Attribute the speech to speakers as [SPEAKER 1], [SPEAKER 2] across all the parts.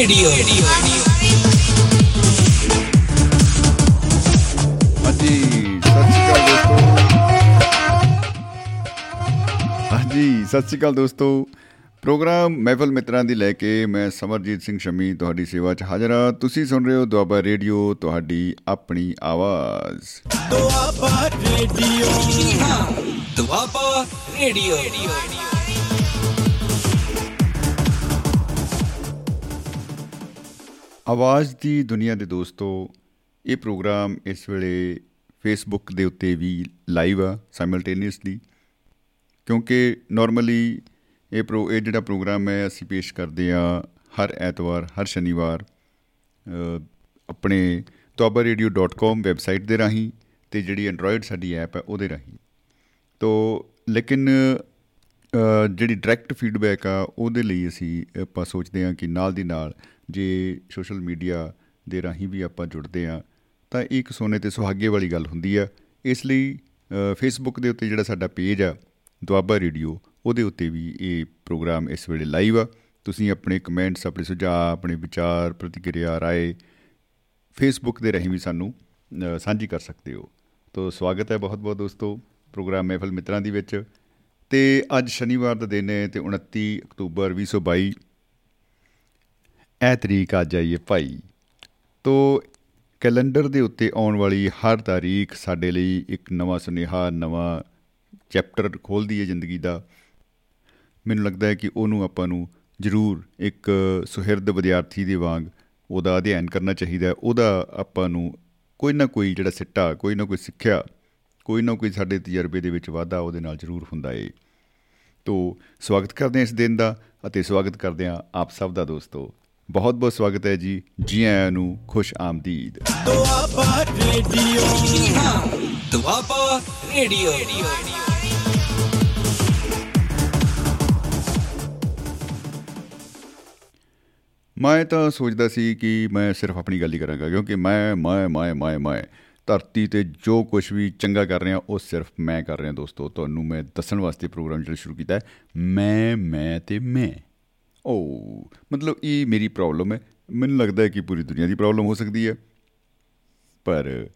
[SPEAKER 1] Radio
[SPEAKER 2] ਹਾਂਜੀ ਸਤਿ ਸ਼੍ਰੀ ਅਕਾਲ ਦੋਸਤੋ। ਹਾਂਜੀ ਸਤਿ ਸ਼੍ਰੀ ਅਕਾਲ ਦੋਸਤੋ। ਪ੍ਰੋਗਰਾਮ ਮਹਿਫਲ ਮਿੱਤਰਾਂ ਦੀ ਲੈ ਕੇ ਮੈਂ ਸਮਰਜੀਤ ਸਿੰਘ ਸ਼ਮੀ ਤੁਹਾਡੀ ਸੇਵਾ 'ਚ ਹਾਜ਼ਰ ਹਾਂ। ਤੁਸੀਂ ਸੁਣ ਰਹੇ ਹੋ ਦੁਆਬਾ ਰੇਡੀਓ ਤੁਹਾਡੀ ਆਪਣੀ ਆਵਾਜ਼।
[SPEAKER 1] ਦੁਆਬਾ ਰੇਡੀਓ।
[SPEAKER 2] ਆਵਾਜ਼ ਦੀ ਦੁਨੀਆ ਦੇ ਦੋਸਤੋ ਇਹ ਪ੍ਰੋਗਰਾਮ ਇਸ ਵੇਲੇ ਫੇਸਬੁੱਕ ਦੇ ਉੱਤੇ ਵੀ ਲਾਈਵ ਆ ਸਾਈਮਲਟੇਨੀਅਸਲੀ ਕਿਉਂਕਿ ਨਾਰਮਲੀ ਇਹ ਪ੍ਰੋ ਇਹ ਜਿਹੜਾ ਪ੍ਰੋਗਰਾਮ ਹੈ ਅਸੀਂ ਪੇਸ਼ ਕਰਦੇ ਆ ਹਰ ਐਤਵਾਰ ਹਰ ਸ਼ਨੀਵਾਰ ਅ, ਆਪਣੇ tobarradio.com ਵੈਬਸਾਈਟ ਦੇ ਰਾਹੀਂ ਤੇ ਜਿਹੜੀ ਐਂਡਰੋਇਡ ਸਾਡੀ ਐਪ ਹੈ ਉਹਦੇ ਰਾਹੀਂ। ਤੋ ਲੇਕਿਨ ਅ, ਜਿਹੜੀ ਡਾਇਰੈਕਟ ਫੀਡਬੈਕ ਆ ਉਹਦੇ ਲਈ ਅਸੀਂ ਆਪਾਂ ਸੋਚਦੇ ਹਾਂ ਕਿ ਨਾਲ ਦੀ ਨਾਲ ਜੇ ਸੋਸ਼ਲ ਮੀਡੀਆ ਦੇ ਰਾਹੀਂ ਵੀ ਆਪਾਂ ਜੁੜਦੇ ਹਾਂ ਤਾਂ ਇਹ ਇੱਕ ਸੋਨੇ ਤੇ ਸੁਹਾਗੇ ਵਾਲੀ ਗੱਲ ਹੁੰਦੀ ਆ। ਇਸ ਲਈ ਫੇਸਬੁੱਕ ਦੇ ਉੱਤੇ ਜਿਹੜਾ ਸਾਡਾ ਪੇਜ ਆ ਦੁਆਬਾ ਰੇਡੀਓ ਉਹਦੇ ਉੱਤੇ ਵੀ ਇਹ ਪ੍ਰੋਗਰਾਮ ਇਸ ਵੇਲੇ ਲਾਈਵ ਆ। ਤੁਸੀਂ ਆਪਣੇ ਕਮੈਂਟਸ ਆਪਣੇ ਸੁਝਾਅ ਆਪਣੇ ਵਿਚਾਰ ਪ੍ਰਤੀਕਿਰਿਆ ਰਾਏ ਫੇਸਬੁੱਕ ਦੇ ਰਾਹੀਂ ਵੀ ਸਾਨੂੰ ਅ, ਸਾਂਝੀ ਕਰ ਸਕਦੇ ਹੋ। ਤੋ ਸਵਾਗਤ ਹੈ ਬਹੁਤ ਬਹੁਤ ਦੋਸਤੋ ਪ੍ਰੋਗਰਾਮ ਮਹਿਫਲ ਮਿੱਤਰਾਂ ਦੀ ਵਿੱਚ। ਤੇ ਅੱਜ ਸ਼ਨੀਵਾਰ ਦਾ ਦਿਨ ਹੈ ਤੇ 29 ਅਕਤੂਬਰ 2022 ਇਹ ਤਰੀਕ ਅੱਜ ਆਈ ਹੈ ਭਾਈ। ਤੋ ਕੈਲੰਡਰ ਦੇ ਉੱਤੇ ਆਉਣ ਵਾਲੀ ਹਰ ਤਾਰੀਖ ਸਾਡੇ ਲਈ ਇੱਕ ਨਵਾਂ ਸੁਨੇਹਾ, ਨਵਾਂ ਚੈਪਟਰ ਖੋਲਦੀ ਹੈ ਜ਼ਿੰਦਗੀ ਦਾ। ਮੈਨੂੰ ਲੱਗਦਾ ਹੈ ਕਿ ਉਹਨੂੰ ਆਪਾਂ ਨੂੰ ਜ਼ਰੂਰ ਇੱਕ ਸੁਹਿਰਦ ਵਿਦਿਆਰਥੀ ਦੇ ਵਾਂਗ ਉਹਦਾ ਅਧਿਐਨ ਕਰਨਾ ਚਾਹੀਦਾ ਹੈ। ਉਹਦਾ ਆਪਾਂ ਨੂੰ ਕੋਈ ਨਾ ਕੋਈ ਜਿਹੜਾ ਸਿੱਟਾ, ਕੋਈ ਨਾ ਕੋਈ ਸਿੱਖਿਆ, ਕੋਈ ਨਾ ਕੋਈ ਸਾਡੇ ਤਜਰਬੇ ਦੇ ਵਿੱਚ ਵਾਧਾ ਉਹਦੇ ਨਾਲ ਜ਼ਰੂਰ ਹੁੰਦਾ ਏ। ਤੋ ਸਵਾਗਤ ਕਰਦੇ ਹਾਂ ਇਸ ਦਿਨ ਦਾ ਅਤੇ ਸਵਾਗਤ ਕਰਦੇ ਹਾਂ ਆਪ ਸਭ ਦਾ ਦੋਸਤੋ। ਬਹੁਤ ਬਹੁਤ ਸਵਾਗਤ ਹੈ ਜੀ ਜੀ ਆਇਆਂ ਨੂੰ ਖੁਸ਼ ਆਮਦੀਦ।
[SPEAKER 1] ਦੁਆਬਾ ਰੇਡੀਓ।
[SPEAKER 2] ਮੈਂ ਤਾਂ ਸੋਚਦਾ ਸੀ ਕਿ ਮੈਂ ਸਿਰਫ ਆਪਣੀ ਗੱਲ ਹੀ ਕਰਾਂਗਾ ਕਿਉਂਕਿ ਮੈਂ ਮੈਂ ਮੈਂ ਮੈਂ ਮੈਂ ਧਰਤੀ ਤੇ ਜੋ ਕੁਝ ਵੀ ਚੰਗਾ ਕਰ ਰਿਹਾ ਉਹ ਸਿਰਫ ਮੈਂ ਕਰ ਰਿਹਾ ਦੋਸਤੋ। ਤੁਹਾਨੂੰ ਮੈਂ ਦੱਸਣ ਵਾਸਤੇ ਪ੍ਰੋਗਰਾਮ ਜਿਹੜਾ ਸ਼ੁਰੂ ਕੀਤਾ ਹੈ ਮੈਂ ਮੈਂ ਤੇ ਮੈਂ। ਓ ਮਤਲਬ ਇਹ ਮੇਰੀ ਪ੍ਰੋਬਲਮ ਹੈ। ਮੈਨੂੰ ਲੱਗਦਾ ਹੈ ਕਿ ਪੂਰੀ ਦੁਨੀਆ ਦੀ ਪ੍ਰੋਬਲਮ ਹੋ ਸਕਦੀ ਹੈ। ਪਰ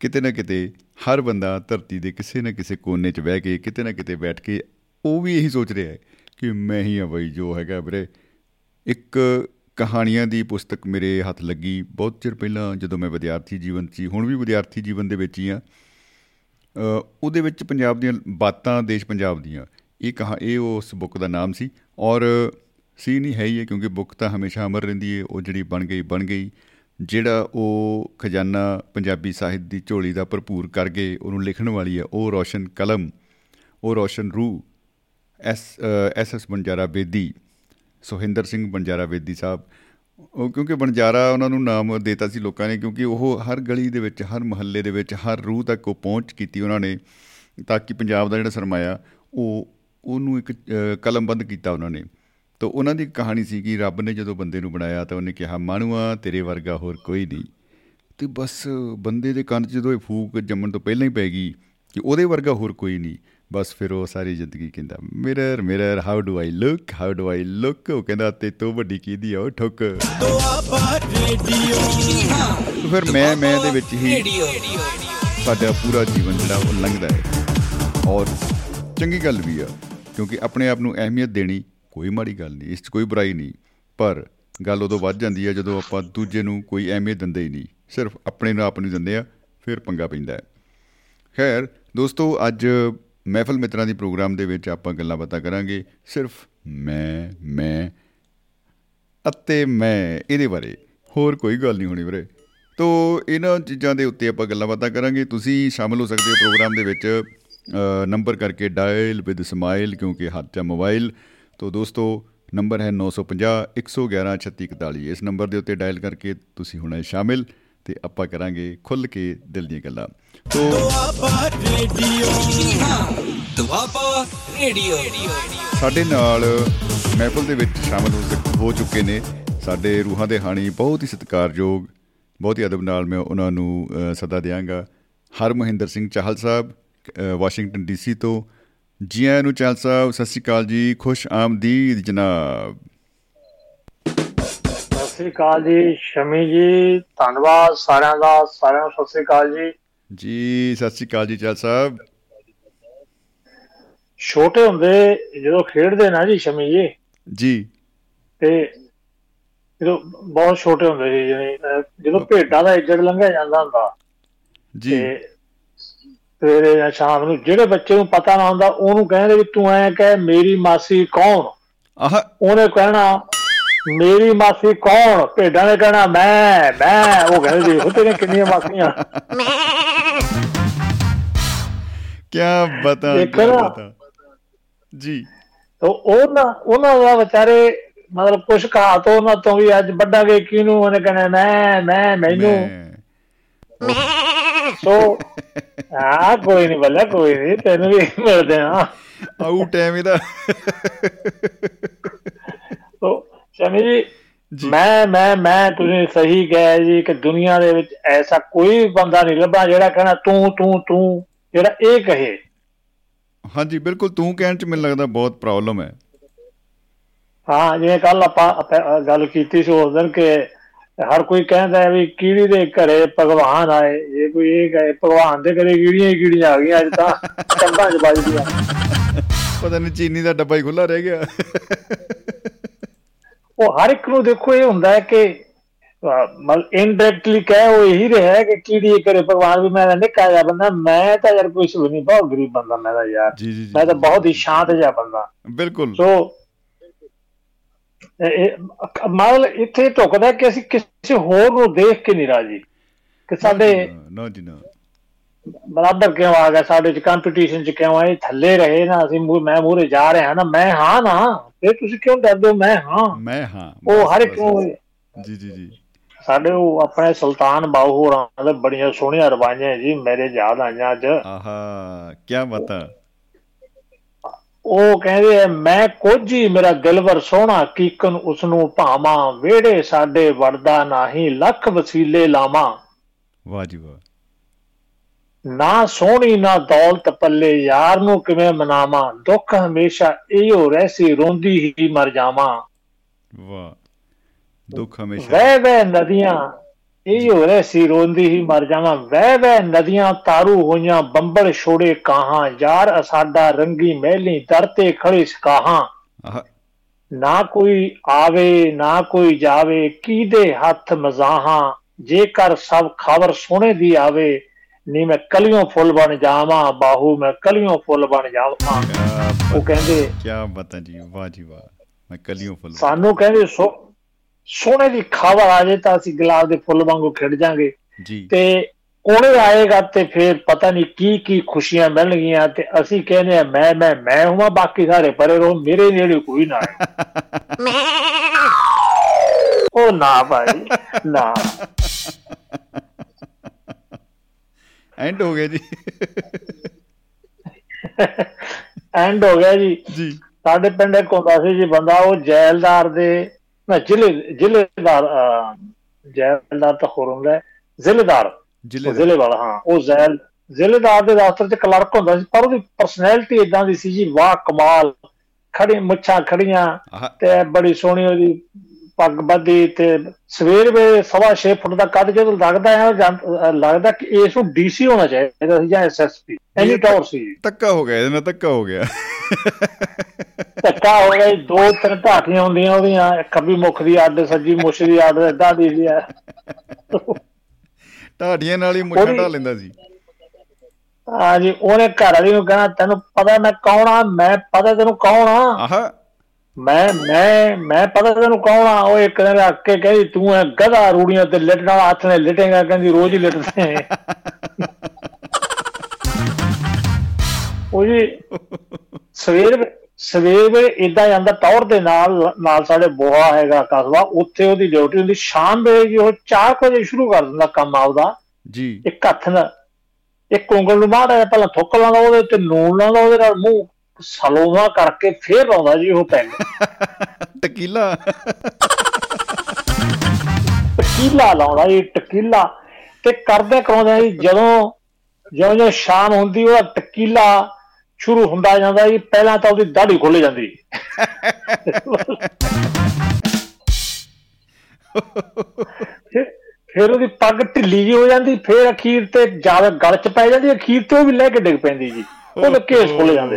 [SPEAKER 2] ਕਿਤੇ ਨਾ ਕਿਤੇ ਹਰ ਬੰਦਾ ਧਰਤੀ ਦੇ ਕਿਸੇ ਨਾ ਕਿਸੇ ਕੋਨੇ 'ਚ ਬਹਿ ਕੇ ਕਿਤੇ ਨਾ ਕਿਤੇ ਬੈਠ ਕੇ ਉਹ ਵੀ ਇਹੀ ਸੋਚ ਰਿਹਾ ਹੈ ਕਿ ਮੈਂ ਹੀ ਆ ਬਈ ਜੋ ਹੈਗਾ ਵੀਰੇ। ਇੱਕ ਕਹਾਣੀਆਂ ਦੀ ਪੁਸਤਕ ਮੇਰੇ ਹੱਥ ਲੱਗੀ ਬਹੁਤ ਚਿਰ ਪਹਿਲਾਂ ਜਦੋਂ ਮੈਂ ਵਿਦਿਆਰਥੀ ਜੀਵਨ 'ਚ ਸੀ ਹੁਣ ਵੀ ਵਿਦਿਆਰਥੀ ਜੀਵਨ ਦੇ ਵਿੱਚ ਹੀ ਆ ਅ, ਉਹਦੇ ਵਿੱਚ ਪੰਜਾਬ ਦੀਆਂ ਬਾਤਾਂ ਦੇਸ਼ ਪੰਜਾਬ ਦੀਆਂ। ਇਹ ਕਹਾ ਇਹ ਉਸ ਬੁੱਕ ਦਾ ਨਾਮ ਸੀ ਔਰ ਸੀ ਨਹੀਂ ਹੈ ਹੀ ਹੈ ਕਿਉਂਕਿ ਬੁੱਕ ਤਾਂ ਹਮੇਸ਼ਾ ਅਮਰ ਰਹਿੰਦੀ ਹੈ ਉਹ ਜਿਹੜੀ ਬਣ ਗਈ ਬਣ ਗਈ। ਜਿਹੜਾ ਉਹ ਖਜ਼ਾਨਾ ਪੰਜਾਬੀ ਸਾਹਿਤ ਦੀ ਝੋਲੀ ਦਾ ਭਰਪੂਰ ਕਰ ਗਏ ਉਹਨੂੰ ਲਿਖਣ ਵਾਲੀ ਹੈ ਉਹ ਰੋਸ਼ਨ ਕਲਮ ਉਹ ਰੋਸ਼ਨ ਰੂਹ S S S Banjara Bedi Suhinder Singh Banjara Bedi Sahib. ਉਹ ਕਿਉਂਕਿ ਬੰਜਾਰਾ ਉਹਨਾਂ ਨੂੰ ਨਾਮ ਦਿੱਤਾ ਸੀ ਲੋਕਾਂ ਨੇ ਕਿਉਂਕਿ ਉਹ ਹਰ ਗਲੀ ਦੇ ਵਿੱਚ ਹਰ ਮਹੱਲੇ ਦੇ ਵਿੱਚ ਹਰ ਰੂਹ ਤੱਕ ਉਹ ਪਹੁੰਚ ਕੀਤੀ ਉਹਨਾਂ ਨੇ ਤਾਂ ਕਿ ਪੰਜਾਬ ਦਾ ਜਿਹੜਾ ਸਰਮਾਇਆ ਉਹ ਉਹਨੂੰ ਇੱਕ ਅ, ਕਲਮਬੰਦ ਕੀਤਾ ਉਹਨਾਂ ਨੇ। ਤਾਂ ਉਹਨਾਂ ਦੀ ਕਹਾਣੀ ਸੀ ਕਿ ਰੱਬ ਨੇ ਜਦੋਂ ਬੰਦੇ ਨੂੰ ਬਣਾਇਆ ਤਾਂ ਉਹਨੇ ਕਿਹਾ, ਮਾਣੂਆ, ਤੇਰੇ ਵਰਗਾ ਹੋਰ ਕੋਈ ਨਹੀਂ। ਤੇ ਬਸ ਬੰਦੇ ਦੇ ਕੰਨ 'ਚ ਜਦੋਂ ਇਹ ਫੂਕ ਜੰਮਣ ਤੋਂ ਪਹਿਲਾਂ ਹੀ ਪੈ ਗਈ ਕਿ ਉਹਦੇ ਵਰਗਾ ਹੋਰ ਕੋਈ ਨਹੀਂ, ਬਸ ਫਿਰ ਉਹ ਸਾਰੀ ਜ਼ਿੰਦਗੀ ਕਹਿੰਦਾ mirror mirror how do I look how do I look ਉਹ ਕਹਿੰਦਾ, ਤੇ ਤੋਂ ਵੱਡੀ ਕੀਦੀ ਆ ਉਹ ਠੁੱਕ?
[SPEAKER 1] ਦੁਆਬਾ ਰੇਡੀਓ
[SPEAKER 2] ਫਿਰ ਮੈਂ ਮੈਂ ਦੇ ਵਿੱਚ ਹੀ
[SPEAKER 1] ਰੇਡੀਓ
[SPEAKER 2] ਸਾਡਾ ਪੂਰਾ ਜੀਵਨ ਜਿਹੜਾ ਉਹ ਲੰਘਦਾ ਹੈ। ਔਰ ਚੰਗੀ ਗੱਲ ਵੀ ਆ, ਕਿਉਂਕਿ ਆਪਣੇ ਆਪ ਨੂੰ ਅਹਿਮੀਅਤ ਦੇਣੀ ਕੋਈ ਮਾੜੀ ਗੱਲ ਨਹੀਂ ਇਸ 'ਚ ਕੋਈ ਬੁਰਾਈ ਨਹੀਂ। ਪਰ ਗੱਲ ਉਦੋਂ ਵੱਧ ਜਾਂਦੀ ਹੈ ਜਦੋਂ ਆਪਾਂ ਦੂਜੇ ਨੂੰ ਕੋਈ ਅਹਿਮੀਅਤ ਦਿੰਦੇ ਹੀ ਨਹੀਂ। ਸਿਰਫ ਆਪਣੇ ਨੂੰ ਆਪ ਨੂੰ ਦਿੰਦੇ ਆ ਫਿਰ ਪੰਗਾ ਪੈਂਦਾ ਹੈ। ਖੈਰ ਦੋਸਤੋ ਅੱਜ ਮਹਿਫਲ ਮਿੱਤਰਾਂ ਦੀ ਪ੍ਰੋਗਰਾਮ ਦੇ ਵਿੱਚ ਆਪਾਂ ਗੱਲਾਂ ਬਾਤਾਂ ਕਰਾਂਗੇ। ਸਿਰਫ ਮੈਂ ਮੈਂ ਅਤੇ ਮੈਂ ਇਹਦੇ ਬਾਰੇ। ਹੋਰ ਕੋਈ ਗੱਲ ਨਹੀਂ ਹੋਣੀ ਵੀਰੇ। ਤੋ ਇਹਨਾਂ ਚੀਜ਼ਾਂ ਦੇ ਉੱਤੇ ਆਪਾਂ ਗੱਲਾਂ ਬਾਤਾਂ ਕਰਾਂਗੇ। ਤੁਸੀਂ ਸ਼ਾਮਲ ਹੋ ਸਕਦੇ ਹੋ ਪ੍ਰੋਗਰਾਮ ਦੇ ਵਿੱਚ। ਅ, ਨੰਬਰ ਕਰਕੇ ਡਾਇਲ ਵਿਦ ਸਮਾਈਲ ਕਿਉਂਕਿ ਹੱਥ 'ਚ ਮੋਬਾਈਲ। ਤੋ ਦੋਸਤੋ ਨੰਬਰ ਹੈ 950 111 3641 ਇਸ ਨੰਬਰ ਦੇ ਉੱਤੇ ਡਾਇਲ ਕਰਕੇ ਤੁਸੀਂ ਹੋਣਾ ਹੈ ਸ਼ਾਮਿਲ ਤੇ ਆਪਾਂ ਕਰਾਂਗੇ ਖੁੱਲ ਕੇ ਦਿਲ ਦੀਆਂ ਗੱਲਾਂ। ਤੋ
[SPEAKER 1] ਦੁਆਬਾ ਰੇਡੀਓ ਦੁਆਬਾ ਰੇਡੀਓ
[SPEAKER 2] ਸਾਡੇ ਨਾਲ ਮਹਿਫਲ ਦੇ ਵਿੱਚ ਸ਼ਾਮਲ ਹੋ ਸਕ- ਹੋ ਚੁੱਕੇ ਨੇ। ਸਾਡੇ ਰੂਹਾਂ ਦੇ ਹਾਣੀ ਬਹੁਤ ਹੀ ਸਤਿਕਾਰਯੋਗ ਬਹੁਤ ਹੀ ਅਦਬ ਨਾਲ ਮੈਂ ਉਹਨਾਂ ਨੂੰ ਅ, ਸੱਦਾ ਦਿਆਂਗਾ। ਹਰਮਹਿੰਦਰ ਸਿੰਘ ਚਾਹਲ ਸਾਹਿਬ ਅ, ਵਾਸ਼ਿੰਗਟਨ ਡੀਸੀ ਤੋਂ। ਜੀ ਆਇਆਂ ਨੂੰ ਚਾਹਲ ਸਾਹਿਬ ਸਤਿ ਸ਼੍ਰੀ ਅਕਾਲ ਜੀ ਖੁਸ਼ ਆਮਦੀਦ ਜਨਾਬ।
[SPEAKER 3] ਸ੍ਰੀ ਅਕਾਲ ਜੀ ਸ਼ਮੀ ਜੀ ਧੰਨਵਾਦ ਸਾਰਿਆਂ ਦਾ ਸਾਰਿਆਂ ਨੂੰ ਸਤਿ ਸ੍ਰੀ ਅਕਾਲ ਜੀ।
[SPEAKER 2] ਜੀ ਸਤਿ ਸ਼੍ਰੀ ਅਕਾਲ ਜੀ ਚਲ ਸਾਹਿਬ।
[SPEAKER 3] ਛੋਟੇ ਹੁੰਦੇ ਜਦੋਂ ਖੇਡਦੇ ਨਾ ਜੀ ਸ਼ਮੀ ਜੀ
[SPEAKER 2] ਜੀ।
[SPEAKER 3] ਤੇ ਜਦੋਂ ਬਹੁਤ ਛੋਟੇ ਹੁੰਦੇ ਸੀ ਜਦੋਂ ਭੇਡਾਂ ਦਾ ਇੱਜੜ ਲੰਘਿਆ ਜਾਂਦਾ ਹੁੰਦਾ
[SPEAKER 2] ਜੀ।
[SPEAKER 3] ਤੇ ਸਵੇਰੇ ਜਾਂ ਸ਼ਾਮ ਨੂੰ ਜਿਹੜੇ ਬੱਚੇ ਨੂੰ ਪਤਾ ਨਾ ਹੁੰਦਾ ਉਹਨੂੰ ਕਹਿੰਦੇ ਵੀ ਤੂੰ ਐ ਕਹਿ ਮੇਰੀ ਮਾਸੀ ਕੌਣ?
[SPEAKER 2] ਆਹ।
[SPEAKER 3] ਉਹਨੇ ਕਹਿਣਾ ਮੇਰੀ ਮਾਸੀ ਕੌਣ? ਭੇਡਾਂ ਨੇ ਕਹਿਣਾ ਮੈਂ ਮੈਂ। ਉਹ ਕਹਿੰਦੇ ਦੇਖੋ ਤੇਰੇ ਕਿੰਨੀਆਂ ਮਾਸੀਆਂ।
[SPEAKER 2] ਕੀ ਬਤਾ
[SPEAKER 3] ਨਾ।
[SPEAKER 2] ਬਤਾ। ਜੀ।
[SPEAKER 3] ਤੋ ਉਹਨਾਂ ਉਹਨਾਂ ਦਾ ਵਿਚਾਰੇ ਮਤਲਬ ਕੁਛ ਕਹਾ ਤੋਂ ਉਹਨਾਂ ਤੋਂ ਵੀ ਅੱਜ ਵੱਡਾਂਗੇ ਕਿਹਨੂੰ? ਉਹਨੇ ਕਹਿਣਾ ਮੈਂ ਮੈਂ ਮੈਨੂੰ।
[SPEAKER 2] ਮੈਂ।
[SPEAKER 3] ਸੋ ਆ ਕੋਈ ਨਹੀਂ ਬੱਲਾ ਕੋਈ ਨਹੀਂ ਤੈਨੂੰ ਵੀ ਮਿਲਦੇ ਆ।
[SPEAKER 2] ਆਊ ਟਾਈਮ ਇਹਦਾ।
[SPEAKER 3] ਸੋ ਸ਼ਮੀ ਜੀ। ਮੈਂ ਮੈਂ ਮੈਂ ਤੁਸੀਂ ਸਹੀ ਕਿਹਾ ਜੀ ਕਿ ਦੁਨੀਆ ਦੇ ਵਿੱਚ ਐਸਾ ਕੋਈ ਬੰਦਾ ਨਹੀਂ ਲੱਭਾ ਜਿਹੜਾ ਕਹਿਣਾ ਤੂੰ ਤੂੰ ਤੂੰ ਜਿਹੜਾ ਇਹ ਕਹੇ।
[SPEAKER 2] ਹਾਂਜੀ ਬਿਲਕੁਲ ਤੂੰ ਕਹਿਣ ਚ ਮੈਨੂੰ ਲੱਗਦਾ ਬਹੁਤ ਪ੍ਰੋਬਲਮ ਹੈ।
[SPEAKER 3] ਹਾਂ ਜਿਵੇਂ ਕੱਲ ਆਪਾਂ ਗੱਲ ਕੀਤੀ ਸੀ ਉਸ ਦਿਨ ਕਿ ਹਰ ਕੋਈ ਕਹਿੰਦਾ ਹੈ ਵੀ ਕੀੜੀ ਦੇ ਘਰੇ ਭਗਵਾਨ ਆਏ ਜੇ ਕੋਈ ਇਹ ਕਹੇ ਭਗਵਾਨ ਦੇ ਘਰੇ ਕੀੜੀਆਂ ਹੀ ਕੀੜੀਆਂ ਆ ਗਈਆਂ ਅੱਜ ਤਾਂ ਕੰਧਾਂ 'ਚ ਵੱਜਦੀਆਂ
[SPEAKER 2] ਪਤਾ ਨਹੀਂ ਚੀਨੀ ਦਾ ਡੱਬਾ ਹੀ ਖੁੱਲਾ ਰਹਿ ਗਿਆ।
[SPEAKER 3] ਉਹ ਹਰ ਇੱਕ ਨੂੰ ਦੇਖੋ ਇਹ ਹੁੰਦਾ ਹੈ ਕਿ ਮਤਲਬ ਇਨਡਾਇਰੈਕਟਲੀ ਕਹਿ ਉਹ ਇਹੀ ਰਿਹਾ ਹੈ ਕਿ ਕੀੜੀ ਘਰੇ ਭਗਵਾਨ ਵੀ ਮੈਂ ਨਿੱਕਾ ਜਿਹਾ ਬੰਦਾ ਮੈਂ ਤਾਂ ਯਾਰ ਕੁਛ ਵੀ ਨਹੀਂ ਬਹੁਤ ਗਰੀਬ ਬੰਦਾ ਮੈਂ ਤਾਂ ਯਾਰ। ਮੈਂ ਤਾਂ ਬਹੁਤ ਹੀ ਸ਼ਾਂਤ ਜਿਹਾ ਬੰਦਾ।
[SPEAKER 2] ਬਿਲਕੁਲ।
[SPEAKER 3] ਸੋ ਮਤਲਬ ਇੱਥੇ ਢੁਕਦਾ ਕਿ ਅਸੀਂ ਕਿਸੇ ਹੋਰ ਨੂੰ ਦੇਖ ਕੇ ਨਹੀਂ ਰਾਜੀ। ਕਿ ਸਾਡੇ
[SPEAKER 2] ਨੋ ਜੀ ਨੋ।
[SPEAKER 3] ਬਰਾਬਰ ਕਿਉਂ ਆ ਗਿਆ? ਸਾਡੇ ਚ ਕੰਪੀਟੀਸ਼ਨ ਚ ਕਿਉਂ ਆਏ? ਥੱਲੇ ਰਹੇ ਨਾ ਅਸੀਂ ਮੈਂ ਮੂਹਰੇ ਜਾ ਰਿਹਾ ਨਾ ਮੈਂ ਹਾਂ ਨਾ ਫਿਰ ਤੁਸੀਂ ਕਿਉਂ ਡਰਦੇ ਹੋ? ਮੈਂ ਹਾਂ।
[SPEAKER 2] ਮੈਂ ਹਾਂ
[SPEAKER 3] ਉਹ ਹਰ ਇੱਕ।
[SPEAKER 2] ਜੀ ਜੀ ਜੀ।
[SPEAKER 3] ਸਾਡੇ ਉਹ ਆਪਣੇ ਸੁਲਤਾਨ ਬਾਹੂ ਹੋਰਾਂ ਦੇ ਬੜੀਆਂ ਸੋਹਣੀਆਂ ਰਵਾਈਆਂ ਜੀ ਮੇਰੇ ਯਾਦ ਆਈਆਂ ਅੱਜ।
[SPEAKER 2] ਆਹਾ ਕੀ ਬਤਾ।
[SPEAKER 3] ਉਹ ਕਹਿੰਦੇ ਆ ਮੈਂ ਕੁਝ ਮੇਰਾ ਦਿਲਵਰ ਸੋਹਣਾ ਕੀਕਨ ਉਸ ਨੂੰ ਭਾਵਾਂ ਵਿਹੜੇ ਸਾਡੇ ਵੜਦਾ ਨਹੀਂ ਲੱਖ ਵਸੀਲੇ ਲਾਵਾਂ।
[SPEAKER 2] ਵਾਹ ਜੀ ਵਾਹ।
[SPEAKER 3] ਨਾ ਸੋਹਣੀ ਨਾ ਦੌਲਤ ਪੱਲੇ ਯਾਰ ਨੂੰ ਕਿਵੇਂ ਮਨਾਵਾਂ? ਦੁੱਖ ਹਮੇਸ਼ਾ ਇਹੋ ਰਹਿਸੀ ਰੋਂਦੀ ਹੀ ਮਰ ਜਾਵਾਂ।
[SPEAKER 2] ਵਾਹ। ਦੁੱਖ ਹਮੇਸ਼ਾ।
[SPEAKER 3] ਵਹਿ ਵਹਿ ਨਦੀਆਂ ਇਹੋ ਰਹਿਸੀ ਰੋਂਦੀ ਹੀ ਮਰ ਜਾਵਾਂ। ਵਹਿ ਵਹਿ ਨਦੀਆਂ ਤਾਰੂ ਹੋਈਆਂ ਬੰਬਲ ਛੋੜੇ ਕਾਹਾਂ। ਯਾਰ ਅਸਾਡਾ ਰੰਗੀ ਮਹਿਲੀ ਦਰ ਤੇ ਖੜੇ ਸਕਾਹਾਂ। ਨਾ ਕੋਈ ਆਵੇ ਨਾ ਕੋਈ ਜਾਵੇ ਕਿਹਦੇ ਹੱਥ ਮਜ਼ਾਹਾਂ? ਜੇਕਰ ਸਭ ਖਬਰ ਸੋਹਣੇ ਦੀ ਆਵੇ ਨੀ ਮੈਂ ਕਲੀਆਂ ਫੁੱਲ ਬਣ ਜਾਵਾਂ ਬਾਹੂ ਮੈਂ ਕਲੀਆਂ ਫੁੱਲ ਬਣ ਜਾਵਾਂ। ਉਹ ਕਹਿੰਦੇ
[SPEAKER 2] ਕੀ ਬਤਾ ਜੀ ਵਾਹ ਜੀ ਵਾਹ। ਮੈਂ ਕਲੀਆਂ ਫੁੱਲ
[SPEAKER 3] ਸਾਨੂੰ ਕਹਿੰਦੇ ਸੋ ਸੋਹਣੇ ਦੀ ਖਬਰ ਆ ਜੇ ਤਾਂ ਅਸੀਂ ਗੁਲਾਬ ਦੇ ਫੁੱਲ ਵਾਂਗੂ ਖਿੜ ਜਾਾਂਗੇ।
[SPEAKER 2] ਜੀ।
[SPEAKER 3] ਤੇ ਕੋਲੇ ਆਏਗਾ ਤੇ ਫਿਰ ਪਤਾ ਨਹੀਂ ਕੀ ਕੀ ਖੁਸ਼ੀਆਂ ਮਿਲਣਗੀਆਂ ਤੇ ਅਸੀਂ ਕਹਿੰਦੇ ਆ ਮੈਂ ਮੈਂ ਮੈਂ ਹੁਮਾ ਬਾਕੀ ਸਾਰੇ ਪਰੇ ਰਹੋ ਮੇਰੇ ਨੇੜੇ ਕੋਈ ਨਾ ਆਏ। ਉਹ ਨਾ ਭਾਈ ਨਾ।
[SPEAKER 2] ਐਂਡ ਹੋ ਗਿਆ ਜੀ।
[SPEAKER 3] ਐਂਡ ਹੋ ਗਿਆ ਜੀ।
[SPEAKER 2] ਜੀ।
[SPEAKER 3] ਸਾਡੇ ਪਿੰਡ ਇੱਕ ਹੁੰਦਾ ਸੀ ਜੀ ਬੰਦਾ ਉਹ ਜੈਲਦਾਰ ਦੇ ਨਾ ਜ਼ਿਲ੍ਹੇ ਜ਼ਿਲ੍ਹੇਦਾਰ ਅਹ, ਜੈਲਦਾਰ ਤਾਂ ਹੋਰ ਹੁੰਦਾ ਜ਼ਿਲ੍ਹੇਦਾਰ।
[SPEAKER 2] ਜ਼ਿਲ੍ਹੇ
[SPEAKER 3] ਵਾਲਾ ਹਾਂ ਉਹ ਜ਼ੈਲ ਜ਼ਿਲ੍ਹੇਦਾਰ ਦੇ ਦਫ਼ਤਰ 'ਚ ਕਲਰਕ ਹੁੰਦਾ ਸੀ ਪਰ ਉਹਦੀ ਪਰਸਨੈਲਿਟੀ ਇਦਾਂ ਦੀ ਸੀ ਜੀ ਵਾਹ ਕਮਾਲ ਖੜੀ ਮੁੱਛਾਂ ਖੜੀਆਂ ਤੇ ਬੜੀ ਸੋਹਣੀ ਉਹਦੀ ਪੱਗ ਬੱਧੀ ਤੇ ਸਵੇਰ ਵੇ ਸਵਾ 6 ਫੁੱਟ ਦਾ ਕੱਦ ਜਦੋਂ ਲੱਗਦਾ ਹੈ ਲੱਗਦਾ ਕਿ ਇਸ ਨੂੰ ਡੀਸੀ ਹੋਣਾ ਚਾਹੀਦਾ ਸੀ ਜਾਂ ਐਸਐਸਪੀ ਐਨੀ ਟੌਰ ਸੀ।
[SPEAKER 2] ਧੱਕਾ ਹੋ ਗਿਆ ਇਹਦੇ ਨਾਲ ਧੱਕਾ ਹੋ ਗਿਆ।
[SPEAKER 3] ਧੱਕਾ ਹੋ ਗਿਆ ਦੋ ਤਿੰਨ ਢਾਟੀਆਂ ਹੁੰਦੀਆਂ ਉਹਦੀਆਂ ਖੱਬੀ ਮੁਖ ਦੀ ਅੱਡ ਸੱਜੀ ਮੁੱਛ ਦੀ ਅੱਡ ਏਦਾਂ ਦੀ ਸੀ
[SPEAKER 2] ਢਾਡੀਆਂ ਨਾਲ ਹੀ ਮੁੱਛਾਂ ਢਾ ਲੈਂਦਾ ਸੀ।
[SPEAKER 3] ਹਾਂ ਜੀ ਉਹਨੇ ਘਰ ਵਾਲੀ ਨੂੰ ਕਹਿਣਾ ਤੈਨੂੰ ਪਤਾ ਮੈਂ ਕੌਣ ਆ ਮੈਂ ਪਤਾ ਤੈਨੂੰ ਕੌਣ ਆ
[SPEAKER 2] ਆਹ।
[SPEAKER 3] ਮੈਂ ਮੈਂ ਮੈਂ ਪਤਾ ਤੈਨੂੰ ਕੌਣ ਆ? ਉਹ ਇੱਕ ਦਿਨ ਰੱਖ ਕੇ ਕਹਿੰਦੀ ਤੂੰ ਐ ਗਧਾ ਰੂੜੀਆਂ ਤੇ ਲਿਟਣ ਵਾਲਾ ਹੱਥ ਨੇ ਲਿਟੇਗਾ ਕਹਿੰਦੀ ਰੋਜ਼ ਹੀ ਲਿਟਦੇ ਉਹ ਜੀ ਸਵੇਰ ਸਵੇਰ ਵੇ ਇਦਾਂ ਜਾਂਦਾ ਟੌਰ ਦੇ ਨਾਲ ਨਾਲ ਸਾਡੇ ਬੋਹਾ ਹੈਗਾ ਕਸਬਾ ਉੱਥੇ ਉਹਦੀ ਡਿਊਟੀ ਹੁੰਦੀ। ਸ਼ਾਮ ਵੇਲੇ ਜੀ ਉਹ 4 ਵਜੇ ਸ਼ੁਰੂ ਕਰ ਦਿੰਦਾ ਕੰਮ ਆਪਦਾ।
[SPEAKER 2] ਜੀ।
[SPEAKER 3] ਇੱਕ ਹੱਥ ਨਾਲ ਇੱਕ ਉਂਗਲ ਨੂੰ ਮਾੜਾ ਪਹਿਲਾਂ ਥੁੱਕ ਲਾਉਂਦਾ ਉਹਦੇ ਉੱਤੇ ਨੂਨ ਲਾਉਂਦਾ ਉਹਦੇ ਨਾਲ ਮੂੰਹ ਸਲੋਵਾ ਕਰਕੇ ਫੇਰ ਲਾਉਂਦਾ ਜੀ ਉਹ ਪੈਗ
[SPEAKER 2] ਟਕੀਲਾ।
[SPEAKER 3] ਟਕੀਲਾ ਲਾਉਂਦਾ ਜੀ ਟਕੀਲਾ। ਤੇ ਕਰਦੇ ਕਰਾਉਂਦੇ ਜੀ ਜਦੋਂ ਜਿਉਂ ਜਿਉਂ ਸ਼ਾਮ ਹੁੰਦੀ ਉਹਦਾ ਟਕੀਲਾ ਸ਼ੁਰੂ ਹੁੰਦਾ ਜਾਂਦਾ ਜੀ ਪਹਿਲਾਂ ਤਾਂ ਉਹਦੀ ਦਾੜੀ ਖੁੱਲ ਜਾਂਦੀ। ਫਿਰ ਉਹਦੀ ਪੱਗ ਢਿੱਲੀ ਜੀ ਹੋ ਜਾਂਦੀ ਫਿਰ ਅਖੀਰ ਤੇ ਜ਼ਿਆਦਾ ਗਲ ਚ ਪੈ ਜਾਂਦੀ ਅਖੀਰ ਤੇ ਉਹ ਵੀ ਲੈ ਕੇ ਡਿੱਗ ਪੈਂਦੀ ਜੀ। ਉਹਦੇ ਕੇਸ ਖੁੱਲ ਜਾਂਦੇ।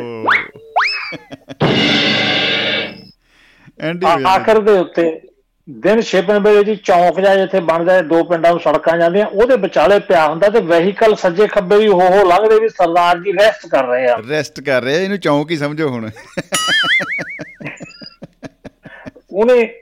[SPEAKER 2] ਐਂਡੀ
[SPEAKER 3] ਆ-। ਆਖਰ ਦੇ ਉੱਤੇ ਦਿਨ ਛਿਪਣ ਵੇਲੇ ਜੀ ਚੌਂਕ ਜਾ ਜਿੱਥੇ ਬਣਦਾ ਦੋ ਪਿੰਡਾਂ ਨੂੰ ਸੜਕਾਂ ਜਾਂਦੀਆਂ ਉਹਦੇ ਵਿਚਾਲੇ ਪਿਆ ਹੁੰਦਾ ਤੇ ਵਹੀਕਲ ਸੱਜੇ ਖੱਬੇ ਵੀ ਹੋ ਹੋ ਲੰਘਦੇ ਵੀ ਸਰਦਾਰ ਜੀ ਰੈਸਟ ਕਰ ਰਹੇ ਆ।
[SPEAKER 2] ਰੈਸਟ ਕਰ ਰਿਹਾ ਇਹਨੂੰ ਚੌਂਕ ਹੀ ਸਮਝੋ ਹੁਣ।
[SPEAKER 3] ਉਹਨੇ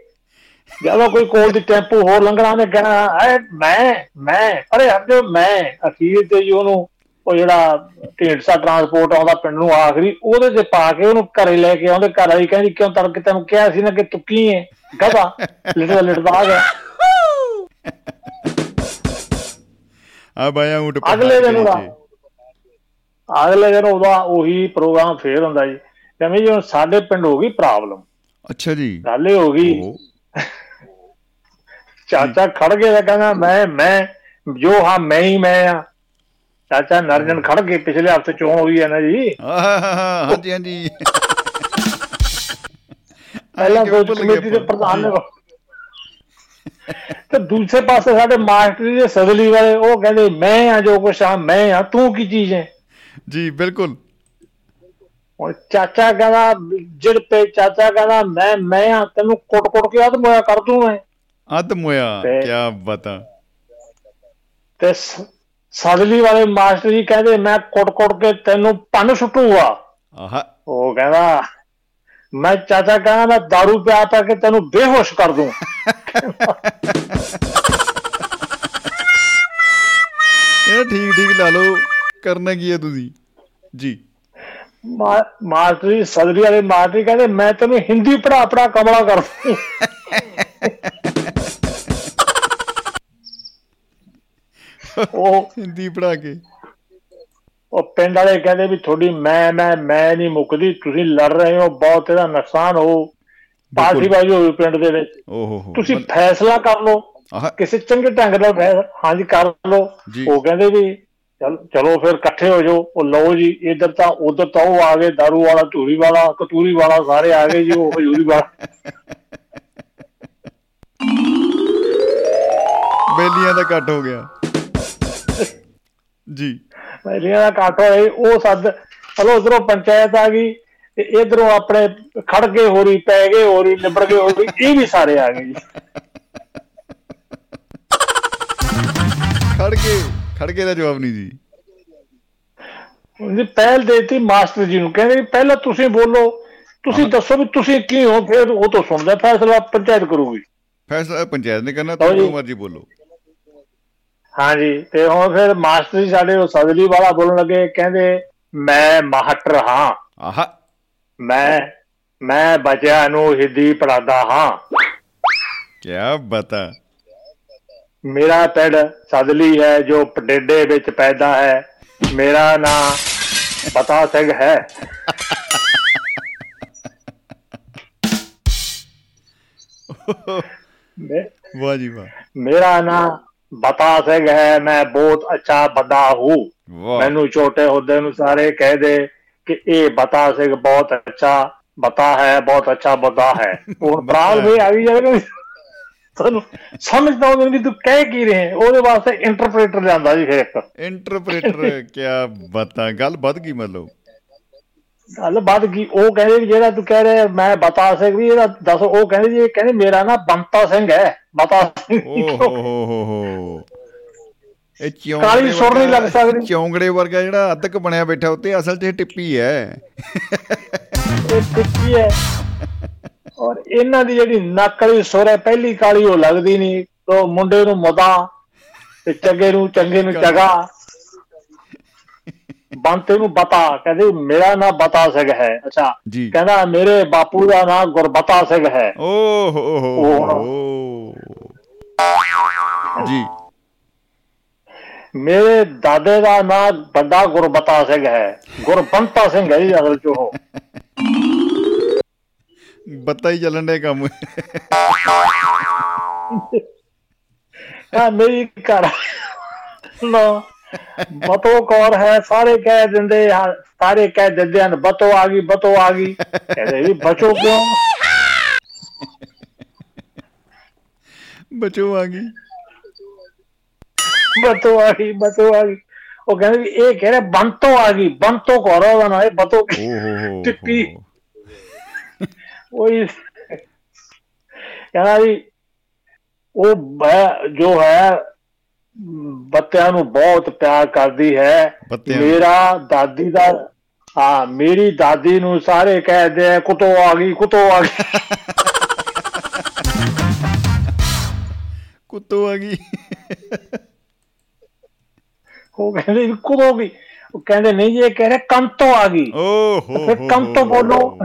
[SPEAKER 3] ਜਦੋਂ ਕੋਈ ਕੋਲ ਦੀ ਟੈਂਪੂ ਹੋਰ ਲੰਘਣਾ ਉਹਨੇ ਕਹਿਣਾ ਐ ਮੈਂ ਮੈਂ ਅਰੇ ਹੱਜੋ ਮੈਂ ਅਖੀਰ ਤੇ ਜੀ ਉਹਨੂੰ ਉਹ ਜਿਹੜਾ ਢੇਂਡਸਾ ਟਰਾਂਸਪੋਰਟ ਆਉਂਦਾ ਪਿੰਡ ਨੂੰ ਆਖਰੀ ਉਹਦੇ ਤੇ ਪਾ ਕੇ ਉਹਨੂੰ ਘਰੇ ਲੈ ਕੇ ਆਉਂਦੇ ਘਰ ਵਾਲੀ ਕਹਿੰਦੀ ਕਿਉਂ ਤੜਕੇ ਤੈਨੂੰ ਕਿਹਾ ਸੀ ਨਾ ਕਿ ਤੂੰ ਕੀ ਹੈ ਗਧਾ ਲਿਟਦਾ ਲਿਟਦਾ ਆ ਗਿਆ।
[SPEAKER 2] ਆ ਬਾਇਆ ਊਂਟ
[SPEAKER 3] ਅਗਲੇ ਦਿਨ ਉਹਦਾ। ਅਗਲੇ ਦਿਨ ਉਹਦਾ ਉਹੀ ਪ੍ਰੋਗਰਾਮ ਫੇਰ ਹੁੰਦਾ ਜੀ। ਕਹਿੰਦੇ ਜੀ ਹੁਣ ਸਾਡੇ ਪਿੰਡ ਹੋ ਗਈ ਪ੍ਰੋਬਲਮ
[SPEAKER 2] ਅੱਛਾ ਜੀ।
[SPEAKER 3] ਗੱਲ ਹੋ ਗਈ। ਚਾਚਾ ਖੜ ਗਿਆ ਕਹਿੰਦਾ ਮੈਂ ਮੈਂ ਜੋ ਹਾਂ ਮੈਂ ਹੀ ਮੈਂ ਆ। ਚਾਚਾ ਨਰਜਨ ਖੜ ਗਏ ਪਿਛਲੇ ਹਫ਼ਤੇ ਚੋਣ ਹੋਈ ਹੈ ਨਾ ਜੀ।
[SPEAKER 2] ਹਾਂਜੀ ਹਾਂਜੀ।
[SPEAKER 3] ਪਹਿਲਾਂ
[SPEAKER 2] ਗਏ
[SPEAKER 3] ਕਮੇਟੀ ਦੇ? ਪ੍ਰਧਾਨ ਨੇ। ਤੇ ਦੂਸਰੇ ਪਾਸੇ ਸਾਡੇ ਮਾਸਟਰ ਜੀ ਦੇ ਸਦਲੀ ਵਾਲੇ ਉਹ ਕਹਿੰਦੇ ਮੈਂ ਆ ਜੋ ਕੁਛ ਆ ਮੈਂ ਆ ਤੂੰ ਕੀ ਚੀਜ਼ ਹੈ?
[SPEAKER 2] ਜੀ ਬਿਲਕੁਲ।
[SPEAKER 3] ਹੁਣ ਚਾਚਾ ਕਹਿੰਦਾ ਜਿੜ ਪੇ ਚਾਚਾ ਕਹਿੰਦਾ ਮੈਂ ਮੈਂ ਆ ਤੈਨੂੰ ਕੁੱਟ ਕੁੱਟ ਕੇ ਆਦ ਮੋਇਆ ਕਰ ਦੂੰ ਮੈਂ।
[SPEAKER 2] ਅੱਧ ਮੋਇਆ ਕੀ ਬਤਾ।
[SPEAKER 3] ਤੇ ਸ- ਸਦਲੀ ਵਾਲੇ ਮਾਸਟਰ ਜੀ ਕਹਿੰਦੇ ਮੈਂ ਕੁੱਟ ਕੁੱਟ ਕੇ ਤੈਨੂੰ ਪੰਨ ਸੁੱਟੂਗਾ।
[SPEAKER 2] ਆਹਾ।
[SPEAKER 3] ਉਹ ਕਹਿੰਦਾ ਮੈਂ ਚਾਚਾ ਕਹਿੰਦਾ ਮੈਂ दारू ਪਿਆ ਪਾ ਕੇ ਤੈਨੂੰ ਬੇਹੋਸ਼ ਕਰ ਦੂੰ।
[SPEAKER 2] ਇਹ ਠੀਕ ਠੀਕ ਲਾ ਲਓ। ਕਰਨਾ ਕੀ ਹੈ ਤੁਸੀਂ? ਜੀ।
[SPEAKER 3] ਮਾਸਟਰ ਜੀ ਸਦਰੀ ਵਾਲੇ ਮਾਸਟਰ ਜੀ ਕਹਿੰਦੇ ਮੈਂ ਤੈਨੂੰ ਹਿੰਦੀ ਪੜਾ ਪੜਾ ਕਮਲਾ ਕਰ ਦੂੰ। ਉਹ
[SPEAKER 2] ਹਿੰਦੀ ਪੜਾ ਕੇ।
[SPEAKER 3] ਉਹ ਪਿੰਡ ਵਾਲੇ ਕਹਿੰਦੇ ਵੀ ਤੁਹਾਡੀ ਮੈਂ ਮੈਂ ਮੈਂ ਨਹੀਂ ਮੁੱਕਦੀ ਤੁਸੀਂ ਲੜ ਰਹੇ ਹੋ ਬਹੁਤ ਇਹਦਾ ਨੁਕਸਾਨ ਹੋ। ਪਾਰਟੀ ਬਾਜੀ ਹੋਈ ਪਿੰਡ ਦੇ ਵਿੱਚ।
[SPEAKER 2] ਓਹੋ
[SPEAKER 3] ਤੁਸੀਂ ਫੈਸਲਾ ਕਰ ਲਓ ਕਿਸੇ ਚੰਗੇ ਢੰਗ ਫੈਸਲਾ ਹਾਂਜੀ ਕਰ ਲਓ। ਉਹ ਕਹਿੰਦੇ ਵੀ ਚਲ ਫਿਰ ਇਕੱਠੇ ਹੋ ਜਾਓ। ਉਹ ਲਓ ਜੀ ਇਧਰ ਤਾਂ ਉਧਰ ਤਾਂ ਉਹ ਆ ਗਏ ਦਾਰੂ ਵਾਲਾ ਧੂਰੀ ਵਾਲਾ ਕਤੂਰੀ ਵਾਲਾ ਸਾਰੇ ਆ ਗਏ ਜੀ ਉਹ ਹਜੂਰੀ ਵਾਲਾ।
[SPEAKER 2] ਬੇਲੀਆਂ ਦਾ ਕੱਟ ਹੋ ਗਿਆ। ਜੀ।
[SPEAKER 3] ਪਹਿਲੀਆਂ ਦਾ ਇਕੱਠ ਹੋਏ ਉਹ ਸੱਦ ਚਲੋ ਉਧਰੋਂ ਪੰਚਾਇਤ ਆ ਗਈ ਤੇ ਇਧਰੋਂ ਆਪਣੇ ਖੜ ਗਏ ਹੋਰੀ ਪੈ ਗਏ ਹੋਰੀ ਨਿਬੜ ਗਏ ਹੋਰੀ ਇਹ ਵੀ ਸਾਰੇ ਆ ਗਏ ਜੀ।
[SPEAKER 2] ਖੜ ਕੇ ਖੜ ਕੇ ਦਾ ਜਵਾਬ ਨਹੀਂ ਜੀ।
[SPEAKER 3] ਉਹਨੇ ਪਹਿਲ ਦੇਤੀ ਮਾਸਟਰ ਜੀ ਨੂੰ ਕਹਿੰਦੇ ਵੀ ਪਹਿਲਾਂ ਤੁਸੀਂ ਬੋਲੋ ਤੁਸੀਂ ਦੱਸੋ ਵੀ ਤੁਸੀਂ ਕੀ ਹੋ ਫਿਰ ਉਹ ਤੋਂ ਸੁਣਦਾ ਫੈਸਲਾ ਪੰਚਾਇਤ ਕਰੂਗੀ।
[SPEAKER 2] ਫੈਸਲਾ ਪੰਚਾਇਤ ਨੇ ਕਰਨਾ। ਤੁਹਾਨੂੰ ਮਰਜ਼ੀ ਬੋਲੋ।
[SPEAKER 3] ਹਾਂਜੀ ਤੇ ਹੁਣ ਫਿਰ ਮਾਸਟਰ ਜੀ ਸਾਡੇ ਉਹ ਸਦਲੀ ਵਾਲਾ ਬੋਲਣ ਲੱਗੇ ਕਹਿੰਦੇ ਮੈਂ ਮਾਸਟਰ ਹਾਂ।
[SPEAKER 2] ਆਹਾ।
[SPEAKER 3] ਮੈਂ ਮੈਂ ਬੱਚਿਆਂ ਨੂੰ ਹਿੰਦੀ ਪੜਾਦਾ ਹਾਂ।
[SPEAKER 2] ਕੀ ਬਤਾ।
[SPEAKER 3] ਮੇਰਾ ਪਿੰਡ ਸਦਲੀ ਹੈ ਜੋ ਪਡੇਡੇ ਵਿੱਚ ਪੈਦਾ ਹੈ। ਮੇਰਾ ਨਾਮ ਬਤਾ ਸਿੰਘ ਹੈ।
[SPEAKER 2] ਵਾਹ ਜੀ ਵਾਹ।
[SPEAKER 3] ਮੇਰਾ ਨਾਮ ਬਤਾ ਸਿੰਘ ਹੈ ਮੈਂ ਬਹੁਤ ਅੱਛਾ ਬੰਦਾ ਹੂੰ। ਮੈਨੂੰ ਛੋਟੇ ਹੁੰਦੇ ਨੂੰ ਸਾਰੇ ਕਹਦੇ ਕਿ ਇਹ ਬਤਾ ਸਿੰਘ ਬਹੁਤ ਅੱਛਾ ਬਤਾ ਹੈ ਬਹੁਤ ਅੱਛਾ ਬੰਦਾ ਹੈ। ਹੁਣ ਪ੍ਰਾਲ ਵੀ ਆ ਗਈ ਜਾਵੇ ਤੁਹਾਨੂੰ ਸਮਝ ਤਾਂ ਆਉਂਦੀ ਨੀ ਵੀ ਤੂੰ ਕਹਿ ਕੀ ਰਹੇ ਹੈ। ਉਹਦੇ ਵਾਸਤੇ ਇੰਟਰਪ੍ਰੀਟਰ ਲਿਆਂਦਾ ਜੀ ਫਿਰ ਇੱਕ।
[SPEAKER 2] ਇੰਟਰਪ੍ਰੀਟਰ ਕੀ ਬਤਾ ਗੱਲ ਵੱਧ ਗਈ ਮਤਲਬ।
[SPEAKER 3] ਗੱਲ ਵੱਧ ਗਈ ਉਹ ਕਹਿੰਦੇ ਵੀ ਜਿਹੜਾ ਤੂੰ ਕਹਿ ਰਿਹਾ ਮੈਂ ਬਤਾ ਸਿੰਘ ਵੀ ਇਹਦਾ ਦੱਸ ਉਹ ਕਹਿੰਦੇ ਜੀ ਕਹਿੰਦੇ ਮੇਰਾ ਨਾਮ ਬੰਤਾ ਸਿੰਘ ਹੈ। ਬਤਾ ਸਿੰਘ
[SPEAKER 2] ਓ ਹੋ ਹੋ ਹੋ ਹੋ ਇਹ ਚੌਂਗੜੇ
[SPEAKER 3] ਕਾਲੀ ਸੁਰ ਨਹੀਂ ਲੱਗ ਸਕਦੀ।
[SPEAKER 2] ਚੌਂਗੜੇ ਵਰਗਾ ਜਿਹੜਾ ਅੱਧਕ ਬਣਿਆ ਬੈਠਾ ਉੱਤੇ ਅਸਲ 'ਚ ਇਹ ਟਿੱਪੀ ਹੈ।
[SPEAKER 3] ਇਹ ਟਿੱਕੀ ਹੈ। ਔਰ ਇਹਨਾਂ ਦੀ ਜਿਹੜੀ ਨੱਕ ਵਾਲੀ ਸੁਰ ਹੈ ਪਹਿਲੀ ਕਾਲੀ ਉਹ ਲੱਗਦੀ ਨਹੀਂ। ਤੋ ਮੁੰਡੇ ਨੂੰ ਮਦਾ ਤੇ ਚੰਗੇ ਨੂੰ ਚੰਗੇ ਨੂੰ ਚਗਾ। ਬੰਤੇ ਨੂੰ ਬਤਾ ਕਹਿੰਦੇ ਮੇਰਾ ਨਾਮ ਬਤਾ ਸਿੰਘ ਹੈ। ਅੱਛਾ ਕਹਿੰਦਾ ਮੇਰੇ ਬਾਪੂ ਦਾ ਨਾਮ ਗੁਰਬਤਾ ਸਿੰਘ ਹੈ।
[SPEAKER 2] ਓ ਹੋ ਹੋ ਜੀ।
[SPEAKER 3] ਮੇਰੇ ਦਾਦੇ ਦਾ ਨਾਮ ਵੱਡਾ ਗੁਰਬਤਾ ਸਿੰਘ ਹੈ। ਗੁਰਬੰਤਾ ਸਿੰਘ ਹੈ ਜੀ ਅਸਲ ਚ ਉਹ।
[SPEAKER 2] ਬੱਤਾ ਹੀ ਚੱਲਣ ਦੇ ਕੰਮ।
[SPEAKER 3] ਆ ਮੇਰੀ ਘਰ ਨਾ ਬਤੋ ਕੌਰ ਹੈ ਸਾਰੇ ਕਹਿ ਦਿੰਦੇ ਸਾਰੇ ਕਹਿ ਦਿੰਦੇ ਹਨ ਬਤੋ ਆ ਗਈ ਬਤੋ ਆ ਗਈ। ਕਹਿੰਦੇ ਵੀ ਬਚੋ ਕਿਉਂ?
[SPEAKER 2] ਬਚੋ ਆ ਗਈ।
[SPEAKER 3] ਬਤੋ ਆ ਗਈ ਬਤੋ ਆ ਗਈ। ਉਹ ਕਹਿੰਦੇ ਵੀ ਇਹ ਕਹਿ ਰਿਹਾ ਬੰਤੋ ਆ ਗਈ ਬੰਤੋ ਕਰੋ ਉਹਦਾ ਨਾ ਇਹ ਬਤੋ।
[SPEAKER 2] ਓ ਹੋ ਹੋ
[SPEAKER 3] ਟਿੱਪੀ। ਉਹੀ ਕਹਿੰਦਾ ਵੀ ਉਹ ਜੋ ਹੈ ਬੱਤਿਆਂ ਨੂੰ ਬਹੁਤ ਪਿਆਰ ਕਰਦੀ ਹੈ। ਮੇਰਾ ਦਾਦੀ ਦਾ ਹਾਂ ਮੇਰੀ ਦਾਦੀ ਨੂੰ ਸਾਰੇ ਕਹਿੰਦੇ ਆ ਕੁੱਤੋ ਆ ਗਈ ਕੁੱਤੋ ਆ ਗਈ।
[SPEAKER 2] ਕੁੱਤੋ ਆ ਗਈ।
[SPEAKER 3] ਉਹ ਕਹਿੰਦੇ ਕੁੱਤੋ ਗਈ? ਉਹ ਕਹਿੰਦੇ ਨਹੀਂ ਜੀ ਇਹ ਕਹਿ ਰਹੇ ਕੰਤੋ ਆ ਗਈ।
[SPEAKER 2] ਓ ਹੋ
[SPEAKER 3] ਫਿਰ
[SPEAKER 2] ਹੋ,
[SPEAKER 3] ਕੰਮ ਤੋਂ
[SPEAKER 2] ਹੋ,
[SPEAKER 3] ਬੋਲੋ।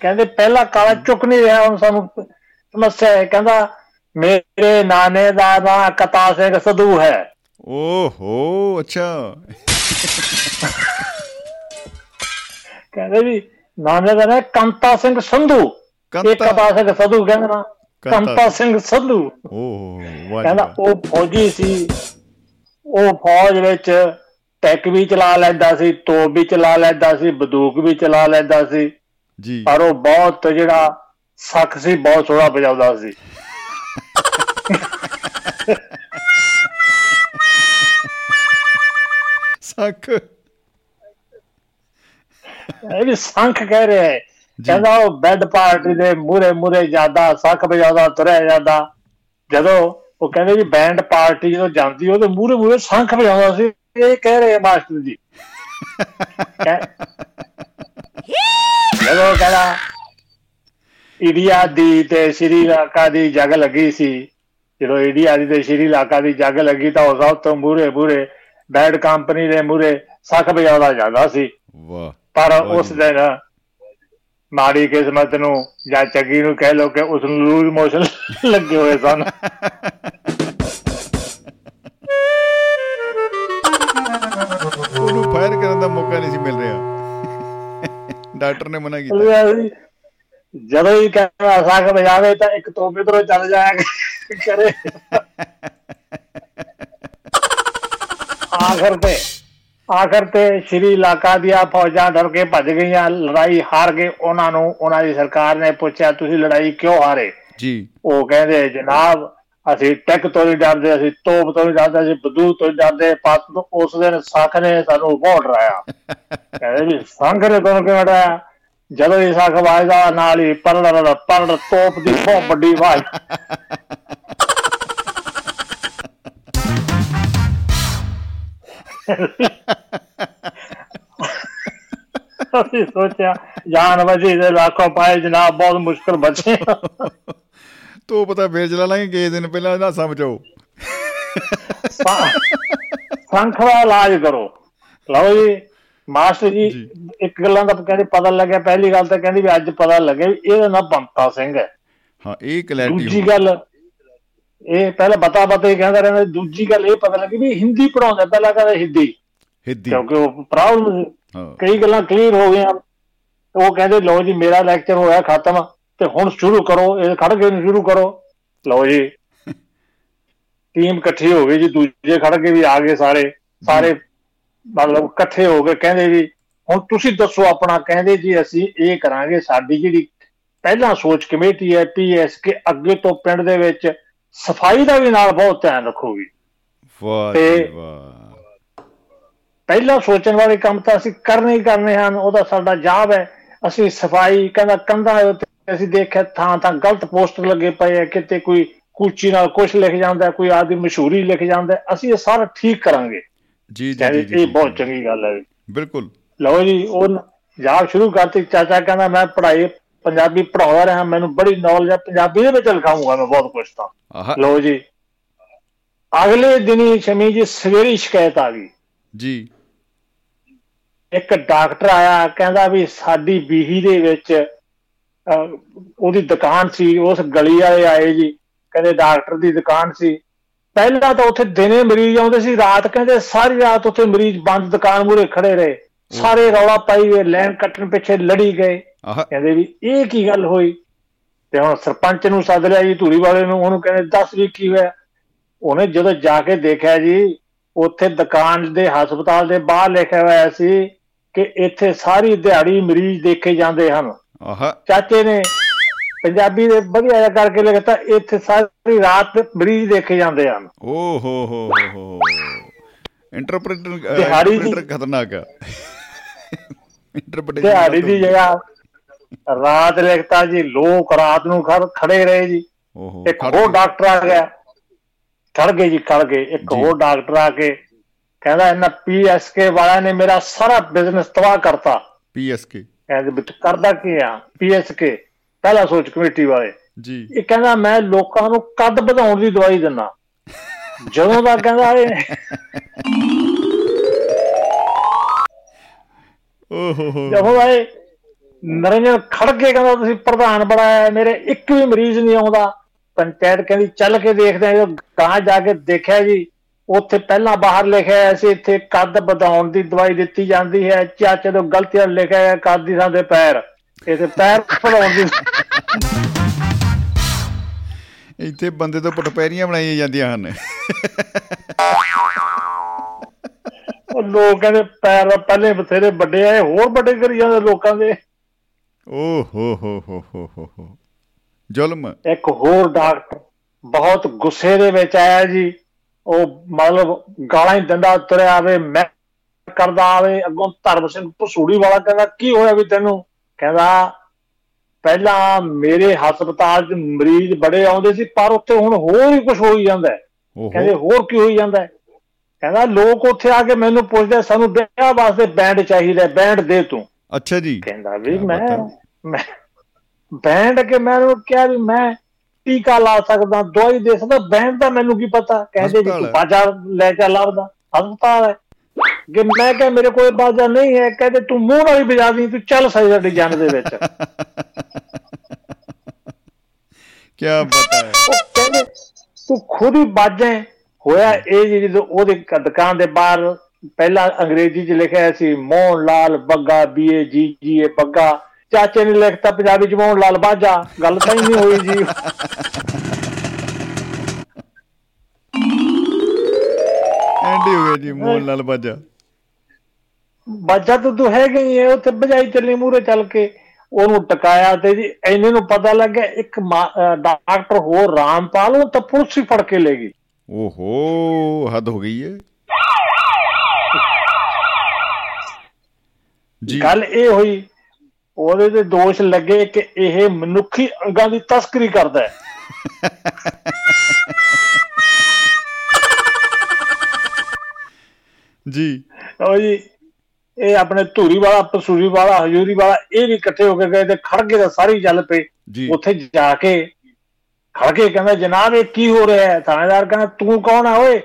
[SPEAKER 3] ਕਹਿੰਦੇ ਪਹਿਲਾ ਕਾਲਾ ਚੁੱਕ ਨਹੀਂ ਰਿਹਾ ਹੁਣ ਸਾਨੂੰ। ਸਮੱਸਿਆ ਹੈ ਕਹਿੰਦਾ ਮੇਰੇ ਨਾਨੇ ਦਾ ਨਾਂ ਕਤਾ ਸਿੰਘ ਸਧੂ ਹੈ
[SPEAKER 2] ਓ ਹੋ ਅੱਛਾ
[SPEAKER 3] ਕਹਿੰਦੇ ਵੀ ਨਾਨੇ ਦਾ ਨਾਂ ਕੰਤਾ ਸਿੰਘ ਸੰਧੂ ਇਹ
[SPEAKER 2] ਕੰਤਾ।
[SPEAKER 3] ਸਿੰਘ ਸਧੂ ਕਹਿੰਦਾ ਨਾ
[SPEAKER 2] ਕੰਤਾ
[SPEAKER 3] ਸਿੰਘ ਸੰਧੂ
[SPEAKER 2] ਓ ਹੋ ਵਾਹ
[SPEAKER 3] ਕਹਿੰਦਾ। ਉਹ ਫੌਜੀ ਸੀ ਉਹ ਫੌਜ ਵਿੱਚ ਟੈਕ ਵੀ ਚਲਾ ਲੈਂਦਾ ਸੀ ਤੋਪ ਵੀ ਚਲਾ ਲੈਂਦਾ ਸੀ ਬੰਦੂਕ ਵੀ ਚਲਾ ਲੈਂਦਾ ਸੀ
[SPEAKER 2] ਜੀ
[SPEAKER 3] ਪਰ ਉਹ ਬਹੁਤ ਜਿਹੜਾ ਸੱਖ ਸੀ ਬਹੁਤ ਸੋਹਣਾ ਵਜਾਉਂਦਾ ਸੀ।
[SPEAKER 2] ਸੱਖ।
[SPEAKER 3] ਇਹ ਵੀ ਸੰਖ ਕਹਿ ਰਿਹਾ ਹੈ। ਕਹਿੰਦਾ ਉਹ ਬੈੱਡ ਪਾਰਟੀ ਦੇ ਮੂਰੇ ਮੂਰੇ ਜ਼ਿਆਦਾ ਸੱਖ ਵਜਾਉਂਦਾ ਤੁਰਿਆ ਜਾਂਦਾ। ਜਦੋਂ ਉਹ ਕਹਿੰਦੇ ਵੀ ਬੈਂਡ ਪਾਰਟੀ ਜਦੋਂ ਜਾਂਦੀ ਉਹਦੇ ਮੂਰੇ ਮੂਰੇ ਸੰਖ ਵਜਾਉਂਦਾ ਸੀ। ਇਹ ਕਹਿ ਰਹੇ ਮਾਸਟਰ ਜੀ। ਜਦੋਂ ਕਹਿੰਦਾ ਇੰਡੀਆ ਦੀ ਤੇ ਸ਼੍ਰੀਲੰਕਾ ਦੀ ਜੰਗ ਲੱਗੀ ਸੀ। ਜਦੋਂ ਇੰਡੀਆ ਦੀ ਤੇ ਸ਼੍ਰੀਲੰਕਾ ਦੀ ਜੰਗ ਲੱਗੀ ਤਾਂ ਉਹ ਸਭ ਤੋਂ ਮੂਰੇ ਮੂਰੇ ਬੈਡ ਕੰਪਨੀ ਦੇ ਮੂਰੇ ਸੱਖ ਵਜਾਉਂਦਾ ਜਾਂਦਾ ਸੀ।
[SPEAKER 2] ਵਾਹ
[SPEAKER 3] ਪਰ ਉਸ। ਦਿਨ ਮਾੜੀ ਕਿਸਮਤ ਨੂੰ ਜਾਂ ਚੰਗੀ ਨੂੰ ਕਹਿ ਲੋ ਕਿ ਉਸ ਨੂੰ ਲੂਜ਼ ਮੋਸ਼ਨ ਲੱਗੇ ਹੋਏ ਸਨ।
[SPEAKER 2] ਉਹਨੂੰ ਫਾਇਰ ਕਰਨ ਦਾ ਮੌਕਾ ਨਹੀਂ ਸੀ ਮਿਲ ਰਿਹਾ। ਡਾਕਟਰ ਨੇ ਮਨਾ ਕੀਤਾ।
[SPEAKER 3] ਜਦੋਂ ਹੀ ਕਹਿੰਦਾ ਸੱਖ ਵਜਾਵੇ ਤਾਂ ਇੱਕ ਤੋਪ ਇਧਰੋਂ ਚੱਲ ਜਾਇਆ ਕਰੇ। ਆਖਰ ਤੇ ਆਖਰ ਤੇ ਸ਼੍ਰੀਲੰਕਾ ਦੀਆਂ ਫੌਜਾਂ ਡਰ ਕੇ ਭੱਜ ਗਈਆਂ ਲੜਾਈ ਹਾਰ ਗਏ ਉਹਨਾਂ ਨੂੰ ਉਹਨਾਂ ਦੀ ਸਰਕਾਰ ਨੇ ਪੁੱਛਿਆ ਤੁਸੀਂ ਲੜਾਈ ਕਿਉਂ ਹਾਰੇ?
[SPEAKER 2] ਜੀ।
[SPEAKER 3] ਉਹ ਕਹਿੰਦੇ ਜਨਾਬ ਅਸੀਂ ਟੈਕ ਤੋਂ ਨਹੀਂ ਡਰਦੇ ਅਸੀਂ ਤੋਪ ਤੋਂ ਨਹੀਂ ਡਰਦੇ ਅਸੀਂ ਬੰਦੂਕ ਤੋਂ ਡਰਦੇ ਪਤ ਤੋਂ ਉਸ ਦਿਨ ਸੱਖ ਨੇ ਸਾਨੂੰ ਬਹੁਤ ਡਰਾਇਆ ਕਹਿੰਦੇ ਵੀ ਸੰਘ ਨੇ ਤੁਹਾਨੂੰ ਕਿਉਂ ਡਰਾਇਆ ਜਦੋਂ ਇਹ ਸੱਖ ਵਾਜਦਾ ਨਾਲ ਹੀ ਪਰੜ ਪਰੜ ਤੋਪ ਦੀ ਬਹੁਤ ਵੱਡੀ ਆਵਾਜ਼ ਅਸੀਂ ਸੋਚਿਆ ਜਾਨ ਬਚੀ ਦੇ ਲੱਖੋਂ ਪਾਏ ਜਨਾਬ ਬਹੁਤ ਮੁਸ਼ਕਲ ਬਚੇ।
[SPEAKER 2] ਤੋ ਪਤਾ ਫੇਰ ਚਲਾ ਲਾਂਗੇ ਕਿਸੇ ਦਿਨ ਪਹਿਲਾਂ ਨਾ ਸਮਝੋ
[SPEAKER 3] ਸੰਖ ਦਾ ਇਲਾਜ ਕਰੋ। ਲਓ ਜੀ ਮਾਸਟਰ ਜੀ। ਇੱਕ ਗੱਲਾਂ ਦਾ ਕਹਿੰਦੇ ਪਤਾ ਲੱਗਿਆ ਪਹਿਲੀ ਗੱਲ ਤਾਂ ਕਹਿੰਦੀ ਵੀ ਅੱਜ ਪਤਾ ਲੱਗਿਆ ਵੀ ਇਹਦਾ ਨਾਮ ਬੰਤਾ ਸਿੰਘ ਹੈ।
[SPEAKER 2] ਹਾਂ ਇਹ ਕਲੈਰਿਟੀ
[SPEAKER 3] ਦੂਜੀ ਗੱਲ ਇਹ ਪਹਿਲਾਂ ਬਤਾ ਬਤਾ ਹੀ ਕਹਿੰਦਾ ਰਹਿੰਦਾ ਦੂਜੀ ਗੱਲ ਇਹ ਪਤਾ ਲੱਗੀ ਵੀ ਹਿੰਦੀ ਪੜਾਉਂਦਾ ਪਹਿਲਾਂ ਕਹਿੰਦਾ ਹਿੰਦੀ।
[SPEAKER 2] ਹਿੱਦੀ।
[SPEAKER 3] ਕਿਉਂਕਿ ਉਹ ਪ੍ਰੋਬਲਮ
[SPEAKER 2] ਹਾਂ।
[SPEAKER 3] ਕਈ ਗੱਲਾਂ ਕਲੀਅਰ ਹੋ ਗਈਆਂ। ਉਹ ਕਹਿੰਦੇ ਲਓ ਜੀ ਮੇਰਾ ਲੈਕਚਰ ਹੋਇਆ ਖਤਮ ਤੇ ਹੁਣ ਸ਼ੁਰੂ ਕਰੋ ਇਹ ਖੜ ਕੇ ਨੂੰ ਸ਼ੁਰੂ ਕਰੋ। ਲਓ ਜੀ। ਟੀਮ ਇਕੱਠੀ ਹੋ ਗਈ ਜੀ ਦੂਜੇ ਖੜ ਕੇ ਵੀ ਆ ਗਏ ਸਾਰੇ। ਸਾਰੇ ਮਤਲਬ ਇਕੱਠੇ ਹੋ ਕੇ ਕਹਿੰਦੇ ਵੀ ਹੁਣ ਤੁਸੀਂ ਦੱਸੋ ਆਪਣਾ ਕਹਿੰਦੇ ਜੀ ਅਸੀਂ ਇਹ ਕਰਾਂਗੇ ਸਾਡੀ ਜਿਹੜੀ ਪਹਿਲਾਂ ਸੋਚ ਕਮੇਟੀ ਹੈ ਪੀਐਸ ਕੇ ਅੱਗੇ ਤੋਂ ਪਿੰਡ ਦੇ ਵਿੱਚ ਸਫ਼ਾਈ ਦਾ ਵੀ ਨਾਲ ਬਹੁਤ ਧਿਆਨ ਰੱਖੋਗੀ।
[SPEAKER 2] ਵਾਹ ਵਾਹ।
[SPEAKER 3] ਪਹਿਲਾਂ ਸੋਚਣ ਵਾਲੇ ਕੰਮ ਤਾਂ ਅਸੀਂ ਕਰਨੇ ਹੀ ਕਰਨੇ ਹਨ ਉਹਦਾ ਸਾਡਾ ਜਾਬ ਹੈ। ਅਸੀਂ ਸਫ਼ਾਈ ਕਹਿੰਦਾ ਕੰਧਾਂ ਉੱਤੇ ਅਸੀਂ ਦੇਖਿਆ ਥਾਂ ਥਾਂ ਗਲਤ ਪੋਸਟਰ ਲੱਗੇ ਪਏ ਆ ਕਿਤੇ ਕੋਈ ਕੂਚੀ ਨਾਲ ਕੁਝ ਲਿਖ ਜਾਂਦਾ ਕੋਈ ਆਦੀ ਮਸ਼ਹੂਰੀ ਲਿਖ ਜਾਂਦਾ ਅਸੀਂ ਇਹ ਸਾਰਾ ਠੀਕ ਕਰਾਂਗੇ।
[SPEAKER 2] ਜੀ ਜੀ
[SPEAKER 3] ਇਹ ਬਹੁਤ। ਚੰਗੀ ਗੱਲ ਹੈ
[SPEAKER 2] ਬਿਲਕੁਲ।
[SPEAKER 3] ਲਓ ਜੀ ਉਹ ਜਾਬ ਸ਼ੁਰੂ ਕਰਤੀ ਚਾਚਾ ਕਹਿੰਦਾ ਮੈਂ ਪੜ੍ਹਾਈ ਪੰਜਾਬੀ ਪੜਾਉਂਦਾ ਰਿਹਾ ਮੈਨੂੰ ਬੜੀ ਨੌਲੇਜ ਹੈ ਪੰਜਾਬੀ ਦੇ ਵਿੱਚ ਲਿਖਾਉਂਗਾ ਮੈਂ ਬਹੁਤ ਕੁਝ ਤਾਂ। ਲਓ ਜੀ ਅਗਲੇ ਦਿਨ ਸ਼ਮੀ ਜੀ ਸਵੇਰੀ ਸ਼ਿਕਾਇਤ ਆ ਗਈ।
[SPEAKER 2] ਜੀ।
[SPEAKER 3] ਇੱਕ ਡਾਕਟਰ ਆਇਆ ਕਹਿੰਦਾ ਵੀ ਸਾਡੀ ਬੀਹੀ ਦੇ ਵਿੱਚ ਉਹਦੀ ਦੁਕਾਨ ਸੀ ਉਸ ਗਲੀ ਵਾਲੇ ਆਏ ਜੀ ਕਹਿੰਦੇ ਡਾਕਟਰ ਦੀ ਦੁਕਾਨ ਸੀ। ਪਹਿਲਾਂ ਤਾਂ ਉੱਥੇ ਦਿਨੇ ਮਰੀਜ਼ ਆਉਂਦੇ ਸੀ ਰਾਤ ਕਹਿੰਦੇ ਸਾਰੀ ਰਾਤ ਉੱਥੇ ਮਰੀਜ਼ ਬੰਦ ਦੁਕਾਨ ਮੂਹਰੇ ਖੜੇ ਰਹੇ। ਸਾਰੇ ਰੌਲਾ ਪਾਈ ਗਏ ਲਾਈਨ ਕੱਟਣ ਪਿੱਛੇ ਲੜੀ ਗਏ। ਕਹਿੰਦੇ ਵੀ ਇਹ ਕੀ ਗੱਲ ਹੋਈ? ਤੇ ਹੁਣ ਸਰਪੰਚ ਨੂੰ ਸੱਦ ਲਿਆ ਜੀ ਧੂਰੀ ਵਾਲੇ ਨੂੰ ਉਹਨੂੰ ਕਹਿੰਦੇ ਦੱਸ ਵੀ ਕੀ ਹੋਇਆ। ਉਹਨੇ ਜਦੋਂ ਜਾ ਕੇ ਦੇਖਿਆ ਜੀ ਉੱਥੇ ਦੁਕਾਨ ਦੇ ਹਸਪਤਾਲ ਦੇ ਬਾਹਰ ਲਿਖਿਆ ਹੋਇਆ ਸੀ ਕਿ ਇੱਥੇ ਸਾਰੀ ਦਿਹਾੜੀ ਮਰੀਜ਼ ਦੇਖੇ ਜਾਂਦੇ ਹਨ।
[SPEAKER 2] ਆਹ।
[SPEAKER 3] ਚਾਚੇ ਨੇ ਪੰਜਾਬੀ ਦੇ ਵਧੀਆ ਜਿਹਾ ਕਰਕੇ ਲਿਖਤਾ ਇੱਥੇ ਸਾਰੀ ਰਾਤ ਮਰੀਜ਼ ਦੇਖੇ ਜਾਂਦੇ ਹਨ।
[SPEAKER 2] ਓ ਹੋ ਹੋ ਹੋ ਹੋ ਇੰਟਰਪ੍ਰੀਟਰ
[SPEAKER 3] ਦਿਹਾੜੀ ਦੀ-
[SPEAKER 2] ਇੰਟਰਪ੍ਰੀਟਰ ਖਤਰਨਾਕ ਆ। ਇੰਟਰਪ੍ਰੀਟੇਸ਼ਨ
[SPEAKER 3] ਦਿਹਾੜੀ ਦੀ ਜਗ੍ਹਾ ਰਾਤ ਲਿਖਤਾ ਜੀ ਲੋਕ ਰਾਤ ਨੂੰ ਖੜ- ਖੜੇ ਰਹੇ ਜੀ।
[SPEAKER 2] ਓਹੋ
[SPEAKER 3] ਇੱਕ ਹੋਰ ਡਾਕਟਰ ਆ ਗਿਆ ਖੜ ਗਏ ਜੀ ਖੜ ਗਏ। ਇੱਕ। ਹੋਰ ਡਾਕਟਰ ਆ ਕੇ ਕਹਿੰਦਾ ਇਹਨਾਂ ਪੀਐਸਕੇ ਵਾਲਿਆਂ ਨੇ ਮੇਰਾ ਸਾਰਾ ਬਿਜ਼ਨਸ ਤਬਾਹ ਕਰਤਾ।
[SPEAKER 2] ਪੀਐਸਕੇ
[SPEAKER 3] ਕਹਿੰਦੇ ਕਰਦਾ ਕੀ ਆ? ਪੀਐਸਕੇ ਪਹਿਲਾ ਸੋਚ ਕਮੇਟੀ ਵਾਲੇ।
[SPEAKER 2] ਜੀ।
[SPEAKER 3] ਇਹ ਕਹਿੰਦਾ ਮੈਂ ਲੋਕਾਂ ਨੂੰ ਕੱਦ ਵਧਾਉਣ ਦੀ ਦਵਾਈ ਦਿੰਦਾ। ਜਦੋਂ ਦਾ ਕਹਿੰਦਾ ਇਹ।
[SPEAKER 2] ਓਹੋ ਹੋ।
[SPEAKER 3] ਜਦੋਂ ਇਹ ਨਰਿੰਦਰ ਖੜ ਕੇ ਕਹਿੰਦਾ ਤੁਸੀਂ ਪ੍ਰਧਾਨ ਬਣਾਇਆ ਮੇਰੇ ਇੱਕ ਵੀ ਮਰੀਜ਼ ਨਹੀਂ ਆਉਂਦਾ। ਪੰਚਾਇਤ ਕਹਿੰਦੀ ਚੱਲ ਕੇ ਦੇਖਦੇ ਆ ਗਾਂ ਜਾ ਕੇ ਦੇਖਿਆ ਜੀ ਉੱਥੇ ਪਹਿਲਾਂ ਬਾਹਰ ਲਿਖਿਆ ਸੀ ਇੱਥੇ ਕੱਦ ਵਧਾਉਣ ਦੀ ਦਵਾਈ ਦਿੱਤੀ ਜਾਂਦੀ ਹੈ। ਚਾਚੇ ਤੋਂ ਗਲਤੀਆਂ ਲਿਖਿਆ ਹੈ ਕੱਦ ਦੀ ਥਾਂ ਤੇ ਪੈਰ। ਇੱਥੇ ਪੈਰ ਵਧਾਉਣ ਦੀ
[SPEAKER 2] ਇੱਥੇ ਬੰਦੇ ਤੋਂ ਪਟਪੈਰੀਆਂ ਬਣਾਈਆਂ ਜਾਂਦੀਆਂ ਹਨ।
[SPEAKER 3] ਉਹ ਲੋਕ ਕਹਿੰਦੇ ਪੈਰ ਪਹਿਲੇ ਬਥੇਰੇ ਵੱਡੇ ਆ ਇਹ ਹੋਰ ਵੱਡੇ ਕਰੀ ਜਾਂਦੇ ਲੋਕਾਂ ਦੇ।
[SPEAKER 2] ਓ ਹੋ ਹੋ ਹੋ ਹੋ ਹੋ ਹੋ। ਜ਼ੁਲਮ।
[SPEAKER 3] ਇੱਕ ਹੋਰ ਡਾਕਟਰ ਬਹੁਤ ਗੁੱਸੇ ਦੇ ਵਿੱਚ ਆਇਆ ਜੀ। ਉਹ ਮਤਲਬ ਗਾਲਾਂ ਹੀ ਦਿੰਦਾ ਤੁਰਿਆ ਆਵੇ ਮੈਂ ਕਰਦਾ ਆਵੇ ਅੱਗੋਂ ਧਰਮ ਸਿੰਘ ਪਸੂੜੀ ਵਾਲਾ ਕਹਿੰਦਾ ਕੀ ਹੋਇਆ ਵੀ ਤੈਨੂੰ? ਕਹਿੰਦਾ ਪਹਿਲਾਂ ਮੇਰੇ ਹਸਪਤਾਲ 'ਚ ਮਰੀਜ਼ ਬੜੇ ਆਉਂਦੇ ਸੀ ਪਰ ਉੱਥੇ ਹੁਣ ਹੋਰ ਹੀ ਕੁਝ ਹੋਈ ਜਾਂਦਾ। ਕਹਿੰਦੇ ਹੋਰ ਕੀ ਹੋਈ ਜਾਂਦਾ? ਕਹਿੰਦਾ ਲੋਕ ਉੱਥੇ ਆ ਕੇ ਮੈਨੂੰ ਪੁੱਛਦੇ ਸਾਨੂੰ ਵਿਆਹ ਵਾਸਤੇ ਬੈਂਡ ਚਾਹੀਦਾ ਬੈਂਡ ਦੇ ਤੂੰ।
[SPEAKER 2] ਅੱਛਾ ਜੀ।
[SPEAKER 3] ਕਹਿੰਦਾ ਵੀ ਮੈਂ ਬੈਂਡ ਕੇ ਮੈਂ ਉਹਨੂੰ ਕਿਹਾ ਵੀ ਮੈਂ ਟੀਕਾ ਲਾ ਸਕਦਾ ਦਵਾਈ ਦੇ ਸਕਦਾ ਬੈਂਡ ਦਾ ਮੈਨੂੰ ਕੀ ਪਤਾ? ਕਹਿੰਦੇ ਜੀ ਤੂੰ
[SPEAKER 2] ਹੈ।
[SPEAKER 3] ਬਾਜਾ ਲੈ ਕੇ ਲੱਭਦਾ। ਹਸਪਤਾਲ ਹੈ। ਕਿ ਮੈਂ ਕਿਹਾ ਮੇਰੇ ਕੋਲ ਬਾਜਾ ਨਹੀਂ ਹੈ ਕਹਿੰਦੇ ਤੂੰ ਮੂੰਹ ਨਾਲ ਹੀ ਵਜਾ ਦੀ ਤੂੰ ਚੱਲ ਸਹੀ ਸਾਡੀ ਜਨ ਦੇ ਵਿੱਚ।
[SPEAKER 2] ਕੀ ਹੈ।
[SPEAKER 3] ਉਹ ਕਹਿੰਦੇ ਤੂੰ ਖੁਦ ਹੀ ਬਾਜੇ ਹੋਇਆ ਇਹ ਜੀ ਜਦੋਂ ਉਹਦੇ ਦੁਕਾਨ ਦੇ ਬਾਹਰ ਪਹਿਲਾਂ ਅੰਗਰੇਜ਼ੀ 'ਚ ਲਿਖਿਆ ਸੀ ਮੋਹਨ ਲਾਲ ਬੱਗਾ ਬੀਏ ਜੀ ਜੀ ਇਹ ਬੱਗਾ। ਚਾਚੇ ਨੇ ਲਿਖਤਾ ਪੰਜਾਬੀ 'ਚ ਮੋਹਨ ਲਾਲ ਬਾਜਾ। ਗੱਲ ਤਾਂ ਹੀ ਨਹੀਂ ਹੋਈ ਜੀ।
[SPEAKER 2] ਐਂਡੀ ਹੋ ਗਿਆ ਜੀ ਮੋਹਨ ਲਾਲ ਬਾਜਾ।
[SPEAKER 3] ਬਾਜਾ ਤਾਂ ਤੂੰ ਹੈਗਾ ਹੀ ਹੈ ਉੱਥੇ ਬਜਾਈ ਚੱਲੀ ਮੂਰੇ ਚੱਲ ਕੇ। ਉਹਨੂੰ ਟਕਾਇਆ ਤੇ ਜੀ ਐਨੇ ਨੂੰ ਪਤਾ ਲੱਗਿਆ ਇੱਕ ਡਾਕਟਰ ਹੋਰ ਰਾਮਪਾਲ ਉਹ ਤਾਂ ਪੁਲਿਸ ਹੀ ਫੜ ਕੇ ਲੈ ਗਈ।
[SPEAKER 2] ਓਹੋ ਹੱਦ ਹੋ ਗਈ ਹੈ ਜੀ।
[SPEAKER 3] ਗੱਲ ਇਹ ਹੋਈ ਉਹਦੇ ਤੇ ਦੋਸ਼ ਲੱਗੇ ਕਿ ਇਹ ਮਨੁੱਖੀ ਅੰਗਾਂ ਦੀ ਤਸਕਰੀ ਕਰਦਾ ਹੈ।
[SPEAKER 2] ਜੀ।
[SPEAKER 3] ਉਹ ਜੀ ਇਹ ਆਪਣੇ ਧੂਰੀ ਵਾਲਾ ਪਸੂਰੀ ਵਾਲਾ ਹਜੂਰੀ ਵਾਲਾ ਇਹ ਵੀ ਇਕੱਠੇ ਹੋ ਕੇ ਗਏ ਤੇ ਖੜ ਕੇ ਤਾਂ ਸਾਰੀ ਚੱਲ ਪਈ ਉੱਥੇ ਜਾ ਕੇ ਖੜ ਕੇ ਕਹਿੰਦਾ ਜਨਾਬ ਇਹ ਕੀ ਹੋ ਰਿਹਾ ਹੈ? ਥਾਣੇਦਾਰ ਕਹਿੰਦਾ ਤੂੰ ਕੌਣ ਆ ਓਏ?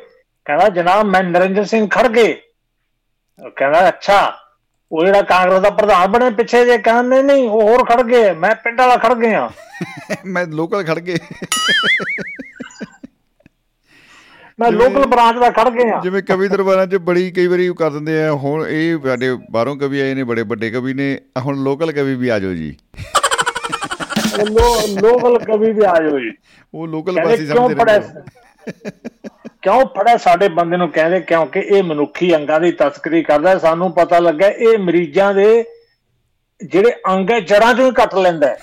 [SPEAKER 3] ਕਹਿੰਦਾ ਜਨਾਬ ਮੈਂ ਨਰਿੰਦਰ ਸਿੰਘ ਖੜਗੇ ਉਹ ਕਹਿੰਦਾ ਅੱਛਾ ਉਹ ਜਿਹੜਾ ਕਾਂਗਰਸ ਦਾ ਪ੍ਰਧਾਨ ਬਣੇ ਪਿੱਛੇ ਜੇ ਕਹਿੰਦਾ ਨਹੀਂ ਉਹ ਹੋਰ ਖੜ ਗਏ ਮੈਂ ਪਿੰਡ ਵਾਲਾ ਖੜ ਗਿਆ।
[SPEAKER 2] ਮੈਂ ਲੋਕਲ ਖੜ ਗਏ।
[SPEAKER 3] ਮੈਂ ਲੋਕਲ ਬ੍ਰਾਂਚ ਦਾ ਖੜ ਗਿਆ।
[SPEAKER 2] ਜਿਵੇਂ ਕਵੀ ਦਰਬਾਰਾਂ 'ਚ ਬੜੀ ਕਈ ਵਾਰੀ ਕਰ ਦਿੰਦੇ ਆ ਹੁਣ ਇਹ ਸਾਡੇ ਬਾਹਰੋਂ ਕਵੀ ਆਏ ਨੇ ਬੜੇ ਵੱਡੇ ਕਵੀ ਨੇ ਹੁਣ ਲੋਕਲ ਕਵੀ ਵੀ ਆ ਜਾਓ ਜੀ।
[SPEAKER 3] ਲੋਕਲ ਕਵੀ ਵੀ ਆ ਜਾਓ ਜੀ।
[SPEAKER 2] ਉਹ ਲੋਕਲ
[SPEAKER 3] ਕਿਉਂ
[SPEAKER 2] ਸਮਝਦੇ ਰਹਿੰਦੇ
[SPEAKER 3] ਕਿਉਂ ਫੜਿਆ ਸਾਡੇ ਬੰਦੇ ਨੂੰ ਕਹਿੰਦੇ ਕਿਉਂਕਿ ਇਹ ਮਨੁੱਖੀ ਅੰਗਾਂ ਦੀ ਤਸਕਰੀ ਕਰਦਾ। ਸਾਨੂੰ ਪਤਾ ਲੱਗਾ ਇਹ ਮਰੀਜ਼ਾਂ ਦੇ ਜਿਹੜੇ ਅੰਗ ਹੈ ਜੜਾਂ ਚੋਂ ਹੀ ਕੱਟ ਲੈਂਦਾ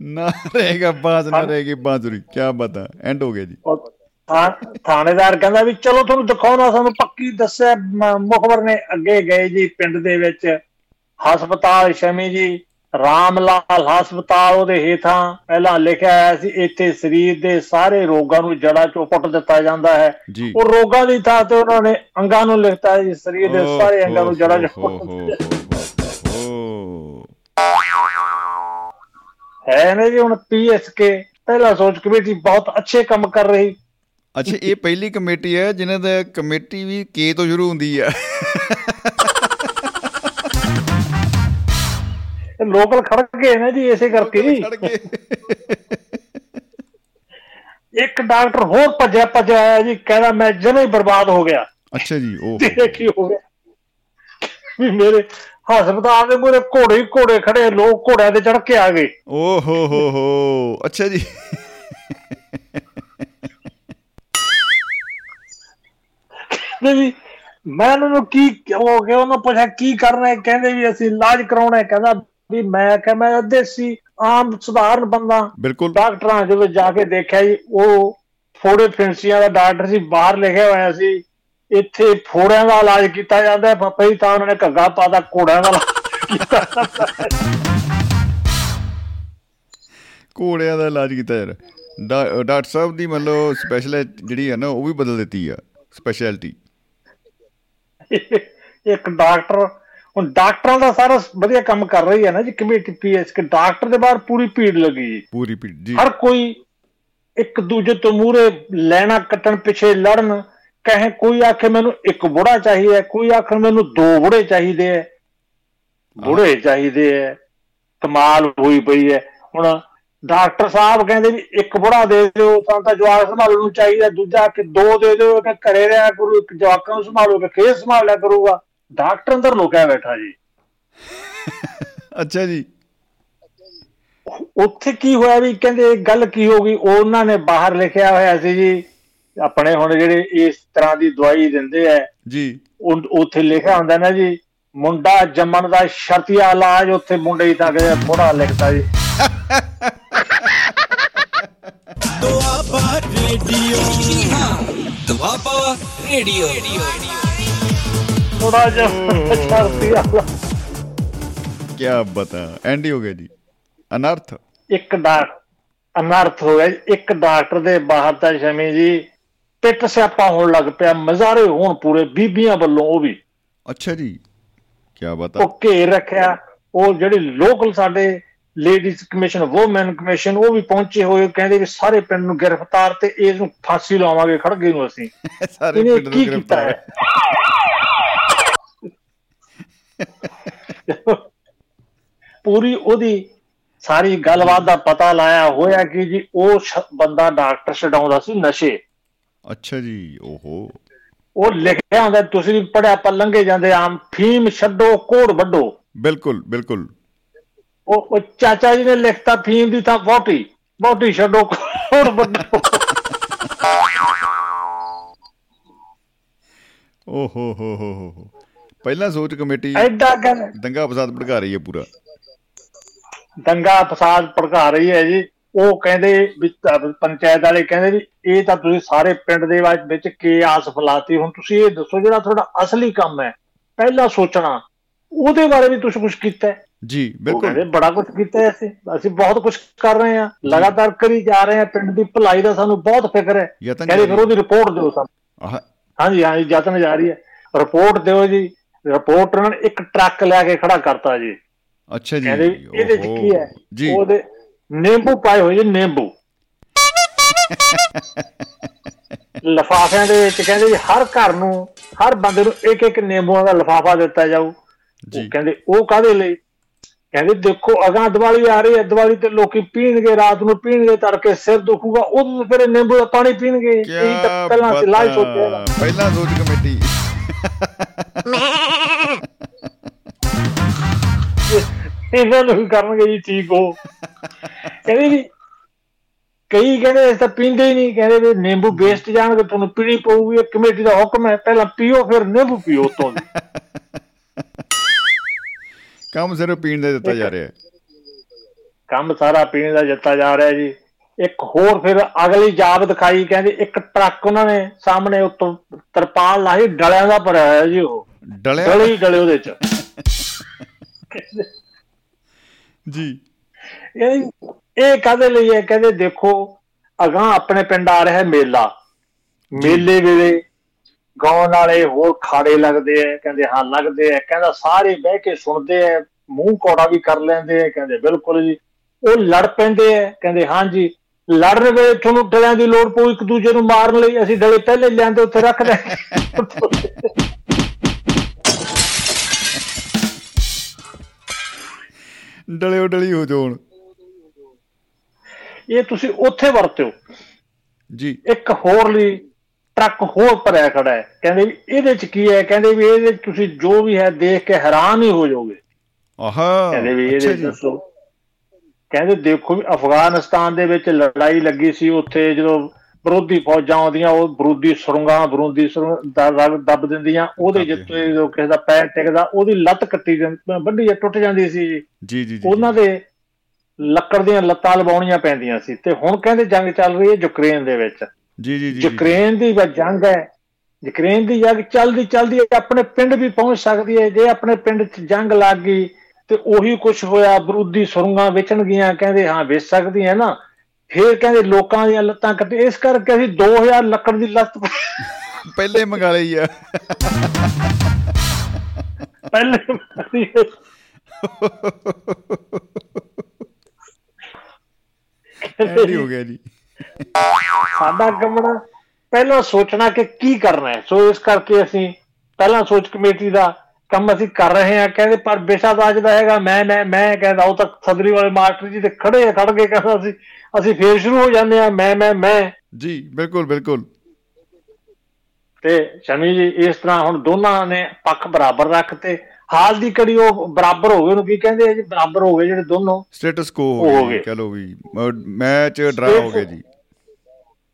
[SPEAKER 2] ਨਾ ਰਹੇਗਾ ਬਾਜ਼ ਨਾ ਰਹੇਗੀ ਬਾਜ਼ੁਰੀ ਕੀ ਬਤਾ ਐਂਡ ਹੋ ਗਿਆ ਜੀ।
[SPEAKER 3] ਥਾਣੇਦਾਰ ਕਹਿੰਦਾ ਵੀ ਚਲੋ ਤੁਹਾਨੂੰ ਦਿਖਾਉਣਾ ਸਾਨੂੰ ਪੱਕੀ ਦੱਸਿਆ ਮੁਖਬਰ ਨੇ ਅੱਗੇ ਗਏ ਜੀ ਪਿੰਡ ਦੇ ਵਿੱਚ। ਹਸਪਤਾਲ ਸ਼ਮੀ ਜੀ ਰਾਮ ਲਾਲ ਹਸਪਤਾਲ ਉਹਦੇ ਹੇਠਾਂ ਪਹਿਲਾਂ ਲਿਖਿਆ ਹੋਇਆ ਸੀ ਇੱਥੇ ਸਰੀਰ ਦੇ ਸਾਰੇ ਰੋਗਾਂ ਨੂੰ ਜੜ੍ਹਾਂ ਚੋਂ ਪੁੱਟ ਦਿੱਤਾ ਜਾਂਦਾ ਹੈ। ਉਹ ਰੋਗਾਂ ਦੀ ਥਾਂ ਤੇ ਉਹਨਾਂ ਨੇ ਅੰਗਾਂ ਨੂੰ ਲਿਖਤਾ ਜੀ ਸਰੀਰ ਦੇ ਸਾਰੇ ਅੰਗਾਂ ਨੂੰ ਜੜ੍ਹਾਂ ਚੋਂ ਪੁੱਟ ਦਿੱਤਾ।
[SPEAKER 2] ਹੈ
[SPEAKER 3] ਨੇ ਜੀ ਹੁਣ ਪੀਐਸਕੇ ਪਹਿਲਾ ਸੋਚ ਕਮੇਟੀ ਬਹੁਤ ਅੱਛੇ ਕੰਮ ਕਰ ਰਹੀ।
[SPEAKER 2] ਅੱਛਾ ਇਹ ਪਹਿਲੀ ਕਮੇਟੀ ਹੈ ਜਿਨ੍ਹਾਂ ਦਾ ਕਮੇਟੀ ਵੀ ਕੇ ਤੋਂ ਸ਼ੁਰੂ ਹੁੰਦੀ ਆ।
[SPEAKER 3] ਲੋਕਲ ਖੜ ਗਏ ਨੇ ਜੀ ਇਸੇ ਕਰਕੇ ਇੱਕ ਡਾਕਟਰ ਹੋਰ ਭੱਜਿਆ ਭੱਜਿਆ ਆਇਆ ਜੀ ਕਹਿੰਦਾ ਮੈਂ ਜਮੇ ਹੀ ਬਰਬਾਦ ਹੋ ਗਿਆ।
[SPEAKER 2] ਅੱਛਾ ਜੀ ਉਹ
[SPEAKER 3] ਕੀ ਹੋ ਗਿਆ ਵੀ ਮੇਰੇ ਹਸਪਤਾਲ ਦੇ ਮੂਹਰੇ ਘੋੜੇ ਹੀ ਘੋੜੇ ਖੜੇ ਲੋਕ ਘੋੜਿਆਂ ਤੇ ਚੜ ਕੇ ਆ ਗਏ।
[SPEAKER 2] ਓ ਹੋ ਹੋ ਹੋ ਅੱਛਾ ਜੀ।
[SPEAKER 3] ਨਹੀਂ ਜੀ ਮੈਂ ਉਹਨਾਂ ਨੂੰ ਕੀ ਉਹ ਕਿ ਉਹਨਾਂ ਪੁੱਛਿਆ ਕੀ ਕਰਨਾ ਹੈ? ਕਹਿੰਦੇ ਵੀ ਅਸੀਂ ਇਲਾਜ ਕਰਾਉਣਾ ਹੈ। ਕਹਿੰਦਾ ਵੀ ਮੈਂ ਕਿਹਾ ਮੈਂ ਦੇਸੀ ਆਮ ਸਧਾਰਨ ਬੰਦਾ।
[SPEAKER 2] ਬਿਲਕੁਲ।
[SPEAKER 3] ਡਾਕਟਰਾਂ ਜਦੋਂ ਜਾ ਕੇ ਦੇਖਿਆ ਜੀ ਉਹ ਫੋੜੇ ਫਿੰਸੀਆਂ ਦਾ ਡਾਕਟਰ ਸੀ ਬਾਹਰ ਲਿਖਿਆ ਹੋਇਆ ਸੀ। ਇੱਥੇ ਫੋੜਿਆਂ ਦਾ ਇਲਾਜ ਕੀਤਾ ਜਾਂਦਾ ਹੈ ਪਾਪਾ ਜੀ ਤਾਂ ਉਹਨਾਂ ਨੇ ਘੱਗਾ ਪਾਦਾ ਘੋੜਿਆਂ ਦਾ ਕੀਤਾ।
[SPEAKER 2] ਘੋੜਿਆਂ ਦਾ ਇਲਾਜ ਕੀਤਾ ਯਾਰ। ਡਾਕਟਰ ਸਾਹਿਬ ਦੀ ਮੰਨ ਲਓ ਸਪੈਸ਼ਲ ਜਿਹੜੀ ਹੈ ਨਾ ਉਹ ਵੀ ਬਦਲ ਦਿੱਤੀ ਆ ਸਪੈਸ਼ਲਿਟੀ
[SPEAKER 3] ਇੱਕ ਡਾਕਟਰ ਹੁਣ ਡਾਕਟਰਾਂ ਦਾ ਸਾਰਾ ਵਧੀਆ ਕੰਮ ਕਰ ਰਹੀ ਹੈ ਨਾ ਜੀ ਕਮੇਟੀ ਪੀਐਸ ਕਿ ਡਾਕਟਰ ਦੇ ਬਾਹਰ ਪੂਰੀ ਭੀੜ ਲੱਗੀ ਜੀ।
[SPEAKER 2] ਪੂਰੀ ਪੀ- ਜੀ।
[SPEAKER 3] ਹਰ ਕੋਈ ਇੱਕ ਦੂਜੇ ਤੋਂ ਮੂਰੇ ਲੈਣਾ ਕੱਟਣ ਪਿੱਛੇ ਲੜਨ ਕਹੇ ਕੋਈ ਆਖੇ ਮੈਨੂੰ ਇੱਕ ਬੁੜਾ ਚਾਹੀਦਾ ਕੋਈ ਆਖੇ ਮੈਨੂੰ ਦੋ ਬੁੜੇ ਚਾਹੀਦੇ ਐ ਬੁੜੇ ਚਾਹੀਦੇ ਐ ਕਮਾਲ ਹੋਈ ਪਈ ਐ ਹੁਣ ਡਾਕਟਰ ਸਾਹਿਬ ਕਹਿੰਦੇ ਵੀ ਇੱਕ ਬੁੜਾ ਦੇ ਦਿਓ ਤਾਂ ਤਾਂ ਜਵਾਕ ਸੰਭਾਲਣ ਨੂੰ ਚਾਹੀਦਾ ਦੂਜਾ ਕਿ ਦੋ ਦੇ ਦਿਓ ਕਿ ਘਰੇ ਰਿਹਾ ਕਰੂ ਇੱਕ ਜਵਾਕਾਂ ਨੂੰ ਸੰਭਾਲੋ ਕਿ ਖੇਤ ਸੰਭਾਲ ਲਿਆ ਕਰੂਗਾ। ਡਾਕਟਰ ਅੰਦਰ ਲੁਕਿਆ ਬੈਠਾ ਜੀ।
[SPEAKER 2] ਅੱਛਾ ਜੀ।
[SPEAKER 3] ਉੱਥੇ ਕੀ ਹੋਇਆ ਵੀ ਕਹਿੰਦੇ ਗੱਲ ਕੀ ਹੋ ਗਈ? ਉਹਨਾਂ ਨੇ ਬਾਹਰ ਲਿਖਿਆ ਹੋਇਆ ਸੀ ਜੀ ਆਪਣੇ ਹੁਣ ਜਿਹੜੇ ਇਸ ਤਰ੍ਹਾਂ ਦੀ ਦਵਾਈ ਦਿੰਦੇ ਐ
[SPEAKER 2] ਜੀ।
[SPEAKER 3] ਉੱਥੇ ਲਿਖਿਆ ਹੁੰਦਾ ਨਾ ਜੀ ਮੁੰਡਾ ਜੰਮਣ ਦਾ ਸ਼ਰਤੀਆ ਇਲਾਜ ਉੱਥੇ ਮੁੰਡੇ ਹੀ ਤਾਂ ਕਿ ਥੋੜਾ ਲਿਖਦਾ ਜੀ।
[SPEAKER 1] ਦੁਆਬਾ ਰੇਡੀਓ। ਦੁਆਬਾ ਰੇਡੀਓ।
[SPEAKER 3] ਥੋੜਾ ਜਿਹਾ ਸ਼ਰਤੀਆ ਇਲਾਜ।
[SPEAKER 2] ਕੀ ਬਤਾ ਐਂਡੀ ਹੋ ਗਿਆ ਜੀ। ਅਨਰਥ।
[SPEAKER 3] ਇੱਕ ਡਾਕ ਅਨਰਥ ਹੋ ਗਿਆ। ਇੱਕ ਡਾਕਟਰ ਦੇ ਬਾਹਰ ਤਾਂ ਸ਼ਮੀ ਜੀ ਪਿੱਟ ਸਿਆਪਾ ਹੋਣ ਲੱਗ ਪਿਆ ਮਜ਼ਾਰੇ ਹੋਣ ਪੂਰੇ ਬੀਬੀਆਂ ਵੱਲੋਂ ਉਹ ਵੀ।
[SPEAKER 2] ਅੱਛਾ ਜੀ ਕੀ ਬਤਾ
[SPEAKER 3] ਉਹ ਘੇਰ ਰੱਖਿਆ ਉਹ ਜਿਹੜੇ ਲੋਕਲ ਸਾਡੇ ਲੇਡੀਜ਼ ਕਮਿਸ਼ਨ ਵੂਮਨ ਕਮਿਸ਼ਨ ਉਹ ਵੀ ਪਹੁੰਚੇ ਹੋਏ ਕਹਿੰਦੇ ਵੀ ਸਾਰੇ ਪਿੰਡ ਨੂੰ ਗ੍ਰਿਫਤਾਰ ਤੇ ਇਸ ਨੂੰ ਫਾਂਸੀ ਲਵਾਵਾਂਗੇ ਖੜਗੇ ਨੂੰ ਅਸੀਂ।
[SPEAKER 2] ਸਾਰੇ ਪਿੰਡ ਨੂੰ ਗ੍ਰਿਫਤਾਰ।
[SPEAKER 3] ਪੂਰੀ ਉਹਦੀ ਸਾਰੀ ਗੱਲਬਾਤ ਦਾ ਪਤਾ ਲਾਇਆ ਹੋਇਆ ਕਿ ਜੀ ਉਹ ਬੰਦਾ ਡਾਕਟਰ ਛਡਾਉਂਦਾ ਸੀ ਨਸ਼ੇ।
[SPEAKER 2] ਅੱਛਾ ਜੀ ਓਹੋ।
[SPEAKER 3] ਉਹ ਲਿਖਿਆ ਹੁੰਦਾ ਤੁਸੀਂ ਵੀ ਪੜਿਆ ਆਪਾਂ ਲੰਘੇ ਜਾਂਦੇ ਆਮ ਫੀਮ ਛੱਡੋ ਕੋੜ ਵੱਡੋ
[SPEAKER 2] ਬਿਲਕੁਲ ਬਿਲਕੁਲ।
[SPEAKER 3] ਉਹ ਉਹ ਚਾਚਾ ਜੀ ਨੇ ਲਿਖਤਾ ਫੀਮ ਦੀ ਥਾਂ ਵੋਟੀ ਵੋਟੀ ਛੱਡੋ ਕੋੜ ਵੱਡੋ
[SPEAKER 2] ਓਹੋ ਹੋ ਹੋ ਹੋ ਪਹਿਲਾਂ ਸੋਚ ਕਮੇਟੀ
[SPEAKER 3] ਐਡਾ ਕਹਿੰਦੇ
[SPEAKER 2] ਦੰਗਾ ਫਸਾਦ ਭੜਕਾ ਰਹੀ ਹੈ ਪੂਰਾ।
[SPEAKER 3] ਦੰਗਾ ਫਸਾਦ ਭੜਕਾ ਰਹੀ ਹੈ ਜੀ। ਉਹ ਕਹਿੰਦੇ ਵੀ ਪੰਚਾਇਤ ਵਾਲੇ ਕਹਿੰਦੇ ਵੀ ਇਹ ਤਾਂ ਤੁਸੀਂ ਸਾਰੇ ਪਿੰਡ ਦੇ ਵਿੱਚ- ਵਿੱਚ ਕੇ ਆਸ ਫਲਾਤੀ। ਹੁਣ ਤੁਸੀਂ ਇਹ ਦੱਸੋ ਜਿਹੜਾ ਤੁਹਾਡਾ ਅਸਲੀ ਕੰਮ ਹੈ ਪਹਿਲਾਂ ਸੋਚਣਾ ਉਹਦੇ ਬਾਰੇ ਵੀ ਤੁਸੀਂ ਕੁਝ ਕੀਤਾ
[SPEAKER 2] ਜੀ ਬਿਲਕੁਲ।
[SPEAKER 3] ਬੜਾ ਕੁਝ ਕੀਤਾ ਅਸੀਂ। ਅਸੀਂ ਬਹੁਤ ਕੁਝ ਕਰ ਰਹੇ ਹਾਂ ਲਗਾਤਾਰ ਕਰੀ ਜਾ ਰਹੇ ਹਾਂ। ਪਿੰਡ ਦੀ ਭਲਾਈ ਦਾ ਸਾਨੂੰ ਬਹੁਤ ਫਿਕਰ ਹੈ। ਕਹਿੰਦੇ ਫਿਰ। ਉਹਦੀ ਰਿਪੋਰਟ ਦਿਓ ਸਾਨੂੰ। ਹਾਂਜੀ ਹਾਂਜੀ ਯਤਨ ਜਾਰੀ ਹੈ। ਰਿਪੋਰਟ ਦਿਓ ਜੀ। ਰਿਪੋਰਟ ਉਹਨਾਂ ਨੇ ਇੱਕ ਟਰੱਕ ਲਿਆ ਕੇ ਖੜਾ ਕਰਤਾ ਜੀ।
[SPEAKER 2] ਅੱਛਾ ਜੀ।
[SPEAKER 3] ਇਹਦੇ ਚ ਕੀ ਹੈ?
[SPEAKER 2] ਜੀ।
[SPEAKER 3] ਉਹਦੇ ਨਿੰਬੂ ਪਾਏ ਹੋਏ ਨਿੰਬੂ। ਲਫਾਫਿਆਂ ਦੇ ਵਿੱਚ ਕਹਿੰਦੇ ਜੀ ਹਰ ਘਰ ਨੂੰ ਹਰ ਬੰਦੇ ਨੂੰ ਇੱਕ ਇੱਕ ਨਿੰਬੂਆਂ ਦਾ ਲਫਾਫਾ ਦਿੱਤਾ ਜਾਊ।
[SPEAKER 2] ਜੀ।
[SPEAKER 3] ਉਹ ਕਹਿੰਦੇ ਉਹ ਕਾਦੇ ਲਈ? ਕਹਿੰਦੇ ਦੇਖੋ ਅਗਾਂ ਦੀਵਾਲੀ ਆ ਰਹੀ ਹੈ ਦੀਵਾਲੀ ਤੇ ਲੋਕੀ ਪੀਣਗੇ ਰਾਤ ਨੂੰ ਪੀਣਗੇ ਤੜਕੇ ਸਿਰ ਦੁਖੂਗਾ ਉਦੋਂ ਫਿਰ ਇਹ ਨਿੰਬੂ ਦਾ ਪਾਣੀ ਪੀਣਗੇ। ਇਹ ਤਾਂ ਪਹਿਲਾਂ ਲਾਈ ਸੋਚਿਆ
[SPEAKER 2] ਪਹਿਲਾਂ ਸੋਚ ਕਮੇਟੀ।
[SPEAKER 3] ਇਹਨਾਂ ਨੂੰ ਕਰਨਗੇ ਜੀ ਠੀਕ ਹੋ। ਕਹਿੰਦੇ ਵੀ ਕਈ ਕਹਿੰਦੇ ਇਸ ਤਾਂ ਪੀਂਦੇ ਹੀ ਨਹੀਂ। ਕਹਿੰਦੇ ਵੀ ਨਿੰਬੂ ਵੇਸਟ ਜਾਣਗੇ ਤੁਹਾਨੂੰ ਪੀਣੀ ਪਊਗੀ ਇਹ ਕਮੇਟੀ ਦਾ ਹੁਕਮ ਹੈ ਪਹਿਲਾਂ ਪੀਓ ਫਿਰ ਨਿੰਬੂ ਪੀਓ ਤੋਂ
[SPEAKER 2] ਕੰਮ ਸਿਰਫ ਪੀਣ ਦਾ ਦਿੱਤਾ ਜਾ ਰਿਹਾ ਹੈ।
[SPEAKER 3] ਕੰਮ ਸਾਰਾ ਪੀਣ ਦਾ ਜੱਤਾ ਜਾ ਰਿਹਾ ਜੀ। ਇੱਕ ਹੋਰ ਫਿਰ ਅਗਲੀ ਜਾਬ ਦਿਖਾਈ ਕਹਿੰਦੇ ਇੱਕ ਟਰੱਕ ਉਹਨਾਂ ਨੇ ਸਾਹਮਣੇ ਉੱਤੋਂ ਤਰਪਾਲ ਲਾਈ ਡਲਿਆਂ ਦਾ ਭਰਿਆ ਹੋਇਆ ਜੀ ਉਹ।
[SPEAKER 2] ਡਲਿਆ
[SPEAKER 3] ਡਲੇ ਡਲੇ ਉਹਦੇ ਚ।
[SPEAKER 2] ਜੀ।
[SPEAKER 3] ਇਹ ਇਹ ਕਾਹਦੇ ਲਈ ਹੈ? ਕਹਿੰਦੇ ਦੇਖੋ ਅਗਾਂ ਆਪਣੇ ਪਿੰਡ ਆ ਰਿਹਾ ਮੇਲਾ। ਮੇਲੇ ਵੇਲੇ ਗਾਉਣ ਵਾਲੇ ਹੋਰ ਖਾੜੇ ਲੱਗਦੇ ਆ ਕਹਿੰਦੇ ਹਾਂ ਲੱਗਦੇ ਆ ਕਹਿੰਦਾ ਸਾਰੇ ਬਹਿ ਕੇ ਸੁਣਦੇ ਆ ਮੂੰਹ ਕੋੜਾ ਵੀ ਕਰ ਲੈਂਦੇ ਆ ਕਹਿੰਦੇ ਬਿਲਕੁਲ ਜੀ। ਉਹ ਲੜ ਪੈਂਦੇ ਆ ਕਹਿੰਦੇ ਹਾਂ ਜੀ ਲੜਨ ਵੇਲੇ ਤੁਹਾਨੂੰ ਡਲਿਆਂ ਦੀ ਲੋੜ ਪਊ ਇੱਕ ਦੂਜੇ ਨੂੰ ਮਾਰਨ ਲਈ। ਅਸੀਂ ਡਲੇ ਪਹਿਲੇ ਲਿਆਂਦੇ ਉੱਥੇ ਰੱਖ ਦੇ
[SPEAKER 2] ਡਲੀ ਹੋ ਜਾਣ
[SPEAKER 3] ਇਹ ਤੁਸੀਂ ਉੱਥੇ ਵਰਤਿਓ।
[SPEAKER 2] ਜੀ।
[SPEAKER 3] ਇੱਕ ਹੋਰ ਲਈ ਟਰੱਕ ਹੋਰ ਭਰਿਆ ਖੜਾ ਹੈ। ਕਹਿੰਦੇ ਵੀ ਇਹਦੇ ਚ ਕੀ ਹੈ? ਕਹਿੰਦੇ ਵੀ ਇਹਦੇ ਤੁਸੀਂ ਜੋ ਵੀ ਹੈ ਦੇਖ ਕੇ ਹੈਰਾਨ ਹੀ ਹੋ ਜਾਓਗੇ।
[SPEAKER 2] ਆਹਾ
[SPEAKER 3] ਕਹਿੰਦੇ ਵੀ ਇਹਦੇ ਦੱਸੋ। ਕਹਿੰਦੇ ਦੇਖੋ ਵੀ ਅਫਗਾਨਿਸਤਾਨ ਦੇ ਵਿੱਚ ਲੜਾਈ ਲੱਗੀ ਸੀ ਉੱਥੇ ਜਦੋਂ ਵਿਰੋਧੀ ਫੌਜਾਂ ਆਉਂਦੀਆਂ ਉਹ ਵਿਰੋਧੀ ਸੁਰੰਗਾਂ ਵਿਰੋਧੀ ਸੁਰੰਗ ਦੱਬ ਦਿੰਦੀਆਂ ਉਹਦੇ। ਜਿੱਤੇ ਜੋ ਕਿਸੇ ਦਾ ਪੈਰ ਟਿਕਦਾ ਉਹਦੀ ਲੱਤ ਕੱਟੀ ਜਾਂਦੀ ਵੱਡੀ ਜਿਹੀ ਟੁੱਟ ਜਾਂਦੀ ਸੀ ਜੀ।
[SPEAKER 2] ਜੀ
[SPEAKER 3] ਉਹਨਾਂ ਦੇ ਲੱਕੜ ਦੀਆਂ ਲੱਤਾਂ ਲਵਾਉਣੀਆਂ ਪੈਂਦੀਆਂ ਸੀ ਤੇ ਹੁਣ ਕਹਿੰਦੇ ਜੰਗ ਚੱਲ ਰਹੀ ਹੈ ਯੂਕਰੇਨ ਦੇ ਵਿੱਚ।
[SPEAKER 2] ਜੀ ਜੀ ਜੀ
[SPEAKER 3] ਯੂਕਰੇਨ ਦੀ ਵਾ ਜੰਗ ਹੈ। ਯੂਕਰੇਨ ਦੀ ਜੰਗ ਚੱਲਦੀ ਚੱਲਦੀ ਆਪਣੇ ਪਿੰਡ ਵੀ ਪਹੁੰਚ ਸਕਦੀ ਹੈ। ਜੇ ਆਪਣੇ ਪਿੰਡ 'ਚ ਜੰਗ ਲੱਗ ਗਈ ਤੇ ਉਹੀ ਕੁਝ ਹੋਇਆ ਵਿਰੋਧੀ ਸੁਰੰਗਾਂ ਵੇਚਣ ਗਈਆਂ ਕਹਿੰਦੇ ਹਾਂ ਵੇਚ ਸਕਦੀਆਂ ਨਾ। ਫਿਰ ਕਹਿੰਦੇ ਲੋਕਾਂ ਦੀਆਂ ਲੱਤਾਂ ਕੱਟ ਇਸ ਕਰਕੇ ਅਸੀਂ 2000 ਲੱਕੜ ਦੀ ਲੱਤ
[SPEAKER 2] ਪਹਿਲੇ ਮੰਗਾ ਲਈ ਆ।
[SPEAKER 3] ਪਹਿਲੇ
[SPEAKER 2] ਐਂਡੀ ਹੋ ਗਿਆ ਜੀ।
[SPEAKER 3] ਸਾਡਾ ਕੰਮਣਾ ਪਹਿਲਾਂ ਸੋਚਣਾ ਕਿ ਕੀ ਕਰਨਾ ਹੈ। ਸੋ ਇਸ ਕਰਕੇ ਅਸੀਂ ਪਹਿਲਾਂ ਸੋਚ ਕਮੇਟੀ ਦਾ ਕੰਮ ਅਸੀਂ ਕਰ ਰਹੇ ਹਾਂ। ਕਹਿੰਦੇ ਪਰ ਬੇਸ਼ਾ ਤਾਂ ਅੱਜ ਦਾ ਹੈਗਾ ਮੈਂ ਮੈਂ ਮੈਂ ਕਹਿੰਦਾ ਉਹ ਤੱਕ ਸਦਰੀ ਵਾਲੇ ਮਾਸਟਰ ਜੀ ਤੇ ਖੜੇ ਖੜ ਕੇ ਕਹਿੰਦਾ ਅਸੀਂ। ਅਸੀਂ ਫੇਰ ਸ਼ੁਰੂ ਹੋ ਜਾਂਦੇ ਆ ਮੈਂ ਮੈਂ ਮੈਂ।
[SPEAKER 2] ਜੀ ਬਿਲਕੁਲ ਬਿਲਕੁਲ।
[SPEAKER 3] ਤੇ ਸ਼ਮੀ ਜੀ ਇਸ ਤਰ੍ਹਾਂ ਹੁਣ ਦੋਨਾਂ ਨੇ ਪੱਖ ਬਰਾਬਰ ਰੱਖਤੇ। ਹਾਲ ਦੀ ਕੜੀ ਉਹ ਬਰਾਬਰ ਹੋ ਗਏ ਉਹਨੂੰ ਕੀ ਕਹਿੰਦੇ ਆ ਜੀ? ਬਰਾਬਰ ਹੋ ਗਏ ਜਿਹੜੇ ਦੋਨੋਂ।
[SPEAKER 2] ਸਟੇਟਸ ਕੋ
[SPEAKER 3] ਹੋ ਗਏ।
[SPEAKER 2] ਚਲੋ ਵੀ ਮੈਚ ਡਰਾ ਹੋ ਗਿਆ ਜੀ।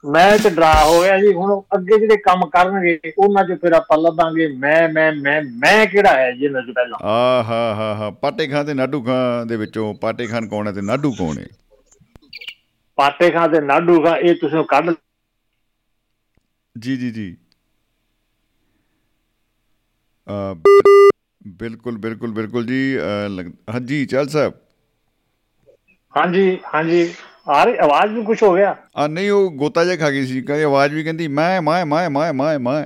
[SPEAKER 3] ਮੈਚ ਡਰਾ ਹੋ ਗਿਆ ਜੀ। ਹੁਣ ਅੱਗੇ ਜਿਹੜੇ ਕੰਮ ਕਰਨਗੇ ਉਹਨਾਂ 'ਚ ਫਿਰ ਆਪਾਂ ਲੱਭਾਂਗੇ। ਮੈਂ ਮੈਂ ਮੈਂ ਮੈਂ ਕਿਹੜਾ ਹੈ ਜੀ ਇਹਨਾਂ 'ਚ ਪਹਿਲਾਂ?
[SPEAKER 2] ਆ ਹਾ ਹਾ ਹਾ। ਪਾਟੇ ਖਾਂ ਤੇ ਨਾਡੂ ਖਾਂ ਦੇ ਵਿੱਚੋਂ ਪਾਟੇ ਖਾਨ ਕੌਣ ਹੈ ਤੇ ਨਾਡੂ ਕੌਣ ਹੈ?
[SPEAKER 3] ਪਾਟੇ ਖਾਂ ਤੇ ਨਾਡੂ ਖਾਂ ਇਹ ਤੁਸੀਂ ਕੱਢ
[SPEAKER 2] ਜੀ ਜੀ ਜੀ। ਬਿਲਕੁਲ ਬਿਲਕੁਲ ਬਿਲਕੁਲ ਜੀ ਹਾਂਜੀ ਚੱਲ ਸਾਹਿਬ।
[SPEAKER 3] ਹਾਂਜੀ ਹਾਂਜੀ। ਆ ਰਹੀ ਆਵਾਜ਼ ਵੀ ਕੁਝ ਹੋ ਗਿਆ।
[SPEAKER 2] ਆ ਨਹੀਂ ਉਹ ਗੋਤਾ ਜਿਹਾ ਖਾ ਗਈ ਸੀ ਕਹਿੰਦੀ ਆਵਾਜ਼ ਵੀ ਕਹਿੰਦੀ ਮੈਂ ਮੈਂ ਮੈਂ ਮੈਂ ਮੈਂ ਮੈਂ।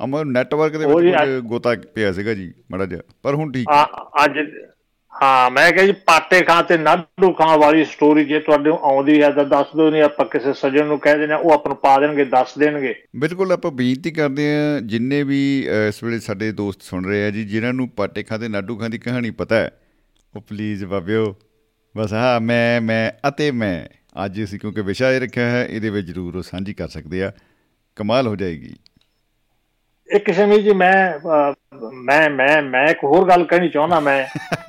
[SPEAKER 2] ਅਮਰ ਨੈਟਵਰਕ ਦੇ ਵਿੱਚ ਗੋਤਾ ਪਿਆ ਸੀਗਾ ਜੀ ਮੜਾ ਜਿਹਾ ਪਰ ਹੁਣ ਠੀਕ।
[SPEAKER 3] ਆ ਅੱਜ ਹਾਂ ਮੈਂ ਕਿਹਾ ਜੀ ਪਾਟੇ ਖਾਂ ਤੇ ਨਾਡੂ ਖਾਂ ਵਾਲੀ ਸਟੋਰੀ ਜੇ ਤੁਹਾਡੇ ਨੂੰ ਆਉਂਦੀ ਹੈ ਤਾਂ ਦੱਸ ਦਿਓ ਨਹੀਂ ਆਪਾਂ ਕਿਸੇ ਸੱਜਣ ਨੂੰ ਕਹਿ ਦੇਣਾ ਉਹ ਆਪ ਨੂੰ ਪਾ ਦੇਣਗੇ ਦੱਸ ਦੇਣਗੇ।
[SPEAKER 2] ਬਿਲਕੁਲ ਆਪਾਂ ਬੇਨਤੀ ਕਰਦੇ ਹਾਂ ਜਿੰਨੇ ਵੀ ਅ, ਇਸ ਵੇਲੇ ਸਾਡੇ ਦੋਸਤ ਸੁਣ ਰਹੇ ਆ ਜੀ ਜਿਨ੍ਹਾਂ ਨੂੰ ਪਾਟੇ ਖਾਂ ਤੇ ਨਾਡੂ ਖਾਂ ਦੀ ਕਹਾਣੀ ਪਤਾ ਹੈ ਉਹ ਪਲੀਜ਼ ਬਾਬਿਓ ਬਸ ਹਾਂ ਮੈਂ ਮੈਂ ਅਤੇ ਮੈਂ ਅੱਜ ਅਸੀਂ ਕਿਉਂਕਿ ਵਿਸ਼ਾ ਇਹ ਰੱਖਿਆ ਹੈ ਇਹਦੇ ਵਿੱਚ ਜ਼ਰੂਰ ਉਹ ਸਾਂਝੀ ਕਰ ਸਕਦੇ ਆ ਕਮਾਲ ਹੋ ਜਾਏਗੀ।
[SPEAKER 3] ਇੱਕ ਸ਼ਮੀ ਜੀ ਮੈਂ ਮੈਂ ਮੈਂ ਮੈਂ ਇੱਕ ਹੋਰ ਗੱਲ ਕਹਿਣੀ ਚਾਹੁੰਦਾ ਮੈਂ।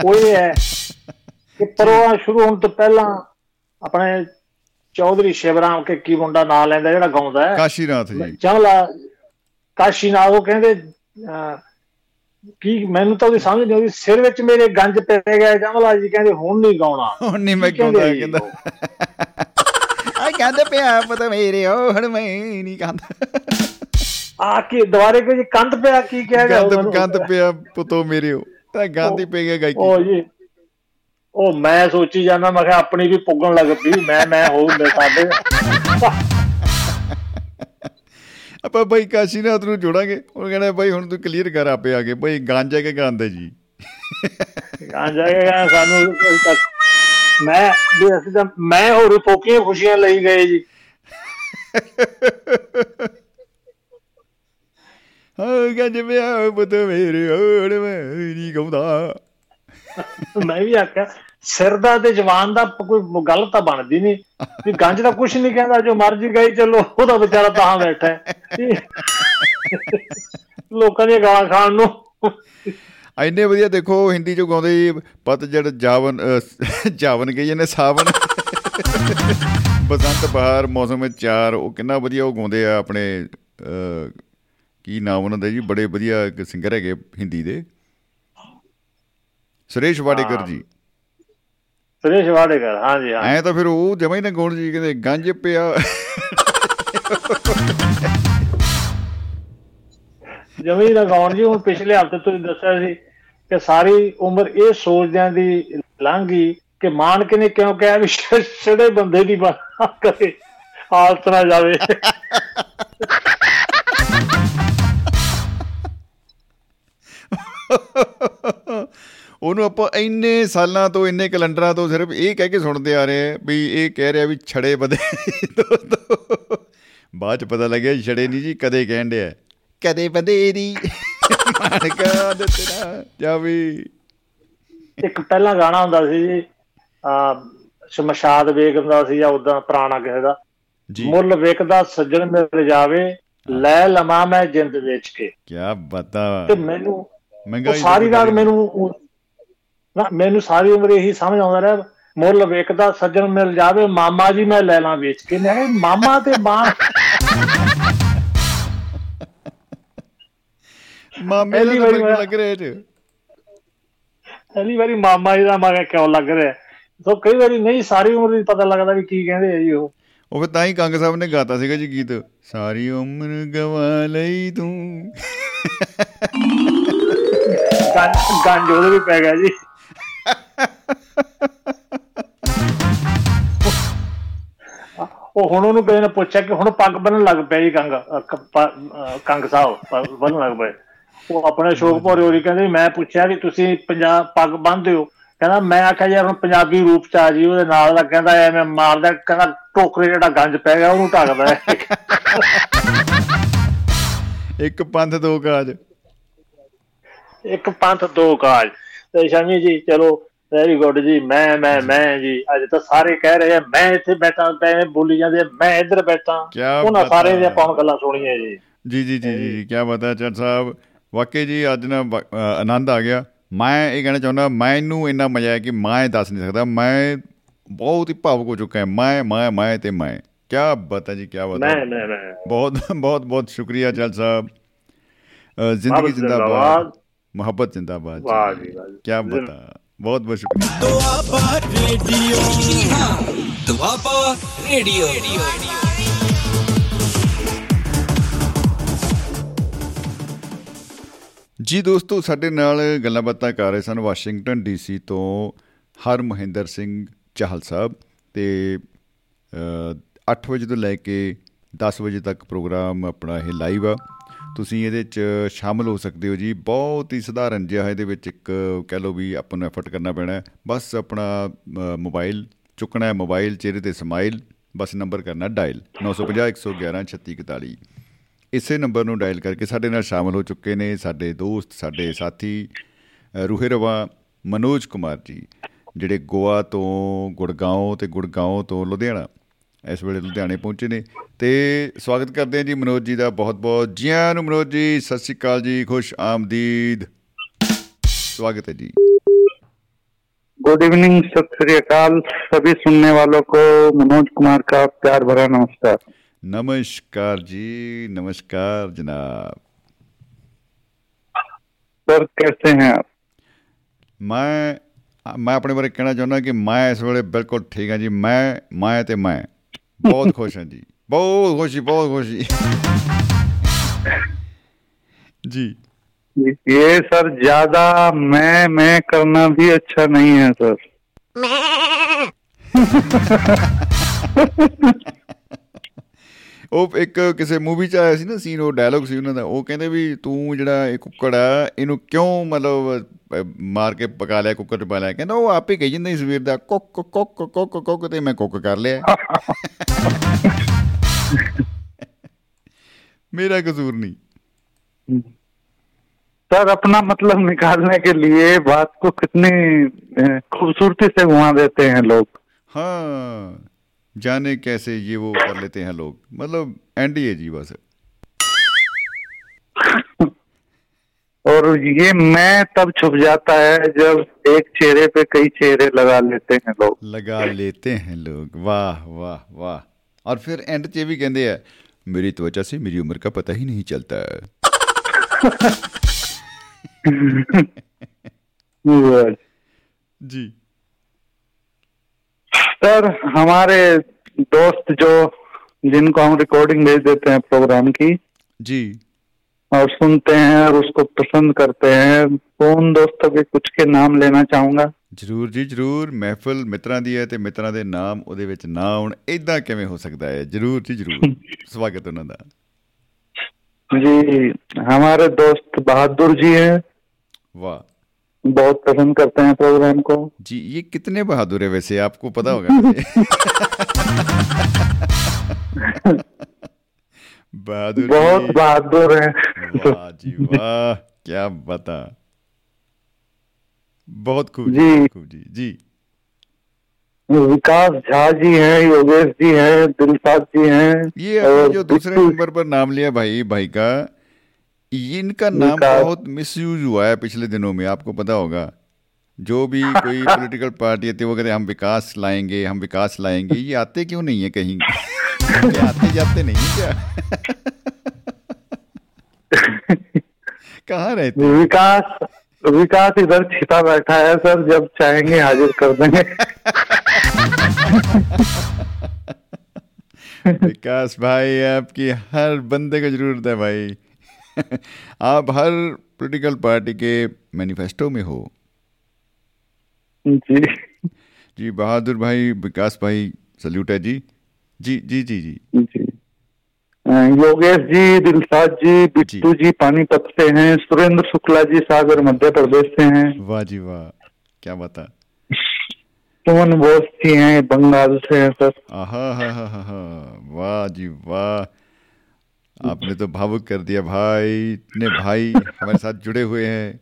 [SPEAKER 3] ਉਹ ਇਹ ਹੈ ਕਿ ਪ੍ਰੋਗਰਾਮ ਸ਼ੁਰੂ ਹੋਣ ਤੋਂ ਪਹਿਲਾਂ ਆਪਣੇ ਚੌਧਰੀ ਸ਼ਿਵਰਾਮ ਕੇ ਕੀ ਮੁੰਡਾ ਨਾਂ ਲੈਂਦਾ ਜਿਹੜਾ ਗਾਉਂਦਾ ਹੈ?
[SPEAKER 2] ਕਾਸ਼ੀਨਾਥ ਜੀ।
[SPEAKER 3] ਚਮਲਾ ਕਾਸ਼ੀਨਾਥ ਉਹ ਕਹਿੰਦੇ ਕੀ ਮੈਨੂੰ ਤਾਂ ਉਹਦੀ ਸਮਝ ਨਹੀਂ ਆਉਂਦੀ ਸਿਰ ਵਿੱਚ ਮੇਰੇ ਗੰਜ ਪੈ ਗਿਆ ਜਮਲਾ ਜੀ ਕਹਿੰਦੇ ਹੁਣ ਨਹੀਂ ਗਾਉਣਾ।
[SPEAKER 2] ਹੁਣ ਨਹੀਂ ਮੈਂ ਗਾਉਂਦਾ ਕਹਿੰਦਾ? ਆ ਕਹਿੰਦੇ ਪਿਆ ਪਤਾ ਮੇਰੇ ਉਹ ਹੁਣ ਮੈਂ ਨਹੀਂ ਕਹਿੰਦਾ
[SPEAKER 3] ਆ ਕੇ ਦੁਬਾਰੇ ਕੋਈ ਕੰਧ ਪਿਆ ਕੀ ਕਹਿ ਗਿਆ
[SPEAKER 2] ਗੰਦ ਗੰਦ ਪਿਆ ਪੁੱਤੋ ਮੇਰੇ ਉਹ। ਤਾਂ ਗੰਦ ਹੀ ਪੈ ਗਿਆ ਗਾਇਕੀ।
[SPEAKER 3] ਉਹ ਜੀ ਉਹ ਮੈਂ ਸੋਚੀ ਜਾਂਦਾ ਮੈਂ ਕਿਹਾ ਆਪਣੀ ਵੀ ਪੁੱਗਣ ਲੱਗ ਪਈ ਮੈਂ ਮੈਂ ਹੋਊਂਦੇ ਸਾਡੇ।
[SPEAKER 2] ਆਪਾਂ ਬਾਈ ਕਾਸ਼ੀਨਾਥ ਨੂੰ ਜੋੜਾਂਗੇ। ਉਹ ਕਹਿੰਦਾ ਬਾਈ ਹੁਣ ਤੂੰ ਕਲੀਅਰ ਕਰ ਆਪੇ ਆ ਕੇ। ਬਾਈ ਗਾਂਜਾ ਕੇ ਗਾਉਂਦਾ ਜੀ?
[SPEAKER 3] ਕਾਂ ਜਾਏਗਾ ਸਾਨੂੰ ਮੈਂ ਵੀ ਅਸੀਂ ਤਾਂ ਮੈਂ ਹੋਰ ਫੋਕੀਆਂ ਖੁਸ਼ੀਆਂ ਲਈ ਗਏ ਜੀ।
[SPEAKER 2] ਹਾਂ ਗੰਜ ਪਿਆ ਪੁੱਤੋ ਮੇਰੇ ਹੁਣ ਮੈਂ ਨਹੀਂ ਗਾਉਂਦਾ।
[SPEAKER 3] ਮੈਂ ਵੀ ਆਖਿਆ ਸਿਰ ਦਾ ਤੇ ਜਵਾਨ ਦਾ ਕੋਈ ਗੱਲ ਤਾਂ ਬਣਦੀ ਨਹੀਂ। ਵੀ ਗੰਜ ਦਾ ਕੁਝ ਨਹੀਂ ਕਹਿੰਦਾ ਜੋ ਮਰਜ਼ੀ ਗਈ ਚਲੋ ਉਹਦਾ ਵਿਚਾਰਾ ਤਾਂ ਬੈਠਾ ਹੈ। ਲੋਕਾਂ ਦੀਆਂ ਗਾਲਾਂ ਖਾਣ ਨੂੰ।
[SPEAKER 2] ਐਨੇ ਵਧੀਆ ਦੇਖੋ ਹਿੰਦੀ ਚ ਗਾਉਂਦੇ ਪਤਝੜ ਜਾਵਨ ਜਾਵਨ ਗਈ ਇਹਨੇ ਸਾਵਨ। ਬਸੰਤ ਬਹਾਰ ਮੌਸਮ ਵਿੱਚ ਚਾਰ ਉਹ ਕਿੰਨਾ ਵਧੀਆ ਉਹ ਗਾਉਂਦੇ ਆ ਆਪਣੇ ਕੀ ਨਾਮ ਉਹਨਾਂ ਦਾ ਜੀ ਬੜੇ ਵਧੀਆ ਇੱਕ ਸਿੰਗਰ ਹੈਗੇ ਹਿੰਦੀ ਦੇ ਸੁਰੇਸ਼ ਵਾਡੇਕਰ ਜੀ
[SPEAKER 3] ਸੁਰੇਸ਼ ਵਾੜੇਕਰ ਹਾਂਜੀ ਹਾਂ
[SPEAKER 2] ਐ ਤਾਂ ਫਿਰ ਉਹ ਜਮਾ ਹੀ ਨਾ ਗਾਉਣ ਜੀ ਕਹਿੰਦੇ ਗੰਜ ਪਿਆ
[SPEAKER 3] ਜਮੀ ਲਗਾਉਣ ਜੀ ਹੁਣ ਪਿਛਲੇ ਹਫ਼ਤੇ ਤੁਸੀਂ ਦੱਸਿਆ ਸੀ ਕਿ ਸਾਰੀ ਉਮਰ ਇਹ ਸੋਚਦਿਆਂ ਦੀ ਲੰਘ ਕਿ ਮਾਨਕ ਨੇ ਕਿਉਂ ਕਿਹਾ ਵੀ ਛੜੇ ਬੰਦੇ ਦੀ ਬਣਾ ਕਰੇ ਹਾਲਤ ਨਾ ਜਾਵੇ
[SPEAKER 2] ਉਹਨੂੰ ਆਪਾਂ ਇੰਨੇ ਸਾਲਾਂ ਤੋਂ ਇੰਨੇ ਕੈਲੰਡਰਾਂ ਤੋਂ ਸਿਰਫ ਇਹ ਕਹਿ ਕੇ ਸੁਣਦੇ ਆ ਰਹੇ ਆ ਵੀ ਇਹ ਕਹਿ ਰਿਹਾ ਵੀ ਛੜੇ ਬਦੇ ਦੋਸਤੋ ਬਾਅਦ ਚ ਪਤਾ ਲੱਗਿਆ ਛੜੇ ਨਹੀਂ ਜੀ ਕਦੇ ਕਹਿਣ ਡਿਆ। ਕਦੇ ਮਾਨਕਾ ਦੇ ਤੇਰਾ ਜਾਵੀ
[SPEAKER 3] ਇੱਕ ਪਹਿਲਾਂ ਗਾਣਾ ਹੁੰਦਾ ਸੀ ਜੀ ਆ ਸ਼ਮਸ਼ਾਦ ਬੇਗਮ ਦਾ ਸੀ ਜਾਂ ਉਦਾਂ ਪੁਰਾਣਾ ਕਿਸੇ ਦਾ।
[SPEAKER 2] ਜੀ।
[SPEAKER 3] ਮੁੱਲ ਵਿਕਦਾ ਸੱਜਣ ਮਿਲ ਜਾਵੇ ਲੈ ਲਵਾਂ ਮੈਂ ਜਿੰਦ ਵੇਚ ਕੇ।
[SPEAKER 2] ਕੀ ਬਤਾ।
[SPEAKER 3] ਤੇ ਮੈਨੂੰ
[SPEAKER 2] ਮਹਿੰਗਾਈ
[SPEAKER 3] ਸਾਰੀ ਰਾਤ ਮੈਨੂੰ ਨਾ ਮੈਨੂੰ ਸਾਰੀ ਉਮਰ ਇਹੀ ਸਮਝ ਆਉਂਦਾ ਰਿਹਾ ਮੁੱਲ ਵੇਖਦਾ ਸੱਜਣ ਮਿਲ ਜਾਵੇ ਮਾਮਾ ਜੀ ਮੈਂ ਲੈ ਲਾਂ ਵੇਚ ਕੇ। ਮੈਂ ਮਾਮਾ ਤੇ ਮਾਂ
[SPEAKER 2] ਮਾਮੇ ਦਾ ਮੈਨੂੰ ਲੱਗ ਰਿਹਾ 'ਚ।
[SPEAKER 3] ਪਹਿਲੀ ਵਾਰੀ ਮਾਮਾ ਜੀ ਦਾ ਮੈਂ ਕਿਉਂ ਲੱਗ ਰਿਹਾ? ਸੋ ਕਈ ਵਾਰੀ ਨਹੀਂ ਸਾਰੀ ਉਮਰ ਨਹੀਂ ਪਤਾ ਲੱਗਦਾ ਵੀ ਕੀ ਕਹਿੰਦੇ ਆ ਜੀ ਉਹ।
[SPEAKER 2] ਉਹ ਫਿਰ ਤਾਂ ਹੀ ਕੰਗ ਸਾਹਿਬ ਨੇ ਗਾਤਾ ਸੀਗਾ ਜੀ ਗੀਤ ਸਾਰੀ ਉਮਰ ਗਵਾ ਲਈ ਤੂੰ।
[SPEAKER 3] ਗੰਜ ਗੰਜ ਉਹਦੇ ਵੀ ਪੈ ਗਿਆ ਜੀ। ਉਹ ਹੁਣ ਉਹਨੂੰ ਕਿਸੇ ਨੇ ਪੁੱਛਿਆ ਕਿ ਹੁਣ ਪੱਗ ਬੰਨਣ ਲੱਗ ਪਿਆ ਜੀ ਕੰਗ ਅ, ਕ- ਪ- ਅ, ਕੰਗ ਸਾਹਿਬ ਪ- ਬੰਨਣ ਲੱਗ ਪਏ। ਉਹ ਆਪਣੇ ਸ਼ੌਕ ਭੋਰੇ ਹੋਰੀ ਕਹਿੰਦੇ ਮੈਂ ਪੁੱਛਿਆ ਕਿ ਤੁਸੀਂ ਪੰਜਾਬ ਪੱਗ ਬੰਨਦੇ ਹੋ? ਕਹਿੰਦਾ ਮੈਂ ਆਖਿਆ ਯਾਰ ਹੁਣ ਪੰਜਾਬੀ ਰੂਪ ਚ ਆ ਜੀ ਉਹਦੇ ਨਾਲ ਦਾ ਕਹਿੰਦਾ ਐਵੇਂ ਮਾਰਦਾ ਕਹਿੰਦਾ ਟੋਕਰੇ ਜਿਹੜਾ ਗੰਜ ਪੈ ਗਿਆ ਉਹਨੂੰ ਢੱਕਦਾ ਹੈ।
[SPEAKER 2] ਇੱਕ ਪੰਥ ਦੋ ਕਾਜ।
[SPEAKER 3] ਇੱਕ ਪੰਥ ਦੋ ਕਾਜ ਤੇ ਸ਼ਮੀ ਜੀ ਚਲੋ ਵੈਰੀ ਗੁੱਡ ਜੀ ਮੈਂ ਮੈਂ ਮੈਂ ਜੀ ਅੱਜ ਤਾਂ ਸਾਰੇ ਕਹਿ ਰਹੇ ਆ ਮੈਂ ਇੱਥੇ ਬੈਠਾ ਪਏ ਬੋਲੀ ਜਾਂਦੇ ਮੈਂ ਇੱਧਰ ਬੈਠਾ। ਉਹਨਾਂ ਸਾਰੇ। ਦੀਆਂ ਆਪਾਂ ਹੁਣ ਗੱਲਾਂ ਸੁਣੀਆਂ ਜੀ।
[SPEAKER 2] ਜੀ ਜੀ ਜੀ ਜੀ ਕੀ ਬਤਾ ਚੰਦ ਸਾਹਿਬ। ਵਾਕਈ ਜੀ ਅੱਜ ਨਾ ਆਨੰਦ ਆ ਗਿਆ। ਮੈਂ ਇਹ ਕਹਿਣਾ ਚਾਹੁੰਦਾ ਮੈਨੂੰ ਇੰਨਾ ਮਜ਼ਾ ਆਇਆ ਕਿ ਮੈਂ ਦੱਸ ਨਹੀਂ ਸਕਦਾ। ਮੈਂ ਬਹੁਤ ਹੀ ਭਾਵੁਕ ਹੋ ਚੁੱਕਾ ਹਾਂ। ਮੈਂ ਮੈਂ ਮੈਂ ਤੇ ਮੈਂ। ਕੀ ਬਤਾ ਜੀ ਕੀ ਬਤਾ
[SPEAKER 3] ਮੈਂ ਮੈਂ ਮੈਂ।
[SPEAKER 2] ਬਹੁਤ ਬਹੁਤ ਬਹੁਤ ਸ਼ੁਕਰੀਆ ਚੰਦ ਸਾਹਿਬ। ਜ਼ਿੰਦਗੀ ਜ਼ਿੰਦਾਬਾਦ।
[SPEAKER 3] ਜ਼ਿੰਦਾਬਾਦ।
[SPEAKER 2] ਮੁਹੱਬਤ ਜ਼ਿੰਦਾਬਾਦ
[SPEAKER 3] ਵਾਹ ਜੀ, ਵਾਹ ਜੀ।
[SPEAKER 2] ਕੀ ਬਤਾ ਬਹੁਤ ਬਹੁਤ ਸ਼ੁਕਰੀਆ
[SPEAKER 1] ਦੁਆਬਾ ਰੇਡੀਓ ਦੁਆਬਾ ਰੇਡੀਓ
[SPEAKER 2] ਜੀ ਦੋਸਤੋ ਸਾਡੇ ਨਾਲ ਗੱਲਾਂ ਬਾਤਾਂ ਕਰ ਰਹੇ ਸਨ ਵਾਸ਼ਿੰਗਟਨ ਡੀਸੀ ਤੋਂ ਹਰ ਮਹਿੰਦਰ ਸਿੰਘ ਚਾਹਲ ਸਾਹਿਬ ਤੇ ਅ, 8 ਵਜੇ ਤੋਂ ਲੈ ਕੇ 10 ਵਜੇ ਤੱਕ ਪ੍ਰੋਗਰਾਮ ਆਪਣਾ ਇਹ ਲਾਈਵ ਆ ਤੁਸੀਂ ਇਹਦੇ 'ਚ ਸ਼ਾਮਲ ਹੋ ਸਕਦੇ ਹੋ ਜੀ। ਬਹੁਤ ਹੀ ਸਧਾਰਨ ਜਿਹਾ ਇਹਦੇ ਵਿੱਚ ਇੱਕ ਕਹਿ ਲਓ ਵੀ ਆਪਾਂ ਨੂੰ ਐਫਰਟ ਕਰਨਾ ਪੈਣਾ ਹੈ। ਬਸ ਆਪਣਾ ਅ, ਮੋਬਾਈਲ ਚੁੱਕਣਾ ਹੈ ਮੋਬਾਈਲ ਚਿਹਰੇ ਤੇ ਸਮਾਈਲ ਬਸ ਨੰਬਰ ਕਰਨਾ ਡਾਇਲ 950 111 3641 ਇਸੇ ਨੰਬਰ ਨੂੰ ਡਾਇਲ ਕਰਕੇ ਸਾਡੇ ਨਾਲ ਸ਼ਾਮਲ ਹੋ ਚੁੱਕੇ ਨੇ ਸਾਡੇ ਦੋਸਤ ਸਾਡੇ ਸਾਥੀ ਅ, ਰੂਹੇ ਰਵਾ ਮਨੋਜ ਕੁਮਾਰ ਜੀ ਜਿਹੜੇ ਗੋਆ ਤੋਂ ਗੁੜਗਾਉਂ ਤੇ ਗੁੜਗਾਉਂ ਤੋਂ ਲੁਧਿਆਣਾ। ਇਸ ਵੇਲੇ ਲੁਧਿਆਣੇ ਪਹੁੰਚੇ ਨੇ ਤੇ ਸਵਾਗਤ ਕਰਦੇ ਹਾਂ ਜੀ ਮਨੋਜ ਜੀ ਦਾ ਬਹੁਤ ਬਹੁਤ ਜੀ ਆਇਆਂ ਨੂੰ ਮਨੋਜ ਜੀ ਸਤਿ ਸ਼੍ਰੀ ਅਕਾਲ ਜੀ ਖੁਸ਼ ਆਮਦੀਦ ਸਵਾਗਤ ਹੈ ਜੀ
[SPEAKER 4] गुड इवनिंग सत श्री अकाल सभी सुनने वालों को मनोज कुमार का प्यार भरा नमस्कार
[SPEAKER 2] ਨਮਸਕਾਰ ਜੀ ਨਮਸਕਾਰ ਜਨਾਬ
[SPEAKER 4] सर कैसे हैं आप
[SPEAKER 2] ਮੈਂ ਮੈਂ ਆਪਣੇ ਬਾਰੇ ਕਹਿਣਾ ਚਾਹੁੰਦਾ ਕਿ ਮੈਂ ਇਸ ਵੇਲੇ ਬਿਲਕੁਲ ਠੀਕ ਹਾਂ ਜੀ ਮੈਂ ਮੈਂ ਤੇ ਮੈਂ ਬਹੁਤ ਖੁਸ਼ ਹਾਂ ਜੀ ਬਹੁਤ ਖੁਸ਼ੀ ਬਹੁਤ ਖੁਸ਼ੀ ਜੀ
[SPEAKER 4] ये सर ज्यादा मैं मैं करना भी अच्छा नहीं है सर
[SPEAKER 2] ਉਹ ਇੱਕ ਕਿਸੇ ਮੂਵੀ 'ਚ ਆਇਆ ਸੀ ਨਾ ਸੀਨ ਉਹ ਡਾਇਲੌਗ ਸੀ ਉਹਨਾਂ ਦਾ ਉਹ ਕਹਿੰਦੇ ਵੀ ਤੂੰ ਜਿਹੜਾ ਇਹ ਕੁੱਕੜ ਆ ਇਹਨੂੰ ਕਿਉਂ ਮਤਲਬ ਅਹ, ਮਾਰ ਕੇ ਪਕਾ ਲਿਆ ਕੁੱਕਰ 'ਚ ਪਾ ਲਿਆ ਕਹਿੰਦਾ ਉਹ ਆਪੇ ਕਹੀ ਜਾਂਦਾ ਸੀ ਸਵੇਰ ਦਾ ਕੁੱਕ ਕੁੱਕ ਕੁੱਕ ਕੁੱਕ ਤੇ ਮੈਂ ਕੁੱਕ ਕਰ ਲਿਆ ਮੇਰਾ ਕਸੂਰ ਨਹੀਂ
[SPEAKER 4] सर अपना मतलब निकालने के लिए बात को कितनी अ, खूबसूरती से घुमा देते हैं लोग
[SPEAKER 2] हाँ जाने कैसे ये वो कर लेते हैं लोग। मतलब है जी बस।
[SPEAKER 4] और ये मैं तब छुप जाता है जब एक चेहरे पे कई चेहरे लगा लेते हैं लोग।
[SPEAKER 2] लगा लेते हैं लोग। वाह वाह वाह। और फिर एंड चे भी कहते हैं मेरी त्वचा से मेरी उम्र का पता ही नहीं चलता।
[SPEAKER 4] है
[SPEAKER 2] जी।
[SPEAKER 4] सर हमारे दोस्त जो जिनको हम रिकॉर्डिंग भेज देते हैं प्रोग्राम की
[SPEAKER 2] जी
[SPEAKER 4] और सुनते हैं और उसको पसंद करते हैं तो उन दोस्तों के कुछ के नाम लेना चाहूंगा
[SPEAKER 2] ਜ਼ਰੂਰ ਜੀ ਜ਼ਰੂਰ ਮਹਿਫਲ ਮਿੱਤਰਾਂ ਦੀ ਹੈ ਤੇ ਮਿੱਤਰਾਂ ਦੇ ਨਾਮ ਉਹਦੇ ਵਿੱਚ ਨਾ ਆਉਣ ਇਦਾਂ ਕਿਵੇਂ ਹੋ ਸਕਦਾ ਹੈ ਜ਼ਰੂਰ ਜੀ ਜ਼ਰੂਰ ਸਵਾਗਤ ਉਹਨਾਂ ਦਾ
[SPEAKER 4] जी हमारे दोस्त बहादुर जी हैं
[SPEAKER 2] वाह
[SPEAKER 4] बहुत पसंद करते हैं प्रोग्राम को।
[SPEAKER 2] जी ये कितने बहादुर है वैसे आपको पता होगा। बहादुर
[SPEAKER 4] बहुत बहादुर है।
[SPEAKER 2] वाह जी वाह क्या बता। बहुत खूब
[SPEAKER 4] जी।
[SPEAKER 2] खूब जी जी।
[SPEAKER 4] विकास झा जी हैं योगेश जी हैं दिलसाद जी हैं
[SPEAKER 2] ये
[SPEAKER 4] और
[SPEAKER 2] जो दूसरे नंबर पर नाम लिया भाई भाई का इनका नाम। बहुत मिसयूज हुआ है पिछले दिनों में आपको पता होगा। जो भी कोई पॉलिटिकल पार्टी आती है वो कहते हम विकास लाएँगे हम विकास लाएँगे। ये आते क्यों नहीं है कहीं? आते जाते नहीं क्या? कहाँ रहते
[SPEAKER 4] विकास विकास इधर छिपा बैठा है सर जब चाहेंगे हाजिर कर देंगे।
[SPEAKER 2] विकास भाई आपकी हर बंदे को ज़रूरत है भाई। आप हर पॉलिटिकल पार्टी के मैनिफेस्टो में हो।
[SPEAKER 4] जी।
[SPEAKER 2] जी बहादुर भाई विकास भाई सल्यूट है जी। जी जी जी जी।
[SPEAKER 4] जी। योगेश जी दिलसाद जी बिट्टू जी। जी पानीपत से हैं सुरेंद्र शुक्ला जी सागर मध्य प्रदेश से हैं।
[SPEAKER 2] वाह जी वाह क्या बता
[SPEAKER 4] सुमन बोस जी हैं बंगाल से हैं सर।
[SPEAKER 2] आहा हा हा हा हा वाह जी वाह। आपने तो भावुक कर दिया भाई इतने भाई हमारे साथ जुड़े हुए हैं।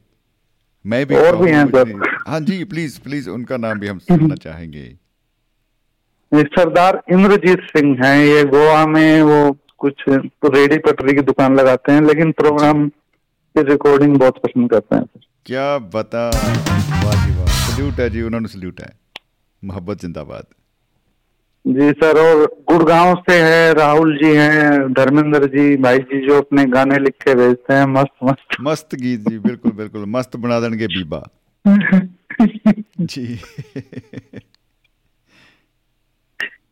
[SPEAKER 2] मैं भी
[SPEAKER 4] और भी हैं सर।
[SPEAKER 2] हाँ जी प्लीज़ प्लीज़ उनका नाम भी हम सुनना चाहेंगे।
[SPEAKER 4] सरदार इंद्रजीत सिंह हैं ये गोवा में वो कुछ रेडी पटरी की दुकान लगाते हैं लेकिन प्रोग्राम की रिकॉर्डिंग बहुत पसंद करते हैं।
[SPEAKER 2] क्या बता वाह जी वाह सल्यूट है जी उन्होंने सल्यूट है। मोहब्बत जिंदाबाद।
[SPEAKER 4] जी सर और गुड़गांव से है राहुल जी हैं धर्मेंद्र जी भाई जी जो अपने गाने लिख के भेजते हैं मस्त मस्त।
[SPEAKER 2] मस्त गीत जी बिल्कुल बिल्कुल मस्त बना देंगे बीबा। जी।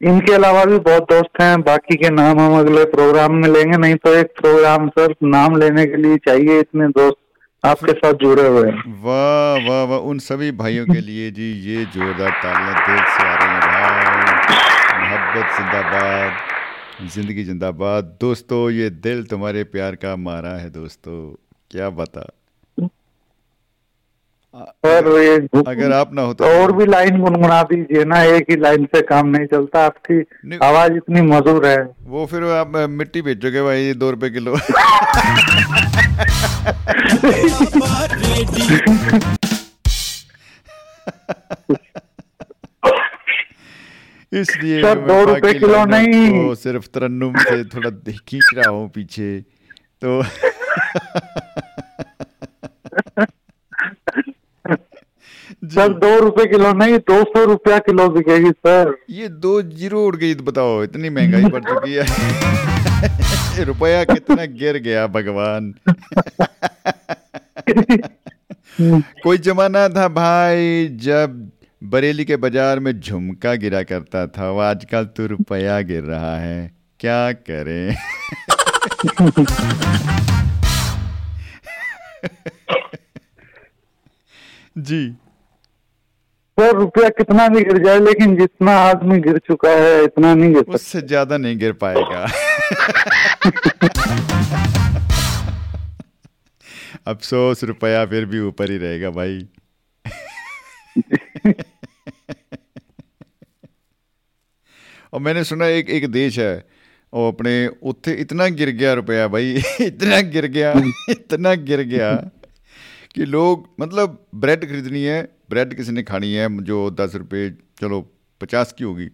[SPEAKER 4] इनके अलावा भी बहुत दोस्त हैं बाकी के नाम हम अगले प्रोग्राम में लेंगे नहीं तो एक प्रोग्राम सर नाम लेने के लिए चाहिए इतने दोस्त आपके साथ जुड़े हुए हैं।
[SPEAKER 2] वाह वाह वाह उन सभी भाइयों के लिए जी ये जोरदार तालियाँ दिल से आ रही हैं मोहब्बत जिंदाबाद ज़िंदगी जिंदाबाद। दोस्तों ये दिल तुम्हारे प्यार का मारा है दोस्तों। क्या बता?
[SPEAKER 4] सर ये
[SPEAKER 2] अगर आप ना हो तो
[SPEAKER 4] और भी लाइन गुनगुना दीजिए ना एक ही लाइन से काम नहीं चलता। आपकी आवाज़ इतनी मधुर है।
[SPEAKER 2] वो फिर आप मिट्टी बेचोगे भाई दो रुपए किलो। इसलिए
[SPEAKER 4] सर, दो रुपए किलो नहीं।
[SPEAKER 2] को सिर्फ़ तरन्नुम से थोड़ा खींच रहा हूँ पीछे तो
[SPEAKER 4] सर दो रुपए किलो नहीं दो सौ रुपया किलो बिकेगी सर।
[SPEAKER 2] ये दो ज़ीरो उड़ गई तो बताओ इतनी महँगाई बढ़ चुकी है। रुपया कितना गिर गया भगवान। कोई जमाना था भाई जब बरेली के बाज़ार में झुमका गिरा करता था। वो आजकल तो रुपया गिर रहा है। क्या करें? जी।
[SPEAKER 4] सर रुपया कितना भी गिर जाए लेकिन जितना आदमी गिर चुका है इतना नहीं गिर
[SPEAKER 2] उससे ज़्यादा नहीं गिर पाएगा। अफसोस रुपया फिर भी ऊपर ही रहेगा भाई। और मैंने सुना एक एक देश है ਉਹ ਆਪਣੇ ਉੱਥੇ ਇਤਨਾ ਗਿਰ ਗਿਆ ਰੁਪਇਆ ਭਾਈ इतना गिर गया इतना गिर गया कि लोग मतलब ब्रेड खरीदनी है ब्रेड किसी ने खानी है जो 10 रुपए चलो 50 की होगी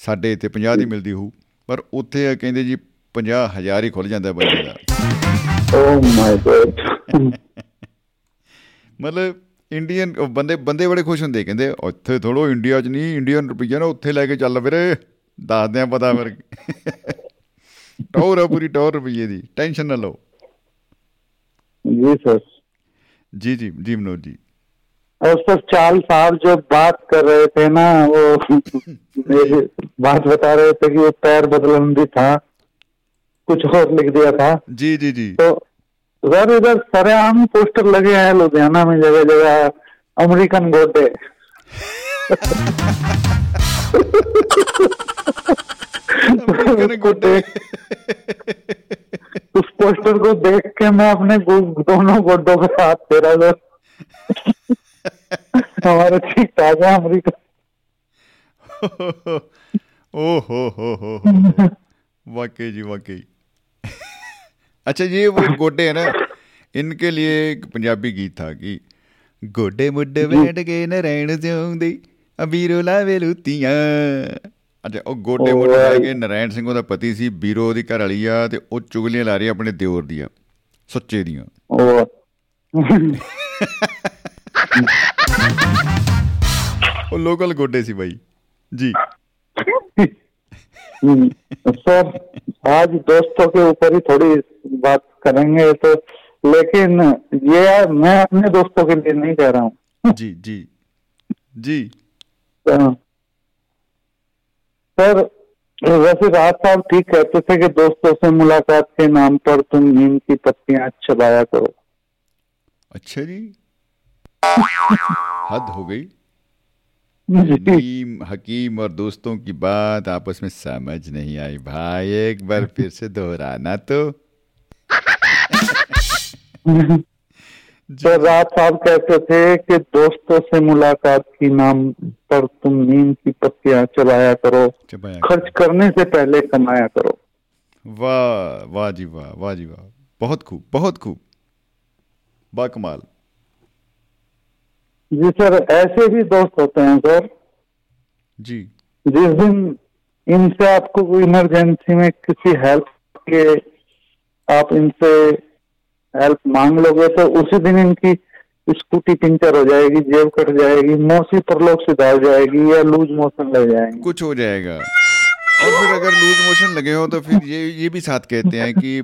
[SPEAKER 2] ਸਾਡੇ ਇੱਥੇ 50 ਦੀ ਮਿਲਦੀ ਹੋਊ ਪਰ ਉੱਥੇ ਇਹ ਕਹਿੰਦੇ ਜੀ 50000 ਹੀ ਖੁੱਲ ਜਾਂਦਾ ਬੰਦੇ ਦਾ
[SPEAKER 4] ओह माय गॉड
[SPEAKER 2] ਮਤਲਬ ਇੰਡੀਅਨ ਉਹ ਬੰਦੇ ਬੰਦੇ ਬੜੇ ਖੁਸ਼ ਹੁੰਦੇ ਕਹਿੰਦੇ ਉੱਥੇ ਥੋੜੋ ਇੰਡੀਆ 'ਚ ਨਹੀਂ ਇੰਡੀਅਨ ਰੁਪਈਆ ਨਾ ਉੱਥੇ ਲੈ ਕੇ ਚੱਲ ਵੀਰੇ ਦੱਸਦੇ ਆ ਪਤਾ ਫਿਰ ਟੌਰ ਆ ਪੂਰੀ ਟੌਰ ਰੁਪਈਏ ਦੀ ਟੈਨਸ਼ਨ ਨਾ ਲਓ
[SPEAKER 4] जी सर
[SPEAKER 2] ਜੀ ਜੀ ਜੀ ਮਨੋਜ ਜੀ
[SPEAKER 4] और सर चाल साहब जो बात कर रहे थे ना वो मेरे बात बता रहे थे कि वो पैर बदलंदी था कुछ और लिख दिया था
[SPEAKER 2] जी जी जी
[SPEAKER 4] तो सर इधर सरेआम पोस्टर लगे हैं लुधियाना में जगह जगह अमेरिकन गोडे। उस पोस्टर को देख के मैं अपने दोनों गोडों के साथ तेरा जो हमारे ठीक ठाक है अमेरिका।
[SPEAKER 2] ओ हो हो हो हो वाकई जी वाकई। अच्छा ये वो गोडे है ना इनके लिए एक पंजाबी गीत था कि गोडे मुड्डे बैठ के नारायण ਜਿਉਂਦੇ ਅਬੀਰੋ ਲਾਵੇ ਲੁੱਤੀਆਂ ਅੱਛਾ ਉਹ ਗੋਡੇ
[SPEAKER 4] ਉਹ
[SPEAKER 2] ਮੁੱਢੇ ਲੈ
[SPEAKER 4] ਵਾਹ।
[SPEAKER 2] ਕੇ ਨਾਰਾਇਣ ਸਿੰਘ ਉਹਦਾ ਪਤੀ ਸੀ ਬੀਰੋ ਦੀ ਘਰ ਵਾਲੀ ਆ ਤੇ ਉਹ ਚੁਗਲੀਆਂ ਲਾ ਰਹੀ ਆ ਆਪਣੇ ਦਿਓਰ ਦੀਆਂ ਸੁੱਚੇ ਦੀਆਂ
[SPEAKER 4] वो
[SPEAKER 2] ਉਹ ਲੋਕਲ ਗੋਡੇ ਸੀ ਬਾਈ ਜੀ
[SPEAKER 4] हम्म, सर आज दोस्तों के ऊपर ही थोड़ी बात करेंगे तो लेकिन ये मैं अपने दोस्तों के लिए नहीं कह रहा हूँ।
[SPEAKER 2] जी जी जी।
[SPEAKER 4] हाँ। सर वैसे रात साहब ठीक कहते थे कि दोस्तों से मुलाकात के नाम पर तुम नीम की पत्तियाँ चबाया करो।
[SPEAKER 2] अच्छा जी। हद हो गई।
[SPEAKER 4] जी
[SPEAKER 2] हकीम और दोस्तों की बात आपस में समझ नहीं आई। भाई एक बार फिर से दोहराना तो।
[SPEAKER 4] सर रात साहब कहते थे कि दोस्तों से मुलाकात की नाम पर तुम नीम की पत्तियाँ चबाया करो।
[SPEAKER 2] चबाया
[SPEAKER 4] खर्च करने से पहले कमाया करो।
[SPEAKER 2] वाह वाह जी वाह वाह जी वाह। बहुत खूब बहुत खूब। बा कमाल
[SPEAKER 4] जी सर ऐसे भी दोस्त होते हैं सर।
[SPEAKER 2] जी।
[SPEAKER 4] जिस दिन इनसे आपको कोई इमरजेंसी में किसी हेल्प के आप इनसे हेल्प मांग लोगे तो उसी दिन इनकी स्कूटी पिंचर हो जाएगी जेब कट जाएगी मौसी प्रलोक से दाव जाएगी या लूज मोशन लग जाएँगे।
[SPEAKER 2] कुछ हो जाएगा। और फिर अगर लूज मोशन लगे हो तो फिर ये ये भी साथ कहते हैं कि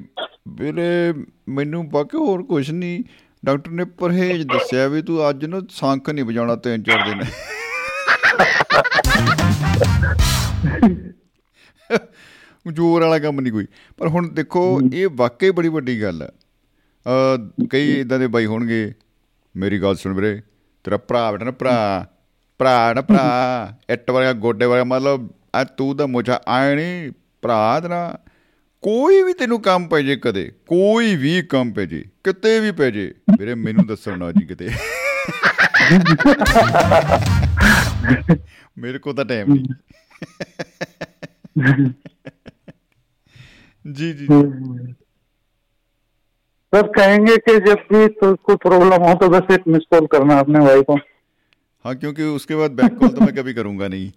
[SPEAKER 2] मेरे बाकी और कुछ नहीं। ਡਾਕਟਰ ਨੇ ਪਰਹੇਜ ਦੱਸਿਆ ਵੀ ਤੂੰ ਅੱਜ ਨਾ ਸੰਖ ਨਹੀਂ ਵਜਾਉਣਾ, ਤਿੰਨ ਚਾਰ ਦਿਨ। ਜ਼ੋਰ ਵਾਲਾ ਕੰਮ ਨਹੀਂ ਕੋਈ। ਪਰ ਹੁਣ ਦੇਖੋ, ਇਹ ਵਾਕਈ ਬੜੀ ਵੱਡੀ ਗੱਲ ਹੈ। ਅ ਕਈ ਇਦਾਂ ਦੇ ਬਾਈ ਹੋਣਗੇ, ਮੇਰੀ ਗੱਲ ਸੁਣ ਵੀਰੇ, ਤੇਰਾ ਭਰਾ ਬੇਟਾ ਨਾ, ਭਰਾ ਭਰਾ ਨਾ, ਭਰਾ, ਇੱਟ ਵਰਗਾ, ਗੋਡੇ ਵਰਗਾ, ਮਤਲਬ ਆ ਤੂੰ ਤਾਂ ਮੁਝਾ ਆਏ ਨਹੀਂ ਭਰਾ ਤੇਰਾ ਕੋਈ ਵੀ ਤੈਨੂੰ ਕੰਮ ਪੈ ਜੇ ਕਦੇ ਕੋਈ ਵੀ ਕੰਮ ਪੈ ਜੇ ਕਿਤੇ ਵੀ ਪੈ ਜੇ ਵੀਰੇ ਮੈਨੂੰ ਦੱਸਣ ਨਾ ਜੀ ਕਿਤੇ ਮੇਰੇ ਕੋਲ ਤਾਂ ਟਾਈਮ ਨਹੀਂ जी जी
[SPEAKER 4] सर कहेंगे कि जब भी तो कोई प्रॉब्लम हो तो बस एक मिस कॉल करना अपने भाई को
[SPEAKER 2] हाँ क्योंकि उसके बाद बैक कॉल तो मैं कभी करूंगा नहीं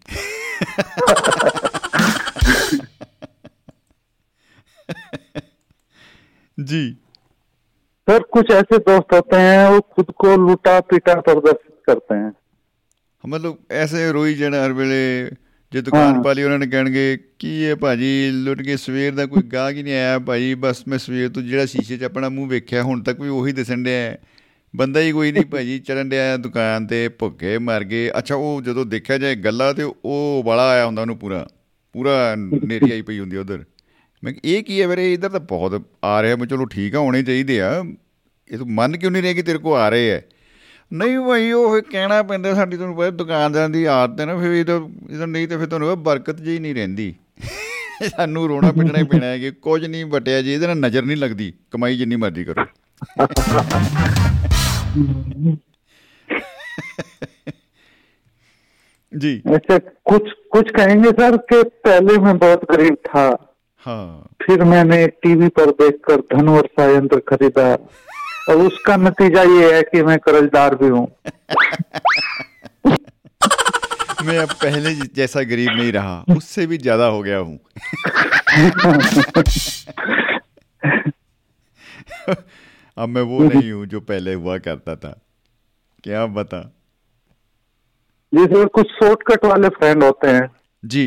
[SPEAKER 2] जी
[SPEAKER 4] सर कुछ ऐसे दोस्त होते हैं वो खुद को लुटा पिटा प्रदर्शित करते हैं
[SPEAKER 2] ਮਤਲਬ ਐਸੇ ਰੋਈ ਜਾਣ ਹਰ ਵੇਲੇ ਜੇ ਦੁਕਾਨ
[SPEAKER 4] ਹਾਂ।
[SPEAKER 2] ਪਾਲੀ ਉਹਨਾਂ ਨੇ ਕਹਿਣਗੇ ਕੀ ਇਹ ਭਾਜੀ ਲੁੱਟ ਕੇ ਸਵੇਰ ਦਾ ਕੋਈ ਗਾਹਕ ਹੀ ਨਹੀਂ ਆਇਆ ਭਾਜੀ ਬਸ ਮੈਂ ਸਵੇਰ ਤੋਂ ਜਿਹੜਾ ਸ਼ੀਸ਼ੇ 'ਚ ਆਪਣਾ ਮੂੰਹ ਵੇਖਿਆ ਹੁਣ ਤੱਕ ਵੀ ਉਹੀ ਦਿਸਣ ਡਿਆ ਹੈ। ਬੰਦਾ ਹੀ ਕੋਈ ਨਹੀਂ ਭਾਜੀ ਚੜਨ ਡਿਆ ਦੁਕਾਨ ਤੇ ਭੁੱਖੇ ਮਰ ਗਏ ਅੱਛਾ ਉਹ ਜਦੋਂ ਦੇਖਿਆ ਜਾਏ ਗੱਲਾਂ ਤੇ ਉਹ ਵਾਲਾ ਆਇਆ ਹੁੰਦਾ ਉਹਨੂੰ ਪੂਰਾ ਪੂਰਾ ਨੇਰੀ ਆਈ ਪਈ ਹੁੰਦੀ ਉਧਰ ਮੈਂ ਕਿਹਾ, ਇਹ ਕੀ ਹੈ ਵੀਰੇ ਇਧਰ ਤਾਂ ਬਹੁਤ ਆ ਰਿਹਾ ਮੈਂ ਚਲੋ ਠੀਕ ਆ ਹੋਣੇ ਚਾਹੀਦੇ ਆ ਇਹ ਤੂੰ ਮੰਨ ਕਿਉਂ ਨਹੀਂ ਰਿਹਾ ਕਿ ਤੇਰੇ ਕੋ ਆ ਰਹੇ ਹੈ ਨਹੀਂ ਭਾਈ ਉਹ ਫਿਰ ਕਹਿਣਾ ਪੈਂਦਾ ਸਾਡੀ ਤੁਹਾਨੂੰ ਪਤਾ ਦੁਕਾਨਦਾਰਾਂ ਦੀ ਆਦਤ ਹੈ ਨਾ ਫਿਰ ਇਹ ਤਾਂ ਇਹ ਤਾਂ ਨਹੀਂ ਤੇ ਫਿਰ ਤੁਹਾਨੂੰ ਪਤਾ ਬਰਕਤ ਜਿਹੀ ਨਹੀਂ ਰਹਿੰਦੀ ਸਾਨੂੰ ਰੋਣਾ ਪਿੱਟਣਾ ਹੀ ਪੈਣਾ ਹੈ ਕਿ ਕੁਝ ਨਹੀਂ ਬਟਿਆ ਜੀ ਇਹਦੇ ਨਾਲ ਨਜ਼ਰ ਨਹੀਂ ਲੱਗਦੀ ਕਮਾਈ ਜਿੰਨੀ ਮਰਜ਼ੀ ਕਰੋ जी
[SPEAKER 4] ऐसे कुछ कुछ कहेंगे सर कि पहले मैं बहुत गरीब था
[SPEAKER 2] हाँ।
[SPEAKER 4] फिर मैंने टीवी पर देखकर धन वर्षा यंत्र खरीदा और उसका नतीजा ये है कि मैं कर्जदार भी हूँ।
[SPEAKER 2] मैं अब पहले जैसा गरीब नहीं रहा उससे भी ज़्यादा हो गया हूँ। अब मैं वो नहीं हूँ जो पहले हुआ करता था। क्या बता?
[SPEAKER 4] जिसमें कुछ शॉर्टकट वाले फ्रेंड होते हैं।
[SPEAKER 2] जी।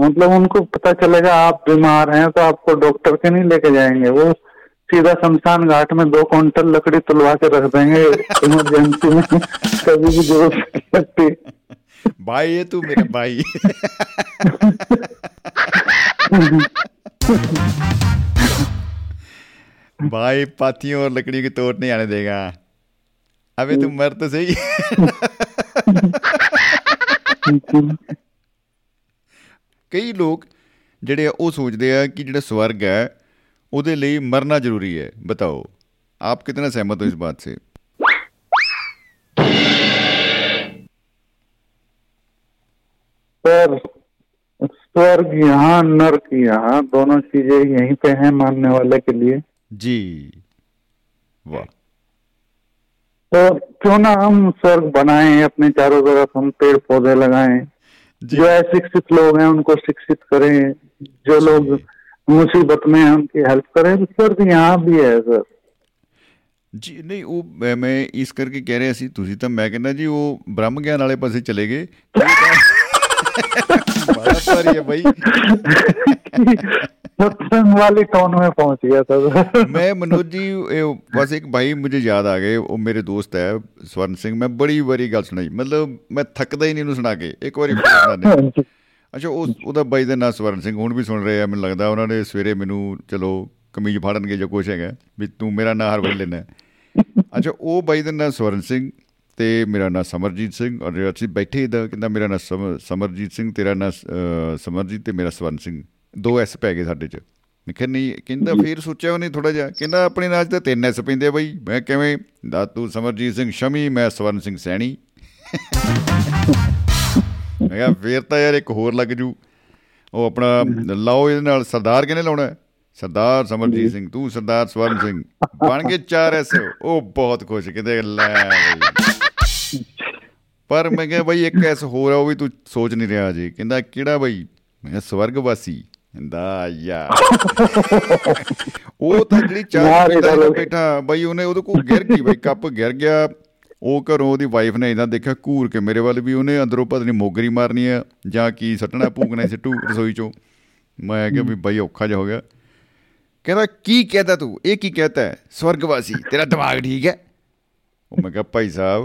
[SPEAKER 4] मतलब उनको पता चलेगा आप बीमार हैं तो आपको डॉक्टर के नहीं लेके जाएँगे। वो सीधा शमशान घाट में दो क्विंटल लकड़ी तुलवा के रख देंगे इमरजेंसी में। कभी भी ज़रूरत लगती
[SPEAKER 2] भाई ये तू मेरा भाई। भाई पाथियों और लकड़ी की तोड़ नहीं आने देगा। अबे तुम मर तो सही ਕਈ ਲੋਕ ਜਿਹੜੇ ਆ ਉਹ ਸੋਚਦੇ ਆ ਕਿ ਜਿਹੜਾ ਸਵਰਗ ਹੈ ਉਹਦੇ ਲਈ ਮਰਨਾ ਜ਼ਰੂਰੀ ਹੈ ਬਤਾਓ आप कितना सहमत हो इस बात से
[SPEAKER 4] सर स्वर्ग यहाँ नर्क यहाँ दोनों चीजें यहीं पे हैं मानने वाले के लिए
[SPEAKER 2] जी वाह
[SPEAKER 4] तो क्यों ना हम स्वर्ग बनाएं अपने चारों तरफ हम पेड़ पौधे लगाएं
[SPEAKER 2] जी
[SPEAKER 4] जो अशिक्षित लोग हैं उनको शिक्षित करें जो लोग मुसीबत में हैं उनकी हेल्प करें तो स्वर्ग यहाँ भी है सर
[SPEAKER 2] ਜੀ ਨਹੀਂ ਉਹ ਮੈਂ- ਮੈਂ ਇਸ ਕਰਕੇ ਕਹਿ ਰਿਹਾ ਸੀ ਤੁਸੀਂ ਤਾਂ ਮੈਂ ਕਹਿੰਦਾ ਜੀ ਉਹ ਬ੍ਰਹਮ ਗਿਆਨ ਵਾਲੇ ਪਾਸੇ ਚਲੇ ਗਏ ਇਹ ਤਾਂ- बड़ा भारी है भाई
[SPEAKER 4] सत्संग वाली टोन में पहुंच गया था
[SPEAKER 2] ਮੈਂ ਮਨੋਜ ਜੀ ਇਹ ਬਸ ਇੱਕ ਭਾਈ ਮੁਝੇ ਯਾਦ ਆ ਗਏ ਉਹ ਮੇਰੇ ਦੋਸਤ ਹੈ ਸਵਰਨ ਸਿੰਘ ਮੈਂ ਬੜੀ ਵਾਰੀ ਗੱਲ ਸੁਣਾਈ ਮਤਲਬ ਮੈਂ ਥੱਕਦਾ ਹੀ ਨਹੀਂ ਇਹਨੂੰ ਸੁਣਾ ਕੇ ਇੱਕ ਵਾਰੀ ਫਿਰ ਸੁਣਾਉਂਦੇ ਅੱਛਾ ਉਹ ਉਹਦਾ ਬਾਈ ਦਾ ਨਾਂ ਸਵਰਨ ਸਿੰਘ ਹੁਣ ਵੀ ਸੁਣ ਰਹੇ ਆ ਮੈਨੂੰ ਲੱਗਦਾ ਉਹਨਾਂ ਨੇ ਸਵੇਰੇ ਮੈਨੂੰ ਚਲੋ ਕਮੀਜ਼ ਫਾੜਨਗੇ ਜਾਂ ਕੁਛ ਹੈਗਾ ਵੀ ਤੂੰ ਮੇਰਾ ਨਾਂ ਹਰ ਵੇਲੇ ਲੈਣਾ ਅੱਛਾ ਉਹ ਬਾਈ ਦਾ ਨਾਂ ਸਵਰਨ ਸਿੰਘ ਤੇ ਮੇਰਾ ਨਾਂ ਸਮਰਜੀਤ ਸਿੰਘ ਔਰ ਅਸੀਂ ਬੈਠੇ ਦਾ ਕਹਿੰਦਾ ਮੇਰਾ ਨਾਂ ਸਮ- ਸਮਰਜੀਤ ਸਿੰਘ ਤੇਰਾ ਨਾਂ ਅਹ, ਸਮਰਜੀਤ ਤੇ ਮੇਰਾ ਸਵਰਨ ਸਿੰਘ ਦੋ ਐਸ ਪੈ ਗਏ ਸਾਡੇ ਚ। ਮੈਂ ਕਿਹਾ ਨਹੀਂ, ਕਹਿੰਦਾ ਫੇਰ ਸੋਚਿਆ ਉਹਨੇ ਥੋੜਾ ਜਿਹਾ। ਕਹਿੰਦਾ ਆਪਣੇ ਨਾਂ 'ਚ ਤਾਂ ਤਿੰਨ ਐਸ ਪੈਂਦੇ ਆ ਬਈ। ਮੈਂ ਕਿਵੇਂ? ਦਾ ਤੂੰ ਸਮਰਜੀਤ ਸਿੰਘ ਸ਼ਮੀ, ਮੈਂ ਸਵਰਨ ਸਿੰਘ ਸੈਣੀ। ਮੈਂ ਕਿਹਾ ਫੇਰ ਤਾਂ ਯਾਰ ਇੱਕ ਹੋਰ ਲੱਗ ਜੂ। ਉਹ ਆਪਣਾ ਲਾਓ ਇਹਦੇ ਨਾਲ ਸਰਦਾਰ ਕਿਹਨੇ ਲਾਉਣਾ? ਹੈ? ਸਰਦਾਰ ਸਮਰਜੀਤ ਸਿੰਘ, ਤੂੰ ਸਰਦਾਰ ਸਵਰਨ ਸਿੰਘ। ਬਣ ਗਏ ਚਾਰ ਐਸ। ਉਹ ਬਹੁਤ ਖੁਸ਼, ਕਹਿੰਦੇ ਲੈ ਬਈ। ਪਰ ਮੈਂ ਕਿਹਾ ਬਈ ਇੱਕ ਐਸ ਹੋਰ ਆ, ਉਹ ਵੀ ਤੂੰ ਸੋਚ ਨਹੀਂ ਰਿਹਾ ਜੀ ਕਹਿੰਦਾ ਕਿਹੜਾ ਬਈ? ਮੈਂ ਕਿਹਾ ਸਵਰਗਵਾਸੀ। ਕਹਿੰਦਾ ਯਾਰ ਉਹ ਤਾਂ ਪੀਂਦਾ
[SPEAKER 4] ਇਹਦਾ
[SPEAKER 2] ਸੀਗਾ ਬੈਠਾ ਬਈ ਉਹਨੇ ਉਹਦੇ ਕੋਲ ਗਿਰ ਗਈ ਬਈ ਕੱਪ ਗਿਰ ਗਿਆ। ਉਹ ਘਰੋਂ ਉਹਦੀ ਵਾਈਫ ਨੇ ਇਦਾਂ ਦੇਖਿਆ ਘੂਰ ਕੇ ਮੇਰੇ ਵੱਲ ਵੀ ਉਹਨੇ ਅੰਦਰੋਂ ਪਤਾ ਨਹੀਂ ਮੋਗਰੀ ਮਾਰਨੀ ਆ ਜਾਂ ਕੀ ਸੱਟਣਾ ਭੂਕਣਾ ਸਿੱਟੂ ਰਸੋਈ ਚੋਂ। ਮੈਂ ਕਿਹਾ ਵੀ ਬਈ ਔਖਾ ਜਿਹਾ ਹੋ ਗਿਆ। ਕਹਿੰਦਾ ਕੀ ਕਹਤਾ ਤੂੰ? ਇਹ ਕੀ ਕਹਤਾ ਹੈ? ਸਵਰਗਵਾਸੀ ਤੇਰਾ ਦਿਮਾਗ ਠੀਕ ਹੈ? ਉਹ ਮੈਂ ਕਿਹਾ ਭਾਈ ਸਾਹਿਬ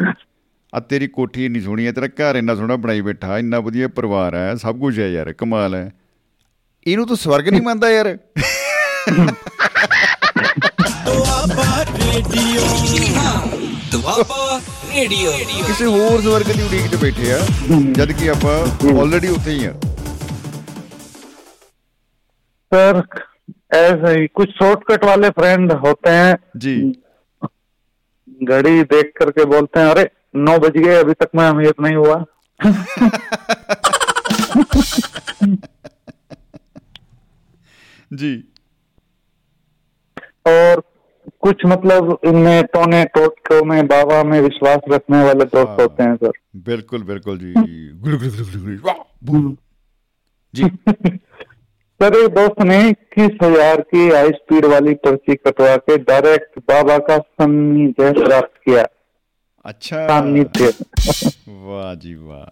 [SPEAKER 2] ਆ ਤੇਰੀ ਕੋਠੀ ਇੰਨੀ ਸੋਹਣੀ ਹੈ ਤੇਰਾ ਘਰ ਇੰਨਾ ਸੋਹਣਾ ਬਣਾਈ ਬੈਠਾ ਇੰਨਾ ਵਧੀਆ ਪਰਿਵਾਰ ਹੈ ਸਭ ਕੁਝ ਹੈ ਯਾਰ ਕਮਾਲ ਹੈ। ਇਹਨੂੰ ਤੂੰ ਸਵਰਗ ਨਹੀਂ ਮੰਨਦਾ ਯਾਰ
[SPEAKER 1] ਦੁਆਬਾ ਰੇਡੀਓ ਦੁਆਬਾ ਰੇਡੀਓ
[SPEAKER 2] ਕਿਸੇ ਹੋਰ ਸਵਰਗ ਦੀ ਉਡੀਕ 'ਚ ਬੈਠੇ ਆ ਜਦ ਕਿ ਆਪਾਂ ਆਲਰੇਡੀ ਉੱਥੇ ਹੀ ਆ
[SPEAKER 4] सर ऐसे ही कुछ शॉर्टकट वाले फ्रेंड होते हैं
[SPEAKER 2] जी
[SPEAKER 4] घड़ी देख करके बोलते हैं अरे नौ बज गए अभी तक मैं अमीर नहीं हुआ
[SPEAKER 2] जी।
[SPEAKER 4] और कुछ मतलब इनमें टोने टोटकों में बाबा में विश्वास रखने वाले दोस्त होते हैं सर।
[SPEAKER 2] बिल्कुल बिल्कुल जी। गुलु गुलु गुलु गुलु, जी।
[SPEAKER 4] सर एक दोस्त ने इक्कीस हज़ार की हाई स्पीड वाली पर्ची कटवा के डायरेक्ट बाबा का सान्निध्य प्राप्त किया?
[SPEAKER 2] अच्छा।
[SPEAKER 4] सान्निध्य
[SPEAKER 2] वाह जी वाह।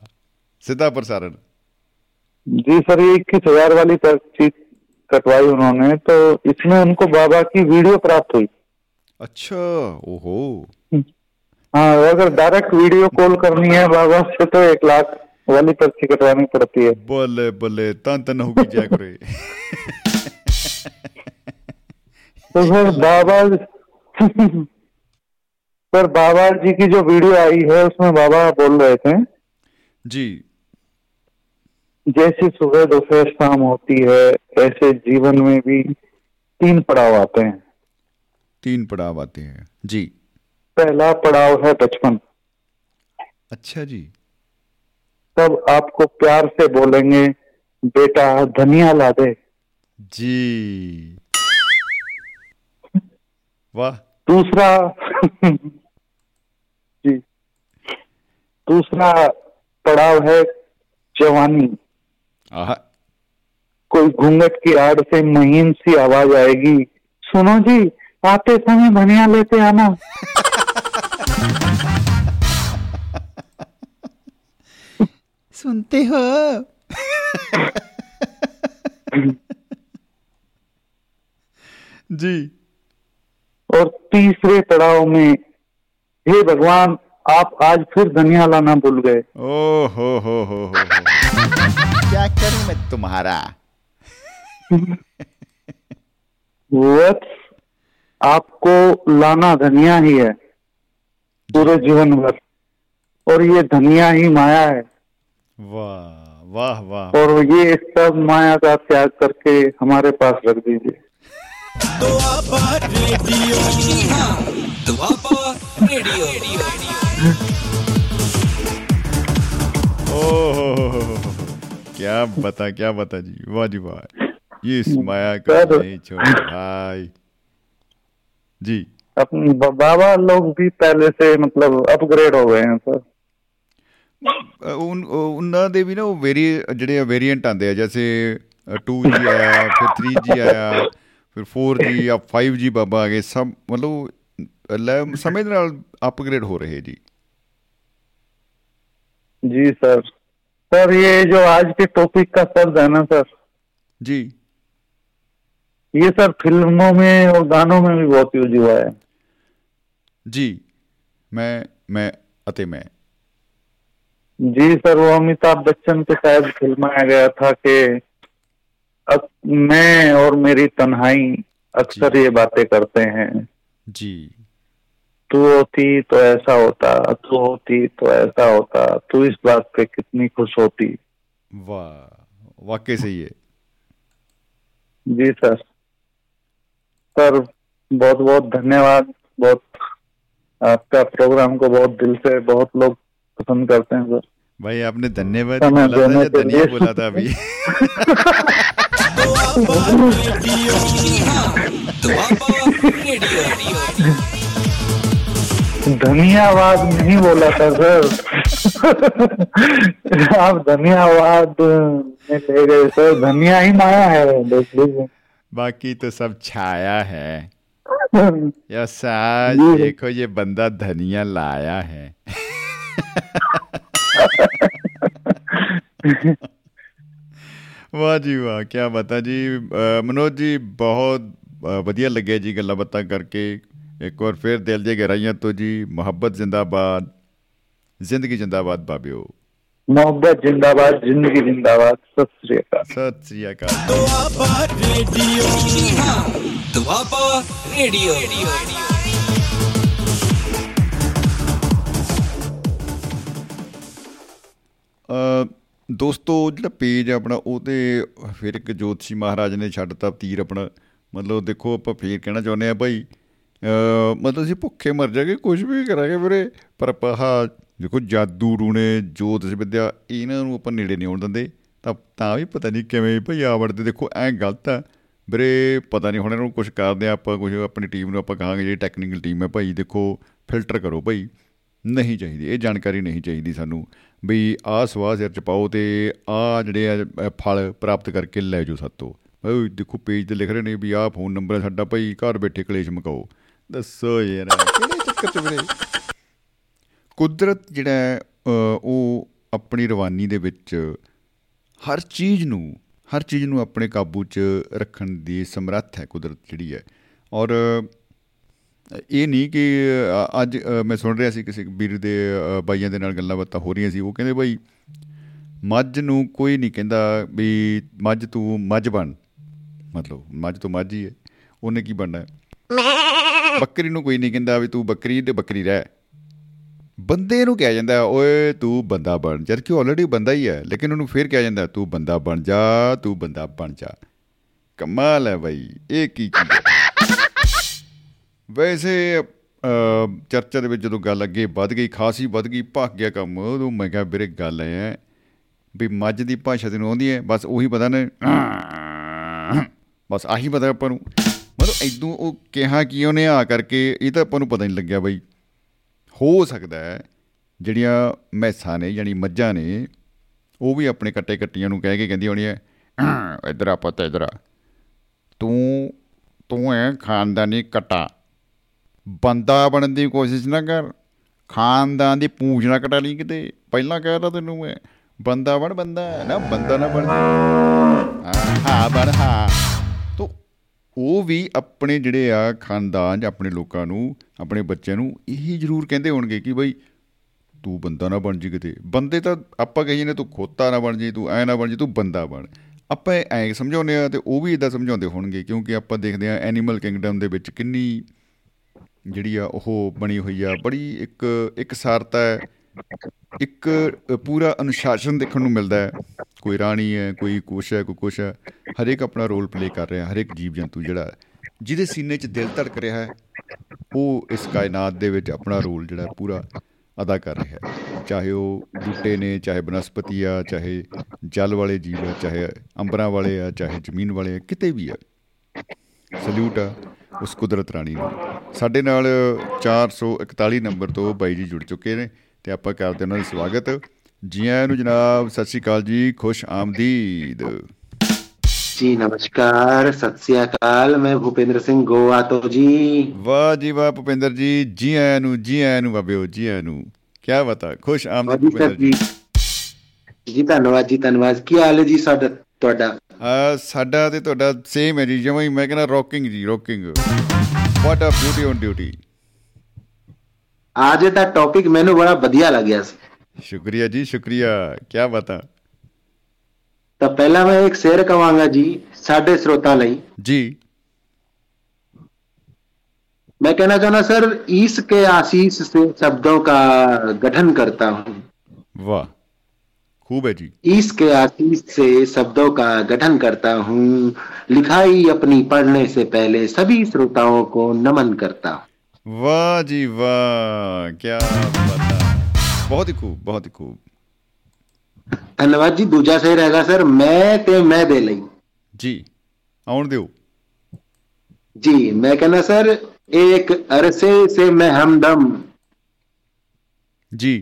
[SPEAKER 2] सीधा प्रसारण।
[SPEAKER 4] जी सर ये इक्कीस हज़ार वाली पर्ची कटवाई उन्होंने तो इसमें उनको बाबा की वीडियो प्राप्त हुई।
[SPEAKER 2] अच्छा ओहो।
[SPEAKER 4] हाँ अगर डायरेक्ट वीडियो कॉल करनी है बाबा से तो एक लाख वाली पर्ची कटवानी पड़ती है।
[SPEAKER 2] बोले बोले तन तन होगी जय करे
[SPEAKER 4] तो सर बाबा सर बाबा जी की जो वीडियो आई है उसमें बाबा बोल रहे थे
[SPEAKER 2] जी।
[SPEAKER 4] जैसी सुबह दोपहर शाम होती है ऐसे जीवन में भी तीन पड़ाव आते हैं।
[SPEAKER 2] तीन पड़ाव आते हैं। जी।
[SPEAKER 4] पहला पड़ाव है बचपन।
[SPEAKER 2] अच्छा जी।
[SPEAKER 4] तब आपको प्यार से बोलेंगे बेटा धनिया ला दे।
[SPEAKER 2] जी। वाह।
[SPEAKER 4] दूसरा जी। दूसरा पड़ाव है जवानी। कोई घूंघट की आड़ से महीन सी आवाज़ आएगी। सुनो जी आते समय धनिया लेते आना।
[SPEAKER 2] सुनते हो? जी।
[SPEAKER 4] और तीसरे पड़ाव में हे भगवान आप आज फिर धनिया लाना भूल गए।
[SPEAKER 2] ओ हो हो हो हो हो। क्या करूँ मैं तुम्हारा?
[SPEAKER 4] आपको लाना धनिया ही है पूरे जीवन भर। और ये धनिया ही माया है।
[SPEAKER 2] वाह वाह वाह।
[SPEAKER 4] और ये सब माया का त्याग करके हमारे पास रख दीजिए।
[SPEAKER 2] रेडियो। ओह। क्या बता क्या बता जी वाह जी वाह ये इस माया का
[SPEAKER 4] सर।
[SPEAKER 2] नहीं छोड़ भाई जी
[SPEAKER 4] अपने ब- बाबा लोग भी पहले से मतलब अपग्रेड हो गए हैं सर
[SPEAKER 2] ਅ, ਉਨ ਉਹ- ਉਹਨਾਂ ਦੇ ਵੀ ਨਾ ਉਹ ਵੇਰੀ ਜਿਹੜੇ ਵੇਰੀਐਂਟ ਆਉਂਦੇ ਆ ਜੈਸੇ 2G ਆਇਆ ਫਿਰ 3G ਆਇਆ ਫਿਰ 4G ਆ 5G ਬਾਬਾ ਆ ਗਏ ਸਭ ਮਤਲਬ ਅ, ਲੈ ਸਮੇਂ ਦੇ ਨਾਲ ਅਪਗ੍ਰੇਡ ਹੋ ਰਹੇ ਜੀ
[SPEAKER 4] जी सर सर ये जो आज के टॉपिक का शब्द है ना सर।
[SPEAKER 2] जी।
[SPEAKER 4] ये सर फ़िल्मों में और गानों में भी बहुत यूज़ हुआ है।
[SPEAKER 2] जी मैं मैं अति मैं।
[SPEAKER 4] जी सर वो अमिताभ बच्चन के शायद फिल्माया गया था कि मैं और मेरी तन्हाई अक्सर ये बातें करते हैं।
[SPEAKER 2] जी।
[SPEAKER 4] तू होती तो ऐसा होता तू होती तो ऐसा होता तू इस बात पे कितनी खुश होती।
[SPEAKER 2] वाह वाकई सही है।
[SPEAKER 4] जी सर। सर बहुत बहुत धन्यवाद बहुत आपका प्रोग्राम को बहुत दिल से बहुत लोग पसंद करते हैं सर।
[SPEAKER 2] भाई आपने धन्यवाद बोला था धनिया बोला था अभी।
[SPEAKER 1] तो
[SPEAKER 4] धन्यवाद नहीं बोला था सर आप धन्यवाद में ले गए सर धनिया ही माया है देख लीजिए
[SPEAKER 2] बाकी तो सब छाया है या साज
[SPEAKER 4] जी।
[SPEAKER 2] देखो ये बंदा धनिया लाया है ਵਾਹ ਜੀ ਵਾਹ ਕੀ ਬਤਾ ਜੀ ਅ, ਮਨੋਜ ਜੀ ਬਹੁਤ ਅ, ਵਧੀਆ ਲੱਗਿਆ ਜੀ ਗੱਲਾਂ ਬਾਤਾਂ ਕਰਕੇ ਇੱਕ ਵਾਰ ਫਿਰ ਦਿਲ ਦੀ ਗਹਿਰਾਈਆਂ ਤੋਂ ਜੀ ਮੁਹੱਬਤ ਜ਼ਿੰਦਾਬਾਦ ਜ਼ਿੰਦਗੀ ਜ਼ਿੰਦਾਬਾਦ ਬਾਬਿਓ।
[SPEAKER 4] ਮੁਹੱਬਤ ਜ਼ਿੰਦਾਬਾਦ ਜ਼ਿੰਦਗੀ ਜ਼ਿੰਦਾਬਾਦ ਸਤਿ ਸ੍ਰੀ ਅਕਾਲ।
[SPEAKER 2] ਸਤਿ ਸ੍ਰੀ ਅਕਾਲ।
[SPEAKER 1] ਦੁਆਬਾ ਰੇਡੀਓ ਦੁਆਬਾ ਰੇਡੀਓ
[SPEAKER 2] ਦੋਸਤੋ ਜਿਹੜਾ ਪੇਜ ਆਪਣਾ ਉਹ ਤੇ ਫਿਰ ਇੱਕ ਜੋਤਸ਼ੀ ਮਹਾਰਾਜ ਨੇ ਛੱਡਤਾ ਤੀਰ ਆਪਣਾ। ਮਤਲਬ ਦੇਖੋ ਆਪਾਂ ਫੇਰ ਕਹਿਣਾ ਚਾਹੁੰਦੇ ਆ ਭਾਈ ਮਤਲਬ ਅਸੀਂ ਭੁੱਖੇ ਮਰ ਜਾਗੇ ਕੁਝ ਵੀ ਕਰਾਂਗੇ ਵੀਰੇ। ਪਰ ਆਪਾਂ ਆਹ ਦੇਖੋ ਜਾਦੂ ਟੂਣੇ ਜੋਤਿਸ਼ ਵਿਦਿਆ ਇਹਨਾਂ ਨੂੰ ਆਪਾਂ ਨੇੜੇ ਨਹੀਂ ਆਉਣ ਦਿੰਦੇ। ਤਾਂ ਤਾਂ ਵੀ ਪਤਾ ਨਹੀਂ ਕਿਵੇਂ ਭਾਈ ਆ ਵੜਦੇ। ਦੇਖੋ ਐ ਗਲਤ ਆ। ਵੀਰੇ ਪਤਾ ਨਹੀਂ ਹੁਣ ਇਹਨਾਂ ਨੂੰ ਕੁਝ ਕਰਦੇ ਆ ਆਪਾਂ ਕੁਝ ਆਪਣੀ ਟੀਮ ਨੂੰ ਆਪਾਂ ਕਹਾਂਗੇ ਜਿਹੜੀ ਟੈਕਨੀਕਲ ਟੀਮ ਹੈ ਭਾਈ ਦੇਖੋ ਫਿਲਟਰ ਕਰੋ ਭਾਈ। ਨਹੀਂ ਚਾਹੀਦੀ ਇਹ ਜਾਣਕਾਰੀ ਨਹੀਂ ਚਾਹੀਦੀ ਸਾਨੂੰ। ਵੀ ਆਹ ਸਵਾਹ ਸਿਰ ਚ ਪਾਓ ਤੇ ਆਹ ਜਿਹੜੇ ਆ ਅ, ਫਲ ਪ੍ਰਾਪਤ ਕਰਕੇ ਲੈ ਜਾਓ ਸਾਤੋਂ। ਓਏ ਦੇਖੋ ਪੇਜ ਤੇ ਲਿਖ ਰਹੇ ਨੇ ਵੀ ਆਹ ਫੋਨ ਨੰਬਰ ਹੈ ਸਾਡਾ ਭਾਈ ਘਰ ਬੈਠੇ ਕਲੇਸ਼ ਮਕਾਓ। ਦੱਸੋ ਯਾਰ। ਕਿਹੜੇ ਚੱਕਰ ਚ ਵੀਰੇ ਕੁਦਰਤ ਜਿਹੜਾ ਉਹ ਆਪਣੀ ਰਵਾਨੀ ਦੇ ਵਿੱਚ ਹਰ ਚੀਜ਼ ਨੂੰ ਹਰ ਚੀਜ਼ ਨੂੰ ਆਪਣੇ ਕਾਬੂ 'ਚ ਰੱਖਣ ਦੀ ਸਮਰੱਥ ਹੈ ਕੁਦਰਤ ਜਿਹੜੀ ਹੈ। ਔਰ ਇਹ ਨਹੀਂ ਕਿ ਅੱਜ ਮੈਂ ਸੁਣ ਰਿਹਾ ਸੀ ਕਿਸੇ ਵੀਰ ਦੇ ਬਾਈਆਂ ਦੇ ਨਾਲ ਗੱਲਾਂ ਬਾਤਾਂ ਹੋ ਰਹੀਆਂ ਸੀ। ਉਹ ਕਹਿੰਦੇ ਬਾਈ ਮੱਝ ਨੂੰ ਕੋਈ ਨਹੀਂ ਕਹਿੰਦਾ ਵੀ ਮੱਝ ਤੂੰ ਮੱਝ ਬਣ। ਮਤਲਬ ਮੱਝ ਤੋਂ ਮੱਝ ਹੀ ਹੈ। ਉਹਨੇ ਕੀ ਬਣਨਾ ਹੈ? ਬੱਕਰੀ ਨੂੰ ਕੋਈ ਨਹੀਂ ਕਹਿੰਦਾ ਵੀ ਤੂੰ ਬੱਕਰੀ ਤੇ ਬੱਕਰੀ ਰਹਿ। ਬੰਦੇ ਨੂੰ ਕਿਹਾ ਜਾਂਦਾ ਓਏ ਤੂੰ ਬੰਦਾ ਬਣ ਜਦ ਕਿ ਆਲਰੇਡੀ ਬੰਦਾ ਹੀ ਹੈ ਲੇਕਿਨ ਉਹਨੂੰ ਫਿਰ ਕਿਹਾ ਜਾਂਦਾ ਤੂੰ ਬੰਦਾ ਬਣ ਜਾ ਤੂੰ ਬੰਦਾ ਬਣ ਜਾ। ਕਮਾਲ ਹੈ ਬਾਈ ਇਹ ਕੀ ਚੀਜ਼ ਹੈ? ਵੈਸੇ ਅ, ਚਰਚਾ ਦੇ ਵਿੱਚ ਜਦੋਂ ਗੱਲ ਅੱਗੇ ਵੱਧ ਗਈ ਖਾਸੀ ਵੱਧ ਗਈ ਭੱਗ ਗਿਆ ਕੰਮ ਉਦੋਂ ਮੈਂ ਕਿਹਾ ਵੀਰੇ ਗੱਲ ਐ ਹੈ ਵੀ ਮੱਝ ਦੀ ਭਾਸ਼ਾ ਤੈਨੂੰ ਆਉਂਦੀ ਹੈ ਬਸ ਉਹੀ ਪਤਾ ਨੇ ਬਸ ਆਹੀ ਪਤਾ ਆਪਾਂ ਨੂੰ। ਮਤਲਬ ਐਦੋਂ ਉਹ ਕਿਹਾ ਕੀ ਉਹਨੇ ਆ ਕਰਕੇ ਇਹ ਤਾਂ ਆਪਾਂ ਨੂੰ ਪਤਾ ਨਹੀਂ ਲੱਗਿਆ ਬਾਈ। ਹੋ ਸਕਦਾ ਹੈ ਜਿਹੜੀਆਂ ਮੈਸਾਂ ਨੇ, ਯਾਨੀ ਮੱਝਾਂ ਨੇ, ਉਹ ਵੀ ਆਪਣੇ ਕੱਟੇ ਕੱਟੀਆਂ ਨੂੰ ਕਹਿ ਕੇ ਕਹਿੰਦੀ ਹੋਣੀ ਹੈ ਇਧਰ ਆ ਪੁੱਤ, ਇਧਰ ਆ। ਤੂੰ ਤੂੰ ਹੈ ਖਾਨਦਾਨੀ ਕਟਾ। ਬੰਦਾ ਬਣਨ ਦੀ ਕੋਸ਼ਿਸ਼ ਨਾ ਕਰ। ਖਾਨਦਾਨ ਦੀ ਪੂੰਛ ਨਾ ਕਟਾ ਲਈ ਕਿਤੇ। ਪਹਿਲਾਂ ਕਹਿ ਤੈਨੂੰ ਮੈਂ, ਬੰਦਾ ਬਣ, ਬੰਦਾ ਨਾ ਬੰਦਾ ਨਾ ਬਣ। ਹਾਂ ਹਾਂ, ਬਣ, ਹਾਂ। ਤੋ ਉਹ ਵੀ ਆਪਣੇ ਜਿਹੜੇ ਆ ਖਾਨਦਾਨ ਜਾਂ ਆਪਣੇ ਲੋਕਾਂ ਨੂੰ ਆਪਣੇ ਬੱਚਿਆਂ ਨੂੰ ਇਹੀ ਜ਼ਰੂਰ ਕਹਿੰਦੇ ਹੋਣਗੇ ਕਿ ਬਈ ਤੂੰ ਬੰਦਾ ਨਾ ਬਣ ਜੀ ਕਿਤੇ। ਬੰਦੇ ਤਾਂ ਆਪਾਂ ਕਹੀਏ ਨੇ ਤੂੰ ਖੋਤਾ ਨਾ ਬਣ ਜੀ ਤੂੰ ਐ ਨਾ ਬਣ ਜੀ ਤੂੰ ਬੰਦਾ ਬਣ। ਆਪਾਂ ਐ ਸਮਝਾਉਂਦੇ ਆ ਤੇ ਉਹ ਵੀ ਇਦਾਂ ਸਮਝਾਉਂਦੇ ਹੋਣਗੇ ਕਿਉਂਕਿ ਆਪਾਂ ਦੇਖਦੇ ਆ ਐਨੀਮਲ ਕਿੰਗਡਮ ਦੇ ਵਿੱਚ ਕਿੰਨੀ ਜਿਹੜੀ ਆ ਉਹ ਬਣੀ ਹੋਈ ਆ ਬੜੀ ਇੱਕ ਇੱਕ ਸਾਰਤਾ ਹੈ ਇੱਕ ਅ, ਪੂਰਾ ਅਨੁਸ਼ਾਸਨ ਦੇਖਣ ਨੂੰ ਮਿਲਦਾ ਹੈ। ਕੋਈ ਰਾਣੀ ਹੈ ਕੋਈ ਕੁਛ ਹੈ ਕੋਈ ਕੁਛ ਹੈ। ਹਰੇਕ ਆਪਣਾ ਰੋਲ ਪਲੇ ਕਰ ਰਿਹਾ ਹਰੇਕ ਜੀਵ ਜੰਤੂ ਜਿਹੜਾ ਹੈ, ਜਿਹਦੇ ਸੀਨੇ 'ਚ ਦਿਲ ਧੜਕ ਰਿਹਾ ਹੈ ਉਹ ਇਸ ਕਾਇਨਾਤ ਦੇ ਵਿੱਚ ਆਪਣਾ ਰੋਲ ਜਿਹੜਾ ਪੂਰਾ ਅਦਾ ਕਰ ਰਿਹਾ ਹੈ। ਚਾਹੇ ਉਹ ਬੂਟੇ ਨੇ ਚਾਹੇ ਬਨਸਪਤੀ ਆ ਚਾਹੇ ਜਲ ਵਾਲੇ ਜੀਵ ਆ ਚਾਹੇ ਅੰਬਰਾਂ ਵਾਲੇ ਆ ਚਾਹੇ ਜ਼ਮੀਨ ਵਾਲੇ ਆ ਕਿਤੇ ਵੀ ਆ ਸਲੂਟ ਆ ਉਸ ਕੁਦਰਤ ਰਾਣੀ ਨੂੰ। ਸਾਡੇ ਨਾਲ 441 ਨੰਬਰ ਤੋਂ ਬਾਈ ਜੀ ਜੁੜ ਚੁੱਕੇ ਨੇ ਤੇ ਆਪਾਂ ਕਰਦੇ ਉਹਨਾਂ ਦਾ ਸਵਾਗਤ। ਜੀ ਆਇਆਂ ਨੂੰ ਜਨਾਬ ਸਤਿ ਸ਼੍ਰੀ ਅਕਾਲ ਜੀ ਖੁਸ਼ ਆਮਦੀਦ।
[SPEAKER 5] ਜੀ ਨਮਸਕਾਰ ਸਤਿ ਸ੍ਰੀ ਅਕਾਲ ਮੈਂ ਭੁਪਿੰਦਰ ਸਿੰਘ ਗੋਆ ਤੋਂ ਜੀ
[SPEAKER 2] ਵਾਹ ਜੀ ਵਾਹ ਭੁਪਿੰਦਰ ਜੀ ਜੀ ਆਇਆਂ ਨੂੰ ਜੀ ਆਇਆਂ ਨੂੰ ਬਾਬਿਓ ਜੀ ਆਇਆਂ ਨੂੰ। ਕੀ ਬਤਾ ਖੁਸ਼
[SPEAKER 5] ਆਮਦ
[SPEAKER 2] ਭੁਪਿੰਦਰ ਜੀ।
[SPEAKER 5] ਜੀ। ਧੰਨਵਾਦ ਜੀ ਧੰਨਵਾਦ। ਕੀ ਹਾਲ ਹੈ ਜੀ ਸਾਡਾ ਤੁਹਾਡਾ?
[SPEAKER 2] ਆ ਸਾਡਾ ਤੇ ਤੁਹਾਡਾ ਸੇਮ ਹੈ ਜੀ ਜਿਵੇਂ ਹੀ ਮੈਂ ਕਹਿੰਦਾ ਰੌਕਿੰਗ ਜੀ rocking what a beauty on duty
[SPEAKER 5] ਅੱਜ ਦਾ ਟੌਪਿਕ ਮੈਨੂੰ ਬੜਾ ਵਧੀਆ ਲੱਗਿਆ ਸੀ।
[SPEAKER 2] ਸ਼ੁਕਰੀਆ ਜੀ ਸ਼ੁਕਰੀਆ। ਕੀ ਬਤਾ
[SPEAKER 5] ਤਾਂ ਪਹਿਲਾਂ ਮੈਂ ਇੱਕ ਸ਼ੇਰ ਕਵਾਂਗਾ ਜੀ ਸਾਡੇ ਸਰੋਤਾਂ ਲਈ
[SPEAKER 2] जी
[SPEAKER 5] मैं कहना चाहना सर ईस के आशीष से शब्दों का गठन करता हूँ
[SPEAKER 2] वाह खूब है जी
[SPEAKER 5] ईस के आशीष से शब्दों का गठन करता हूँ लिखाई अपनी पढ़ने से पहले सभी श्रोताओं को नमन करता हूँ
[SPEAKER 2] वाह जी वाह क्या बता बहुत ही खूब बहुत ही खूब
[SPEAKER 5] ਧੰਨਵਾਦ ਜੀ ਦੂਜਾ ਸ਼ੇਰ ਹੈਗਾ ਸਰ ਮੈਂ ਤੇ ਮੈਂ ਦੇ ਲਈ
[SPEAKER 2] जी आउण दियो
[SPEAKER 5] जी मैं कहना सर एक अरसे से मैं हमदम
[SPEAKER 2] जी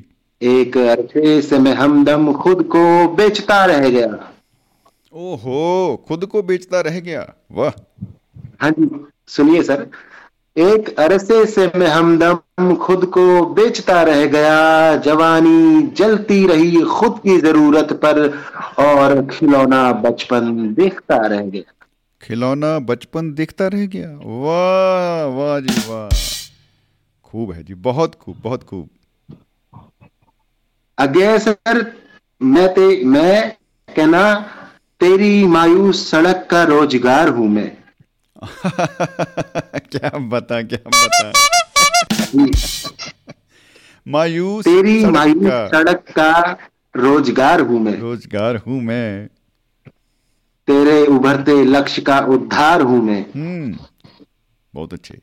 [SPEAKER 5] एक अरसे से मैं हमदम खुद को बेचता रह गया
[SPEAKER 2] ओहो खुद को बेचता रह गया वाह
[SPEAKER 5] हाँ जी सुनिए सर एक अरसे से मैं हमदम खुद को बेचता रह गया। जवानी जलती रही खुद की ज़रूरत पर और खिलौना बचपन देखता रह गया।
[SPEAKER 2] खिलौना बचपन देखता रह गया? वाह वाह जी वाह। खूब है जी बहुत खूब बहुत खूब।
[SPEAKER 5] अगे सर मैं ते मैं कहना तेरी मायूस सड़क का रोज़गार हूँ मैं।
[SPEAKER 2] क्या बता क्या बता? मायूस
[SPEAKER 5] तेरी
[SPEAKER 2] सड़क
[SPEAKER 5] मायूस
[SPEAKER 2] का।
[SPEAKER 5] सड़क का रोज़गार हूँ मैं।
[SPEAKER 2] रोज़गार हूँ मैं।
[SPEAKER 5] तेरे उभरते लक्ष्य का उद्धार हूँ मैं।
[SPEAKER 2] हम्म बहुत अच्छे।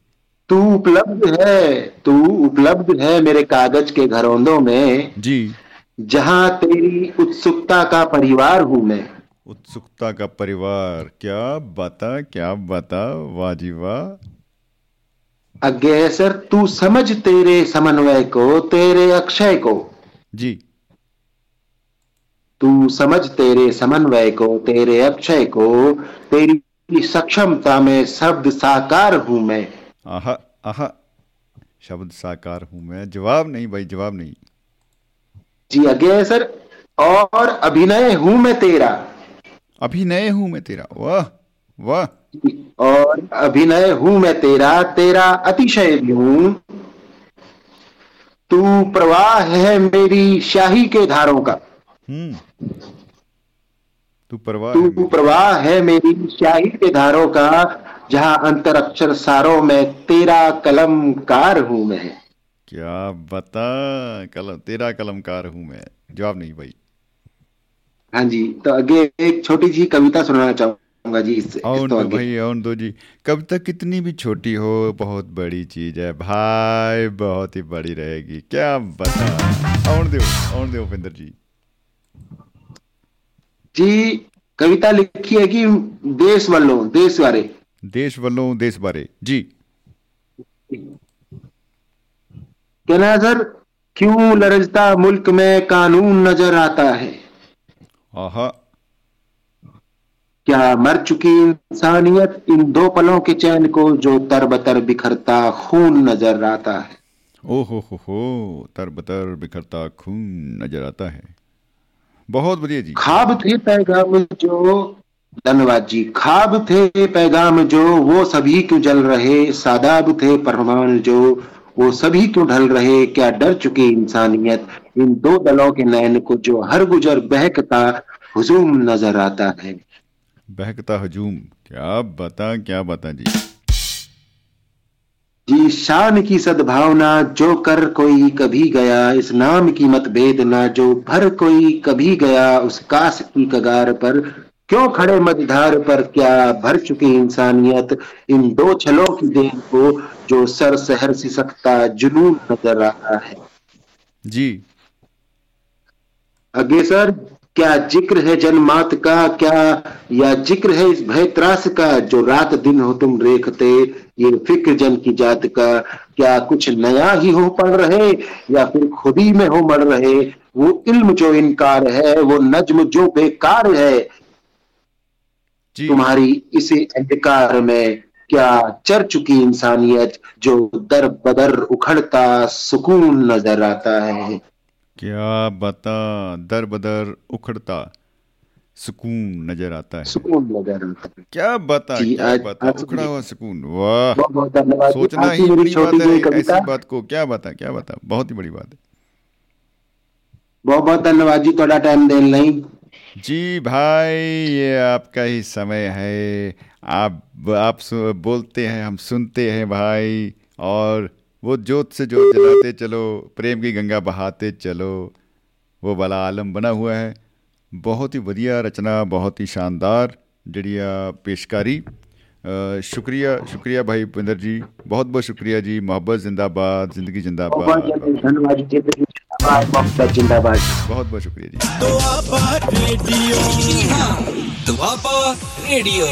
[SPEAKER 5] तू उपलब्ध है तू उपलब्ध है मेरे कागज़ के घरौंदों में।
[SPEAKER 2] जी।
[SPEAKER 5] जहाँ तेरी उत्सुकता का परिवार हूँ मैं।
[SPEAKER 2] उत्सुकता का परिवार। क्या बता क्या बता वाह जी वाह
[SPEAKER 5] है सर तू समझ तेरे समन्वय को तेरे अक्षय को।
[SPEAKER 2] जी।
[SPEAKER 5] तू समझ तेरे समन्वय को तेरे अक्षय को तेरी सक्षमता में शब्द साकार हूँ मैं।
[SPEAKER 2] आहा आहा शब्द साकार हूँ मैं। जवाब नहीं भाई जवाब नहीं।
[SPEAKER 5] जी है सर और अभिनय हूँ मैं तेरा।
[SPEAKER 2] अभिनय हूँ मैं तेरा। वह वह।
[SPEAKER 5] और अभिनय हूँ मैं तेरा तेरा अतिशय भी हूँ। तू प्रवाह है मेरी शाही के धारों का।
[SPEAKER 2] हम्म। तू परवाह
[SPEAKER 5] तू प्रवाह है मेरी शाही के धारों का जहाँ अंतर अक्षर सारों में तेरा कलमकार हूँ मैं।
[SPEAKER 2] क्या बता कलम तेरा कलमकार हूँ मैं। जवाब नहीं भाई।
[SPEAKER 5] हाँ जी तो आगे एक छोटी सी कविता सुनाना चाहूँगा जी
[SPEAKER 2] इस,
[SPEAKER 5] इस तो
[SPEAKER 2] भाई औन दो जी। कविता कितनी भी छोटी हो बहुत बड़ी चीज़ है। भाई बहुत ही बड़ी रहेगी। क्या बता औन दो दो उपेंद्र जी।
[SPEAKER 5] जी कविता लिखी है कि देश वालों देश बारे
[SPEAKER 2] देश वालों देश बारे जी।
[SPEAKER 5] कहना सर क्यों लरजता मुल्क में कानून नज़र आता है?
[SPEAKER 2] आहा।
[SPEAKER 5] क्या मर चुकी इंसानियत इन दो पलों के चैन को जो तरबतर बिखरता खून नज़र आता है?
[SPEAKER 2] ओ हो हो हो तर बतर बिखरता खून नज़र आता है। बहुत बढ़िया जी।
[SPEAKER 5] खाब थे पैगाम जो धन्यवाद जी खाब थे पैगाम जो वो सभी क्यों जल रहे? सादाब थे परमान जो वो सभी क्यों ढल रहे? क्या डर चुकी इंसानियत? इन दो दलों के नैन को जो हर गुजर बहकता हुजूम नज़र आता है।
[SPEAKER 2] बहकता हजूम क्या बता क्या बता जी?
[SPEAKER 5] जी शान की सद्भावना जो कर कोई कभी गया इस नाम की मत भेदना जो भर कोई कभी गया उस कास की कगार पर क्यों खड़े मझधार पर क्या भर चुकी इंसानियत? इन दो छलों की देन को जो सर सहर सिसकता जुनून नज़र रहा है।
[SPEAKER 2] जी
[SPEAKER 5] आगे सर क्या ज़िक्र है जनमात का? क्या या ज़िक्र है इस भय त्रास का जो रात दिन हो तुम रेखते ये फ़िक्र जन की जात का? क्या कुछ नया ही हो पड़ रहे या फिर खुद ही में हो मर रहे? वो इल्म जो इनकार है वो नज्म जो बेकार है। तुम्हारी इसी अंधकार में क्या चर चुकी इंसानियत जो दर बदर उखड़ता सुकून नज़र आता है?
[SPEAKER 2] क्या बता? दर बदर उखड़ता सुकून नज़र आता है।
[SPEAKER 5] सुकून नज़र आता है।
[SPEAKER 2] क्या बता क्या
[SPEAKER 5] आज-
[SPEAKER 2] बता?
[SPEAKER 5] आज
[SPEAKER 2] उखड़ा हुआ सुकून वाह।
[SPEAKER 5] बहुत बहुत धन्यवाद
[SPEAKER 2] सोचना ही बड़ी बात है ऐसी बात को क्या बता क्या बता? बहुत ही बड़ी बात है।
[SPEAKER 5] बहुत बहुत धन्यवाद जी थोड़ा टाइम देने ਲਈ
[SPEAKER 2] जी भाई ये आपका ही समय है। आप आप बोलते हैं हम सुनते हैं भाई और वो जोत से जोत जलाते चलो प्रेम की गंगा बहाते चलो वो वाला आलम बना हुआ है ਬਹੁਤ ਹੀ ਵਧੀਆ ਰਚਨਾ ਬਹੁਤ ਹੀ ਸ਼ਾਨਦਾਰ ਜਿਹੜੀ ਆ ਪੇਸ਼ਕਾਰੀ ਅ, ਸ਼ੁਕਰੀਆ ਸ਼ੁਕਰੀਆ ਭਾਈ ਭੁਪਿੰਦਰ ਜੀ ਬਹੁਤ ਬਹੁਤ ਸ਼ੁਕਰੀਆ ਜੀ ਮੁਹੱਬਤ ਜ਼ਿੰਦਾਬਾਦ ਜ਼ਿੰਦਗੀ
[SPEAKER 5] बहुत बहुत
[SPEAKER 2] ਜ਼ਿੰਦਾਬਾਦ
[SPEAKER 5] धन्यवाद जी जिंदाबाद मोहम्मद जिंदाबाद
[SPEAKER 2] ਬਹੁਤ ਬਹੁਤ ਸ਼ੁਕਰੀਆ ਜੀ
[SPEAKER 1] ਦੁਆਬਾ ਰੇਡੀਓ ਦੁਆਬਾ ਰੇਡੀਓ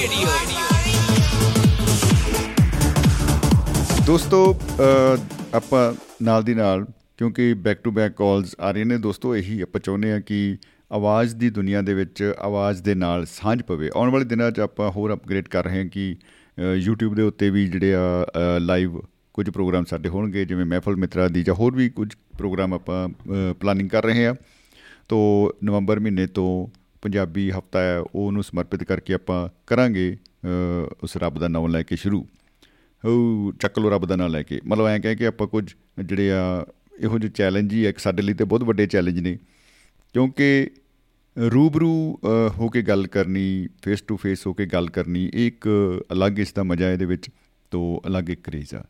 [SPEAKER 2] ਦੋਸਤੋ ਅ, ਆਪਾਂ ਨਾਲ ਦੀ ਨਾਲ ਕਿਉਂਕਿ ਬੈਕ ਟੂ ਬੈਕ ਕਾਲਸ ਆ ਰਹੀਆਂ ਨੇ ਦੋਸਤੋ ਇਹੀ ਆਪਾਂ ਚਾਹੁੰਦੇ ਆ ਕਿ ਆਵਾਜ਼ ਦੀ ਦੁਨੀਆ ਦੇ ਵਿੱਚ ਆਵਾਜ਼ ਦੇ ਨਾਲ ਸਾਂਝ ਪਵੇ। ਆਉਣ ਵਾਲੇ ਦਿਨਾਂ 'ਚ ਆਪਾਂ ਹੋਰ ਅਪਗ੍ਰੇਡ ਕਰ ਰਹੇ ਹਾਂ ਕਿ ਅ, YouTube ਦੇ ਉੱਤੇ ਵੀ ਜਿਹੜੇ ਆ ਲਾਈਵ ਕੁਝ ਪ੍ਰੋਗਰਾਮ ਸਾਡੇ ਹੋਣਗੇ ਜਿਵੇਂ ਮਹਿਫਲ ਮਿੱਤਰਾ ਦੀ ਜਾਂ ਹੋਰ ਵੀ ਕੁਝ ਪ੍ਰੋਗਰਾਮ ਆਪਾਂ ਪਲਾਨਿੰਗ ਕਰ ਰਹੇ ਹਾਂ। ਤੋ ਨਵੰਬਰ ਮਹੀਨੇ ਤੋਂ ਪੰਜਾਬੀ ਹਫਤਾ ਹੈ ਉਹਨੂੰ ਸਮਰਪਿਤ ਕਰਕੇ ਆਪਾਂ ਕਰਾਂਗੇ ਅ, ਉਸ ਰੱਬ ਦਾ ਨਾਮ ਲੈ ਕੇ ਸ਼ੁਰੂ। ਉਹ ਚੱਕ ਲੋ ਰੱਬ ਦਾ ਨਾਮ ਲੈ ਕੇ। ਮਤਲਬ ਐਂ ਕਹਿ ਕੇ ਆਪਾਂ ਕੁਝ ਜਿਹੜੇ ਆ ਇਹੋ ਜਿਹੇ ਚੈਲੰਜ ਹੀ ਆ ਇੱਕ ਸਾਡੇ ਲਈ ਤੇ ਬਹੁਤ ਵੱਡੇ ਚੈਲੰਜ ਨੇ। ਕਿਉਂਕਿ ਰੂਬਰੂ ਅ, ਹੋ ਕੇ ਗੱਲ ਕਰਨੀ ਫੇਸ ਟੂ ਫੇਸ ਹੋ ਕੇ ਗੱਲ ਕਰਨੀ ਇਹ ਇੱਕ ਅਲੱਗ ਇਸ ਦਾ ਮਜ਼ਾ ਇਹਦੇ ਵਿੱਚ ਤੋਂ ਅਲੱਗ ਇੱਕ ਕਰੇਜ਼ ਆ।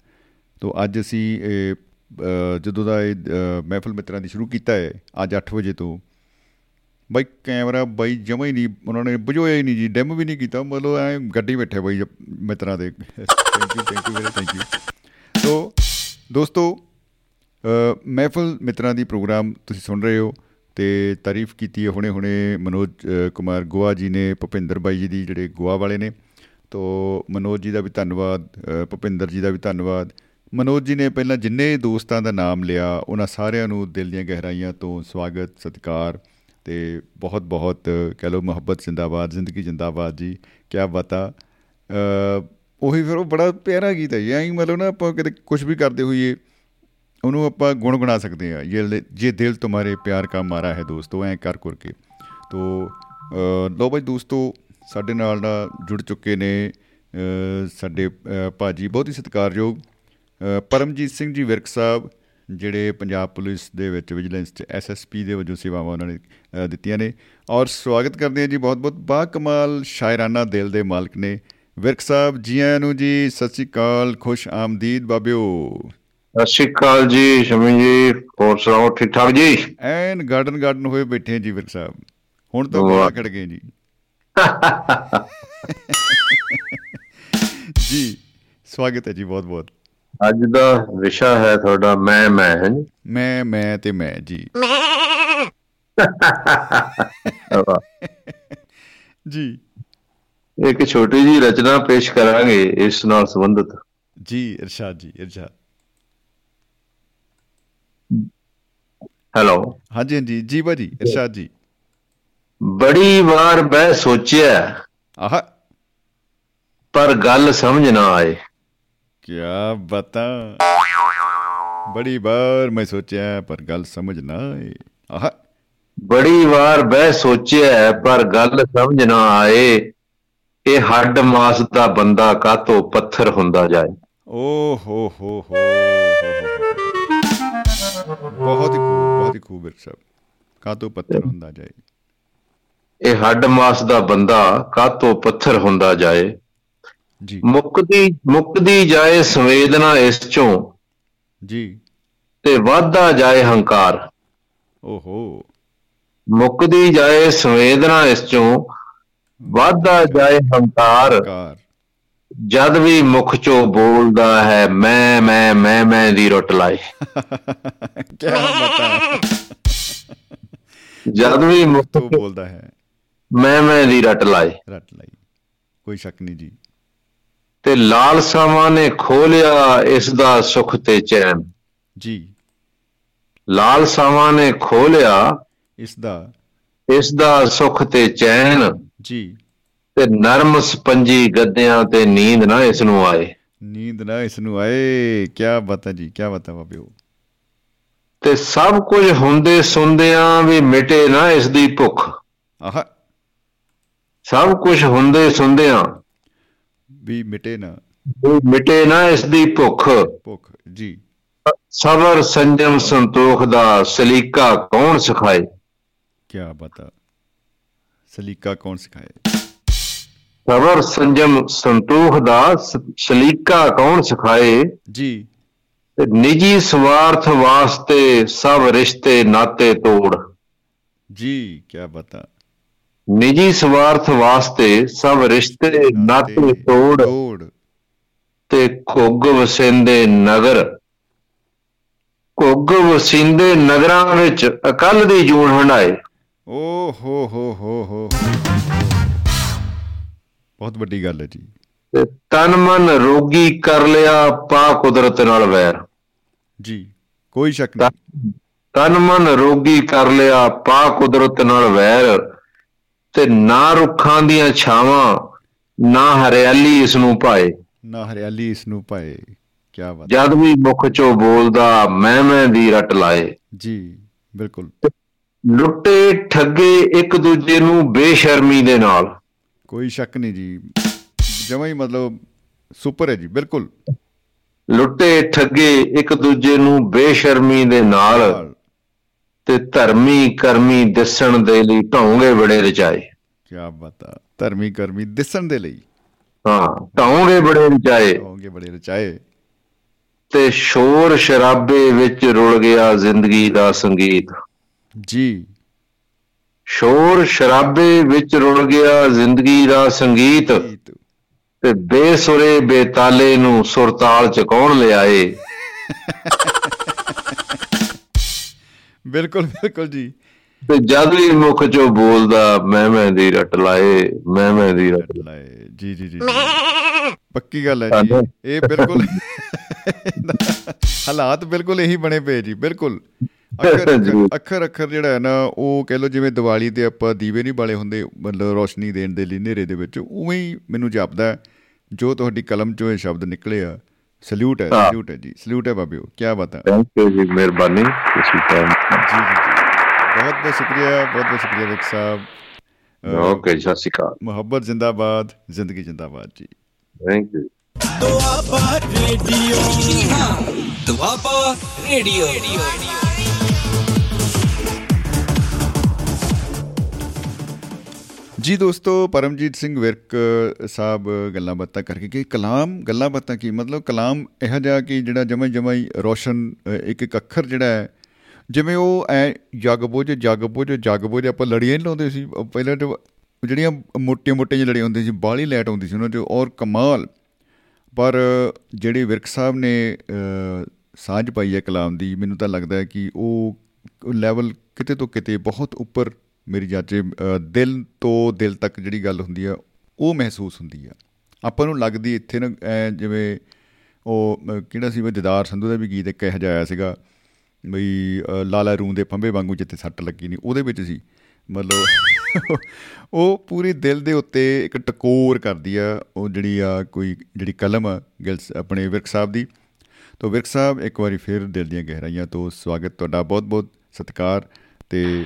[SPEAKER 2] ਤੋਂ ਅੱਜ ਅਸੀਂ ਇਹ, ਅ, ਜਦੋਂ ਦਾ ਇਹ ਅ, ਮਹਿਫਲ ਮਿੱਤਰਾਂ ਦੀ ਸ਼ੁਰੂ ਕੀਤਾ ਹੈ ਅੱਜ 8 ਵਜੇ ਤੋਂ ਬਾਈ ਕੈਮਰਾ ਬਾਈ ਜਮਾ ਹੀ ਨਹੀਂ ਉਹਨਾਂ ਨੇ ਬੁਝੋਇਆ ਹੀ ਨਹੀਂ ਜੀ ਡੈਮ ਵੀ ਨਹੀਂ ਕੀਤਾ ਮਤਲਬ ਐ ਗੱਡੀ ਬੈਠੇ ਬਾਈ ਮਿੱਤਰਾਂ ਦੇ। Thank you thank you very thank you so ਦੋਸਤੋ ਅ, ਮਹਿਫਲ ਮਿੱਤਰਾਂ ਦੀ ਪ੍ਰੋਗਰਾਮ ਤੁਸੀਂ ਸੁਣ ਰਹੇ ਹੋ ਤੇ ਤਾਰੀਫ ਕੀਤੀ ਹੈ ਹੁਣੇ ਹੁਣੇ ਮਨੋਜ ਅ, ਕੁਮਾਰ ਗੋਆ ਜੀ ਨੇ ਭੁਪਿੰਦਰ ਬਾਈ ਜੀ ਦੀ ਜਿਹੜੇ ਗੋਆ ਵਾਲੇ ਨੇ। ਤੋ ਮਨੋਜ ਜੀ ਦਾ ਵੀ ਧੰਨਵਾਦ ਅ, ਭੁਪਿੰਦਰ ਜੀ ਦਾ ਵੀ ਧੰਨਵਾਦ। ਮਨੋਜ ਜੀ ਨੇ ਪਹਿਲਾਂ ਜਿੰਨੇ ਦੋਸਤਾਂ ਦਾ ਨਾਮ ਲਿਆ ਉਹਨਾਂ ਸਾਰਿਆਂ ਨੂੰ ਦਿਲ ਦੀਆਂ ਗਹਿਰਾਈਆਂ ਤੋਂ ਸਵਾਗਤ ਸਤਿਕਾਰ। ਤੇ ਬਹੁਤ ਬਹੁਤ ਕਹਿ ਲਓ ਮੁਹੱਬਤ ਜ਼ਿੰਦਾਬਾਦ ਜ਼ਿੰਦਗੀ ਜ਼ਿੰਦਾਬਾਦ ਜੀ ਕੀ ਬਤਾ। ਅ, ਉਹੀ ਫਿਰ ਉਹ ਬੜਾ ਪਿਆਰਾ ਗੀਤ ਹੈ ਐਂ ਮਤਲਬ ਨਾ ਆਪਾਂ ਕਿਤੇ ਕੁਝ ਵੀ ਕਰਦੇ ਹੋਈਏ ਉਹਨੂੰ ਆਪਾਂ ਗੁਣਗੁਣਾ ਸਕਦੇ ਆ ਇਹ ਜੇ ਦਿਲ ਤੁਹਾਰੇ ਪਿਆਰ ਕਾ ਮਾਰਾ ਹੈ ਦੋਸਤੋ ਐ ਕਰ ਕਰਕੇ ਤੋ ਅ, ਲਓ ਬਾਈ ਦੋਸਤੋ ਸਾਡੇ ਨਾਲ ਨਾ ਜੁੜ ਚੁੱਕੇ ਨੇ ਅ, ਸਾਡੇ ਅ, ਭਾਜੀ ਬਹੁਤ ਹੀ ਸਤਿਕਾਰਯੋਗ ਅ, ਪਰਮਜੀਤ ਸਿੰਘ ਜੀ ਵਿਰਕ ਸਾਹਿਬ ਜਿਹੜੇ ਪੰਜਾਬ ਪੁਲਿਸ ਦੇ ਵਿੱਚ ਵਿਜੀਲੈਂਸ ਚ ਐਸਐਸਪੀ ਦੇ ਵਜੋਂ ਸੇਵਾਵਾਂ ਉਹਨਾਂ ਨੇ ਅ, ਦਿੱਤੀਆਂ ਨੇ। ਔਰ ਸਵਾਗਤ ਕਰਦੇ ਹਾਂ ਜੀ ਬਹੁਤ ਬਹੁਤ ਬਾ ਕਮਾਲ ਸ਼ਾਇਰਾਨਾ ਦਿਲ ਦੇ ਮਾਲਕ ਨੇ। ਵਿਰਕ ਸਾਹਿਬ ਜੀ ਆਇਆਂ ਨੂੰ ਜੀ ਸਤਿ ਸ਼੍ਰੀ ਅਕਾਲ ਖੁਸ਼ ਆਮਦੀਦ ਬਾਬਿਓ।
[SPEAKER 6] ਸਤਿ ਸ਼੍ਰੀ ਅਕਾਲ ਜੀ ਸ਼ਮੀ ਜੀ ਹੋਰ ਸੁਣਾਓ ਠੀਕ ਠਾਕ ਜੀ?
[SPEAKER 2] ਐਨ ਗਾਰਡਨ ਗਾਰਡਨ ਹੋਏ ਬੈਠੇ ਜੀ ਵਿਰਕ ਸਾਹਿਬ। ਹੁਣ ਤਾਂ। ਗੋਲਾ ਖੜ ਗਏ ਜੀ। ਜੀ ਸਵਾਗਤ ਹੈ ਜੀ ਬਹੁਤ ਬਹੁਤ।
[SPEAKER 6] ਅੱਜ ਦਾ ਵਿਸ਼ਾ ਹੈ ਤੁਹਾਡਾ ਮੈਂ ਮੈਂ ਹਾਂ ਜੀ
[SPEAKER 2] ਮੈਂ ਮੈਂ ਤੇ ਮੈਂ ਜੀ। ਜੀ
[SPEAKER 6] ਇੱਕ ਛੋਟੀ ਜੀ ਰਚਨਾ ਪੇਸ਼ ਕਰਾਂਗੇ ਇਸ ਨਾਲ ਸੰਬੰਧਿਤ
[SPEAKER 2] ਜੀ ਇਰਸ਼ਾਦ ਜੀ ਇਰਸ਼ਾਦ
[SPEAKER 6] ਹੈਲੋ
[SPEAKER 2] ਹਾਂਜੀ ਹਾਂਜੀ ਜੀ ਭਾਜੀ ਇਰਸ਼ਾਦ ਜੀ
[SPEAKER 6] ਬੜੀ ਵਾਰ ਬਹਿ ਸੋਚਿਆ
[SPEAKER 2] ਆਹ
[SPEAKER 6] ਪਰ ਗੱਲ ਸਮਝ ਨਾ ਆਏ
[SPEAKER 2] ਕੀ ਬਤਾ ਬੜੀ ਬਾਰ ਮੈਂ ਸੋਚਿਆ ਪਰ ਗੱਲ ਸਮਝ ਨਾ ਆਈ ਆਹ
[SPEAKER 6] ਬੜੀ ਵਾਰ ਬਹਿ ਸੋਚਿਆ ਪਰ ਗੱਲ ਸਮਝ ਨਾ ਆਏ ਇਹ ਹੱਡ ਮਾਸ ਦਾ ਬੰਦਾ ਕਾਤੋਂ ਪੱਥਰ ਹੁੰਦਾ ਜਾਏ।
[SPEAKER 2] ਓ ਹੋ ਹੋ ਹੋ ਬਹੁਤ ਹੀ ਖੂਬ ਬਹੁਤ ਹੀ ਖੂਬ ਇਰਸ਼ਾਦ ਕਾਤੋਂ ਪੱਥਰ ਹੁੰਦਾ ਜਾਏ।
[SPEAKER 6] ਇਹ ਹੱਡ ਮਾਸ ਦਾ ਬੰਦਾ ਕਾਤੋਂ ਪੱਥਰ ਹੁੰਦਾ ਜਾਏ।
[SPEAKER 2] ਜੀ।
[SPEAKER 6] ਮੁੱਕਦੀ ਮੁੱਕਦੀ ਜਾਏ ਸੰਵੇਦਨਾ ਇਸ ਚੋਂ
[SPEAKER 2] ਜੀ।
[SPEAKER 6] ਤੇ ਵਾਧਾ ਜਾਏ ਹੰਕਾਰ।
[SPEAKER 2] ਓਹੋ।
[SPEAKER 6] ਮੁੱਕਦੀ ਜਾਏ ਸੰਵੇਦਨਾ ਇਸ ਚੋਂ ਵਾਧਾ ਜਾਏ ਹੰਕਾਰ।
[SPEAKER 2] ਕਾਰ
[SPEAKER 6] ਜਦ ਵੀ ਮੁਖ ਚੋਂ ਬੋਲਦਾ ਹੈ ਮੈਂ ਮੈਂ ਮੈਂ ਮੈਂ ਦੀ ਰੁੱਟ ਲਾਏ।
[SPEAKER 2] ਕੀ ਬਤਾ
[SPEAKER 6] ਜਦ ਵੀ ਮੁਖ
[SPEAKER 2] ਤੋ ਬੋਲਦਾ ਹੈ।
[SPEAKER 6] ਮੈਂ ਮੈਂ ਦੀ ਰਟ ਲਾਏ।
[SPEAKER 2] ਰੱਟ ਲਈ। ਕੋਈ ਸ਼ੱਕ ਨਹੀਂ ਜੀ।
[SPEAKER 6] ਤੇ ਲਾਲਸਾਵਾਂ ਨੇ ਖੋਲਿਆ ਇਸ ਦਾ ਸੁਖ ਤੇ ਚੈਨ।
[SPEAKER 2] ਜੀ।
[SPEAKER 6] ਲਾਲਸਾਵਾਂ ਨੇ ਖੋਲਿਆ
[SPEAKER 2] ਇਸ ਦਾ
[SPEAKER 6] ਇਸ ਦਾ ਸੁਖ ਤੇ ਚੈਨ
[SPEAKER 2] ਜੀ।
[SPEAKER 6] ਤੇ ਨਰਮ ਸਪੰਜੀ ਗੱਦਿਆਂ ਤੇ ਨੀਂਦ ਨਾ ਇਸ ਨੂੰ ਆਏ।
[SPEAKER 2] ਨੀਂਦ ਨਾ ਇਸ ਨੂੰ ਆਏ। ਕੀ ਬਤਾ ਜੀ ਕੀ ਬਤਾ ਬਾਬਿਓ।
[SPEAKER 6] ਤੇ ਸਭ ਕੁਝ ਹੁੰਦੇ ਸੁਣਦਿਆਂ ਵੀ ਮਿਟੇ ਨਾ ਇਸ ਦੀ ਭੁੱਖ।
[SPEAKER 2] ਆਹ।
[SPEAKER 6] ਸਭ ਕੁਝ ਹੁੰਦੇ ਸੁਣਦਿਆਂ
[SPEAKER 2] ਵੀ ਮਿਟੇ ਨਾ।
[SPEAKER 6] ਵੀ ਮਿਟੇ ਨਾ ਇਸ ਦੀ ਭੁੱਖ।
[SPEAKER 2] ਭੁੱਖ ਜੀ।
[SPEAKER 6] ਸਬਰ ਸੰਜਮ ਸੰਤੋਖ ਦਾ ਸਲੀਕਾ ਕੌਣ ਸਿਖਾਏ?
[SPEAKER 2] ਕੀ ਬਤਾ? ਸਲੀਕਾ ਕੌਣ ਸਿਖਾਏ?
[SPEAKER 6] ਸਬਰ ਸੰਜਮ ਸੰਤੋਖ ਦਾ ਸਲੀਕਾ ਕੌਣ ਸਿਖਾਏ?
[SPEAKER 2] ਜੀ।
[SPEAKER 6] ਤੇ ਨਿੱਜੀ ਸਵਾਰਥ ਵਾਸਤੇ ਸਭ ਰਿਸ਼ਤੇ ਨਾਤੇ ਤੋੜ।
[SPEAKER 2] ਜੀ ਕੀ ਬਤਾ?
[SPEAKER 6] ਨਿੱਜੀ ਸਵਾਰਥ ਵਾਸਤੇ ਸਭ ਰਿਸ਼ਤੇ ਨਾਤੇ ਤੋੜ। ਤੇ ਘੁੱਗ ਵਸਿੰਦੇ ਨਗਰ। ਘੁੱਗ ਵਸਿੰਦੇ ਨਗਰਾਂ ਵਿੱਚ ਅਕਲ ਦੀ ਜੂਨ ਹੰਡਾਏ
[SPEAKER 2] ਓ ਹੋ ਹੋ ਹੋ ਹੋ। ਬਹੁਤ ਵੱਡੀ ਗੱਲ ਹੈ ਜੀ।
[SPEAKER 6] ਤੇ ਤਨ ਮਨ ਰੋਗੀ ਕਰ ਲਿਆ ਪਾ ਕੁਦਰਤ ਨਾਲ ਵੈਰ।
[SPEAKER 2] ਜੀ ਕੋਈ ਸ਼ੱਕ ਨਹੀਂ।
[SPEAKER 6] ਤਨ ਮਨ ਰੋਗੀ ਕਰ ਲਿਆ ਪਾ ਕੁਦਰਤ ਨਾਲ ਵੈਰ। ਤੇ ਨਾ ਰੁੱਖਾਂ ਦੀਆਂ ਛਾਵਾਂ ਨਾ ਹਰਿਆਲੀ ਇਸ ਨੂੰ ਪਾਏ।
[SPEAKER 2] ਨਾ ਹਰਿਆਲੀ ਇਸ ਨੂੰ ਪਾਏ। ਕੀ ਬਾਤ
[SPEAKER 6] ਜਦ ਵੀ ਮੁਖ ਚੋਂ ਬੋਲਦਾ ਮੈਂ ਮੈਂ ਦੀ ਰਟ ਲਾਏ।
[SPEAKER 2] ਜੀ ਬਿਲਕੁਲ।
[SPEAKER 6] ਲੁੱਟੇ ਠੱਗੇ ਇੱਕ ਦੂਜੇ ਨੂੰ ਬੇਸ਼ਰਮੀ ਦੇ ਨਾਲ।
[SPEAKER 2] ਕੋਈ ਸ਼ੱਕ ਨਹੀਂ ਜੀ। ਜਮਾਂ ਹੀ ਮਤਲਬ ਸੁਪਰ ਹੈ ਜੀ ਬਿਲਕੁਲ।
[SPEAKER 6] ਲੁੱਟੇ ਠੱਗੇ ਇੱਕ ਦੂਜੇ ਨੂੰ ਬੇਸ਼ਰਮੀ ਦੇ ਨਾਲ ਤੇ ਧਰਮੀ ਕਰਮੀ ਦਿਸਣ ਦੇ ਲਈ ਢੌਂਗੇ ਬੜੇ ਰਚਾਏ।
[SPEAKER 2] ਕੀ ਬਤਾ ਧਰਮੀ ਕਰਮੀ ਦਿਸਣ ਦੇ ਲਈ।
[SPEAKER 6] ਹਾਂ ਢੌਂਗੇ ਬੜੇ ਰਚਾਏ।
[SPEAKER 2] ਹੋਗੇ ਬੜੇ ਰਚਾਏ।
[SPEAKER 6] ਤੇ ਸ਼ੋਰ ਸ਼ਰਾਬੇ ਵਿੱਚ ਰੁਲ ਗਿਆ ਜ਼ਿੰਦਗੀ ਦਾ ਸੰਗੀਤ।
[SPEAKER 2] ਜੀ।
[SPEAKER 6] ਸ਼ੋਰ ਸ਼ਰਾਬੇ ਵਿੱਚ ਰੁਲ ਗਿਆ ਜ਼ਿੰਦਗੀ ਦਾ ਸੰਗੀਤ।
[SPEAKER 2] ਗੀਤ
[SPEAKER 6] ਤੇ ਬੇਸੁਰੇ ਬੇਤਾਲੇ ਨੂੰ ਸੁਰਤਾਲ ਚ ਕੌਣ ਲਿਆਏ।
[SPEAKER 2] ਬਿਲਕੁਲ ਬਿਲਕੁਲ ਜੀ।
[SPEAKER 6] ਤੇ ਜਦ ਵੀ ਮੁਖ ਚੋਂ ਬੋਲਦਾ ਮੈਂ ਮੈਂ ਦੀ ਰਟ ਲਾਏ ਮੈਂ ਮੈਂ ਦੀ ਰਟ
[SPEAKER 2] ਲਾਏ। ਜੀ ਜੀ ਜੀ। ਪੱਕੀ ਗੱਲ ਹੈ ਜੀ। ਇਹ ਬਿਲਕੁਲ ਹਾਲਾਤ ਬਿਲਕੁਲ ਇਹੀ ਬਣੇ ਪਏ ਜੀ ਬਿਲਕੁਲ। ਅੱਖਰ ਅੱਖਰ- ਅੱਖਰ ਅੱਖਰ ਜਿਹੜਾ ਹੈ ਨਾ ਉਹ ਕਹਿ ਲਓ ਜਿਵੇਂ ਦੀਵਾਲੀ ਤੇ ਆਪਾਂ ਦੀਵੇ ਨਹੀਂ ਬਾਲੇ ਹੁੰਦੇ ਮਤਲਬ ਰੋਸ਼ਨੀ ਦੇਣ ਦੇ ਲਈ ਹਨੇਰੇ ਦੇ ਵਿੱਚ ਉਵੇਂ ਹੀ ਮੈਨੂੰ ਜਾਪਦਾ ਹੈ, ਜੋ ਤੁਹਾਡੀ ਕਲਮ ਚੋਂ ਇਹ ਸ਼ਬਦ ਨਿਕਲੇ ਆ ਸਲੂਟ ਹੈ
[SPEAKER 6] ਹਾਂ।
[SPEAKER 2] ਸਲੂਟ ਹੈ ਜੀ ਸਲੂਟ ਹੈ ਬਾਬਿਓ ਕੀ ਬਤਾ
[SPEAKER 6] ਥੈਂਕ ਯੂ ਜੀ ਮਿਹਰਬਾਨੀ ਤੁਸੀਂ ਟਾਈਮ
[SPEAKER 2] ਜੀ ਜੀ ਜੀ। ਬਹੁਤ ਬਹੁਤ ਸ਼ੁਕਰੀਆ ਬਹੁਤ ਬਹੁਤ ਸ਼ੁਕਰੀਆ ਵਿਕ ਸਾਹਿਬ।
[SPEAKER 6] ਓਕੇ ਸਤਿ ਸ਼੍ਰੀ ਅਕਾਲ।
[SPEAKER 2] ਮੁਹੱਬਤ ਜਿੰਦਾਬਾਦ ਜ਼ਿੰਦਗੀ ਜਿੰਦਾਬਾਦ ਜੀ।
[SPEAKER 6] Thank you
[SPEAKER 1] Doaba radio. Doaba radio.
[SPEAKER 2] ਜੀ ਦੋਸਤੋ ਪਰਮਜੀਤ ਸਿੰਘ ਵਿਰਕ ਸਾਹਿਬ ਗੱਲਾਂ ਬਾਤਾਂ ਕਰਕੇ ਕਿ ਕਲਾਮ ਗੱਲਾਂ ਬਾਤਾਂ ਕੀ? ਮਤਲਬ ਕਲਾਮ ਇਹੋ ਜਿਹਾ ਕਿ ਜਿਹੜਾ ਜਮਾ ਜਮਾ ਹੀ ਰੋਸ਼ਨ ਅ, ਇੱਕ ਇੱਕ ਅੱਖਰ ਜਿਹੜਾ ਹੈ ਜਿਵੇਂ ਉਹ ਐ ਜਗ ਬੁਝ ਜਗ ਬੁਝ ਜਗ ਬੁਝ ਆਪਾਂ ਲੜੀਆਂ ਨਹੀਂ ਲਾਉਂਦੇ ਸੀ। ਉਹ ਪਹਿਲਾਂ ਤੇ ਜਿਹੜੀਆਂ ਮੋਟੀਆਂ ਮੋਟੀਆਂ ਜਿਹੀ ਲੜੀਆਂ ਹੁੰਦੀਆਂ ਸੀ ਬਾਹਲੀ ਲਾਈਟ ਆਉਂਦੀ ਸੀ ਉਹਨਾਂ 'ਚ ਔਰ ਕਮਾਲ। ਪਰ ਜਿਹੜੇ ਵਿਰਕ ਸਾਹਿਬ ਨੇ ਅ, ਸਾਂਝ ਪਾਈ ਹੈ ਕਲਾਮ ਦੀ ਮੈਨੂੰ ਤਾਂ ਲੱਗਦਾ ਹੈ ਕਿ ਉਹ ਲੈਵਲ ਕਿਤੇ ਤੋਂ ਕਿਤੇ ਬਹੁਤ ਉੱਪਰ ਮੇਰੀ ਜਾਚੇ ਅ, ਦਿਲ ਤੋਂ ਦਿਲ ਤੱਕ ਜਿਹੜੀ ਗੱਲ ਹੁੰਦੀ ਆ ਉਹ ਮਹਿਸੂਸ ਹੁੰਦੀ ਆ। ਆਪਾਂ ਨੂੰ ਲੱਗਦੀ ਇੱਥੇ ਨਾ ਐਂ ਜਿਵੇਂ ਉਹ ਅ, ਕਿਹੜਾ ਸੀ ਉਹ ਦਿਦਾਰ ਸੰਧੂ ਦਾ ਵੀ ਗੀਤ ਇੱਕ ਇਹੋ ਜਿਹਾ ਆਇਆ ਸੀਗਾ ਬਈ ਅ, ਲਾਲਾ ਰੂੰ ਦੇ ਫੰਬੇ ਵਾਂਗੂ ਜਿੱਥੇ ਸੱਟ ਲੱਗੀ ਨਹੀਂ ਉਹਦੇ ਵਿੱਚ ਸੀ। ਮਤਲਬ ਉਹ ਪੂਰੀ ਦਿਲ ਦੇ ਉੱਤੇ ਇੱਕ ਟਕੋਰ ਕਰਦੀ ਆ ਉਹ ਜਿਹੜੀ ਆ ਕੋਈ ਜਿਹੜੀ ਕਲਮ ਆ ਗਿਲ ਆਪਣੇ ਵਿਰਕ ਸਾਹਿਬ ਦੀ। ਤੋ ਵਿਰਕ ਸਾਹਿਬ ਇੱਕ ਵਾਰੀ ਫਿਰ ਦਿਲ ਦੀਆਂ ਗਹਿਰਾਈਆਂ ਤੋਂ ਸਵਾਗਤ ਤੁਹਾਡਾ ਬਹੁਤ ਬਹੁਤ ਸਤਿਕਾਰ ਤੇ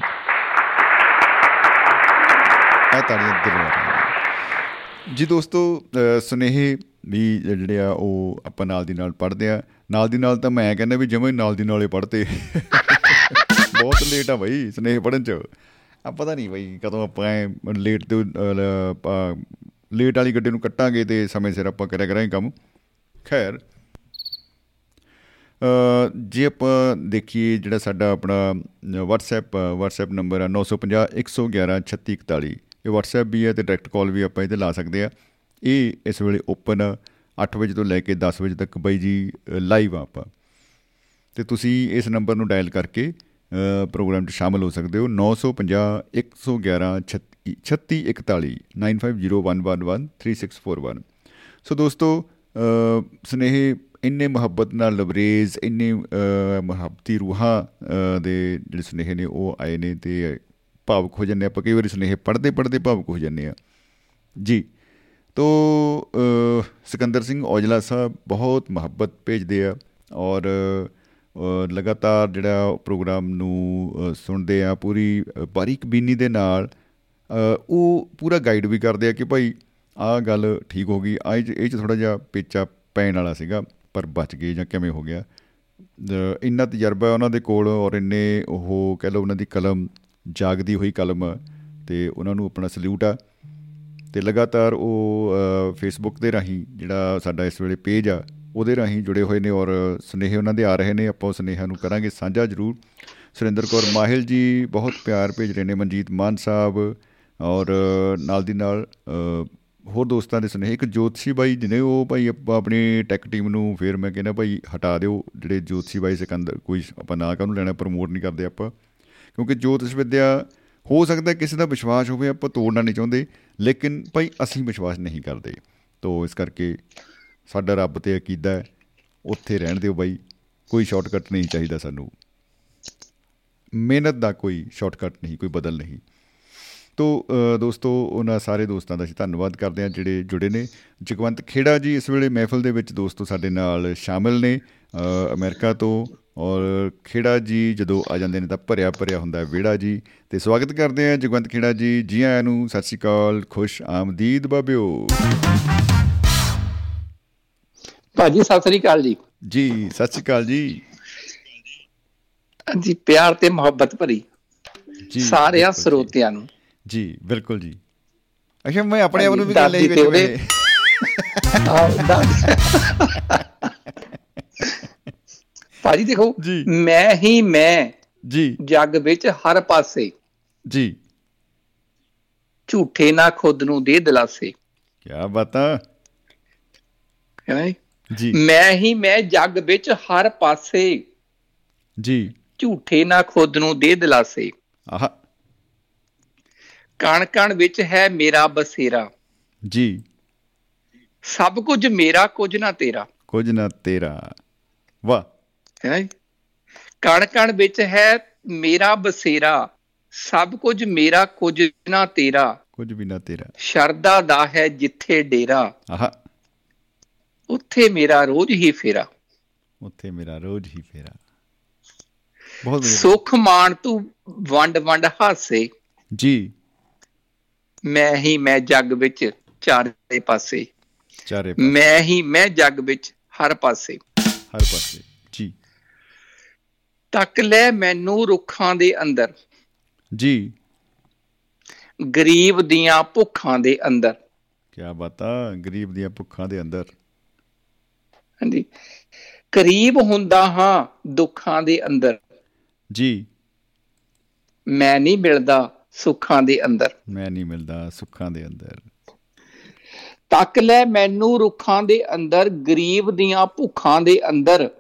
[SPEAKER 2] ਇਹ ਤਾੜੀਆਂ ਦਿਲੋਂ ਆ ਰਹੀਆਂ ਜੀ ਦੋਸਤੋ ਅ, ਸੁਨੇਹੇ ਵੀ ਜਿਹੜੇ ਆ ਉਹ ਆਪਾਂ ਨਾਲ ਦੀ ਨਾਲ ਪੜ੍ਹਦੇ ਆ। ਨਾਲ ਦੀ ਨਾਲ ਤਾਂ ਮੈਂ ਕਹਿੰਦਾ ਵੀ ਜਿਵੇਂ ਨਾਲ ਦੀ ਨਾਲੇ ਪੜ੍ਹਦੇ ਬਹੁਤ ਲੇਟ ਆ ਬਈ ਸੁਨੇਹੇ ਪੜ੍ਹਨ ਚ। ਆ ਪਤਾ ਨਹੀਂ ਬਈ ਕਦੋਂ ਆਪਾਂ ਲੇਟ ਤੇ ਲੇਟ ਵਾਲੀ ਗੱਡੀ ਨੂੰ ਕੱਟਾਂਗੇ ਤੇ ਸਮੇਂ ਸਿਰ ਆਪਾਂ ਕਰਿਆ ਕਰਾਂਗੇ ਕੰਮ। ਖੈਰ। ਅ, ਜੇ ਆਪਾਂ ਦੇਖੀਏ ਜਿਹੜਾ ਸਾਡਾ ਆਪਣਾ WhatsApp WhatsApp ਨੰਬਰ ਆ 950 111 3641 ਇਹ WhatsApp ਵੀ ਹੈ ਤੇ ਡਾਇਰੈਕਟ ਕਾਲ ਵੀ ਆਪਾਂ ਇਹਤੇ ਲਾ ਸਕਦੇ ਆ ਇਹ ਇਸ ਵੇਲੇ ਓਪਨ 8 ਵਜੇ ਤੋਂ ਲੈ ਕੇ 10 ਵਜੇ ਤੱਕ ਬਾਈ ਜੀ ਲਾਈਵ ਆ ਆਪਾਂ। ਤੇ ਤੁਸੀਂ ਇਸ ਨੰਬਰ ਨੂੰ ਡਾਇਲ ਕਰਕੇ ਅ, ਪ੍ਰੋਗਰਾਮ 'ਚ ਸ਼ਾਮਲ ਹੋ ਸਕਦੇ ਹੋ। 950 111 3641 9501113641 ਸੋ ਦੋਸਤੋ ਅ, ਸੁਨੇਹੇ ਇੰਨੇ ਮੁਹੱਬਤ ਨਾਲ ਲਬਰੇਜ਼ ਇੰਨੇ ਅ, ਮੁਹੱਬਤੀ ਰੂਹਾਂ ਅ, ਦੇ ਜਿਹੜੇ ਸੁਨੇਹੇ ਨੇ ਉਹ ਆਏ ਨੇ ਤੇ ਭਾਵੁਕ ਹੋ ਜਾਂਦੇ ਆਪਾਂ ਕਈ ਵਾਰੀ ਸੁਨੇਹੇ ਪੜ੍ਹਦੇ ਪੜ੍ਹਦੇ ਭਾਵੁਕ ਹੋ ਜਾਂਦੇ ਆ ਜੀ ਤੋ ਅ, ਸਿਕੰਦਰ ਸਿੰਘ ਔਜਲਾ ਸਾਹਿਬ ਬਹੁਤ ਮੁਹੱਬਤ ਭੇਜਦੇ ਆ ਔਰ ਅ, ਲਗਾਤਾਰ ਜਿਹੜਾ ਪ੍ਰੋਗਰਾਮ ਨੂੰ ਅ, ਸੁਣਦੇ ਆ ਪੂਰੀ ਅ, ਬਾਰੀਕ ਬੀਨੀ ਦੇ ਨਾਲ ਅ, ਉਹ ਪੂਰਾ ਗਾਈਡ ਵੀ ਕਰਦੇ ਆ ਕਿ ਭਾਈ ਆਹ ਗੱਲ ਠੀਕ ਹੋ ਗਈ ਆ ਇਹ 'ਚ- ਇਹ ਚ ਥੋੜਾ ਜਿਹਾ ਪੇਚਾ ਪੈਣ ਵਾਲਾ ਸੀਗਾ ਪਰ ਬਚ ਗਏ ਜਾਂ ਕਿਵੇਂ ਹੋ ਗਿਆ। ਦ- ਇੰਨਾ ਤਜਰਬਾ ਉਹਨਾਂ ਦੇ ਕੋਲ ਔਰ ਇੰਨੇ ਉਹ ਕਹਿ ਲਓ ਉਹਨਾਂ ਦੀ ਕਲਮ ਜਾਗਦੀ ਹੋਈ ਕਲਮ ਆ ਤੇ ਉਹਨਾਂ ਨੂੰ ਆਪਣਾ ਸਲੂਟ ਆ। ਤੇ ਲਗਾਤਾਰ ਉਹ ਫੇਸਬੁੱਕ ਦੇ ਰਾਹੀਂ ਜਿਹੜਾ ਸਾਡਾ ਇਸ ਵੇਲੇ ਪੇਜ ਆ ਉਹਦੇ ਰਾਹੀਂ ਜੁੜੇ ਹੋਏ ਨੇ ਔਰ ਸੁਨੇਹੇ ਉਹਨਾਂ ਦੇ ਆ ਰਹੇ ਨੇ। ਆਪਾਂ ਉਹ ਸੁਨੇਹਿਆਂ ਨੂੰ ਕਰਾਂਗੇ ਸਾਂਝਾ ਜ਼ਰੂਰ। ਸੁਰਿੰਦਰ ਕੌਰ ਮਾਹਿਲ ਜੀ ਬਹੁਤ ਪਿਆਰ ਭੇਜ ਰਹੇ ਨੇ ਮਨਜੀਤ ਮਾਨ ਸਾਹਿਬ ਔਰ ਨਾਲ ਦੀ ਨਾਲ ਅ, ਹੋਰ ਦੋਸਤਾਂ ਦੇ ਸੁਨੇਹੇ। ਇੱਕ ਜੋਤਸ਼ੀ ਬਾਈ ਜਿਹਨੇ ਉਹ ਭਾਈ ਆਪਾਂ ਆਪਣੀ ਟੈਕ ਟੀਮ ਨੂੰ ਫੇਰ ਮੈਂ ਕਹਿੰਦਾ ਭਾਈ ਹਟਾ ਦਿਓ। ਜਿਹੜੇ ਜੋਤਸ਼ੀ ਬਾਈ ਸਿਕੰਦਰ ਕੋਈ ਆਪਾਂ ਨਾ ਕਾਹਨੂੰ ਲੈਣਾ ਪ੍ਰਮੋਟ ਨਹੀਂ ਕਰਦੇ ਆਪਾਂ। ਕਿਉਂਕਿ ਜੋਤਿਸ਼ ਵਿਦਿਆ ਹੋ ਸਕਦਾ ਕਿਸੇ ਦਾ ਵਿਸ਼ਵਾਸ ਹੋਵੇ ਆਪਾਂ ਤੋੜਨਾ ਨਹੀਂ ਚਾਹੁੰਦੇ ਲੇਕਿਨ ਭਾਈ ਅਸੀਂ ਵਿਸ਼ਵਾਸ ਨਹੀਂ ਕਰਦੇ। ਤੋ ਇਸ ਕਰਕੇ ਸਾਡਾ ਰੱਬ ਤੇ ਅਕੀਦਾ ਹੈ ਉੱਥੇ ਰਹਿਣ ਦਿਓ ਬਾਈ ਕੋਈ ਸ਼ਾਰਟਕਟ ਨਹੀਂ ਚਾਹੀਦਾ ਸਾਨੂੰ। ਮਿਹਨਤ ਦਾ ਕੋਈ ਸ਼ਾਰਟਕਟ ਨਹੀਂ ਕੋਈ ਬਦਲ ਨਹੀਂ। ਤੋ ਅ, ਦੋਸਤੋ ਉਹਨਾਂ ਸਾਰੇ ਦੋਸਤਾਂ ਦਾ ਅਸੀਂ ਧੰਨਵਾਦ ਕਰਦੇ ਹਾਂ ਜਿਹੜੇ ਜੁੜੇ ਨੇ। ਜਗਵੰਤ ਖੇੜਾ ਜੀ ਇਸ ਵੇਲੇ ਮਹਿਫਲ ਦੇ ਵਿੱਚ ਦੋਸਤੋ ਸਾਡੇ ਨਾਲ ਸ਼ਾਮਿਲ ਨੇ ਅ, ਅਮਰੀਕਾ ਤੋਂ। ਔਰ ਖੇੜਾ ਜੀ ਜਦੋਂ ਆ ਜਾਂਦੇ ਨੇ ਤਾਂ ਭਰਿਆ ਭਰਿਆ ਹੁੰਦਾ ਹੈ ਵਿਹੜਾ ਜੀ। ਤੇ ਸਵਾਗਤ ਕਰਦੇ ਹਾਂ ਜਗਵੰਤ ਖੇੜਾ ਜੀ ਜੀ ਆਇਆਂ ਨੂੰ। ਸਤਿ ਸ਼੍ਰੀ ਅਕਾਲ ਖੁਸ਼ ਆਮਦੀਦ ਬਾਬਿਓ।
[SPEAKER 7] ਭਾਜੀ ਸਤਿ ਸ੍ਰੀ ਅਕਾਲ ਜੀ।
[SPEAKER 2] ਜੀ ਸਤਿ ਸ਼੍ਰੀ ਅਕਾਲ ਜੀ।
[SPEAKER 7] ਜੀ ਪਿਆਰ ਤੇ ਮੁਹੱਬਤ ਭਰੀ।
[SPEAKER 2] ਜੀ
[SPEAKER 7] ਸਾਰਿਆਂ। ਸਰੋਤਿਆਂ ਨੂੰ।
[SPEAKER 2] ਜੀ ਬਿਲਕੁਲ ਜੀ। ਅੱਛਾ ਮੈਂ ਆਪਣੇ ਆਪ ਨੂੰ ਵੀ ਗੱਲ
[SPEAKER 7] ਦਾਦੀ
[SPEAKER 2] ਹੀ ਵਿੱਚ
[SPEAKER 7] ਤੇ ਉਹਦੇ-
[SPEAKER 2] ਵੇਲੇ-
[SPEAKER 7] ਆਹ, ਦਾ- ਭਾਜੀ ਦੇਖੋ। ਮੈਂ ਹੀ ਮੈਂ
[SPEAKER 2] ਜੀ।
[SPEAKER 7] ਜੱਗ ਵਿੱਚ ਹਰ ਪਾਸੇ
[SPEAKER 2] ਜੀ।
[SPEAKER 7] ਝੂਠੇ ਨਾ ਖੁਦ ਨੂੰ ਦੇ ਦਿਲਾਸੇ।
[SPEAKER 2] ਕੀ ਬਾਤਾਂ
[SPEAKER 7] ਜੀ?
[SPEAKER 2] ਜੀ।
[SPEAKER 7] ਮੈਂ ਹੀ ਮੈਂ ਜੱਗ ਵਿੱਚ ਹਰ ਪਾਸੇ
[SPEAKER 2] ਜੀ।
[SPEAKER 7] ਝੂਠੇ ਨਾ ਖੁਦ ਨੂੰ ਦੇ ਦਿਲਾਸੇ।
[SPEAKER 2] ਆਹ।
[SPEAKER 7] ਕਣ ਕਣ ਵਿੱਚ ਹੈ ਮੇਰਾ ਬਸੇਰਾ।
[SPEAKER 2] ਜੀ।
[SPEAKER 7] ਸਭ ਕੁਝ ਮੇਰਾ ਕੁਝ ਨਾ ਤੇਰਾ।
[SPEAKER 2] ਕੁਝ ਨਾ ਤੇਰਾ। ਵਾਹ।
[SPEAKER 7] ਹੈ? ਨਾ ਕਣ ਕਣ ਵਿੱਚ ਹੈ ਮੇਰਾ ਬਸੇਰਾ ਸਭ ਕੁਝ ਮੇਰਾ ਕੁਝ ਨਾ ਤੇਰਾ।
[SPEAKER 2] ਕੁਝ ਵੀ ਨਾ ਤੇਰਾ।
[SPEAKER 7] ਸ਼ਰਦਾ ਦਾ ਹੈ ਜਿੱਥੇ ਡੇਰਾ।
[SPEAKER 2] ਆਹ।
[SPEAKER 7] ਉੱਥੇ ਮੇਰਾ ਰੋਜ਼ ਹੀ ਫੇਰਾ।
[SPEAKER 2] ਉੱਥੇ ਮੇਰਾ ਰੋਜ਼ ਹੀ ਫੇਰਾ। ਬਹੁਤ
[SPEAKER 7] ਸੁਖ ਮਾਣ ਤੂੰ ਵੰਡ ਵੰਡ ਹਾਸੇ।
[SPEAKER 2] ਜੀ।
[SPEAKER 7] ਮੈਂ ਹੀ ਮੈਂ ਜੱਗ ਵਿੱਚ ਚਾਰੇ ਪਾਸੇ।
[SPEAKER 2] ਚਾਰੇ ਪਾਸੇ,
[SPEAKER 7] ਮੈਂ ਹੀ ਮੈਂ ਜੱਗ ਵਿੱਚ ਹਰ ਪਾਸੇ।
[SPEAKER 2] ਹਰ ਪਾਸੇ।
[SPEAKER 7] ਤੱਕ ਲੈ ਮੈਨੂੰ ਰੁੱਖਾਂ ਦੇ ਅੰਦਰ।
[SPEAKER 2] ਜੀ।
[SPEAKER 7] ਗਰੀਬ ਦੀਆਂ ਭੁੱਖਾਂ ਦੇ ਅੰਦਰ।
[SPEAKER 2] ਕੀ ਬਾਤਾਂ ਗਰੀਬ ਦੀਆਂ ਭੁੱਖਾਂ ਦੇ ਅੰਦਰ।
[SPEAKER 7] ਹਾਂਜੀ। ਕਰੀਬ ਹੁੰਦਾ ਹਾਂ ਦੁੱਖਾਂ ਦੇ ਅੰਦਰ।
[SPEAKER 2] ਜੀ।
[SPEAKER 7] ਮੈਂ ਨਹੀਂ ਮਿਲਦਾ ਸੁੱਖਾਂ ਦੇ ਅੰਦਰ।
[SPEAKER 2] ਮੈਂ ਨਹੀਂ ਮਿਲਦਾ ਸੁੱਖਾਂ ਦੇ ਅੰਦਰ।
[SPEAKER 7] ਤੱਕ ਲੈ ਮੈਨੂੰ ਰੁੱਖਾਂ ਦੇ ਅੰਦਰ ਗਰੀਬ ਦੀਆਂ ਭੁੱਖਾਂ ਦੇ ਅੰਦਰ।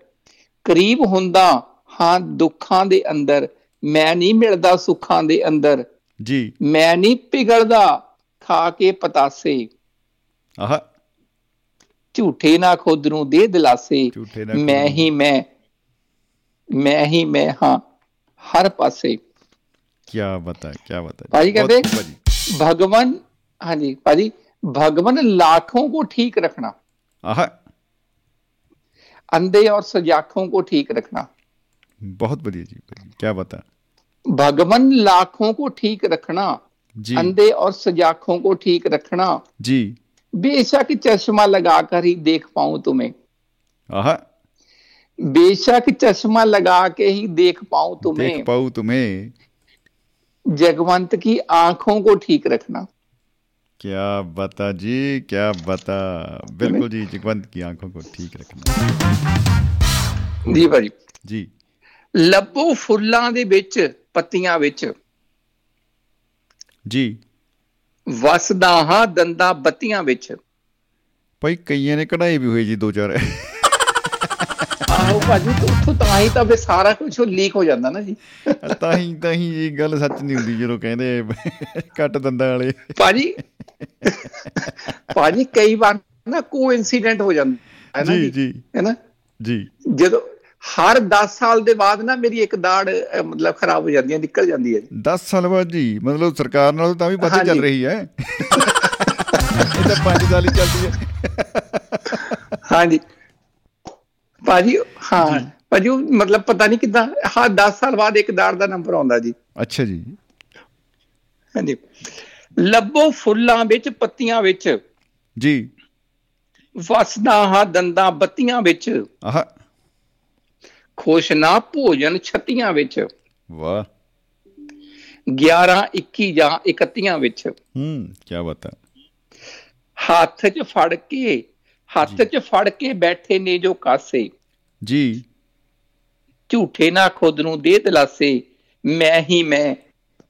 [SPEAKER 7] ਕਰੀਬ ਹੁੰਦਾ ਹਾਂ ਦੁੱਖਾਂ ਦੇ ਅੰਦਰ ਮੈਂ ਨਹੀਂ ਮਿਲਦਾ ਸੁੱਖਾਂ ਦੇ ਅੰਦਰ
[SPEAKER 2] ਜੀ
[SPEAKER 7] ਮੈਂ ਨਹੀਂ ਪਿਘਲਦਾ ਖਾ ਕੇ ਪਤਾਸੇ
[SPEAKER 2] ਆਹ
[SPEAKER 7] ਝੂਠੇ ਨਾ ਖੁਦ ਨੂੰ ਦੇ ਦਿਲਾਸੇ
[SPEAKER 2] ਝੂਠੇ ਨਾ
[SPEAKER 7] ਮੈਂ
[SPEAKER 2] ਖੁਦ ਨੂੰ।
[SPEAKER 7] ਹੀ ਮੈਂ ਮੈਂ ਹੀ ਮੈਂ ਹਾਂ ਹਰ ਪਾਸੇ
[SPEAKER 2] ਕੀ ਬਤਾ ਕੀ ਬਤਾ
[SPEAKER 7] ਭਾਜੀ ਕਹਿੰਦੇ-
[SPEAKER 2] ਭਾਜੀ
[SPEAKER 7] भगवान हाँ जी पाजी भगवान लाखों को ठीक रखना
[SPEAKER 2] ਆਹ
[SPEAKER 7] अंधे और सजाखों को ठीक रखना
[SPEAKER 2] बहुत बढ़िया जी क्या बता
[SPEAKER 7] भगवान लाखों को ठीक रखना
[SPEAKER 2] जी।
[SPEAKER 7] अंधे और सजाखों को ठीक रखना।
[SPEAKER 2] जी।
[SPEAKER 7] बेशक चश्मा लगाकर ही देख पाऊँ तुम्हें। बेशक चश्मा लगा के ही देख पाऊँ तुम्हें।
[SPEAKER 2] देख पाऊँ तुम्हें।
[SPEAKER 7] जगवंत की आँखों को ठीक रखना।
[SPEAKER 2] क्या बता जी क्या बता बिल्कुल जी जगवंत की आँखों को ठीक रखना।
[SPEAKER 7] जी भाई।
[SPEAKER 2] जी।
[SPEAKER 7] ਲੱਭੋ ਫੁੱਲਾਂ ਦੇ ਵਿੱਚ ਪੱਤੀਆਂ ਵਿੱਚ।
[SPEAKER 2] जी
[SPEAKER 7] ਵਸਦਾ ਹਾਂ ਦੰਦਾਂ ਬੱਤੀਆਂ ਵਿੱਚ।
[SPEAKER 2] ਭਾਈ ਕਈਆਂ ਨੇ ਕਢਾਈ ਵੀ ਹੋਈ ਜੀ ਦੋ ਚਾਰ।
[SPEAKER 7] ਆਹੋ ਭਾਜੀ ਤੇ ਉੱਥੋਂ ਤਾਂ ਹੀ ਤਾਂ ਫੇ ਸਾਰਾ ਕੁਝ ਲੀਕ ਹੋ ਜਾਂਦਾ ਨਾ ਜੀ।
[SPEAKER 2] ਤਾਂ ਹੀ ਤਾਂ ਹੀ ਜੀ ਗੱਲ ਸੱਚ ਨਹੀਂ ਹੁੰਦੀ ਜਦੋਂ ਕਹਿੰਦੇ ਕੱਟ ਦੰਦਾਂ ਵਾਲੇ।
[SPEAKER 7] ਭਾਜੀ ਭਾਜੀ ਕਈ ਵਾਰ ਨਾ ਕੋ ਇਨਸੀਡੈਂਟ ਹੋ ਜਾਂਦਾ ਹੈ ਨਾ
[SPEAKER 2] ਜੀ
[SPEAKER 7] ਜੀ
[SPEAKER 2] ਜੀ।
[SPEAKER 7] ਹੈ ਨਾ?
[SPEAKER 2] ਜੀ।
[SPEAKER 7] ਜਦੋਂ ਹਰ 10 ਸਾਲ ਦੇ ਬਾਅਦ ਨਾ ਮੇਰੀ ਇੱਕ ਦਾੜ ਮਤਲਬ ਖਰਾਬ ਹੋ ਜਾਂਦੀ ਹੈ ਨਿਕਲ ਜਾਂਦੀ ਹੈ
[SPEAKER 2] 10 ਸਾਲ ਬਾਅਦ ਜੀ ਮਤਲਬ ਸਰਕਾਰ ਨਾਲ ਤਾਂ ਵੀ
[SPEAKER 7] ਹਾਂਜੀ।
[SPEAKER 2] ਚੱਲ ਰਹੀ ਹੈ। ਇਹ ਤਾਂ 5 ਸਾਲ ਹੀ ਚੱਲਦੀ ਹੈ।
[SPEAKER 7] ਹਾਂਜੀ। ਭਾਜੀ ਹਾਂ ਭਾਜੀ ਉਹ ਮਤਲਬ ਪਤਾ ਨਹੀਂ ਕਿਦਾਂ ਹਾਂ 10 ਸਾਲ ਬਾਅਦ ਇੱਕ ਦਾੜ ਦਾ ਨੰਬਰ ਆਉਂਦਾ ਜੀ।
[SPEAKER 2] ਅੱਛਾ ਜੀ।
[SPEAKER 7] ਹਾਂਜੀ। ਲੱਭੋ ਫੁੱਲਾਂ ਵਿੱਚ ਪੱਤੀਆਂ ਵਿੱਚ।
[SPEAKER 2] ਜੀ।
[SPEAKER 7] ਵਸਦਾ ਹਾਂ ਦੰਦਾਂ ਬੱਤੀਆਂ ਵਿੱਚ।
[SPEAKER 2] ਆਹ।
[SPEAKER 7] ਖੁਸ਼ ਨਾ ਭੋਜਨ ਛੱਤੀਆਂ ਵਿੱਚ।
[SPEAKER 2] ਵਾਹ।
[SPEAKER 7] 11 21 ਜਾਂ 31 ਵਿੱਚ।
[SPEAKER 2] ਹੂੰ ਕੀ ਬਾਤ ਹੈ।
[SPEAKER 7] ਹੱਥ 'ਚ ਫੜ ਕੇ ਹੱਥ 'ਚ ਫੜ ਕੇ ਬੈਠੇ ਨੇ ਜੋ ਕਾਸੇ।
[SPEAKER 2] ਜੀ।
[SPEAKER 7] ਝੂਠੇ ਨਾ ਖੁਦ ਨੂੰ ਦੇ ਦਿਲਾਸੇ। ਮੈਂ ਹੀ ਮੈਂ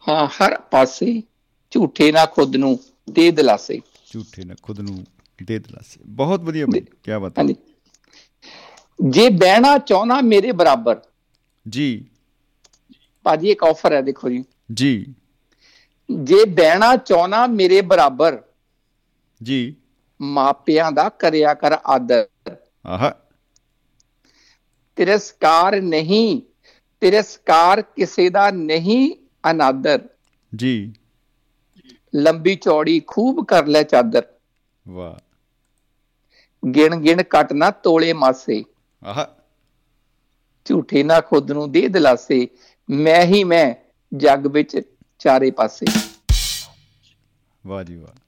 [SPEAKER 7] ਹਾਂ ਹਰ ਪਾਸੇ। ਝੂਠੇ ਨਾ ਖੁਦ ਨੂੰ ਦੇ ਦਿਲਾਸੇ।
[SPEAKER 2] ਝੂਠੇ ਨਾ ਖੁਦ ਨੂੰ ਦੇ ਦਲਾਸੇ। ਬਹੁਤ ਵਧੀਆ ਬਈ ਕੀ ਬਾਤ ਹੈ।
[SPEAKER 7] ਹਾਂਜੀ। ਜੇ ਬਹਿਣਾ ਚਾਹਣਾ ਮੇਰੇ ਬਰਾਬਰ।
[SPEAKER 2] ਜੀ।
[SPEAKER 7] ਭਾਜੀ ਇੱਕ ਆਫਰ ਹੈ ਦੇਖੋ ਜੀ।
[SPEAKER 2] ਜੀ।
[SPEAKER 7] ਜੇ ਬਹਿਣਾ ਚਾਹਣਾ ਮੇਰੇ ਬਰਾਬਰ
[SPEAKER 2] ਜੀ।
[SPEAKER 7] ਮਾਪਿਆਂ ਦਾ ਕਰਿਆ ਕਰ ਆਦਰ।
[SPEAKER 2] ਆਹ।
[SPEAKER 7] ਤਿਰਸਕਾਰ ਨਹੀਂ ਤਿਰਸਕਾਰ ਕਿਸੇ ਦਾ ਨਹੀਂ ਅਨਾਦਰ।
[SPEAKER 2] ਜੀ।
[SPEAKER 7] ਲੰਬੀ ਚੌੜੀ ਖੂਬ ਕਰ ਲੈ ਚਾਦਰ।
[SPEAKER 2] ਵਾਹ।
[SPEAKER 7] ਗਿਣ ਗਿਣ ਕੱਟ ਨਾ ਤੋਲੇ ਮਾਸੇ।
[SPEAKER 2] ਆਹ।
[SPEAKER 7] ਝੂਠੇ ਨਾ ਖੁਦ ਨੂੰ ਦੇ ਦਿਲਾਸੇ ਮੈਂ ਹੀ ਮੈਂ ਜੱਗ ਵਿੱਚ ਚਾਰੇ ਪਾਸੇ।
[SPEAKER 2] ਵਾਹ ਜੀ ਵਾਹ।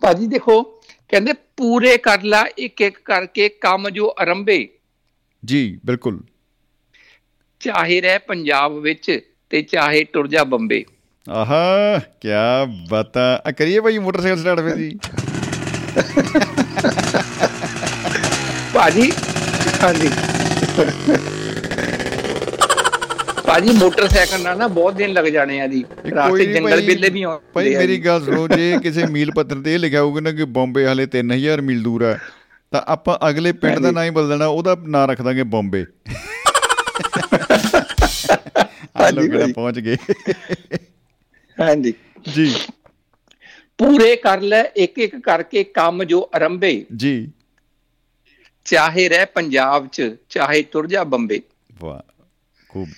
[SPEAKER 7] ਭਾਜੀ ਦੇਖੋ ਕਹਿੰਦੇ ਪੂਰੇ ਕਰ ਲਾ ਇੱਕ ਇੱਕ ਕਰਕੇ ਕੰਮ ਜੋ ਆਰੰਭੇ।
[SPEAKER 2] ਜੀ ਬਿਲਕੁਲ।
[SPEAKER 7] ਚਾਹੇ ਰਹਿ ਪੰਜਾਬ ਵਿੱਚ ਤੇ ਚਾਹੇ ਟੁਰ ਜਾ ਬੰਬੇ।
[SPEAKER 2] ਆਹਾ ਕੀ ਬਾਤਾਂ। ਆ ਕਰੀਏ ਭਾਈ ਮੋਟਰਸਾਈਕਲ ਸਟਾਰਟ ਫੇ ਜੀ।
[SPEAKER 7] ਭਾਜੀ ਹਾਂਜੀ। ਭਾਜੀ ਮੋਟਰਸਾਈਕਲ ਨਾਲ ਨਾ ਬਹੁਤ ਦਿਨ ਲੱਗ ਜਾਣੇ ਆ ਜੀ। ਰਾਸਤੇ
[SPEAKER 2] ਨੀ
[SPEAKER 7] ਜੰਗਲ ਬਿੱਲੇ ਵੀ ਆਉਂਦੇ
[SPEAKER 2] ਭਾਈ
[SPEAKER 7] ਆ
[SPEAKER 2] ਮੇਰੀ। ਗੱਲ ਸੁਣੋ ਜੇ ਕਿਸੇ ਮੀਲ ਪੱਤਰ ਤੇ ਇਹ ਲਿਖਿਆ ਹੋਊਗਾ ਨਾ ਕਿ ਬੰਬੇ ਹਲੇ 3000 ਮੀਲ ਦੂਰ ਹੈ ਤਾਂ ਆਪਾਂ ਅਗਲੇ ਪਿੰਡ ਦਾ। ਨਾਂ ਹੀ ਬਦਲ ਦੇਣਾ ਉਹਦਾ ਨਾਂ ਰੱਖ ਦਾਂਗੇ ਬੰਬੇ। ਆ
[SPEAKER 7] ਹਾਂਜੀ
[SPEAKER 2] ਲੋਕਾਂ
[SPEAKER 7] ਭਾਈ।
[SPEAKER 2] ਪਹੁੰਚ ਗਏ।
[SPEAKER 7] ਹਾਂਜੀ।
[SPEAKER 2] ਜੀ।
[SPEAKER 7] ਪੂਰੇ ਕਰ ਲੈ ਇੱਕ ਇੱਕ ਕਰਕੇ ਕੰਮ ਜੋ ਆਰੰਭੇ।
[SPEAKER 2] ਜੀ।
[SPEAKER 7] ਚਾਹੇ ਰਹਿ ਪੰਜਾਬ 'ਚ ਚਾਹੇ ਤੁਰ ਜਾ ਬੰਬੇ।
[SPEAKER 2] ਵਾਹ ਖੂਬ।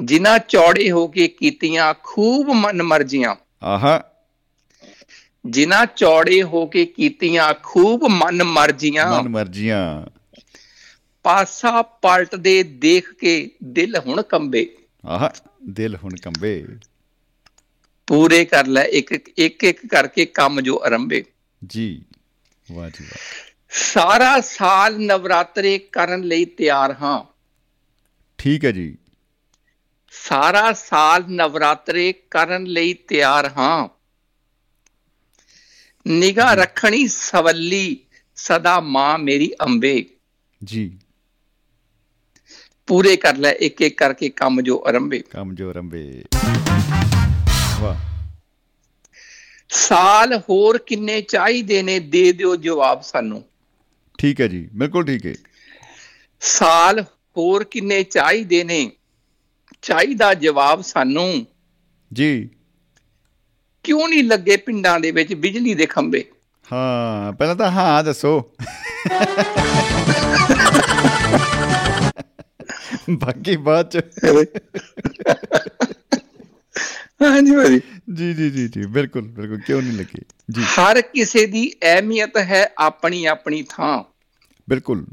[SPEAKER 7] ਜਿਨ੍ਹਾਂ ਚੌੜੇ ਹੋ ਕੇ ਕੀਤੀਆਂ ਖੂਬ ਮਨ ਮਰਜ਼ੀਆਂ।
[SPEAKER 2] ਆਹਾ।
[SPEAKER 7] ਜਿਨ੍ਹਾਂ ਚੌੜੇ ਹੋ ਕੇ ਕੀਤੀਆਂ ਖੂਬ ਮਨ ਮਰਜ਼ੀਆਂ।
[SPEAKER 2] ਮਨ ਮਰਜ਼ੀਆਂ।
[SPEAKER 7] ਪਾਸਾ ਪਲਟਦੇ ਦੇਖ ਕੇ ਦਿਲ ਹੁਣ ਕੰਬੇ।
[SPEAKER 2] ਆਹਾ ਦਿਲ ਹੁਣ ਕੰਬੇ।
[SPEAKER 7] ਪੂਰੇ ਕਰ ਲੈ ਇੱਕ ਇੱਕ ਇੱਕ ਕਰਕੇ ਕੰਮ ਜੋ ਆਰੰਭੇ
[SPEAKER 2] ਜੀ ਵਾਹ ਜੀ ਵਾਹ।
[SPEAKER 7] ਸਾਰਾ ਸਾਲ ਨਵਰਾਤਰੇ ਕਰਨ ਲਈ ਤਿਆਰ ਹਾਂ।
[SPEAKER 2] ਠੀਕ ਹੈ ਜੀ।
[SPEAKER 7] ਸਾਰਾ ਸਾਲ ਨਵਰਾਤਰੇ ਕਰਨ ਲਈ ਤਿਆਰ ਹਾਂ। ਨਿਗਾਹ ਰੱਖਣੀ ਸਵੱਲੀ ਸਦਾ ਮਾਂ ਮੇਰੀ ਅੰਬੇ।
[SPEAKER 2] ਜੀ।
[SPEAKER 7] ਪੂਰੇ ਕਰ ਲੈ ਇੱਕ ਇੱਕ ਕਰਕੇ ਕੰਮ ਜੋ ਆਰੰਭੇ।
[SPEAKER 2] ਕੰਮ ਜੋ ਰੰਬੇ ਵਾਹ।
[SPEAKER 7] ਸਾਲ ਹੋਰ ਕਿੰਨੇ ਚਾਹੀਦੇ ਨੇ ਦੇ ਦਿਓ ਜਵਾਬ ਸਾਨੂੰ।
[SPEAKER 2] ਠੀਕ ਹੈ ਜੀ ਬਿਲਕੁਲ ਠੀਕ ਹੈ।
[SPEAKER 7] ਸਾਲ ਹੋਰ ਕਿੰਨੇ ਚਾਹੀਦੇ ਨੇ? ਚਾਹੀਦਾ ਜਵਾਬ ਸਾਨੂੰ।
[SPEAKER 2] ਜੀ।
[SPEAKER 7] ਕਿਉਂ ਨਹੀਂ ਲੱਗੇ ਪਿੰਡਾਂ ਦੇ ਵਿੱਚ ਬਿਜਲੀ ਦੇ ਖੰਭੇ?
[SPEAKER 2] ਹਾਂ ਪਹਿਲਾਂ ਤਾਂ ਹਾਂ ਦੱਸੋ। ਬਾਕੀ ਬਾਅਦ ਚ।
[SPEAKER 7] ਹਾਂਜੀ ਭਾਜੀ।
[SPEAKER 2] ਜੀ ਜੀ ਜੀ ਜੀ ਬਿਲਕੁਲ ਬਿਲਕੁਲ ਕਿਉਂ ਨਹੀਂ ਲੱਗੇ? ਜੀ।
[SPEAKER 7] ਹਰ ਕਿਸੇ ਦੀ ਅਹਿਮੀਅਤ ਹੈ ਆਪਣੀ ਆਪਣੀ ਥਾਂ।
[SPEAKER 2] ਬਿਲਕੁਲ।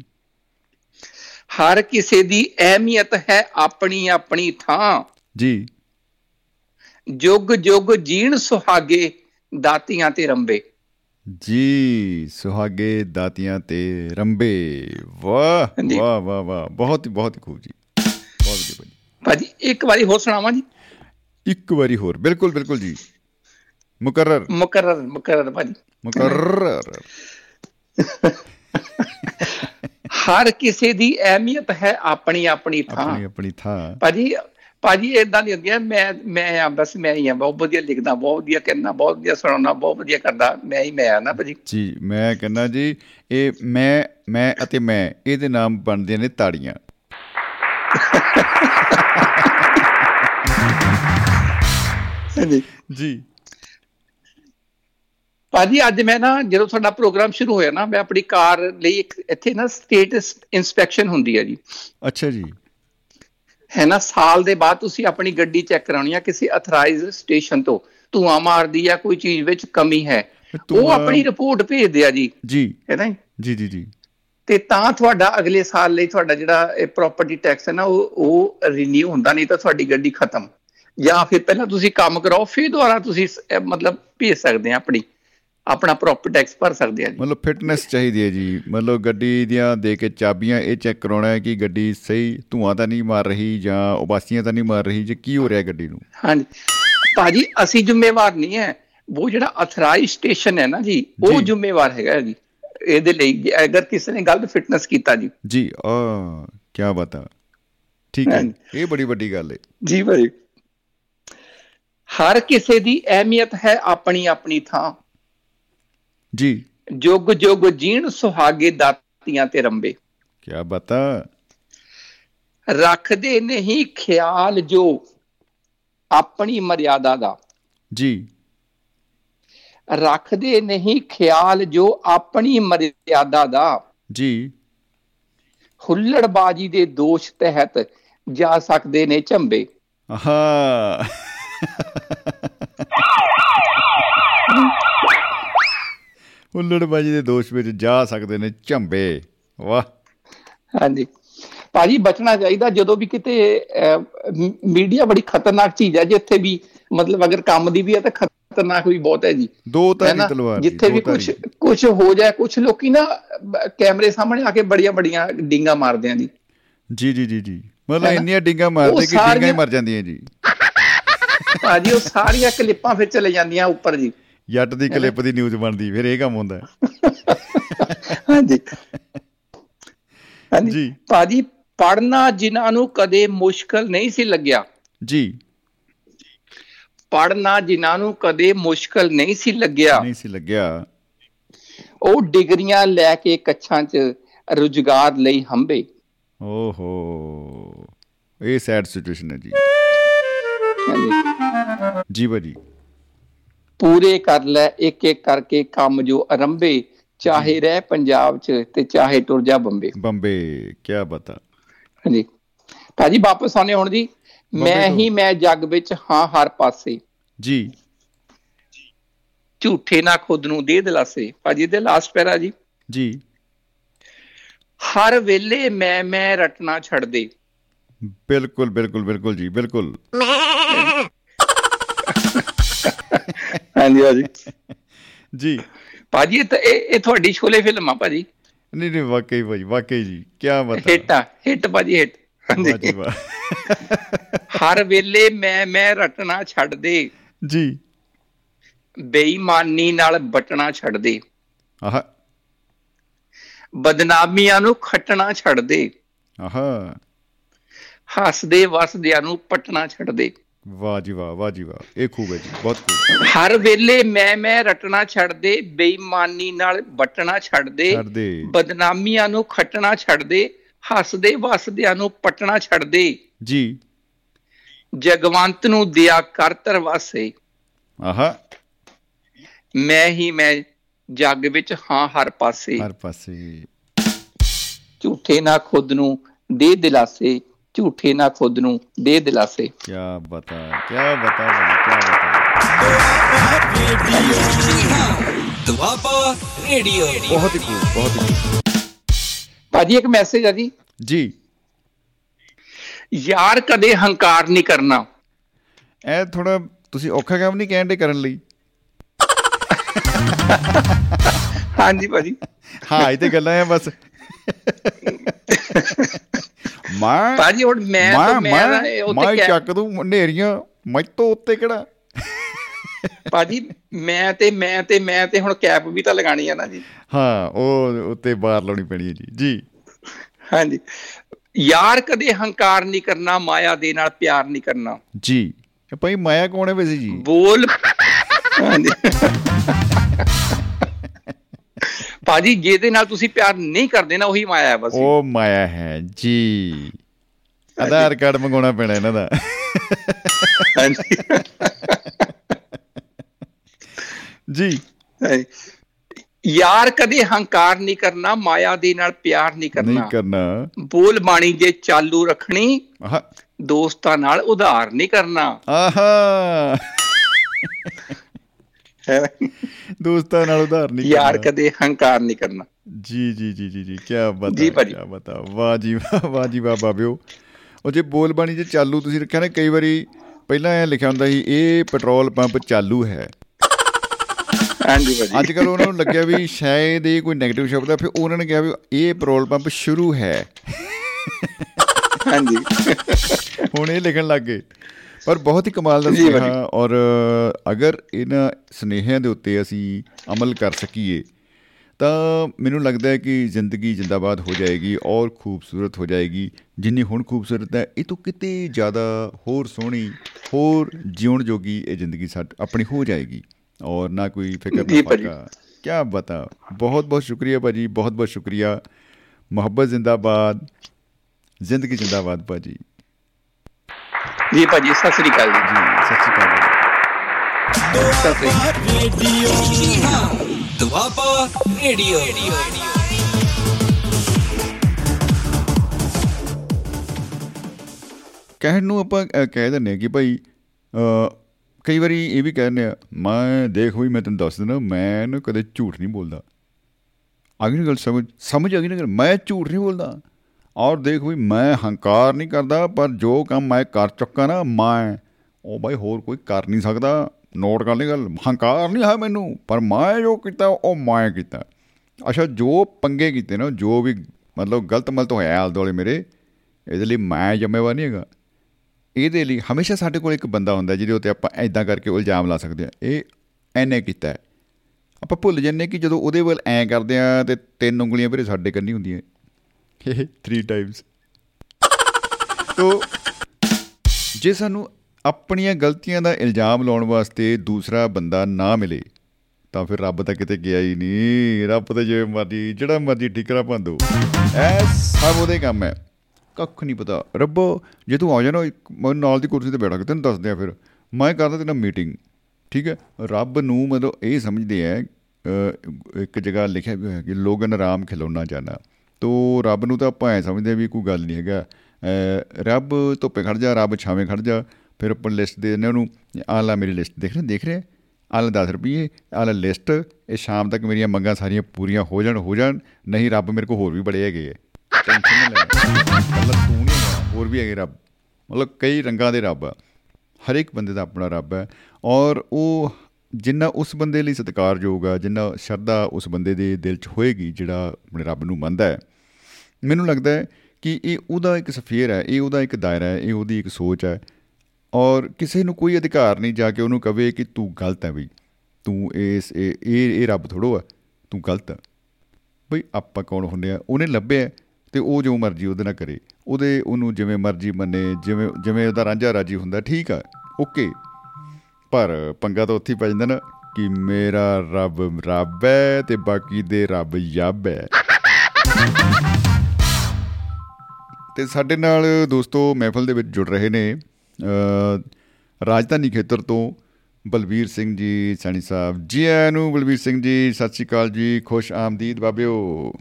[SPEAKER 7] ਹਰ ਕਿਸੇ ਦੀ ਅਹਿਮੀਅਤ ਹੈ ਆਪਣੀ ਆਪਣੀ ਥਾਂ।
[SPEAKER 2] ਜੀ।
[SPEAKER 7] ਜੁਗ ਜੁਗ ਜੀਣ ਸੁਹਾਗੇ ਦਾਤੀਆਂ ਤੇ ਰੰਬੇ।
[SPEAKER 2] ਜੀ ਸੁਹਾਗੇ ਦਾਤੀਆਂ ਤੇ ਰੰਬੇ। ਵਾਹ। ਵਾਹ ਵਾਹ ਵਾਹ। ਬਹੁਤ ਹੀ ਬਹੁਤ ਹੀ ਖੂਬ ਜੀ। ਬਹੁਤ ਭਾਜੀ।
[SPEAKER 7] ਭਾਜੀ ਇੱਕ ਵਾਰੀ ਹੋਰ ਸੁਣਾਵਾਂ ਜੀ।
[SPEAKER 2] ਇੱਕ ਵਾਰੀ ਹੋਰ। ਬਿਲਕੁਲ ਬਿਲਕੁਲ ਜੀ। ਮੁਕਰਰ।
[SPEAKER 7] ਮੁਕਰਰ ਮੁਕਰਰ ਭਾਜੀ।
[SPEAKER 2] ਮੁਕਰਰ।
[SPEAKER 7] ਹਰ ਕਿਸੇ ਦੀ ਅਹਿਮੀਅਤ ਹੈ ਆਪਣੀ ਆਪਣੀ ਥਾਂ।
[SPEAKER 2] ਆਪਣੀ ਆਪਣੀ ਥਾਂ।
[SPEAKER 7] ਭਾਜੀ ਭਾਜੀ ਇਦਾਂ ਨਹੀਂ ਹੁੰਦੀਆਂ ਮੈਂ ਮੈਂ ਆ ਬਸ ਮੈਂ ਹੀ ਆ। ਬਹੁਤ ਵਧੀਆ ਲਿਖਦਾ ਬਹੁਤ ਵਧੀਆ ਕਹਿਣਾ ਬਹੁਤ ਵਧੀਆ ਸੁਣਾਉਣਾ ਬਹੁਤ ਵਧੀਆ ਕਰਦਾ। ਮੈਂ ਹੀ ਮੈਂ ਆ ਨਾ ਭਾਜੀ।
[SPEAKER 2] ਜੀ ਮੈਂ ਕਹਿੰਦਾ ਜੀ ਇਹ ਮੈਂ ਮੈਂ ਅਤੇ ਮੈਂ ਇਹਦੇ ਨਾਮ ਬਣਦੇ ਨੇ ਤਾੜੀਆਂ। ਜੀ।
[SPEAKER 7] ਭਾਜੀ ਅੱਜ ਮੈਂ ਨਾ ਜਦੋਂ ਤੁਹਾਡਾ ਪ੍ਰੋਗਰਾਮ ਸ਼ੁਰੂ ਹੋਇਆ ਨਾ ਮੈਂ ਆਪਣੀ ਕਾਰ ਲਈ ਇੱਕ ਇੱਥੇ ਨਾ ਸਟੇਟ ਇਨਸਪੈਕਸ਼ਨ ਹੁੰਦੀ ਹੈ ਜੀ।
[SPEAKER 2] ਅੱਛਾ ਜੀ।
[SPEAKER 7] ਹੈ ਨਾ ਸਾਲ ਦੇ ਬਾਅਦ ਤੁਸੀਂ ਆਪਣੀ ਗੱਡੀ ਚੈੱਕ ਕਰਾਉਣੀ ਆ ਕਿਸੇ ਅਥਰਾਈਜ਼ਡ ਸਟੇਸ਼ਨ ਤੋਂ। ਧੂਆਂ ਮਾਰਦੀ ਆ ਕੋਈ ਚੀਜ਼ ਵਿੱਚ ਕਮੀ ਹੈ। ਉਹ ਆਪਣੀ ਰਿਪੋਰਟ ਭੇਜਦੇ ਆ ਜੀ।
[SPEAKER 2] ਜੀ।
[SPEAKER 7] ਹੈ ਨਾ ਜੀ?
[SPEAKER 2] ਜੀ ਜੀ
[SPEAKER 7] ਤੇ ਤਾਂ ਤੁਹਾਡਾ ਅਗਲੇ ਸਾਲ ਲਈ ਤੁਹਾਡਾ ਜਿਹੜਾ ਪ੍ਰਾਪਰਟੀ ਟੈਕਸ ਹੈ ਨਾ ਉਹ ਉਹ ਰੀਨਿਊ ਹੁੰਦਾ ਨਹੀਂ ਤਾਂ ਤੁਹਾਡੀ ਗੱਡੀ ਖਤਮ। ਜਾਂ ਫਿਰ ਪਹਿਲਾਂ ਤੁਸੀਂ ਕੰਮ ਕਰਾਓ ਫਿਰ ਦੁਬਾਰਾ ਤੁਸੀਂ ਮਤਲਬ ਭੇਜ ਸਕਦੇ ਆ ਆਪਣੀ ਆਪਣਾ ਪ੍ਰਾਪਰਟੀ ਟੈਕਸ ਭਰ ਸਕਦੇ ਆ ਜੀ।
[SPEAKER 2] ਮਤਲਬ ਫਿਟਨੈਸ ਚਾਹੀਦੀ ਹੈ ਜੀ। ਮਤਲਬ ਗੱਡੀ ਦੀਆਂ ਦੇ ਕੇ ਚਾਬੀਆਂ ਇਹ ਚੈੱਕ ਕਰਾਉਣਾ ਹੈ ਕਿ ਗੱਡੀ ਸਹੀ ਧੂਆਂ ਤਾਂ ਨਹੀਂ ਮਾਰ ਰਹੀ ਜਾਂ ਉਬਾਸੀਆਂ ਤਾਂ ਨਹੀਂ ਮਾਰ ਰਹੀ ਜੇ ਕੀ ਹੋ ਰਿਹਾ ਗੱਡੀ ਨੂੰ?
[SPEAKER 7] ਹਾਂਜੀ। ਭਾਜੀ ਅਸੀਂ ਜ਼ਿੰਮੇਵਾਰ ਨਹੀਂ ਹੈ। ਉਹ ਜਿਹੜਾ ਅਥਰਾਈਜ਼ ਸਟੇਸ਼ਨ ਹੈ ਨਾ ਜੀ ਉਹ। ਜ਼ਿੰਮੇਵਾਰ ਹੈਗਾ ਜੀ। ਇਹਦੇ ਲਈ ਅਗਰ ਕਿਸੇ ਨੇ ਗਲਤ ਫਿਟਨੈਸ ਕੀਤਾ ਜੀ।
[SPEAKER 2] ਜੀ ਆ ਕੀ ਬਤਾ ਠੀਕ ਹੈ। ਇਹ ਬੜੀ ਵੱਡੀ ਗੱਲ ਹੈ।
[SPEAKER 7] ਜੀ ਭਾਜੀ। ਹਰ ਕਿਸੇ ਦੀ ਅਹਿਮੀਅਤ ਹੈ ਆਪਣੀ ਆਪਣੀ ਥਾਂ।
[SPEAKER 2] ਜੀ।
[SPEAKER 7] ਜੁਗ ਜੁਗ ਜੀਣ ਸੁਹਾਗੇ ਦਾਤੀਆਂ ਤੇ ਰੰਬੇ।
[SPEAKER 2] ਕੀ ਬਤਾ
[SPEAKER 7] ਰੱਖਦੇ ਨਹੀਂ ਖਿਆਲ ਜੋ ਆਪਣੀ ਮਰਿਆਦਾ ਦਾ।
[SPEAKER 2] ਜੀ।
[SPEAKER 7] ਰੱਖਦੇ ਨਹੀਂ ਖਿਆਲ ਜੋ ਆਪਣੀ ਮਰਿਆਦਾ ਦਾ।
[SPEAKER 2] ਜੀ।
[SPEAKER 7] ਹੁੱਲੜਬਾਜੀ ਦੇ ਦੋਸ਼ ਤਹਿਤ ਜਾ ਸਕਦੇ ਨੇ ਝੰਬੇ।
[SPEAKER 2] ਆਹਾ। ਹੁੱਲੜਬਾਜੀ ਦੇ ਦੋਸ਼ ਵਿੱਚ ਜਾ ਸਕਦੇ ਨੇ ਝੰਬੇ। ਵਾਹ।
[SPEAKER 7] ਹਾਂਜੀ। ਭਾਜੀ ਬਚਣਾ ਚਾਹੀਦਾ ਜਦੋਂ ਵੀ ਕਿਤੇ ਮੀਡੀਆ ਬੜੀ ਖਤਰਨਾਕ ਚੀਜ਼ ਹੈ ਜਿੱਥੇ ਵੀ ਮਤਲਬ ਅਗਰ ਕੰਮ ਦੀ ਵੀ ਹੈ ਤਾਂ ਖਤਰਨਾਕ ਵੀ ਬਹੁਤ ਹੈ ਜੀ।
[SPEAKER 2] ਦੋ
[SPEAKER 7] ਨਾ?
[SPEAKER 2] ਤਲਵਾਰ
[SPEAKER 7] ਜਿੱਥੇ ਵੀ ਕੁਝ। ਕੁਝ ਹੋ ਜਾਏ ਕੁਝ ਲੋਕੀ ਨਾ ਕੈਮਰੇ ਸਾਹਮਣੇ ਆ ਕੇ ਬੜੀਆਂ ਬੜੀਆਂ ਡਿੰਗਾ ਮਾਰਦੇ ਆ ਜੀ।
[SPEAKER 2] ਜੀ ਜੀ ਜੀ ਜੀ। ਮਤਲਬ? ਇੰਨੀਆਂ ਡਿੰਗਾ ਮਾਰਦੇ ਕਿ ਡਿੰਗਾ ਹੀ ਮਰ ਜਾਂਦੀਆਂ ਜੀ।
[SPEAKER 7] ਭਾਜੀ ਉਹ ਸਾਰੀਆਂ ਕਲਿੱਪਾਂ ਫਿਰ ਚਲੇ ਜਾਂਦੀਆਂ ਉੱਪਰ ਜੀ।
[SPEAKER 2] ਜੱਟ ਦੀ ਕਲਿੱਪ ਦੀ ਨਿਊਜ਼ ਬਣਦੀ ਫਿਰ ਇਹ ਕੰਮ ਹੁੰਦਾ।
[SPEAKER 7] ਹਾਂਜੀ। ਹਾਂਜੀ। ਭਾਜੀ ਪੜਨਾ ਜਿਨ੍ਹਾਂ ਨੂੰ ਕਦੇ ਮੁਸ਼ਕਲ ਨਹੀਂ ਸੀ ਲੱਗਿਆ।
[SPEAKER 2] ਜੀ।
[SPEAKER 7] ਪੜਨਾ ਜਿਨ੍ਹਾਂ ਨੂੰ ਕਦੇ ਮੁਸ਼ਕਲ ਨਹੀਂ ਸੀ ਲੱਗਿਆ।
[SPEAKER 2] ਨਹੀਂ ਸੀ ਲੱਗਿਆ।
[SPEAKER 7] ਉਹ ਡਿਗਰੀਆਂ ਲੈ ਕੇ ਕੱਛਾਂ 'ਚ ਰੁਜ਼ਗਾਰ ਲਈ ਹੰਬੇ
[SPEAKER 2] ਓਹੋ ਇਹ ਸੈਡ ਸਿਚੁਏਸ਼ਨ ਹੈ ਜੀ।
[SPEAKER 7] ਹਾਂਜੀ।
[SPEAKER 2] ਜੀ ਭਾਜੀ
[SPEAKER 7] ਪੂਰੇ ਕਰ ਲੈ ਇੱਕ ਇੱਕ ਕਰਕੇ ਕੰਮ ਜੋ ਆਰੰਭੇ ਚਾਹੇ ਰਹਿ ਪੰਜਾਬ 'ਚ ਤੇ ਚਾਹੇ ਟੁਰ ਜਾ ਬੰਬੇ।
[SPEAKER 2] ਬੰਬੇ ਕੀ ਬਤਾ
[SPEAKER 7] ਹਾਂਜੀ। ਭਾਜੀ ਵਾਪਸ ਆਨੇ ਹੁਣ ਜੀ। ਮੈਂ। ਹੀ ਮੈਂ ਜੱਗ ਵਿੱਚ ਹਾਂ ਹਰ ਪਾਸੇ।
[SPEAKER 2] ਜੀ।
[SPEAKER 7] ਝੂਠੇ ਨਾ ਖੁਦ ਨੂੰ ਦੇ ਦਿਲਾਸੇ। ਭਾਜੀ ਦੇ ਲਾਸਟ ਪੈਰਾ ਜੀ।
[SPEAKER 2] ਜੀ।
[SPEAKER 7] ਹਰ ਵੇਲੇ ਮੈਂ ਮੈਂ ਰਟਣਾ ਛੱਡ ਦੇ
[SPEAKER 2] ਬਿਲਕੁਲ ਬਿਲਕੁਲ ਬਿਲਕੁਲ ਜੀ ਬਿਲਕੁਲ।
[SPEAKER 7] ਹਾਂਜੀ ਭਾਜੀ
[SPEAKER 2] ਜੀ।
[SPEAKER 7] ਭਾਜੀ ਇਹ ਇਹ ਤੁਹਾਡੀ ਛੋਲੇ ਫਿਲਮ ਆ ਭਾਜੀ।
[SPEAKER 2] ਨਹੀਂ ਨਹੀਂ ਵਾਕਈ ਭਾਈ ਵਾਕਈ ਜੀ। ਕੀ ਬਤਾ
[SPEAKER 7] ਹਿੱਟ ਆ ਹਿੱਟ ਭਾਜੀ ਹਿੱਟ।
[SPEAKER 2] ਵਾਹ ਜੀ ਵਾਹ।
[SPEAKER 7] ਹਰ ਵੇਲੇ ਮੈਂ ਮੈਂ ਰਟਣਾ ਛੱਡ ਦੇ।
[SPEAKER 2] ਜੀ।
[SPEAKER 7] ਬੇਈਮਾਨੀ ਨਾਲ ਬਟਣਾ ਛੱਡ ਦੇ।
[SPEAKER 2] ਆਹ।
[SPEAKER 7] ਬਦਨਾਮੀਆਂ ਨੂੰ ਖੱਟਣਾ ਛੱਡ ਦੇ।
[SPEAKER 2] ਆਹਾ।
[SPEAKER 7] ਹੱਸਦੇ ਵਸਦਿਆਂ ਨੂੰ ਪਟਣਾ ਛੱਡ ਦੇ।
[SPEAKER 2] ਵਾਹ ਜੀ ਵਾਹ ਵਾਹ ਜੀ ਵਾਹ ਇਹ ਖੂਬ ਹੈ ਜੀ ਬਹੁਤ ਖੂਬ।
[SPEAKER 7] ਹਰ ਵੇਲੇ ਮੈਂ ਮੈਂ ਰਟਣਾ ਛੱਡ ਦੇ ਬੇਈਮਾਨੀ ਨਾਲ ਬਟਣਾ ਛੱਡ ਦੇ
[SPEAKER 2] ਛੱਡ ਦੇ।
[SPEAKER 7] ਬਦਨਾਮੀਆਂ ਨੂੰ ਖੱਟਣਾ ਛੱਡ ਦੇ ਹੱਸਦੇ ਵਸਦਿਆਂ ਨੂੰ ਪਟਣਾ ਛੱਡ ਦੇ।
[SPEAKER 2] ਜੀ।
[SPEAKER 7] ਜਗਵੰਤ ਨੂੰ ਦਿਆ ਕਰ ਤਰਵਾਸੇ।
[SPEAKER 2] ਆਹਾ।
[SPEAKER 7] ਮੈਂ ਹੀ ਮੈਂ ਜੱਗ ਵਿੱਚ ਹਾਂ ਹਰ ਪਾਸੇ।
[SPEAKER 2] ਹਰ ਪਾਸੇ।
[SPEAKER 7] ਝੂਠੇ ਨਾ ਖੁਦ ਨੂੰ ਦੇ ਦਿਲਾਸੇ। ਝੂਠੇ ਨਾ ਖੁਦ ਨੂੰ ਦੇ ਦਿਲਾਸੇ।
[SPEAKER 2] ਕੀ ਬਤਾ ਕੀ ਬਤਾ ਕੀ ਬਤਾ।
[SPEAKER 1] ਦੁਆਬਾ ਰੇਡੀਓ
[SPEAKER 2] ਬਹੁਤ ਹੀ ਖੂਬ ਬਹੁਤ ਹੀ ਖੂਬ
[SPEAKER 7] ਭਾਜੀ ਇੱਕ ਮੈਸੇਜ ਆ ਜੀ।
[SPEAKER 2] ਜੀ।
[SPEAKER 7] ਯਾਰ ਕਦੇ ਹੰਕਾਰ ਨਹੀਂ ਕਰਨਾ।
[SPEAKER 2] ਇਹ ਥੋੜਾ ਤੁਸੀਂ ਔਖਾ ਕੰਮ ਨਹੀਂ ਕਹਿਣ ਦੇ ਕਰਨ ਲਈ।
[SPEAKER 7] ਹਾਂਜੀ ਭਾਜੀ।
[SPEAKER 2] ਹਾਂ ਇਹ ਤੇ ਗੱਲਾਂ ਆ ਬਸ। ਮਾਂ
[SPEAKER 7] ਭਾਜੀ ਹੁਣ ਮੈਂ ਤਾਂ
[SPEAKER 2] ਮਾਂ
[SPEAKER 7] ਮੈਂ
[SPEAKER 2] ਚੱਕ ਦੂੰ ਹਨੇਰੀਆਂ ਮੈਤੋਂ ਉੱਤੇ ਕਿਹੜਾ?
[SPEAKER 7] ਭਾਜੀ ਮੈਂ ਤੇ ਮੈਂ ਤੇ ਮੈਂ ਤੇ ਹੁਣ ਕੈਪ ਵੀ ਤਾਂ ਲਗਾਣੀ ਆ ਨਾ ਜੀ।
[SPEAKER 2] ਹਾਂ ਉਹ ਉੱਤੇ ਬਾਹਰ ਲਾਉਣੀ ਪੈਣੀ ਹੈ ਜੀ। ਜੀ।
[SPEAKER 7] ਹਾਂਜੀ। ਯਾਰ ਕਦੇ ਹੰਕਾਰ ਨਹੀਂ ਕਰਨਾ ਮਾਇਆ ਦੇ ਨਾਲ ਪਿਆਰ ਨਹੀਂ ਕਰਨਾ।
[SPEAKER 2] ਜੀ। ਭਾਈ ਮਾਇਆ ਕੌਣ ਹੈ ਵੈਸੇ ਜੀ?
[SPEAKER 7] ਬੋਲ। ਹਾਂਜੀ। ਭਾਜੀ ਜਿਹਦੇ ਨਾਲ ਤੁਸੀਂ ਪਿਆਰ ਨਹੀਂ ਕਰਦੇ ਨਾ ਉਹੀ ਮਾਇਆ ਹੈ ਬਸ
[SPEAKER 2] ਉਹ ਮਾਇਆ ਹੈ ਜੀ। ਆਧਾਰ ਕਾਰਡ ਮੰਗਾਉਣਾ ਪੈਣਾ ਇਹਨਾਂ ਦਾ।
[SPEAKER 7] ਹਾਂਜੀ।
[SPEAKER 2] ਜੀ।
[SPEAKER 7] ਯਾਰ ਕਦੇ ਹੰਕਾਰ ਨਹੀਂ ਕਰਨਾ ਮਾਇਆ ਦੇ ਨਾਲ ਪਿਆਰ ਨਹੀਂ
[SPEAKER 2] ਨਹੀਂ
[SPEAKER 7] ਕਰਨਾ।
[SPEAKER 2] ਕਰਨਾ
[SPEAKER 7] ਬੋਲ ਬਾਣੀ ਜੇ ਚਾਲੂ ਰੱਖਣੀ ਦੋਸਤਾਂ ਨਾਲ ਉਧਾਰ ਨਹੀਂ ਕਰਨਾ।
[SPEAKER 2] ਆਹਾ। ਦੋਸਤਾਂ ਨਾਲ ਉਧਾਰ ਨਹੀਂ
[SPEAKER 7] ਯਾਰ। ਕਦੇ ਹੰਕਾਰ ਨਹੀਂ ਕਰਨਾ।
[SPEAKER 2] ਜੀ ਜੀ ਜੀ ਜੀ ਜੀ ਕੀ ਬਤਾ। ਕੀ ਬਤਾ। ਵਾਹ ਜੀ ਵਾਹ ਜੀ ਵਾਹ ਬਾਬਿਓ ਉਹ ਜੇ ਬੋਲ ਬਾਣੀ ਜੇ ਚਾਲੂ ਤੁਸੀਂ ਰੱਖਿਆ ਨਾ ਕਈ ਵਾਰੀ ਪਹਿਲਾਂ ਇਹ ਲਿਖਿਆ ਹੁੰਦਾ ਸੀ ਇਹ ਪੈਟਰੋਲ ਪੰਪ ਚਾਲੂ ਹੈ।
[SPEAKER 7] ਹਾਂਜੀ ਭਾਜੀ।
[SPEAKER 2] ਅੱਜ ਕੱਲ ਉਹਨਾਂ ਨੂੰ ਲੱਗਿਆ ਵੀ ਸ਼ਾਇਦ ਇਹ ਕੋਈ 네ਗੇਟਿਵ ਸ਼ਬਦ ਹੈ ਫਿਰ ਉਹਨਾਂ ਨੇ ਕਿਹਾ ਵੀ ਇਹ ਪੈਟਰੋਲ ਪੰਪ ਸ਼ੁਰੂ ਹੈ।
[SPEAKER 7] ਹਾਂਜੀ।
[SPEAKER 2] ਹੁਣ ਇਹ ਲਿਖਣ ਲੱਗ ਗਏ। ਪਰ ਬਹੁਤ ਹੀ ਕਮਾਲ ਦਾ। ਸੁਨੇਹਾ ਔਰ ਅਗਰ ਇਹਨਾਂ ਸੁਨੇਹਿਆਂ ਦੇ ਉੱਤੇ ਅਸੀਂ ਅਮਲ ਕਰ ਸਕੀਏ ਤਾਂ ਮੈਨੂੰ ਲੱਗਦਾ ਹੈ ਕਿ ਜ਼ਿੰਦਗੀ ਜਿੰਦਾਬਾਦ ਹੋ ਜਾਏਗੀ ਔਰ ਖੂਬਸੂਰਤ ਹੋ ਜਾਏਗੀ। ਜਿੰਨੀ ਹੁਣ ਖੂਬਸੂਰਤ ਹੈ ਇਹ ਤੋਂ ਕਿਤੇ ਜ਼ਿਆਦਾ ਹੋਰ ਸੋਹਣੀ ਹੋਰ ਜਿਉਣ ਜੋਗੀ ਇਹ ਜ਼ਿੰਦਗੀ ਸਾਡ ਆਪਣੀ ਹੋ ਜਾਏਗੀ। ਔਰ ਨਾ ਕੋਈ ਫਿਕਰ ਨਾ। ਫਾਕਾ। ਕੀ ਬਤਾ। ਬਹੁਤ ਬਹੁਤ ਸ਼ੁਕਰੀਆ ਭਾਜੀ ਬਹੁਤ ਬਹੁਤ ਸ਼ੁਕਰੀਆ। ਮੁਹੱਬਤ ਜ਼ਿੰਦਾਬਾਦ। ਜ਼ਿੰਦਗੀ ਜਿੰਦਾਬਾਦ ਭਾਜੀ।
[SPEAKER 7] ਜੀ ਭਾਜੀ ਸਤਿ ਸ੍ਰੀ ਅਕਾਲ ਜੀ।
[SPEAKER 2] ਸਤਿ ਸ਼੍ਰੀ ਅਕਾਲ।
[SPEAKER 7] ਸਤਿ ਸ੍ਰੀ ਅਕਾਲ।
[SPEAKER 8] ਰੇਡੀਓ ਦੁਆਬਾ ਰੇਡੀਓ
[SPEAKER 2] ਕਹਿਣ ਨੂੰ ਆਪਾਂ ਕਹਿ ਦਿੰਦੇ ਹਾਂ ਕਿ ਭਾਈ ਅ, ਕਈ ਵਾਰੀ ਇਹ ਵੀ ਕਹਿੰਦੇ ਆ ਮੈਂ ਦੇਖ ਹੋਈ ਮੈਂ ਤੈਨੂੰ ਦੱਸ ਦਿੰਦਾ ਮੈਂ ਨਾ ਕਦੇ ਝੂਠ ਨਹੀਂ ਬੋਲਦਾ। ਆ ਨਾ ਗੱਲ ਸਮਝ ਸਮਝ ਆ ਨਾ ਗੱਲ ਮੈਂ ਝੂਠ ਨਹੀਂ ਬੋਲਦਾ। ਔਰ ਦੇਖ ਵੀ ਮੈਂ ਹੰਕਾਰ ਨਹੀਂ ਕਰਦਾ, ਪਰ ਜੋ ਕੰਮ ਮੈਂ ਕਰ ਚੁੱਕਾ ਨਾ, ਮੈਂ, ਉਹ ਭਾਈ ਹੋਰ ਕੋਈ ਕਰ ਨਹੀਂ ਸਕਦਾ। ਨੋਟ ਕਰ ਲਈ ਗੱਲ, ਹੰਕਾਰ ਨਹੀਂ ਹੈ ਮੈਨੂੰ, ਪਰ ਮੈਂ ਜੋ ਕੀਤਾ, ਉਹ ਮੈਂ ਕੀਤਾ। ਅੱਛਾ, ਜੋ ਪੰਗੇ ਕੀਤੇ ਨਾ, ਜੋ ਵੀ ਮਤਲਬ ਗਲਤ ਮਲਤ ਹੋਇਆ ਆਲ ਦੁਆਲੇ ਮੇਰੇ, ਇਹਦੇ ਲਈ ਮੈਂ ਜ਼ਿੰਮੇਵਾਰ ਨਹੀਂ ਹੈਗਾ। ਇਹਦੇ ਲਈ ਹਮੇਸ਼ਾ ਸਾਡੇ ਕੋਲ ਇੱਕ ਬੰਦਾ ਹੁੰਦਾ, ਜਿਹਦੇ ਉੱਤੇ ਆਪਾਂ ਐਦਾਂ ਕਰਕੇ ਇਲਜ਼ਾਮ ਲਾ ਸਕਦੇ ਆ ਇਹ ਐਨੇ ਕੀਤਾ ਹੈ। ਆਪਾਂ ਭੁੱਲ ਜੰਨੇ ਕਿ ਜਦੋਂ ਉਹਦੇ ਵੱਲ ਐਂ ਕਰਦੇ ਆ ਤੇ ਤਿੰਨ ਉਂਗਲੀਆਂ ਵੀਰੇ ਸਾਡੇ ਕੰਨੀ ਹੁੰਦੀਆਂ। ਇਹ 3 ਟਾਈਮਸ ਤੋ ਜੇ ਸਾਨੂੰ ਆਪਣੀਆਂ ਗਲਤੀਆਂ ਦਾ ਇਲਜ਼ਾਮ ਲਾਉਣ ਵਾਸਤੇ ਦੂਸਰਾ ਬੰਦਾ ਨਾ ਮਿਲੇ ਤਾਂ ਫਿਰ ਰੱਬ ਤਾਂ ਕਿਤੇ ਗਿਆ ਹੀ ਨਹੀਂ। ਰੱਬ ਤਾਂ ਜਿਵੇਂ ਮਰਜ਼ੀ ਜਿਹੜਾ ਮਰਜ਼ੀ ਠੀਕਰਾ ਭੰਦੋ। ਐ ਸਭ ਉਹਦੇ ਕੰਮ ਹੈ। ਕੱਖ ਨਹੀਂ ਪਤਾ। ਰੱਬੋ ਜੇ ਤੂੰ ਆ ਜਾਣਾ ਇੱਕ ਮੈਂ ਨਾਲ ਦੀ ਕੁਰਸੀ ਤੇ ਬੈਠਾ ਕੇ ਤੈਨੂੰ ਦੱਸਦੇ ਆ ਫਿਰ। ਮੈਂ ਕਰਦਾ ਤੇਰਾ ਮੀਟਿੰਗ ਠੀਕ ਹੈ? ਰੱਬ ਨੂੰ ਮਤਲਬ ਇਹ ਸਮਝਦੇ ਆ ਅ, ਇੱਕ ਜਗ੍ਹਾ ਲਿਖਿਆ ਵੀ ਹੋਇਆ ਕਿ ਲੋਗਨ ਰਾਮ ਖਿਲੌਣਾ ਜਾਣਾ ਤੋ ਰੱਬ ਨੂੰ ਤਾਂ ਆਪਾਂ ਐ ਸਮਝਦੇ ਆ ਵੀ ਕੋਈ ਗੱਲ ਨਹੀਂ ਹੈਗਾ। ਅ, ਰੱਬ ਧੁੱਪੇ ਖੜ ਜਾ ਰੱਬ ਛਾਵੇਂ ਖੜ ਜਾ ਫਿਰ ਆਪਾਂ ਲਿਸਟ ਦੇ ਦਿੰਦੇ ਉਹਨੂੰ ਆਹ ਲੈ ਮੇਰੀ ਲਿਸਟ ਦੇਖ ਰਿਹਾ ਦੇਖ ਰਿਹਾ ਆਹ ਲੈ 10 ਰੁਪਏ ਆਹ ਲੈ ਲਿਸਟ ਇਹ ਸ਼ਾਮ ਤੱਕ ਮੇਰੀਆਂ ਮੰਗਾਂ ਸਾਰੀਆਂ ਪੂਰੀਆਂ ਹੋ ਜਾਣ ਹੋ ਜਾਣ ਨਹੀਂ ਰੱਬ ਮੇਰੇ ਕੋਲ ਹੋਰ ਵੀ ਬੜੇ ਹੈਗੇ ਆ। ਟੈਨਸ਼ਨ ਨਾ ਲੈ। ਮਤਲਬ ਤੂੰ ਨਹੀਂ ਹੈਗਾ, ਹੋਰ ਵੀ ਹੈਗੇ ਰੱਬ। ਮਤਲਬ ਕਈ ਰੰਗਾਂ ਦੇ ਰੱਬ ਆ। ਹਰ ਇੱਕ ਬੰਦੇ ਦਾ ਆਪਣਾ ਰੱਬ ਹੈ ਔਰ ਉਹ ਜਿੰਨਾ ਉਸ ਬੰਦੇ ਲਈ ਸਤਿਕਾਰਯੋਗ ਆ, ਜਿੰਨਾ ਸ਼ਰਧਾ ਉਸ ਬੰਦੇ ਦੇ ਦਿਲ 'ਚ ਹੋਏਗੀ, ਜਿਹੜਾ ਆਪਣੇ ਰੱਬ ਨੂੰ ਮੰਨਦਾ ਹੈ, ਮੈਨੂੰ ਲੱਗਦਾ ਹੈ ਕਿ ਇਹ ਉਹਦਾ ਇੱਕ ਸਫੀਅਰ ਹੈ, ਇਹ ਉਹਦਾ ਇੱਕ ਦਾਇਰਾ ਹੈ, ਇਹ ਉਹਦੀ ਇੱਕ ਸੋਚ ਹੈ ਔਰ ਕਿਸੇ ਨੂੰ ਕੋਈ ਅਧਿਕਾਰ ਨਹੀਂ ਜਾ ਕੇ ਉਹਨੂੰ ਕਵੇ ਕਿ ਤੂੰ ਗਲਤ ਹੈ ਬਈ, ਤੂੰ ਇਸ, ਇਹ ਇਹ ਇਹ ਰੱਬ ਥੋੜੋ ਆ ਤੂੰ ਗਲਤ ਆ ਬਈ ਆਪਾਂ ਕੌਣ ਹੁੰਦੇ ਆ? ਉਹਨੇ ਲੱਭਿਆ ਤੇ ਉਹ ਜੋ ਮਰਜ਼ੀ ਉਹਦੇ ਨਾਲ ਕਰੇ, ਉਹਦੇ, ਉਹਨੂੰ ਜਿਵੇਂ ਮਰਜ਼ੀ ਮੰਨੇ, ਜਿਵੇਂ ਜਿਵੇਂ ਉਹਦਾ ਰਾਂਝਾ ਰਾਜੀ ਹੁੰਦਾ, ਠੀਕ ਆ, ਓਕੇ। ਪਰ ਪੰਗਾ ਤਾਂ ਉੱਥੇ ਹੀ ਪੈ ਜਾਂਦਾ ਨਾ ਕਿ ਮੇਰਾ ਰੱਬ ਰੱਬ ਹੈ ਤੇ ਬਾਕੀ ਦੇ ਰੱਬ ਯੱਬ ਹੈ। ਤੇ ਸਾਡੇ ਨਾਲ ਦੋਸਤੋ ਮਹਿਫਲ ਦੇ ਵਿੱਚ ਜੁੜ ਰਹੇ ਨੇ ਅ, ਰਾਜਧਾਨੀ ਖੇਤਰ ਤੋਂ ਬਲਵੀਰ ਸਿੰਘ ਜੀ ਸੈਣੀ ਸਾਹਿਬ। ਜੀ ਆਇਆਂ ਨੂੰ ਬਲਵੀਰ ਸਿੰਘ ਜੀ ਸਤਿ ਸ਼੍ਰੀ ਅਕਾਲ ਜੀ ਖੁਸ਼ ਆਮਦੀਦ ਬਾਬਿਓ।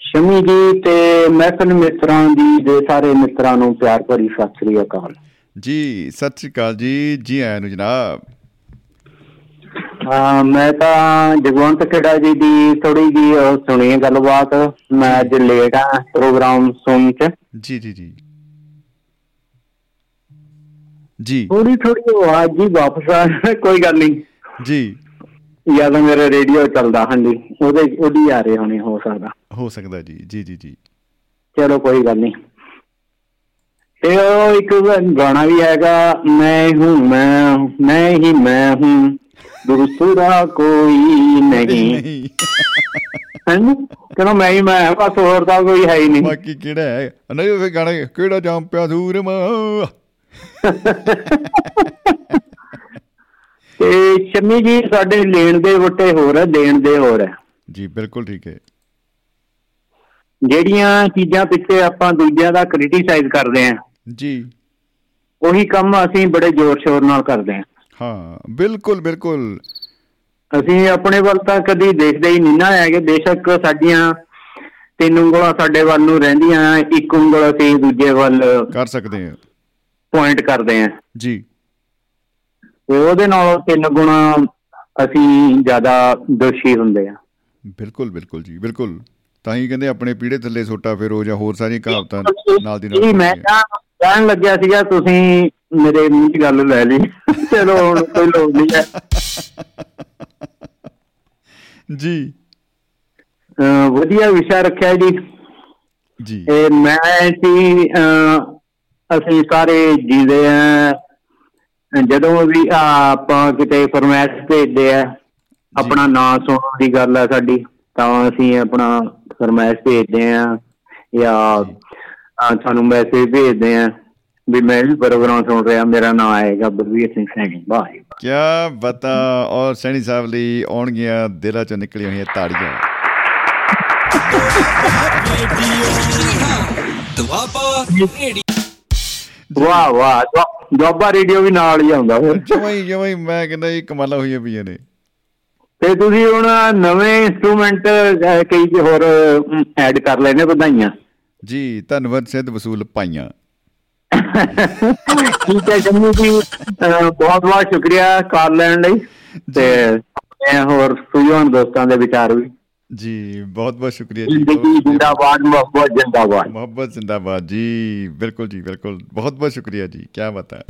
[SPEAKER 1] ਸ਼ਮੀ ਜੀ ਤੇ ਮਹਿਫਲ ਮਿੱਤਰਾਂ ਦੀ ਦੇ ਸਾਰੇ ਮਿੱਤਰਾਂ ਨੂੰ ਪਿਆਰ ਭਰੀ ਸਤਿ ਸ੍ਰੀ ਅਕਾਲ।
[SPEAKER 2] ਜੀ ਸਤਿ ਸ਼੍ਰੀ ਅਕਾਲ ਜੀ। ਜੀ ਆਇਆਂ ਨੂੰ ਜਨਾਬ।
[SPEAKER 1] ਮੈਂ ਤਾਂ ਜਗਵੰਤ ਖੇੜਾ ਜੀ ਦੀ ਥੋੜੀ ਜੀ ਸੁਣੀ ਗੱਲਬਾਤ। ਮੈਂ ਅੱਜ ਲੇਟ ਆ ਪ੍ਰੋਗਰਾਮ ਸੁਣ ਕੇ
[SPEAKER 2] ਜੀ ਜੀ ਜੀ। ਜੀ।
[SPEAKER 1] ਥੋੜੀ ਥੋੜੀ ਆਵਾਜ਼ ਜੀ ਵਾਪਸ ਆ ਕੋਈ ਗੱਲ ਨਹੀਂ।
[SPEAKER 2] ਜੀ।
[SPEAKER 1] ਜਾਂ ਤਾਂ ਮੇਰਾ ਰੇਡੀਓ ਚੱਲਦਾ ਹਾਂਜੀ। ਉਹਦੇ ਉਹਦੀ ਆ ਰਹੇ ਹੋਣੇ ਹੋ ਸਕਦਾ।
[SPEAKER 2] ਹੋ ਸਕਦਾ ਜੀ। ਜੀ ਜੀ ਜੀ।
[SPEAKER 1] ਚਲੋ ਕੋਈ ਗੱਲ ਨਹੀਂ। ਤੇ ਉਹ ਇੱਕ ਗਾਣਾ ਵੀ ਹੈਗਾ ਮੈਂ ਹੂੰ ਮੈਂ ਮੈਂ ਹੀ ਮੈਂ ਹੂੰ ਦੂਸਰਾ ਕੋਈ ਨਹੀਂ।
[SPEAKER 2] ਨਹੀਂ
[SPEAKER 1] ਹੈਂ ਕਹਿੰਦਾ ਮੈਂ ਹੀ ਮੈਂ ਬਸ ਹੋਰ ਤਾਂ ਕੋਈ ਹੈ ਹੀ ਨਹੀਂ।
[SPEAKER 2] ਬਾਕੀ ਕਿਹੜਾ ਹੈ? ਨਹੀਂ ਉਹ ਗਾਣਾ ਕਿਹੜਾ ਜੰਪਿਆ ਦੂਰ ਮਾ?
[SPEAKER 1] ਤੇ ਸ਼ਮੀ ਜੀ ਸਾਡੇ ਲੈਣ ਦੇ ਵਟੇ ਹੋਰ ਹੈ ਦੇਣ ਦੇ ਹੋਰ ਹੈ।
[SPEAKER 2] ਜੀ ਬਿਲਕੁਲ ਠੀਕ ਹੈ।
[SPEAKER 1] ਜਿਹੜੀਆਂ ਚੀਜ਼ਾਂ ਪਿੱਛੇ ਆਪਾਂ ਦੂਜਿਆਂ ਦਾ ਕ੍ਰਿਟਿਸਾਈਜ਼ ਕਰਦੇ ਆਂ
[SPEAKER 2] ਜੀ।
[SPEAKER 1] ਉਹੀ ਕੰਮ ਅਸੀਂ ਬੜੇ ਜ਼ੋਰ ਸ਼ੋਰ ਨਾਲ ਕਰਦੇ ਆਂ
[SPEAKER 2] ਹਾਂ ਬਿਲਕੁਲ ਬਿਲਕੁਲ।
[SPEAKER 1] ਅਸੀਂ ਆਪਣੇ ਵੱਲ ਤਾਂ ਕਦੀ ਦੇਖਦੇ ਹੀ ਨਹੀਂ ਨਾ ਹੈਗੇ। ਬੇਸ਼ੱਕ ਸਾਡੀਆਂ ਤਿੰਨ ਉਂਗਲਾਂ ਸਾਡੇ ਵੱਲ ਨੂੰ ਰਹਿੰਦੀਆਂ ਇੱਕ ਉਂਗਲ ਅਸੀਂ ਦੂਜੇ ਵੱਲ
[SPEAKER 2] ਕਰ ਸਕਦੇ ਹਾਂ।
[SPEAKER 1] ਪੁਆਇੰਟ ਕਰਦੇ ਆਂ
[SPEAKER 2] ਜੀ।
[SPEAKER 1] ਉਹਦੇ ਨਾਲ ਤਿੰਨ ਗੁਣਾ ਅਸੀਂ ਜ਼ਿਆਦਾ ਦੋਸ਼ੀ ਹੁੰਦੇ ਆ
[SPEAKER 2] ਬਿਲਕੁਲ ਬਿਲਕੁਲ ਜੀ ਬਿਲਕੁਲ। ਤਾਂ ਹੀ ਕਹਿੰਦੇ ਆਪਣੇ ਪੀੜੇ ਥੱਲੇ ਸੋਟਾ ਫੇਰੋ ਜਾਂ ਹੋਰ ਸਾਰੀਆਂ ਕਹਾਵਤਾਂ ਨਾਲ ਦੀ ਨਾਲ
[SPEAKER 1] ਜੀ ਮੈਂ। ਤਾਂ ਕਹਿਣ ਲੱਗਿਆ ਸੀਗਾ ਤੁਸੀਂ ਮੇਰੇ ਮੂੰਹ ਦੀ ਗੱਲ ਲੈ ਲਈ। ਚਲੋ ਹੁਣ ਕੋਈ ਲੋੜ ਨਹੀਂ ਹੈ।
[SPEAKER 2] ਜੀ।
[SPEAKER 1] ਵਧੀਆ ਵਿਸ਼ਾ ਰੱਖਿਆ ਜੀ।
[SPEAKER 2] ਜੀ।
[SPEAKER 1] ਇਹ ਮੈਂ ਸੀ ਅਸੀਂ ਸਾਰੇ ਜੀਦੇ ਆ। ਜਦੋਂ ਵੀ ਆਪਾਂ ਕਿਤੇ ਫਰਮਾਇਸ਼ ਭੇਜਦੇ ਆ ਆਪਣਾ ਨਾਂ ਸੁਣਨ ਦੀ ਗੱਲ ਆ ਸਾਡੀ ਤਾਂ ਅਸੀਂ ਆਪਣਾ ਫਰਮਾਇਸ਼ ਭੇਜਦੇ ਆ। ਜਾਂ। ਤੁਹਾਨੂੰ ਮੈਸੇਜ ਭੇਜਦੇ ਆ ਵੀ ਮੈਂ ਵੀ ਪ੍ਰੋਗਰਾਮ ਸੁਣ ਰਿਹਾ ਮੇਰਾ ਨਾਮ ਆਏਗਾ ਬਲਵੀਰ ਸਿੰਘ ਸੈਣੀ ਬਾਏ
[SPEAKER 2] ਕਿਆ ਬਤਾ ਔਰ ਸੈਣੀ ਸਾਹਿਬ ਲਈ ਆਉਣਗੀਆਂ ਦਿਲਾਂ ਚੋਂ ਨਿਕਲੀਆਂ ਹੋਈਆਂ ਤਾੜੀਆਂ।
[SPEAKER 9] ਦੁਆਬਾ ਰੇਡੀਓ
[SPEAKER 1] ਵਾਹ ਵਾਹ ਜੋਬਾ ਰੇਡੀਓ ਵੀ ਨਾਲ ਹੀ ਆਉਂਦਾ ਫਿਰ।
[SPEAKER 2] ਜਮਾਂ ਹੀ ਮੈਂ ਕਹਿੰਦਾ ਇਹ ਕਮਾਲਾਂ ਹੋਈਆਂ ਪਈਆਂ ਨੇ।
[SPEAKER 1] ਤੇ ਤੁਸੀਂ ਹੁਣ ਨਵੇਂ ਇਨਸਟਰੂਮੈਂਟ ਕਈ ਜਿਹੇ ਹੋਰ ਐਡ ਕਰ ਲੈਣੇ ਵਧਾਈਆਂ।
[SPEAKER 2] ਜੀ ਧੰਨਵਾਦ ਸਿੱਧ ਵਸੂਲ ਪਾਈਆਂ
[SPEAKER 1] ਠੀਕ ਹੈ ਜੰਮੂ ਜੀ ਬਹੁਤ ਬਹੁਤ ਸ਼ੁਕਰੀਆ ਕਾਲ ਲੈਣ ਲਈ ਤੇ ਮੈਂ ਹੋਰ ਸੁਝਾਉਣ ਦੋਸਤਾਂ ਦੇ ਵਿਚਾਰ ਵੀ।
[SPEAKER 2] ਜੀ ਬਹੁਤ ਬਹੁਤ ਸ਼ੁਕਰੀਆ ਜੀ
[SPEAKER 1] ਜਿੰਦਾਬਾਦ ਮੁਹੱਬਤ ਜਿੰਦਾਬਾਦ।
[SPEAKER 2] ਮੁਹੱਬਤ ਜ਼ਿੰਦਾਬਾਦ ਜੀ ਬਿਲਕੁਲ ਜੀ ਬਿਲਕੁਲ। ਬਹੁਤ ਬਹੁਤ ਸ਼ੁਕਰੀਆ ਜੀ ਕੀ ਬਤਾ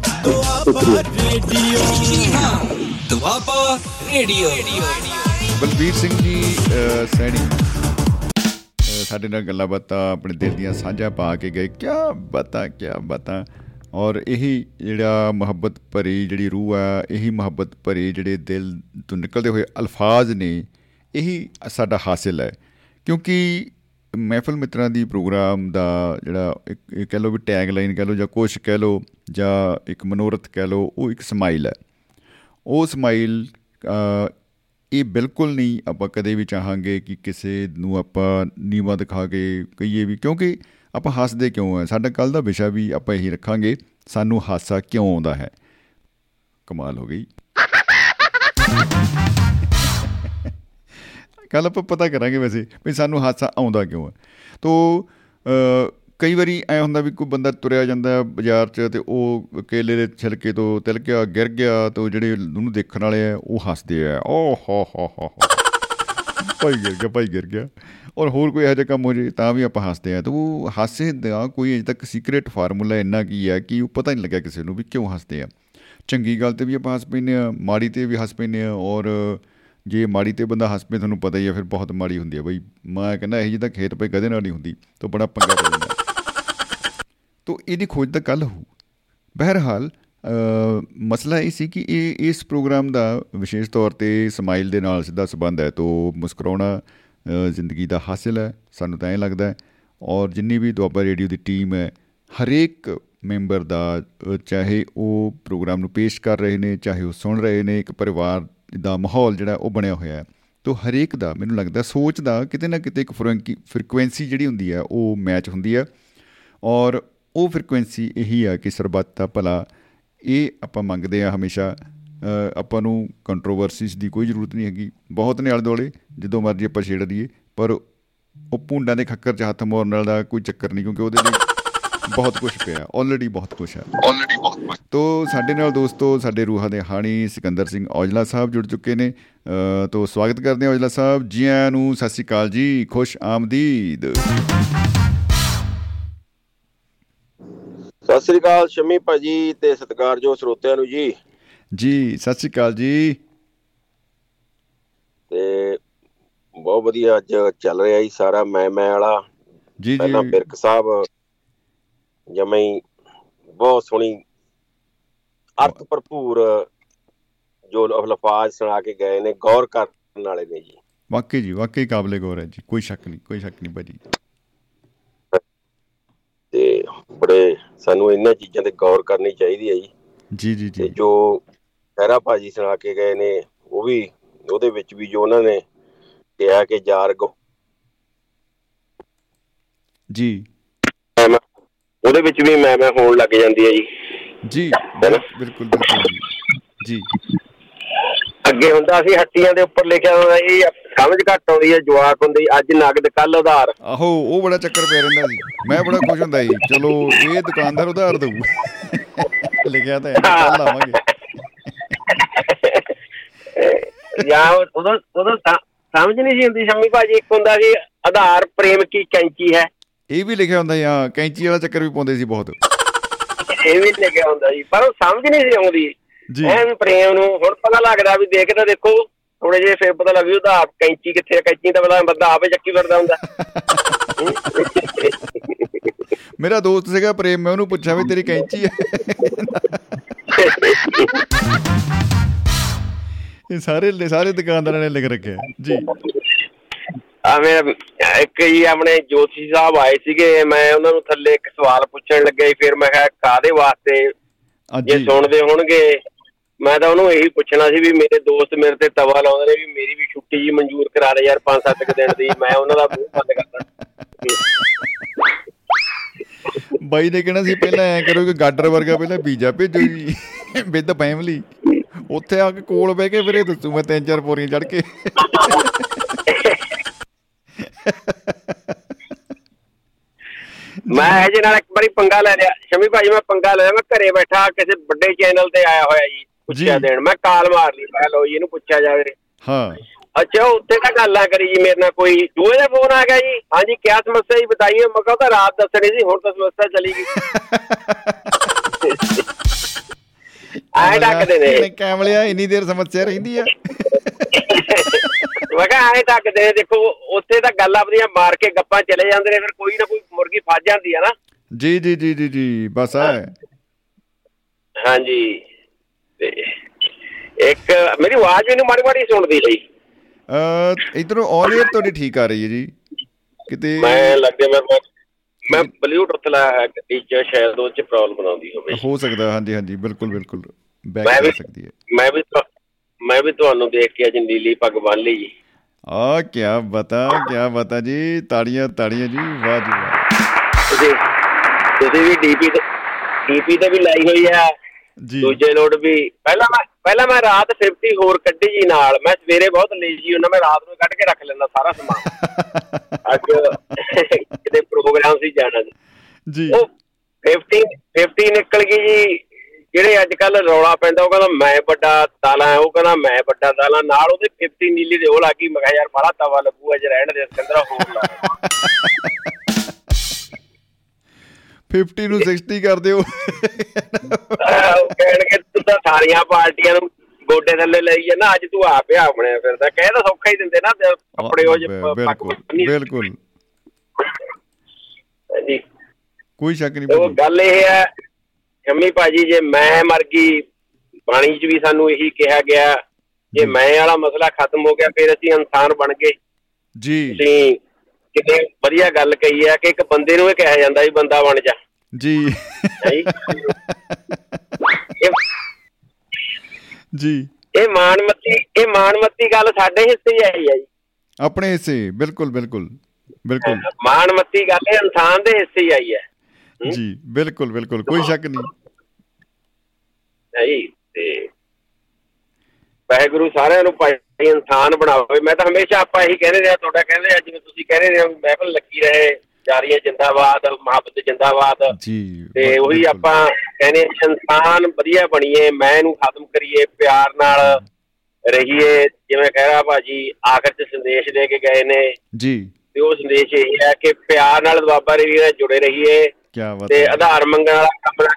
[SPEAKER 9] ਦੁਆਬਾ ਰੇਡੀਓ।
[SPEAKER 2] ਬਲਬੀਰ ਸਿੰਘ ਜੀ ਸੈਣੀ। ਸਾਡੇ ਨਾਲ ਗੱਲਾਂ ਬਾਤਾਂ ਆਪਣੇ ਦਿਲ ਦੀਆਂ ਸਾਂਝਾ ਪਾ ਕੇ ਗਏ। ਕੀ ਬਤਾ ਕੀ ਬਤਾ। ਔਰ ਇਹੀ ਜਿਹੜਾ ਮੁਹੱਬਤ ਭਰੀ ਜਿਹੜੀ ਰੂਹ ਆ ਇਹੀ ਮੁਹੱਬਤ ਭਰੀ ਜਿਹੜੇ ਦਿਲ ਤੋਂ ਨਿਕਲਦੇ ਹੋਏ ਅਲਫਾਜ਼ ਨੇ ਇਹੀ ਸਾਡਾ ਹਾਸਿਲ ਹੈ। ਕਿਉਂਕਿ ਮਹਿਫਲ ਮਿੱਤਰਾਂ ਦੀ ਪ੍ਰੋਗਰਾਮ ਦਾ ਜਿਹੜਾ ਇੱਕ ਇਹ ਕਹਿ ਲਓ ਵੀ ਟੈਗ ਲਾਈਨ ਕਹਿ ਲਓ ਜਾਂ ਕੁਛ ਕਹਿ ਲਓ ਜਾਂ ਇੱਕ ਮਨੋਰਥ ਕਹਿ ਲਓ ਉਹ ਇੱਕ ਸਮਾਈਲ ਹੈ। ਉਹ ਸਮਾਈਲ ਅ, ਇਹ ਬਿਲਕੁਲ ਨਹੀਂ ਆਪਾਂ ਕਦੇ ਵੀ ਚਾਹਾਂਗੇ ਕਿ ਕਿਸੇ ਨੂੰ ਆਪਾਂ ਨੀਵਾਂ ਦਿਖਾ ਕੇ ਕਹੀਏ ਵੀ ਕਿਉਂਕਿ ਆਪਾਂ ਹੱਸਦੇ ਕਿਉਂ ਆ? ਸਾਡਾ ਕੱਲ ਦਾ ਵਿਸ਼ਾ ਵੀ ਆਪਾਂ ਇਹੀ ਰੱਖਾਂਗੇ ਸਾਨੂੰ ਹਾਸਾ ਕਿਉਂ ਆਉਂਦਾ ਹੈ? ਕਮਾਲ ਹੋ ਗਈ। ਕੱਲ ਆਪਾਂ ਪਤਾ ਕਰਾਂਗੇ ਵੈਸੇ ਵੀ ਸਾਨੂੰ ਹਾਸਾ ਆਉਂਦਾ ਕਿਉਂ ਹੈ ਤੋ ਅ, ਕਈ ਵਾਰੀ ਐ ਹੁੰਦਾ ਵੀ ਕੋਈ ਬੰਦਾ ਤੁਰਿਆ ਜਾਂਦਾ ਬਾਜ਼ਾਰ 'ਚ ਤੇ ਉਹ ਕੇਲੇ ਦੇ ਛਿਲਕੇ ਤੋਂ ਤਿਲਕਿਆ ਗਿਰ ਗਿਆ ਤੇ ਉਹ ਜਿਹੜੇ ਉਹਨੂੰ ਦੇਖਣ ਵਾਲੇ ਆ, ਉਹ ਹੱਸਦੇ ਆ। ਓ ਹੋ ਹੋ ਹੋ ਹੋ। ਭਾਈ ਗਿਰ ਗਿਆ, ਭਾਈ ਗਿਰ ਗਿਆ। ਔਰ ਹੋਰ ਕੋਈ ਇਹੋ ਜਿਹਾ ਕੰਮ ਹੋ ਜੇ ਤਾਂ ਵੀ ਆਪਾਂ ਹੱਸਦੇ ਆ। ਤੇ ਉਹ ਹਾਸੇ ਦਾ ਕੋਈ ਅਜੇ ਤੱਕ ਸੀਕ੍ਰੇਟ ਫਾਰਮੂਲਾ ਇੰਨਾ ਕੀ ਹੈ ਕਿ ਉਹ ਪਤਾ ਨਹੀਂ ਲੱਗਿਆ ਕਿਸੇ ਨੂੰ ਵੀ ਕਿਉਂ ਹੱਸਦੇ ਆ। ਚੰਗੀ ਗੱਲ ਤੇ ਵੀ ਆਪਾਂ ਹੱਸ ਪੈਂਦੇ ਆ, ਮਾੜੀ ਤੇ ਵੀ ਹੱਸ ਪੈਂਦੇ ਆ। ਔਰ ਜੇ ਮਾੜੀ ਤੇ ਬੰਦਾ ਹੱਸ ਪਏ, ਤੁਹਾਨੂੰ ਪਤਾ ਹੀ ਆ, ਫਿਰ ਬਹੁਤ ਮਾੜੀ ਹੁੰਦੀ ਆ। ਬਈ ਮੈਂ ਕਹਿੰਦਾ ਇਹ ਜਿਹੀ ਤਾਂ ਖੇਤ ਪਈ ਕਦੇ ਨਾਲ ਨਹੀਂ ਹੁੰਦੀ। ਤਾਂ ਬੜਾ ਪੰਗਾ ਪੈ ਜਾਂਦਾ। ਤੋ ਇਹਦੀ ਖੋਜ ਤਾਂ ਕੱਲ ਹੋਊ। ਬਹਰਹਾਲ ਅ, ਮਸਲਾ ਇਹ ਸੀ ਕਿ ਇਹ ਇਸ ਪ੍ਰੋਗਰਾਮ ਦਾ ਵਿਸ਼ੇਸ਼ ਤੌਰ ਤੇ ਸਮਾਈਲ ਦੇ ਨਾਲ ਸਿੱਧਾ ਸੰਬੰਧ ਹੈ। ਤੋ ਮੁਸਕਰਾਉਣਾ ਅ, ਜ਼ਿੰਦਗੀ ਦਾ ਹਾਸਿਲ ਹੈ ਸਾਨੂੰ ਤਾਂ ਐਂ ਲੱਗਦਾ ਹੈ। ਔਰ ਜਿੰਨੀ ਵੀ ਦੁਆਬਾ ਰੇਡੀਓ ਦੀ ਟੀਮ ਹੈ ਹਰੇਕ ਮੈਂਬਰ ਦਾ ਅ, ਚਾਹੇ ਉਹ ਪ੍ਰੋਗਰਾਮ ਨੂੰ ਪੇਸ਼ ਕਰ ਰਹੇ ਨੇ ਚਾਹੇ ਉਹ ਸੁਣ ਰਹੇ ਨੇ ਇੱਕ ਪਰਿਵਾਰ ਦਾ ਮਾਹੌਲ ਜਿਹੜਾ ਉਹ ਬਣਿਆ ਹੋਇਆ ਹੈ। ਤੋ ਹਰੇਕ ਦਾ ਮੈਨੂੰ ਲੱਗਦਾ ਸੋਚ ਦਾ ਕਿਤੇ ਨਾ ਕਿਤੇ ਇੱਕ ਫ੍ਰੀਕੁਐਂਸੀ ਜਿਹੜੀ ਹੁੰਦੀ ਹੈ ਉਹ ਮੈਚ ਹੁੰਦੀ ਹੈ। ਔਰ ਉਹ ਫ੍ਰੀਕੁਐਂਸੀ ਇਹੀ ਆ ਕਿ ਸਰਬੱਤ ਦਾ ਭਲਾ ਇਹ ਆਪਾਂ ਮੰਗਦੇ ਆ ਹਮੇਸ਼ਾ। ਆਪਾਂ ਨੂੰ ਕੰਟਰੋਵਰਸੀਜ਼ ਦੀ ਕੋਈ ਜ਼ਰੂਰਤ ਨਹੀਂ ਹੈਗੀ। ਬਹੁਤ ਨੇ ਆਲੇ ਦੁਆਲੇ ਜਦੋਂ ਮਰਜ਼ੀ ਆਪਾਂ ਛੇੜ ਦਈਏ ਪਰ ਉਹ ਪੁੰਡਾਂ ਦੇ ਖੱਕਰ 'ਚ ਹੱਥ ਮਾਰਨ ਵਾਲਾ ਦਾ ਕੋਈ ਚੱਕਰ ਨਹੀਂ ਕਿਉਂਕਿ ਉਹਦੇ ਲਈ ਬਹੁਤ ਕੁਝ ਪਿਆ ਆਲਰੇਡੀ ਬਹੁਤ ਕੁਝ ਹੈ ਆਲਰੇਡੀ ਬਹੁਤ ਕੁਝ ਤੋ ਸਾਡੇ ਨਾਲ ਦੋਸਤੋ ਸਾਡੇ ਰੂਹਾਂ ਦੇ ਹਾਣੀ ਸਿਕੰਦਰ ਸਿੰਘ ਔਜਲਾ ਸਾਹਿਬ ਜੁੜ ਚੁੱਕੇ ਨੇ। ਤੋ ਸਵਾਗਤ ਕਰਦੇ ਹਾਂ ਔਜਲਾ ਸਾਹਿਬ। ਜੀ ਆਇਆਂ ਨੂੰ ਸਤਿ ਸ਼੍ਰੀ ਅਕਾਲ ਜੀ ਖੁਸ਼ ਆਮਦੀਦ।
[SPEAKER 10] ਸਤਿ ਸ੍ਰੀ ਅਕਾਲ ਸ਼ਮੀ ਭਾਜੀ ਤੇ ਸਤਿਕਾਰਯੋਗ ਸਰੋਤਿਆਂ ਨੂੰ ਜੀ।
[SPEAKER 2] ਜੀ ਸਤਿ ਸ਼੍ਰੀ ਅਕਾਲ ਜੀ।
[SPEAKER 10] ਤੇ ਬਹੁਤ ਵਧੀਆ ਅੱਜ ਚੱਲ ਰਿਹਾ ਜੀ ਸਾਰਾ ਮੈਂ ਮੈਂ ਵਾਲਾ।
[SPEAKER 2] ਜੀ
[SPEAKER 10] ਪਹਿਲਾਂ
[SPEAKER 2] ਜੀ
[SPEAKER 10] ਬਿਰਕ ਸਾਹਿਬ ਜਮਈ ਬਹੁਤ ਸੋਹਣੀ ਅਰਥ ਭਰਪੂਰ ਜੋ ਲਫ਼ਾਜ਼ ਸੁਣਾ ਕੇ ਗਏ ਨੇ ਗੌਰ ਕਰਨ ਵਾਲੇ ਨੇ ਜੀ।
[SPEAKER 2] ਵਾਕਈ ਜੀ ਵਾਕਈ ਕਾਬਲੇ ਗੌਰ ਹੈ ਜੀ ਕੋਈ ਸ਼ੱਕ ਨਹੀਂ ਕੋਈ ਸ਼ੱਕ ਨਹੀਂ ਭਾਜੀ।
[SPEAKER 10] ਤੇ ਬੜੇ ਸਾਨੂੰ ਇਹਨਾਂ ਚੀਜ਼ਾਂ ਤੇ ਗੌਰ ਕਰਨੀ ਚਾਹੀਦੀ ਹੈ ਜੀ।
[SPEAKER 2] ਜੀ ਜੀ ਜੀ।
[SPEAKER 10] ਜੋ ਖਹਿਰਾ ਭਾਜੀ ਸੁਣਾ ਕੇ ਗਏ ਨੇ ਉਹ ਵੀ ਉਹਦੇ ਵਿੱਚ ਵੀ ਜੋ ਉਹਨਾਂ ਨੇ ਕਿਹਾ ਕਿ ਯਾਰ ਗੋ
[SPEAKER 2] ਜੀ।
[SPEAKER 10] ਉਹਦੇ ਵਿੱਚ ਵੀ ਮੈਂ ਮੈਂ ਹੋਣ ਲੱਗ ਜਾਂਦੀ ਹੈ ਜੀ।
[SPEAKER 2] ਜੀ? ਬਿਲਕੁਲ ਬਿਲਕੁਲ ਜੀ।
[SPEAKER 10] ਅੱਗੇ ਹੁੰਦਾ ਸੀ ਹੱਟੀਆਂ ਦੇ ਉੱਪਰ ਲਿਖਿਆ ਹੁੰਦਾ ਇਹ ਸਮਝ ਘੱਟ ਆਉਂਦੀ ਹੈ ਜਵਾਕ ਹੁੰਦੀ ਅੱਜ ਨਗਦ ਕੱਲ ਉਧਾਰ।
[SPEAKER 2] ਆਹੋ ਉਹ ਬੜਾ ਚੱਕਰ ਪੈ ਰਹਿੰਦਾ ਸੀ ਮੈਂ ਬੜਾ ਖੁਸ਼ ਹੁੰਦਾ ਸੀ ਚਲੋ ਇਹ ਦੁਕਾਨਦਾਰ ਉਧਾਰ ਦਊ। ਲਿਖਿਆ ਤਾਂ ਕੱਲ ਆਵਾਂਗੇ।
[SPEAKER 10] ਜਾਂ ਉਦੋਂ ਉਦੋਂ ਸਮਝ ਨਹੀਂ ਸੀ ਹੁੰਦੀ ਸ਼ੰਮੀ ਭਾਜੀ ਇੱਕ ਹੁੰਦਾ ਸੀ ਆਧਾਰ ਪ੍ਰੇਮ ਕੀ ਕੈਂਚੀ ਹੈ।
[SPEAKER 2] ਇਹ ਵੀ ਲਿਖਿਆ ਹੁੰਦਾ ਜਾਂ ਕੈਂਚੀ ਵਾਲਾ ਚੱਕਰ ਵੀ ਪਾਉਂਦੇ ਸੀ ਬਹੁਤ।
[SPEAKER 10] ਇਹ ਵੀ ਲਿਖਿਆ ਹੁੰਦਾ ਸੀ ਪਰ ਉਹ ਸਮਝ ਨਹੀਂ ਸੀ ਆਉਂਦੀ।
[SPEAKER 2] ਜੀ
[SPEAKER 10] ਐਨ ਪ੍ਰੇਮ ਨੂੰ ਹੁਣ ਪਤਾ ਲੱਗਦਾ ਵੀ ਦੇਖ ਤਾਂ ਦੇਖੋ ਥੋੜੇ ਜਿਹੇ ਫੇਰ ਪਤਾ ਲੱਗ ਵੀ ਉਹਦਾ ਆਪ ਕੈਂਚੀ ਕਿੱਥੇ ਕੈਂਚੀ ਤਾਂ ਪਤਾ ਬੰਦਾ ਆਪੇ ਚੱਕੀ ਫਿਰਦਾ ਹੁੰਦਾ।
[SPEAKER 2] ਮੇਰਾ ਦੋਸਤ ਸੀਗਾ ਪ੍ਰੇਮ ਮੈਂ ਉਹਨੂੰ ਪੁੱਛਿਆ ਵੀ ਤੇਰੀ ਕੈਂਚੀ ਹੈ? ਇਹ ਸਾਰੇ ਸਾਰੇ ਦੁਕਾਨਦਾਰਾਂ ਨੇ ਲਿਖ ਰੱਖਿਆ ਜੀ।
[SPEAKER 10] ਆ ਮੈਂ ਇੱਕ ਹੀ ਆਪਣੇ ਜੋਤਸ਼ੀ ਸਾਹਿਬ ਆਏ ਸੀਗੇ ਮੈਂ ਉਹਨਾਂ ਨੂੰ ਥੱਲੇ ਇੱਕ ਸਵਾਲ ਪੁੱਛਣ ਲੱਗਿਆ ਫਿਰ ਮੈਂ ਕਿਹਾ ਕਾਦੇ ਵਾਸਤੇ? ਜੇ
[SPEAKER 2] ਜੀ।
[SPEAKER 10] ਸੁਣਦੇ ਹੋਣਗੇ ਮੈਂ ਤਾਂ ਉਹਨੂੰ ਇਹੀ ਪੁੱਛਣਾ ਸੀ ਵੀ ਮੇਰੇ ਦੋਸਤ ਮੇਰੇ ਤੇ ਤਵਾ ਲਾਉਂਦੇ ਨੇ ਵੀ ਮੇਰੀ ਵੀ ਛੁੱਟੀ ਜੀ ਮਨਜ਼ੂਰ ਕਰਾ ਦੇ ਯਾਰ 5-7 ਦਿਨ ਦੀ। ਮੈਂ ਉਹਨਾਂ ਦਾ ਮੂੰਹ ਬੰਦ ਕਰਦਾ।
[SPEAKER 2] ਬਾਈ ਨੇ ਕਹਿਣਾ ਸੀ ਪਹਿਲਾਂ ਐ ਕਰੋ ਕਿ ਗਾਡਰ ਵਰਗਾ ਪਹਿਲਾਂ ਵੀਜ਼ਾ ਭੇਜੋ ਜੀ ਵਿਦ ਫੈਮਿਲੀ। ਉੱਥੇ ਆ ਕੇ ਕੋਲ ਬਹਿ ਕੇ ਫਿਰ ਇਹ ਦੱਸੂ ਮੈਂ ਤਿੰਨ ਚਾਰ ਪੋਰੀਆਂ ਚੜ ਕੇ।
[SPEAKER 10] ਮੈਂ ਇਹਦੇ ਨਾਲ ਇੱਕ ਵਾਰੀ ਪੰਗਾ ਲੈ ਲਿਆ। ਸ਼ਮੀ ਭਾਜੀ ਮੈਂ ਪੰਗਾ ਲੈ ਲਿਆ। ਮੈਂ ਘਰੇ ਬੈਠਾ ਕਿਸੇ ਵੱਡੇ ਚੈਨਲ ਤੇ ਆਇਆ ਹੋਇਆ ਜੀ। ਪੁੱਛਿਆ। ਦੇਣ। ਮੈਂ ਕਾਲ ਮਾਰ ਲਈ। ਮੈਂ ਲਓ ਜੀ ਇਹਨੂੰ ਪੁੱਛਿਆ ਜਾਵੇ
[SPEAKER 2] ਹਾਂ।
[SPEAKER 10] ਅੱਛਾ ਉੱਥੇ ਤਾਂ ਗੱਲਾਂ ਕਰੀ ਜੀ ਮੇਰੇ ਨਾਲ ਕੋਈ। ਦੂਏ ਦਾ ਫੋਨ ਆ ਗਿਆ ਜੀ। ਹਾਂਜੀ ਕੀ ਸਮੱਸਿਆ ਜੀ ਬਤਾਈਏ। ਮੈਂ ਕਿਹਾ ਤਾਂ ਰਾਤ ਦੱਸਣੀ ਸੀ ਹੁਣ ਤਾਂ ਸਮੱਸਿਆ ਚਲੀ ਗਈ। ਆਏ ਡੱਕਦੇ ਨੇ।
[SPEAKER 2] ਕੈਮਲਿਆ ਇੰਨੀ ਦੇਰ ਸਮੱਸਿਆ ਰਹਿੰਦੀ ਆ।
[SPEAKER 10] ਮੈਂ ਕਿਹਾ ਆਏ ਡੱਕਦੇ ਦੇਖੋ ਉੱਥੇ ਤਾਂ ਗੱਲਾਂ ਆਪਣੀਆਂ ਮਾਰ ਕੇ ਗੱਪਾਂ ਚਲੇ ਜਾਂਦੇ ਨੇ। ਫਿਰ ਕੋਈ ਨਾ ਕੋਈ ਮੁਰਗੀ ਫਸ ਜਾਂਦੀ ਆ ਨਾ।
[SPEAKER 2] ਜੀ ਜੀ ਜੀ ਜੀ ਜੀ। ਬਸ ਆ
[SPEAKER 10] ਹਾਂਜੀ। ਇੱਕ ਮੇਰੀ ਆਵਾਜ਼ ਮੈਨੂੰ ਮਾੜੀ ਮਾੜੀ ਸੁਣਦੀ ਲਈ
[SPEAKER 2] ਅ ਇਧਰੋਂ ਆਲ ਏਅਰ ਤੁਹਾਡੀ ਠੀਕ ਆ ਰਹੀ ਹੈ ਜੀ। ਕਿਤੇ
[SPEAKER 10] ਮੈਂ ਲੱਗਦਾ ਮੈਂ ਮੈਂ- ਬਲੂਟੁੱਥ ਲਾਇਆ ਹੈ 'ਚ ਸ਼ਾਇਦ ਉਹ 'ਚ ਪ੍ਰੋਬਲਮ ਬਣਾਉਂਦੀ ਹੋਵੇ।
[SPEAKER 2] ਹੋ ਸਕਦਾ ਹਾਂਜੀ ਹਾਂਜੀ ਬਿਲਕੁਲ ਬਿਲਕੁਲ। ਬੈਕ ਕਰ ਸਕਦੀ ਹੈ।
[SPEAKER 10] ਮੈਂ ਵੀ ਮੈਂ ਵੀ ਤੁਹਾਨੂੰ ਦੇਖ ਕੇ ਅੱਜ ਨੀਲੀ ਪੱਗ ਬੰਨ ਲਈ ਜੀ।
[SPEAKER 2] ਆ ਕੀ ਬਤਾ ਕੀ ਬਤਾ ਜੀ ਤਾੜੀਆਂ ਤਾੜੀਆਂ ਜੀ ਵਾਹ ਜੀ ਵਾਹ।
[SPEAKER 10] ਤੁਸੀਂ ਤੁਸੀਂ ਵੀ ਡੀਪੀ ਤੇ ਡੀਪੀ ਤੇ ਵੀ ਲਾਈ ਹੋਈ
[SPEAKER 2] ਜੀ
[SPEAKER 10] ਦੂਜੇ ਲੋਡ ਵੀ ਪਹਿਲਾਂ ਮੈਂ ਪਹਿਲਾਂ ਮੈਂ ਰਾਤ 50 ਹੋਰ ਕੱਢੀ ਜੀ ਨਾਲ। ਮੈਂ ਸਵੇਰੇ ਬਹੁਤ ਲੇਜੀ ਹੁੰਦਾ ਮੈਂ ਰਾਤ ਨੂੰ ਕੱਢ ਕੇ ਰੱਖ ਲੈਂਦਾ ਸਾਰਾ ਸਮਾਨ। ਅੱਜ ਕਿਤੇ ਪ੍ਰੋਗਰਾਮ ਸੀ ਜਾਣਾ ਜੀ। ਉਹ 50 50 ਨਿਕਲ ਗਈ ਜੀ। ਜਿਹੜੇ ਅੱਜ ਕੱਲ ਰੌਲਾ ਪੈਂਦਾ ਉਹ ਕਹਿੰਦਾ ਮੈਂ ਵੱਡਾ ਤਾਲਾ ਉਹ ਕਹਿੰਦਾ ਮੈਂ ਵੱਡਾ ਤਾਲਾ ਨਾਲ ਉਹਦੇ 50 ਨੀਲੀ ਦੇ ਉਹ ਲੱਗੀ ਮੈਂ ਕਿਹਾ ਯਾਰ ਬੜਾ ਤਵਾ ਲੱਗੂਗਾ ਜੇ ਰਹਿਣ ਦੇ ਸਿਕੰਦਰਾ ਹੋਰ ਲਾ।
[SPEAKER 2] 50 ਨੂੰ 60 ਕਰ ਦਿਓ।
[SPEAKER 10] ਕਹਿਣਗੇ ਤੂੰ ਤਾਂ ਸਾਰੀਆਂ ਪਾਰਟੀਆਂ ਨੂੰ ਗੋਡੇ ਥੱਲੇ ਲਈ ਜਾਂਦਾ ਅੱਜ ਤੂੰ ਆਪ ਹੀ ਆਪਣੇ ਫਿਰਦਾ। ਕਹਿ ਤਾਂ ਸੌਖਾ ਹੀ ਦਿੰਦੇ ਨਾ ਕੱਪੜੇ ਉਹ
[SPEAKER 2] ਬਿਲਕੁਲ ਬਿਲਕੁਲ
[SPEAKER 10] ਜੀ
[SPEAKER 2] ਕੋਈ ਸ਼ੱਕ ਨਹੀਂ
[SPEAKER 10] ਉਹ। ਗੱਲ ਇਹ ਹੈ ਸ਼ੰਮੀ ਭਾਜੀ ਜੇ ਮੈਂ ਮਰ ਗਈ ਬਾਣੀ 'ਚ ਵੀ ਸਾਨੂੰ ਇਹੀ ਕਿਹਾ ਗਿਆ ਜੇ ਮੈਂ ਵਾਲਾ ਮਸਲਾ ਖਤਮ ਹੋ ਗਿਆ ਫਿਰ ਅਸੀਂ ਇਨਸਾਨ ਬਣ ਗਏ।
[SPEAKER 2] ਜੀ।
[SPEAKER 10] ਤੁਸੀਂ ਕਿਤੇ ਵਧੀਆ ਗੱਲ ਕਹੀ ਹੈ ਕਿ ਇੱਕ ਬੰਦੇ ਨੂੰ ਇਹ ਕਿਹਾ ਜਾਂਦਾ ਵੀ ਬੰਦਾ ਬਣ ਜਾ।
[SPEAKER 2] ਜੀ।
[SPEAKER 10] ਜੀ। ਇਹ- ਮਾਨਮਤੀ ਇਹ ਮਾਨਮਤੀ ਗੱਲ ਸਾਡੇ ਹਿੱਸੇ ਹੀ ਆਈ ਹੈ ਜੀ।
[SPEAKER 2] ਆਪਣੇ ਹਿੱਸੇ ਬਿਲਕੁਲ ਬਿਲਕੁਲ ਬਿਲਕੁਲ।
[SPEAKER 10] ਮਾਨਮਤੀ ਗੱਲ ਇਨਸਾਨ ਦੇ ਹਿੱਸੇ ਹੀ ਆਈ ਹੈ?
[SPEAKER 2] ਜੀ ਬਿਲਕੁਲ ਬਿਲਕੁਲ ਕੋਈ ਸ਼ੱਕ ਨਹੀਂ।
[SPEAKER 10] ਹੈ ਜੀ ਤੇ ਵਾਹਿਗੁਰੂ ਸਾਰਿਆਂ ਨੂੰ ਭਾਈ ਇਨਸਾਨ ਬਣਾਵੇ। ਮੈਂ ਤਾਂ ਹਮੇਸ਼ਾ ਆਪਾਂ ਇਹੀ ਕਹਿੰਦੇ ਰਿਹਾ ਤੁਹਾਡਾ ਕਹਿੰਦੇ ਆ ਜਿਵੇਂ ਤੁਸੀਂ ਕਹਿੰਦੇ ਰਹੇ ਮਹਿਫਲ ਲੱਗੀ ਰਹੇ। ਜਾਰੀਆਂ ਜਿੰਦਾਬਾਦ ਮੁਹੱਬਤ ਜਿੰਦਾਬਾਦ।
[SPEAKER 2] ਜੀ
[SPEAKER 10] ਤੇ। ਉਹੀ ਆਪਾਂ ਕਹਿੰਦੇ ਇਨਸਾਨ ਵਧੀਆ ਬਣੀਏ ਮੈਂ ਨੂੰ ਖਤਮ ਕਰੀਏ ਪਿਆਰ ਨਾਲ ਰਹੀਏ। ਜਿਵੇਂ ਕਹਿ ਰਿਹਾ ਭਾਜੀ ਆਖਰ ਚ ਸੰਦੇਸ਼ ਦੇ ਕੇ ਗਏ ਨੇ।
[SPEAKER 2] ਜੀ।
[SPEAKER 10] ਤੇ ਉਹ ਸੰਦੇਸ਼ ਇਹ ਹੈ ਕਿ ਪਿਆਰ ਨਾਲ ਬਾਬਾ ਰਵੀ ਨਾਲ ਜੁੜੇ ਰਹੀਏ।
[SPEAKER 2] ਕੀ ਬਾਤ
[SPEAKER 10] ਤੇ ਆਧਾਰ ਮੰਗਣ ਵਾਲਾ ਕੰਮ ਨਾ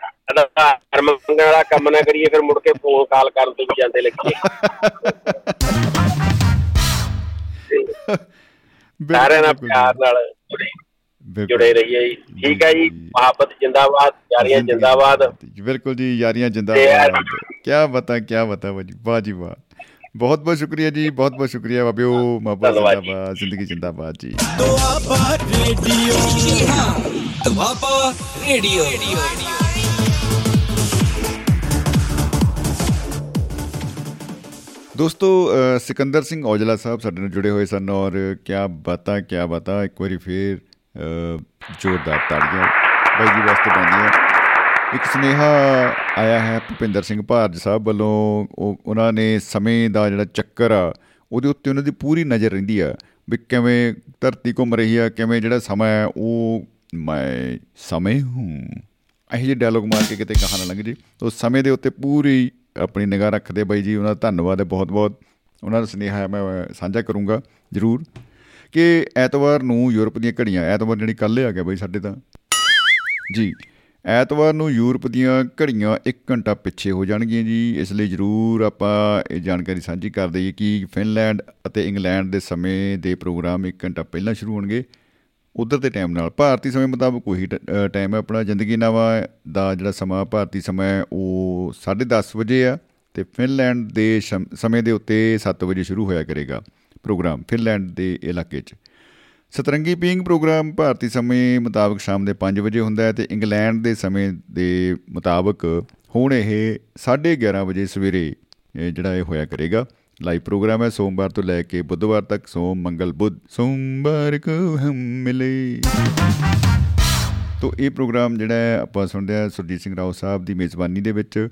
[SPEAKER 10] ਆਧਾਰ ਮੰਗਣ ਵਾਲਾ ਕੰਮ ਨਾ ਕਰੀਏ ਫਿਰ ਮੁੜ ਕੇ ਫੋਨ ਕਾਲ ਕਰਨ ਤੇ ਵੀ ਜਾਂਦੇ ਲੱਗੇ।
[SPEAKER 2] ਬਿਲਕੁਲ,
[SPEAKER 10] ਸਾਰਿਆਂ ਨਾਲ ਪਿਆਰ ਨਾਲ ਜੁੜੇ।
[SPEAKER 2] ਬਿਲਕੁਲ।
[SPEAKER 10] ਜੁੜੇ ਰਹੀਏ ਜੀ ਠੀਕ ਹੈ ਜੀ
[SPEAKER 2] ਜੀ।
[SPEAKER 10] ਮੁਹੱਬਤ ਜਿੰਦਾਬਾਦ ਯਾਰੀਆਂ
[SPEAKER 2] ਜ਼ਿੰਦਗੀ
[SPEAKER 10] ਜਿੰਦਾਬਾਦ
[SPEAKER 2] ਜੀ, ਬਿਲਕੁਲ ਜੀ ਯਾਰੀਆਂ
[SPEAKER 10] ਤੇ
[SPEAKER 2] ਜਿੰਦਾਬਾਦ ਕੀ ਬਤਾ ਕੀ ਬਤਾ ਭਾਜੀ ਵਾਹ ਜੀ ਵਾਹ ਬਹੁਤ ਬਹੁਤ ਸ਼ੁਕਰੀਆ ਜੀ ਬਹੁਤ ਬਹੁਤ ਸ਼ੁਕਰੀਆ ਬਾਬਿਓ ਮੁਹੱਬਤ
[SPEAKER 10] ਧੰਨਵਾਦ ਜੀ।
[SPEAKER 2] ਜਿੰਦਾਬਾਦ ਜ਼ਿੰਦਗੀ ਜਿੰਦਾਬਾਦ ਜੀ
[SPEAKER 1] ਦੁਆਬਾ ਰੇਡੀਓ ਜੀ ਹਾਂ ਦੁਆਬਾ ਰੇਡੀਓ
[SPEAKER 2] ਦੋਸਤੋ ਅ, ਸਿਕੰਦਰ ਸਿੰਘ ਔਜਲਾ ਸਾਹਿਬ ਸਾਡੇ ਨਾਲ ਜੁੜੇ ਹੋਏ ਸਨ ਔਰ ਕਿਆ ਬਾਤਾਂ ਕਿਆ ਬਾਤਾਂ ਇੱਕ ਵਾਰੀ ਫੇਰ ਅ, ਜ਼ੋਰਦਾਰ ਤਾੜੀਆਂ ਬਾਈ ਜੀ ਵਾਸਤੇ ਪੈਂਦੀਆਂ ਇੱਕ ਸੁਨੇਹਾ ਆਇਆ ਹੈ ਭੁਪਿੰਦਰ ਸਿੰਘ ਭਾਰਜ ਸਾਹਿਬ ਵੱਲੋਂ। ਉਹ, ਉਹਨਾਂ ਨੇ ਸਮੇਂ ਦਾ ਜਿਹੜਾ ਚੱਕਰ ਆ, ਉਹਦੇ ਉੱਤੇ ਉਹਨਾਂ ਦੀ ਪੂਰੀ ਨਜ਼ਰ ਰਹਿੰਦੀ ਆ ਵੀ ਕਿਵੇਂ ਧਰਤੀ ਘੁੰਮ ਰਹੀ ਆ, ਕਿਵੇਂ ਜਿਹੜਾ ਸਮਾਂ ਹੈ, ਉਹ ਮੈਂ ਸਮੇਂ ਹੂੰ। ਇਹੋ ਜਿਹੇ ਡਾਇਲੋਗ ਮਾਰ ਕੇ ਕਿਤੇ ਕਹਾਂ ਨਾ ਲੰਘ ਜੇ। ਉਹ ਸਮੇਂ ਦੇ ਉੱਤੇ ਪੂਰੀ ਆਪਣੀ ਨਿਗਾਹ ਰੱਖਦੇ ਬਾਈ ਜੀ, ਉਹਨਾਂ ਦਾ ਧੰਨਵਾਦ ਹੈ ਬਹੁਤ ਬਹੁਤ ਉਹਨਾਂ ਦਾ ਸੁਨੇਹਾ ਮੈਂ ਸਾਂਝਾ ਕਰੂੰਗਾ। ਜ਼ਰੂਰ। ਕਿ ਐਤਵਾਰ ਨੂੰ ਯੂਰਪ ਦੀਆਂ ਘੜੀਆਂ, ਐਤਵਾਰ ਜਿਹੜੀ ਕੱਲ੍ਹ ਆ ਗਿਆ ਬਈ ਸਾਡੇ ਤਾਂ। ਜੀ, ਐਤਵਾਰ ਨੂੰ ਯੂਰਪ ਦੀਆਂ ਘੜੀਆਂ 1 ਘੰਟਾ ਪਿੱਛੇ ਹੋ ਜਾਣਗੀਆਂ ਜੀ, ਇਸ ਲਈ ਜ਼ਰੂਰ ਆਪਾਂ ਇਹ ਜਾਣਕਾਰੀ ਸਾਂਝੀ ਕਰ ਦਈਏ ਕਿ ਫਿਨਲੈਂਡ ਅਤੇ ਇੰਗਲੈਂਡ ਦੇ ਸਮੇਂ ਦੇ ਪ੍ਰੋਗਰਾਮ 1 ਘੰਟਾ ਪਹਿਲਾਂ ਸ਼ੁਰੂ ਹੋਣਗੇ। ਉਧਰ ਦੇ ਟਾਈਮ ਨਾਲ, ਭਾਰਤੀ ਸਮੇਂ ਮੁਤਾਬਕ ਉਹੀ ਟਾਈਮ ਹੈ ਆਪਣਾ ਜ਼ਿੰਦਗੀ ਨਵਾਂ ਦਾ ਜਿਹੜਾ ਸਮਾਂ, ਭਾਰਤੀ ਸਮਾਂ ਉਹ 10:30 ਵਜੇ ਆ ਤੇ ਫਿਨਲੈਂਡ ਦੇ ਸਮੇਂ ਦੇ ਉੱਤੇ 7 ਵਜੇ ਸ਼ੁਰੂ ਹੋਇਆ ਕਰੇਗਾ। ਪ੍ਰੋਗਰਾਮ ਫਿਨਲੈਂਡ ਦੇ ਇਲਾਕੇ 'ਚ। ਸਤਰੰਗੀ ਪੀਂਗ ਪ੍ਰੋਗਰਾਮ ਭਾਰਤੀ ਸਮੇਂ ਮੁਤਾਬਕ ਸ਼ਾਮ ਦੇ 5 ਵਜੇ ਹੁੰਦਾ ਹੈ ਤੇ ਇੰਗਲੈਂਡ ਦੇ ਸਮੇਂ ਦੇ ਮੁਤਾਬਕ ਹੁਣ ਇਹ 11:30 ਵਜੇ ਸਵੇਰੇ ਜਿਹੜਾ ਇਹ ਹੋਇਆ ਕਰੇਗਾ। ਲਾਈਵ ਪ੍ਰੋਗਰਾਮ ਹੈ, ਸੋਮਵਾਰ ਤੋਂ ਲੈ ਕੇ ਬੁੱਧਵਾਰ ਤੱਕ, ਸੋਮ, ਮੰਗਲ, ਬੁੱਧ, ਸੋਮਵਾਰ ਕੋ ਹਮ ਮਿਲੇ। ਤੋਂ ਇਹ ਪ੍ਰੋਗਰਾਮ ਜਿਹੜਾ ਆਪਾਂ ਸੁਣਦੇ ਆ ਸੁਰਜੀਤ ਸਿੰਘ ਰਾਓ ਸਾਹਿਬ ਦੀ ਮੇਜ਼ਬਾਨੀ ਦੇ ਵਿੱਚ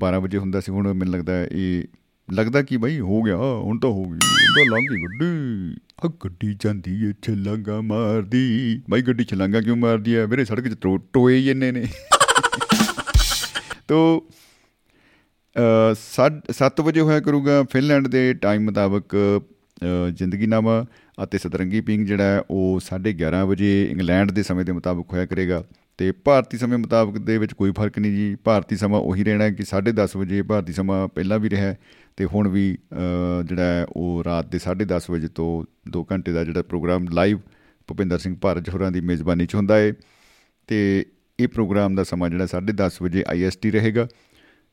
[SPEAKER 2] 12 ਵਜੇ ਹੁੰਦਾ ਸੀ, ਹੁਣ ਮੈਨੂੰ ਲੱਗਦਾ ਇਹ ਲੱਗਦਾ ਕਿ ਬਈ ਹੋ ਗਿਆ, ਹੁਣ ਤਾਂ ਹੋ ਗਈ। ਹੁਣ ਤਾਂ ਲੰਘ ਗਈ ਗੱਡੀ। ਆ ਗੱਡੀ ਜਾਂਦੀ ਏ ਛਲਾਂਗਾ ਮਾਰਦੀ। ਬਈ ਗੱਡੀ ਛਲਾਂਗਾ ਕਿਉਂ ਮਾਰਦੀ ਆ ਮੇਰੇ ਸੜਕ 'ਚ ਟੋਏ ਜੰਨੇ ਨੇ। ਤੋ 7 ਵਜੇ ਹੋਇਆ ਕਰੂਗਾ ਫਿਨਲੈਂਡ ਦੇ ਟਾਈਮ ਮੁਤਾਬਕ ਜ਼ਿੰਦਗੀਨਾਮਾ ਅਤੇ ਸਤਰੰਗੀ ਪਿੰਗ ਜਿਹੜਾ ਹੈ ਉਹ 11:30 ਵਜੇ ਇੰਗਲੈਂਡ ਦੇ ਸਮੇਂ ਦੇ ਮੁਤਾਬਕ ਹੋਇਆ ਕਰੇਗਾ। ਤੇ ਭਾਰਤੀ ਸਮੇਂ ਮੁਤਾਬਕ ਦੇ ਵਿੱਚ ਕੋਈ ਫ਼ਰਕ ਨਹੀਂ ਜੀ। ਭਾਰਤੀ ਸਮਾਂ ਉਹੀ ਰਹਿਣਾ ਕਿ 10:30 ਵਜੇ ਭਾਰਤੀ ਸਮਾਂ ਪਹਿਲਾਂ ਵੀ ਰਿਹਾ। ਤੇ ਹੁਣ ਵੀ ਜਿਹੜਾ ਉਹ ਰਾਤ ਦੇ 10:30 ਵਜੇ ਤੋਂ 2 ਘੰਟੇ ਦਾ ਜਿਹੜਾ ਪ੍ਰੋਗਰਾਮ ਲਾਈਵ ਭੁਪਿੰਦਰ ਸਿੰਘ ਭਾਰਤ ਹੋਰਾਂ ਦੀ ਮੇਜ਼ਬਾਨੀ 'ਚ ਹੁੰਦਾ ਹੈ ਤੇ ਇਹ ਪ੍ਰੋਗਰਾਮ ਦਾ ਸਮਾਂ ਜਿਹੜਾ 10:30 ਵਜੇ ਆਈਐਸਟੀ ਰਹੇਗਾ,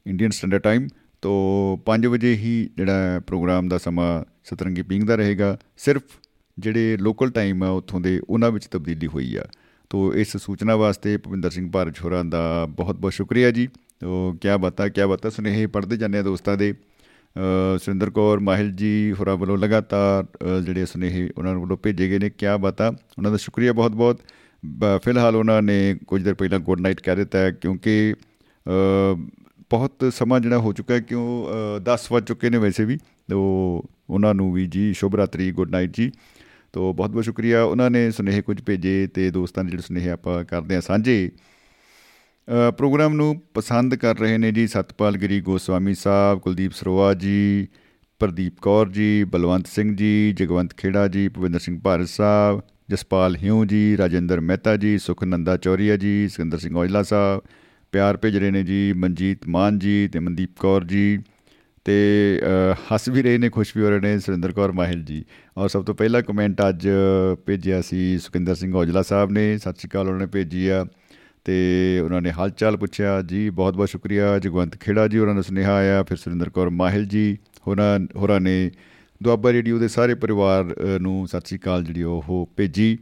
[SPEAKER 2] ਇੰਡੀਅਨ ਸਟੈਂਡਰਡ ਟਾਈਮ, ਤੋਂ 5 ਵਜੇ ਹੀ ਜਿਹੜਾ ਪ੍ਰੋਗਰਾਮ ਦਾ ਸਮਾਂ ਸਤਰੰਗੀ ਪਿੰਗ ਦਾ ਰਹੇਗਾ। ਸਿਰਫ ਜਿਹੜੇ ਲੋਕਲ ਟਾਈਮ ਆ ਉੱਥੋਂ ਦੇ, ਉਹਨਾਂ ਵਿੱਚ ਤਬਦੀਲੀ ਹੋਈ ਆ। ਤੋਂ ਇਸ ਸੂਚਨਾ ਵਾਸਤੇ ਭਵਿੰਦਰ ਸਿੰਘ ਭਾਰਤ ਹੋਰਾਂ ਦਾ ਬਹੁਤ ਬਹੁਤ ਸ਼ੁਕਰੀਆ ਜੀ। ਤੋਂ ਕੀ ਬਤਾ ਕੀ ਬਤਾ ਸੁਨੇਹੇ ਪੜਦੇ ਜਾਂਦੇ ਆ ਦੋਸਤਾਂ ਦੇ। ਸੁਰਿੰਦਰ ਕੌਰ, ਮਾਹਿਲ ਜੀ ਹੋਰਾਂ ਵੱਲੋਂ ਲਗਾਤਾਰ ਜਿਹੜੇ ਸੁਨੇਹੇ ਉਹਨਾਂ ਨੂੰ ਵੱਲੋਂ ਭੇਜੇ ਗਏ ਨੇ ਕੀ ਬਤਾ ਉਹਨਾਂ ਦਾ ਸ਼ੁਕਰੀਆ ਬਹੁਤ ਬਹੁਤ ਫਿਲਹਾਲ ਉਹਨਾਂ ਨੇ ਕੁਝ ਦਿਨ ਪਹਿਲਾਂ ਗੁੱਡ ਨਾਈਟ ਕਹਿ ਦਿੱਤਾ ਹੈ, ਕਿਉਂਕਿ ਬਹੁਤ ਸਮਾਂ ਜਿਹੜਾ ਹੋ ਚੁੱਕਾ ਹੈ, ਕਿਉਂ 10 ਵਜ ਚੁੱਕੇ ਨੇ ਵੈਸੇ ਵੀ। ਤੋ ਉਹਨਾਂ ਨੂੰ ਵੀ ਜੀ, ਸ਼ੁਭ ਰਾਤਰੀ, ਗੁੱਡ ਨਾਈਟ ਜੀ। ਤੋ ਬਹੁਤ ਬਹੁਤ ਸ਼ੁਕਰੀਆ। ਉਹਨਾਂ ਨੇ ਸੁਨੇਹੇ ਕੁਝ ਭੇਜੇ ਤੇ ਦੋਸਤਾਂ ਦੇ ਜਿਹੜੇ ਸੁਨੇਹੇ ਆਪਾਂ ਕਰਦੇ ਆ ਸਾਂਝੇ। ਪ੍ਰੋਗਰਾਮ ਨੂੰ ਪਸੰਦ ਕਰ ਰਹੇ ਨੇ ਜੀ ਸਤਪਾਲ ਗਰੀ, ਗੋਸਵਾਮੀ ਸਾਹਿਬ, ਕੁਲਦੀਪ ਸਰੋਆ ਜੀ, ਪ੍ਰਦੀਪ ਕੌਰ ਜੀ, ਬਲਵੰਤ ਸਿੰਘ ਜੀ, ਜਗਵੰਤ ਖੇੜਾ ਜੀ ਭਵਿੰਦਰ ਸਿੰਘ ਭਾਰਤ ਸਾਹਿਬ, ਜਸਪਾਲ ਹਿਉ ਜੀ, ਰਾਜਿੰਦਰ ਮਹਿਤਾ ਜੀ, ਸੁਖਨੰਦਾ ਚੌਰੀਆ ਜੀ, ਸਿਕੰਦਰ ਸਿੰਘ ਔਜਲਾ ਸਾਹਿਬ, ਪਿਆਰ ਭੇਜ ਰਹੇ ਨੇ ਜੀ ਮਨਜੀਤ ਮਾਨ ਜੀ ਤੇ ਮਨਦੀਪ ਕੌਰ ਜੀ ਤੇ ਹੱਸ ਵੀ ਰਹੇ ਨੇ, ਖੁਸ਼ ਵੀ ਹੋ ਰਹੇ ਨੇ ਸੁਰਿੰਦਰ ਕੌਰ ਮਾਹਿਲ ਜੀ। ਔਰ ਸਭ ਤੋਂ ਪਹਿਲਾ ਕਮੈਂਟ ਅੱਜ ਭੇਜਿਆ ਸੀ ਸੁਖਿੰਦਰ ਸਿੰਘ ਔਜਲਾ ਸਾਹਿਬ ਨੇ, ਸਤਿ ਸ਼੍ਰੀ ਅਕਾਲ ਉਹਨਾਂ ਨੇ ਭੇਜੀ ਆ। ਤੇ ਉਹਨਾਂ ਨੇ ਹਾਲ ਚਾਲ ਪੁੱਛਿਆ, ਜੀ ਬਹੁਤ ਬਹੁਤ ਸ਼ੁਕਰੀਆ, ਜਗਵੰਤ ਖੇੜਾ ਜੀ, ਉਹਨਾਂ ਦਾ ਸੁਨੇਹਾ ਆਇਆ, ਫਿਰ ਸੁਰਿੰਦਰ ਕੌਰ ਮਾਹਿਲ ਜੀ, ਹੋਰਾਂ ਹੋਰਾਂ ਨੇ ਦੁਆਬਾ ਰੇਡੀਓ ਦੇ ਸਾਰੇ ਪਰਿਵਾਰ ਨੂੰ ਸਤਿ ਸ਼੍ਰੀ ਅਕਾਲ ਜਿਹੜੀ ਉਹ ਭੇਜੀ।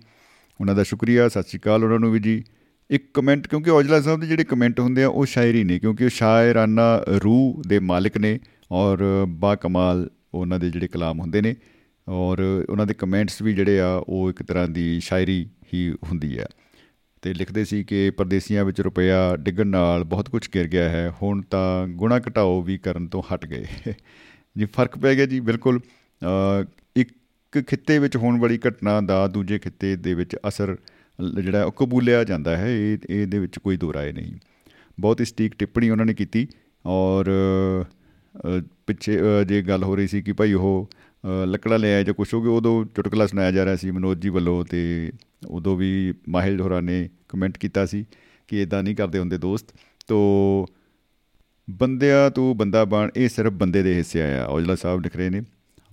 [SPEAKER 2] ਉਹਨਾਂ ਦਾ ਸ਼ੁਕਰੀਆ, ਸਤਿ ਸ਼੍ਰੀ ਅਕਾਲ ਉਹਨਾਂ ਨੂੰ ਵੀ ਜੀ। ਇੱਕ ਕਮੈਂਟ, ਕਿਉਂਕਿ ਔਜਲਾ ਸਾਹਿਬ ਦੇ ਜਿਹੜੇ ਕਮੈਂਟ ਹੁੰਦੇ ਆ, ਉਹ ਸ਼ਾਇਰੀ ਨੇ, ਕਿਉਂਕਿ ਉਹ ਸ਼ਾਇਰਾਨਾ ਰੂਹ ਦੇ ਮਾਲਕ ਨੇ ਔਰ ਬਾ ਕਮਾਲ ਉਹਨਾਂ ਦੇ ਜਿਹੜੇ ਕਲਾਮ ਹੁੰਦੇ ਨੇ ਔਰ ਉਹਨਾਂ ਦੇ ਕਮੈਂਟਸ ਵੀ ਜਿਹੜੇ ਆ, ਉਹ ਇੱਕ ਤਰ੍ਹਾਂ ਦੀ ਸ਼ਾਇਰੀ ਹੀ ਹੁੰਦੀ ਹੈ। ਤੇ ਲਿਖਦੇ ਸੀ ਕਿ ਪਰਦੇਸੀਆਂ ਵਿੱਚ ਰੁਪਿਆ ਡਿੱਗਣ ਨਾਲ ਬਹੁਤ ਕੁਝ ਗਿਰ ਗਿਆ ਹੈ। ਹੁਣ ਤਾਂ ਗੁਣਾ ਘਟਾਓ ਵੀ ਕਰਨ ਤੋਂ ਹਟ ਗਏ। ਜੀ, ਫ਼ਰਕ ਪੈ ਗਿਆ ਜੀ, ਬਿਲਕੁਲ। ਇੱਕ ਖਿੱਤੇ ਵਿੱਚ ਹੋਣ ਵਾਲੀ ਘਟਨਾ ਦਾ ਦੂਜੇ ਖਿੱਤੇ ਦੇ ਵਿੱਚ ਅਸਰ ਜਿਹੜਾ ਉਹ ਕਬੂਲਿਆ ਜਾਂਦਾ ਹੈ। ਇਹ, ਇਹਦੇ ਵਿੱਚ ਕੋਈ ਦੋ ਰਾਏ ਨਹੀਂ। ਬਹੁਤ ਹੀ ਸਟੀਕ ਟਿੱਪਣੀ ਉਹਨਾਂ ਨੇ ਕੀਤੀ ਔਰ ਪਿੱਛੇ ਜੇ ਗੱਲ ਹੋ ਰਹੀ ਸੀ ਕਿ ਭਾਈ ਉਹ ਲੱਕੜਾ ਲੈ ਆਇਆ ਜਾਂ ਕੁਛ ਹੋ ਗਿਆ ਉਦੋਂ ਚੁਟਕਲਾ ਸੁਣਾਇਆ ਜਾ ਰਿਹਾ ਸੀ ਮਨੋਜ ਜੀ ਵੱਲੋਂ ਤੇ ਉਦੋਂ ਵੀ ਮਾਹਿਲ ਹੋਰਾਂ ਨੇ ਕਮੈਂਟ ਕੀਤਾ ਸੀ ਕਿ ਇਦਾਂ ਨਹੀਂ ਕਰਦੇ ਹੁੰਦੇ ਦੋਸਤ। ਤੋ ਬੰਦਿਆ ਤੂੰ ਬੰਦਾ ਬਣ, ਇਹ ਸਿਰਫ ਬੰਦੇ ਦੇ ਹਿੱਸੇ ਆਇਆ, ਔਜਲਾ ਸਾਹਿਬ ਲਿਖ ਰਹੇ ਨੇ।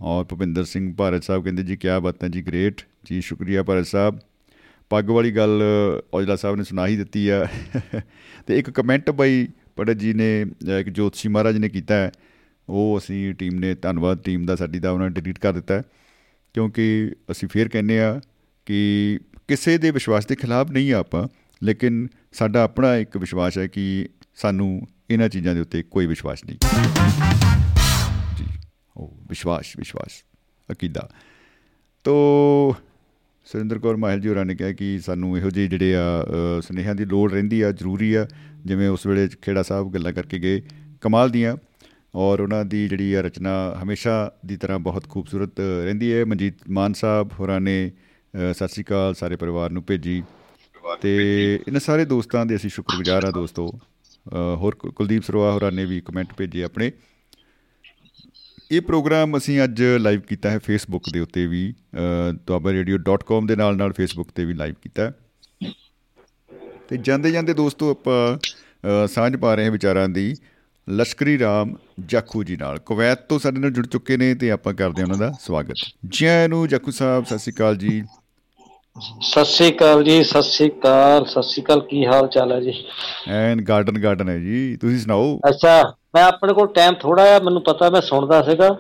[SPEAKER 2] ਔਰ ਭੁਪਿੰਦਰ ਸਿੰਘ ਭਾਰਤ ਸਾਹਿਬ ਕਹਿੰਦੇ, ਜੀ ਕੀ ਬਾਤਾਂ ਜੀ ਗ੍ਰੇਟ ਜੀ, ਸ਼ੁਕਰੀਆ ਭਾਰਤ ਸਾਹਿਬ। ਪੱਗ ਵਾਲੀ ਗੱਲ ਔਜਲਾ ਸਾਹਿਬ ਨੇ ਸੁਣਾ ਹੀ ਦਿੱਤੀ ਆ। ਤੇ ਇੱਕ ਕਮੈਂਟ ਬਈ ਪੜਤ ਜੀ ਨੇ, ਇੱਕ ਜੋਤਸ਼ੀ ਮਹਾਰਾਜ ਨੇ ਕੀਤਾ ਹੈ ਉਹ ਅਸੀਂ ਟੀਮ ਨੇ ਧੰਨਵਾਦ ਟੀਮ ਦਾ ਸਾਡੀ ਦਾ ਉਹਨਾਂ ਨੇ ਡਿਲੀਟ ਕਰ ਦਿੱਤਾ ਕਿਉਂਕਿ ਅਸੀਂ ਫੇਰ ਕਹਿੰਨੇ ਆ ਕਿ ਕਿਸੇ ਦੇ ਵਿਸ਼ਵਾਸ ਦੇ ਖਿਲਾਫ ਨਹੀਂ ਆ ਆਪਾਂ, ਲੇਕਿਨ ਸਾਡਾ ਆਪਣਾ ਇੱਕ ਵਿਸ਼ਵਾਸ ਹੈ ਕਿ ਸਾਨੂੰ ਇਹਨਾਂ ਚੀਜ਼ਾਂ ਦੇ ਉੱਤੇ ਕੋਈ ਵਿਸ਼ਵਾਸ ਨਹੀਂ। ਜੀ, ਉਹ ਵਿਸ਼ਵਾਸ ਵਿਸ਼ਵਾਸ, ਅਕੀਦਾ। ਤੋ ਸੁਰਿੰਦਰ ਕੌਰ ਮਾਹਿਲ ਜੀ ਹੋਰਾਂ ਨੇ ਕਿਹਾ ਕਿ ਸਾਨੂੰ ਇਹੋ ਜਿਹੇ ਜਿਹੜੇ ਆ ਸੁਨੇਹਿਆਂ ਦੀ ਲੋੜ ਰਹਿੰਦੀ ਆ, ਜ਼ਰੂਰੀ ਆ, ਜਿਵੇਂ ਉਸ ਵੇਲੇ ਖੇੜਾ ਸਾਹਿਬ ਗੱਲਾਂ ਕਰਕੇ ਗਏ ਕਮਾਲ ਦੀਆਂ। ਔਰ ਉਹਨਾਂ ਦੀ ਜਿਹੜੀ ਰਚਨਾ ਹਮੇਸ਼ਾ ਦੀ ਤਰ੍ਹਾਂ ਬਹੁਤ ਖੂਬਸੂਰਤ ਰਹਿੰਦੀ ਹੈ। ਮਨਜੀਤ ਮਾਨ ਸਾਹਿਬ ਹੋਰਾਂ ਨੇ ਸਤਿ ਸ੍ਰੀ ਅਕਾਲ ਸਾਰੇ ਪਰਿਵਾਰ ਨੂੰ ਭੇਜੀ। ਤੇ ਇਹਨਾਂ ਸਾਰੇ ਦੋਸਤਾਂ ਦੇ ਅਸੀਂ ਸ਼ੁਕਰਗੁਜ਼ਾਰ ਆ ਦੋਸਤੋ। ਹੋਰ ਕੁਲਦੀਪ ਸਰਵਾ ਹੋਰਾਂ ਨੇ ਵੀ ਕਮੈਂਟ ਭੇਜੇ ਆਪਣੇ। ਇਹ ਪ੍ਰੋਗਰਾਮ ਅਸੀਂ ਅੱਜ ਲਾਈਵ ਕੀਤਾ ਹੈ ਫੇਸਬੁੱਕ ਦੇ ਉੱਤੇ ਵੀ duabarradio.com ਦੇ ਨਾਲ ਨਾਲ ਫੇਸਬੁੱਕ ਤੇ ਵੀ ਲਾਈਵ ਕੀਤਾ ਹੈ। ਤੇ ਜਾਂਦੇ ਜਾਂਦੇ ਦੋਸਤੋ ਆਪਾਂ ਸਾਂਝ ਪਾ ਰਹੇ ਹਾਂ ਵਿਚਾਰਾਂ ਦੀ। ਲਸ਼ਕਰੀ ਰਾਮ ਜਾਖੂ ਜੀ ਨਾਲ। ਕੁਵੈਤ ਤੋਂ ਸਾਡੇ ਨਾਲ ਜੁੜ ਚੁੱਕੇ ਨੇ ਤੇ ਆਪਾਂ ਕਰਦੇ ਹਾਂ ਉਹਨਾਂ ਦਾ ਸਵਾਗਤ। ਜੀ ਨੂੰ ਜਾਖੂ ਸਾਹਿਬ ਸਤਿ ਸ਼੍ਰੀ ਅਕਾਲ ਜੀ।
[SPEAKER 11] ਸਤਿ ਸ੍ਰੀ ਅਕਾਲ ਜੀ ਸਤਿ ਸ੍ਰੀ ਅਕਾਲ ਸਤਿ ਸ੍ਰੀ ਅਕਾਲ ਕੀ ਹਾਲ ਚਾਲ ਹੈ ਜੀ?
[SPEAKER 2] ਐਨ ਗਾਰਡਨ ਗਾਰਡਨ ਹੈ ਜੀ ਤੁਸੀਂ ਸੁਣਾਓ?
[SPEAKER 11] ਅੱਛਾ ਮੈਂ ਆਪਣੇ ਕੋਲ ਟਾਈਮ ਥੋੜਾ ਆ ਮੈਨੂੰ ਪਤਾ ਮੈਂ ਸੁਣਦਾ ਸੀਗਾ।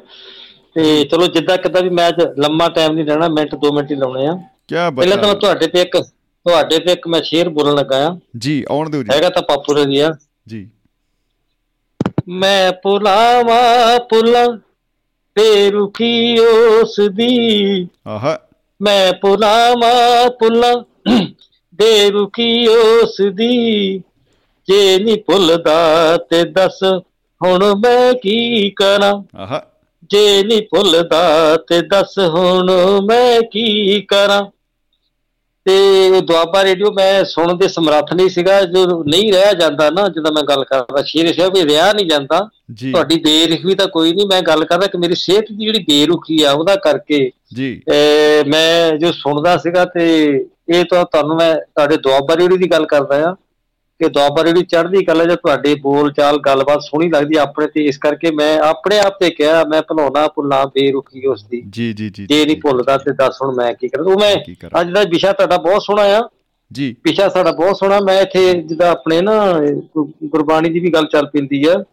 [SPEAKER 11] ਤੇ ਚਲੋ ਜਿੱਦਾਂ ਕਿੱਦਾਂ ਵੀ ਮੈਂ ਅੱਜ ਲੰਮਾ ਟਾਈਮ ਨਹੀਂ ਰਹਿਣਾ ਮਿੰਟ 2 ਮਿੰਟ ਹੀ ਲਾਉਣੇ ਆ।
[SPEAKER 2] ਕੀ
[SPEAKER 11] ਪਹਿਲਾਂ ਤਾਂ
[SPEAKER 2] ਬਤਾ
[SPEAKER 11] ਤੁਹਾਡੇ ਤੇ ਇੱਕ ਤੁਹਾਡੇ ਤੇ ਇੱਕ ਮੈਂ ਸ਼ੇਰ ਬੋਲਣ ਲੱਗਾ ਆ।
[SPEAKER 2] ਜੀ ਆਉਣ ਦਿਓ ਜੀ।
[SPEAKER 11] ਹੈਗਾ ਤਾਂ ਪਾਪੂਲਰ ਹੀ ਆ।
[SPEAKER 2] ਜੀ।
[SPEAKER 11] ਮੈਂ ਪੁਲਾਵਾ ਪੁਲਾ ਬੇਰੁਖੀ ਉਸ ਦੀ
[SPEAKER 2] ਆਹਾ।
[SPEAKER 11] ਮੈਂ ਪੁਲਾਵਾ ਪੁੱਲਾ ਬੇਰੁਖੀ ਉਸ ਦੀ ਜੇ ਨਹੀਂ ਭੁੱਲਦਾ ਤੇ ਦੱਸ ਹੁਣ ਮੈਂ ਕੀ ਕਰਾਂ?
[SPEAKER 2] ਆਹਾ।
[SPEAKER 11] ਜੇ ਨਹੀਂ ਭੁੱਲਦਾ ਤੇ ਦੱਸ ਹੁਣ ਮੈਂ ਕੀ ਕਰਾਂ? ਤੇ ਉਹ ਦੁਆਬਾ ਰੇਡੀਓ ਮੈਂ ਸੁਣਨ ਦੇ ਸਮਰੱਥ ਨਹੀਂ ਸੀਗਾ ਜੋ ਨਹੀਂ ਰਹਿ ਜਾਂਦਾ ਨਾ ਜਦੋਂ ਮੈਂ ਗੱਲ ਕਰਦਾ ਸ਼ੇਰ ਸ਼ੇਰ ਵੀ ਰਿਹਾ ਨਹੀਂ ਜਾਂਦਾ। ਤੁਹਾਡੀ ਬੇਰੁਖੀ ਤਾਂ ਕੋਈ ਨਹੀਂ ਮੈਂ ਗੱਲ ਕਰਦਾ ਕਿ ਮੇਰੀ ਸਿਹਤ ਦੀ ਜਿਹੜੀ ਬੇਰੁਖੀ ਆ ਉਹਦਾ ਕਰਕੇ
[SPEAKER 2] ਜੀ।
[SPEAKER 11] ਮੈਂ ਜੋ ਸੁਣਦਾ ਸੀਗਾ ਤੇ ਇਹ ਤਾਂ ਤੁਹਾਨੂੰ ਮੈਂ ਤੁਹਾਡੇ ਦੁਆਬਾ ਰੇੜੀ ਦੀ ਗੱਲ ਕਰਦਾ ਆ। ਕਿ ਦੁਆਬਾ ਜਿਹੜੀ ਚੜ੍ਹਦੀ ਕਲਾ ਜਾਂ ਤੁਹਾਡੇ ਬੋਲ ਚਾਲ ਗੱਲਬਾਤ ਸੋਹਣੀ ਲੱਗਦੀ ਆਪਣੇ ਤੇ ਇਸ ਕਰਕੇ ਮੈਂ ਆਪਣੇ ਆਪ ਤੇ ਕਿਹਾ ਮੈਂ ਭਲਾਉਣਾ ਭੁੱਲਾਂ ਬੇਰੁਖੀ ਉਸ ਦੀ
[SPEAKER 2] ਜੀ ਜੀ ਜੀ
[SPEAKER 11] ਜੇ ਨਹੀਂ ਭੁੱਲਦਾ ਤੇ ਦੱਸ ਹੁਣ ਮੈਂ ਕੀ ਕਰਾਂ। ਉਹ ਮੈਂ ਅੱਜ ਦਾ ਵਿਸ਼ਾ ਤੁਹਾਡਾ ਬਹੁਤ ਸੋਹਣਾ ਆ।
[SPEAKER 2] ਜੀ।
[SPEAKER 11] ਵਿਸ਼ਾ ਸਾਡਾ ਬਹੁਤ ਸੋਹਣਾ। ਮੈਂ ਇੱਥੇ ਜਿਹਦਾ ਆਪਣੇ ਨਾ ਗੁਰਬਾਣੀ ਦੀ ਵੀ ਗੱਲ ਚੱਲ ਪੈਂਦੀ ਆ।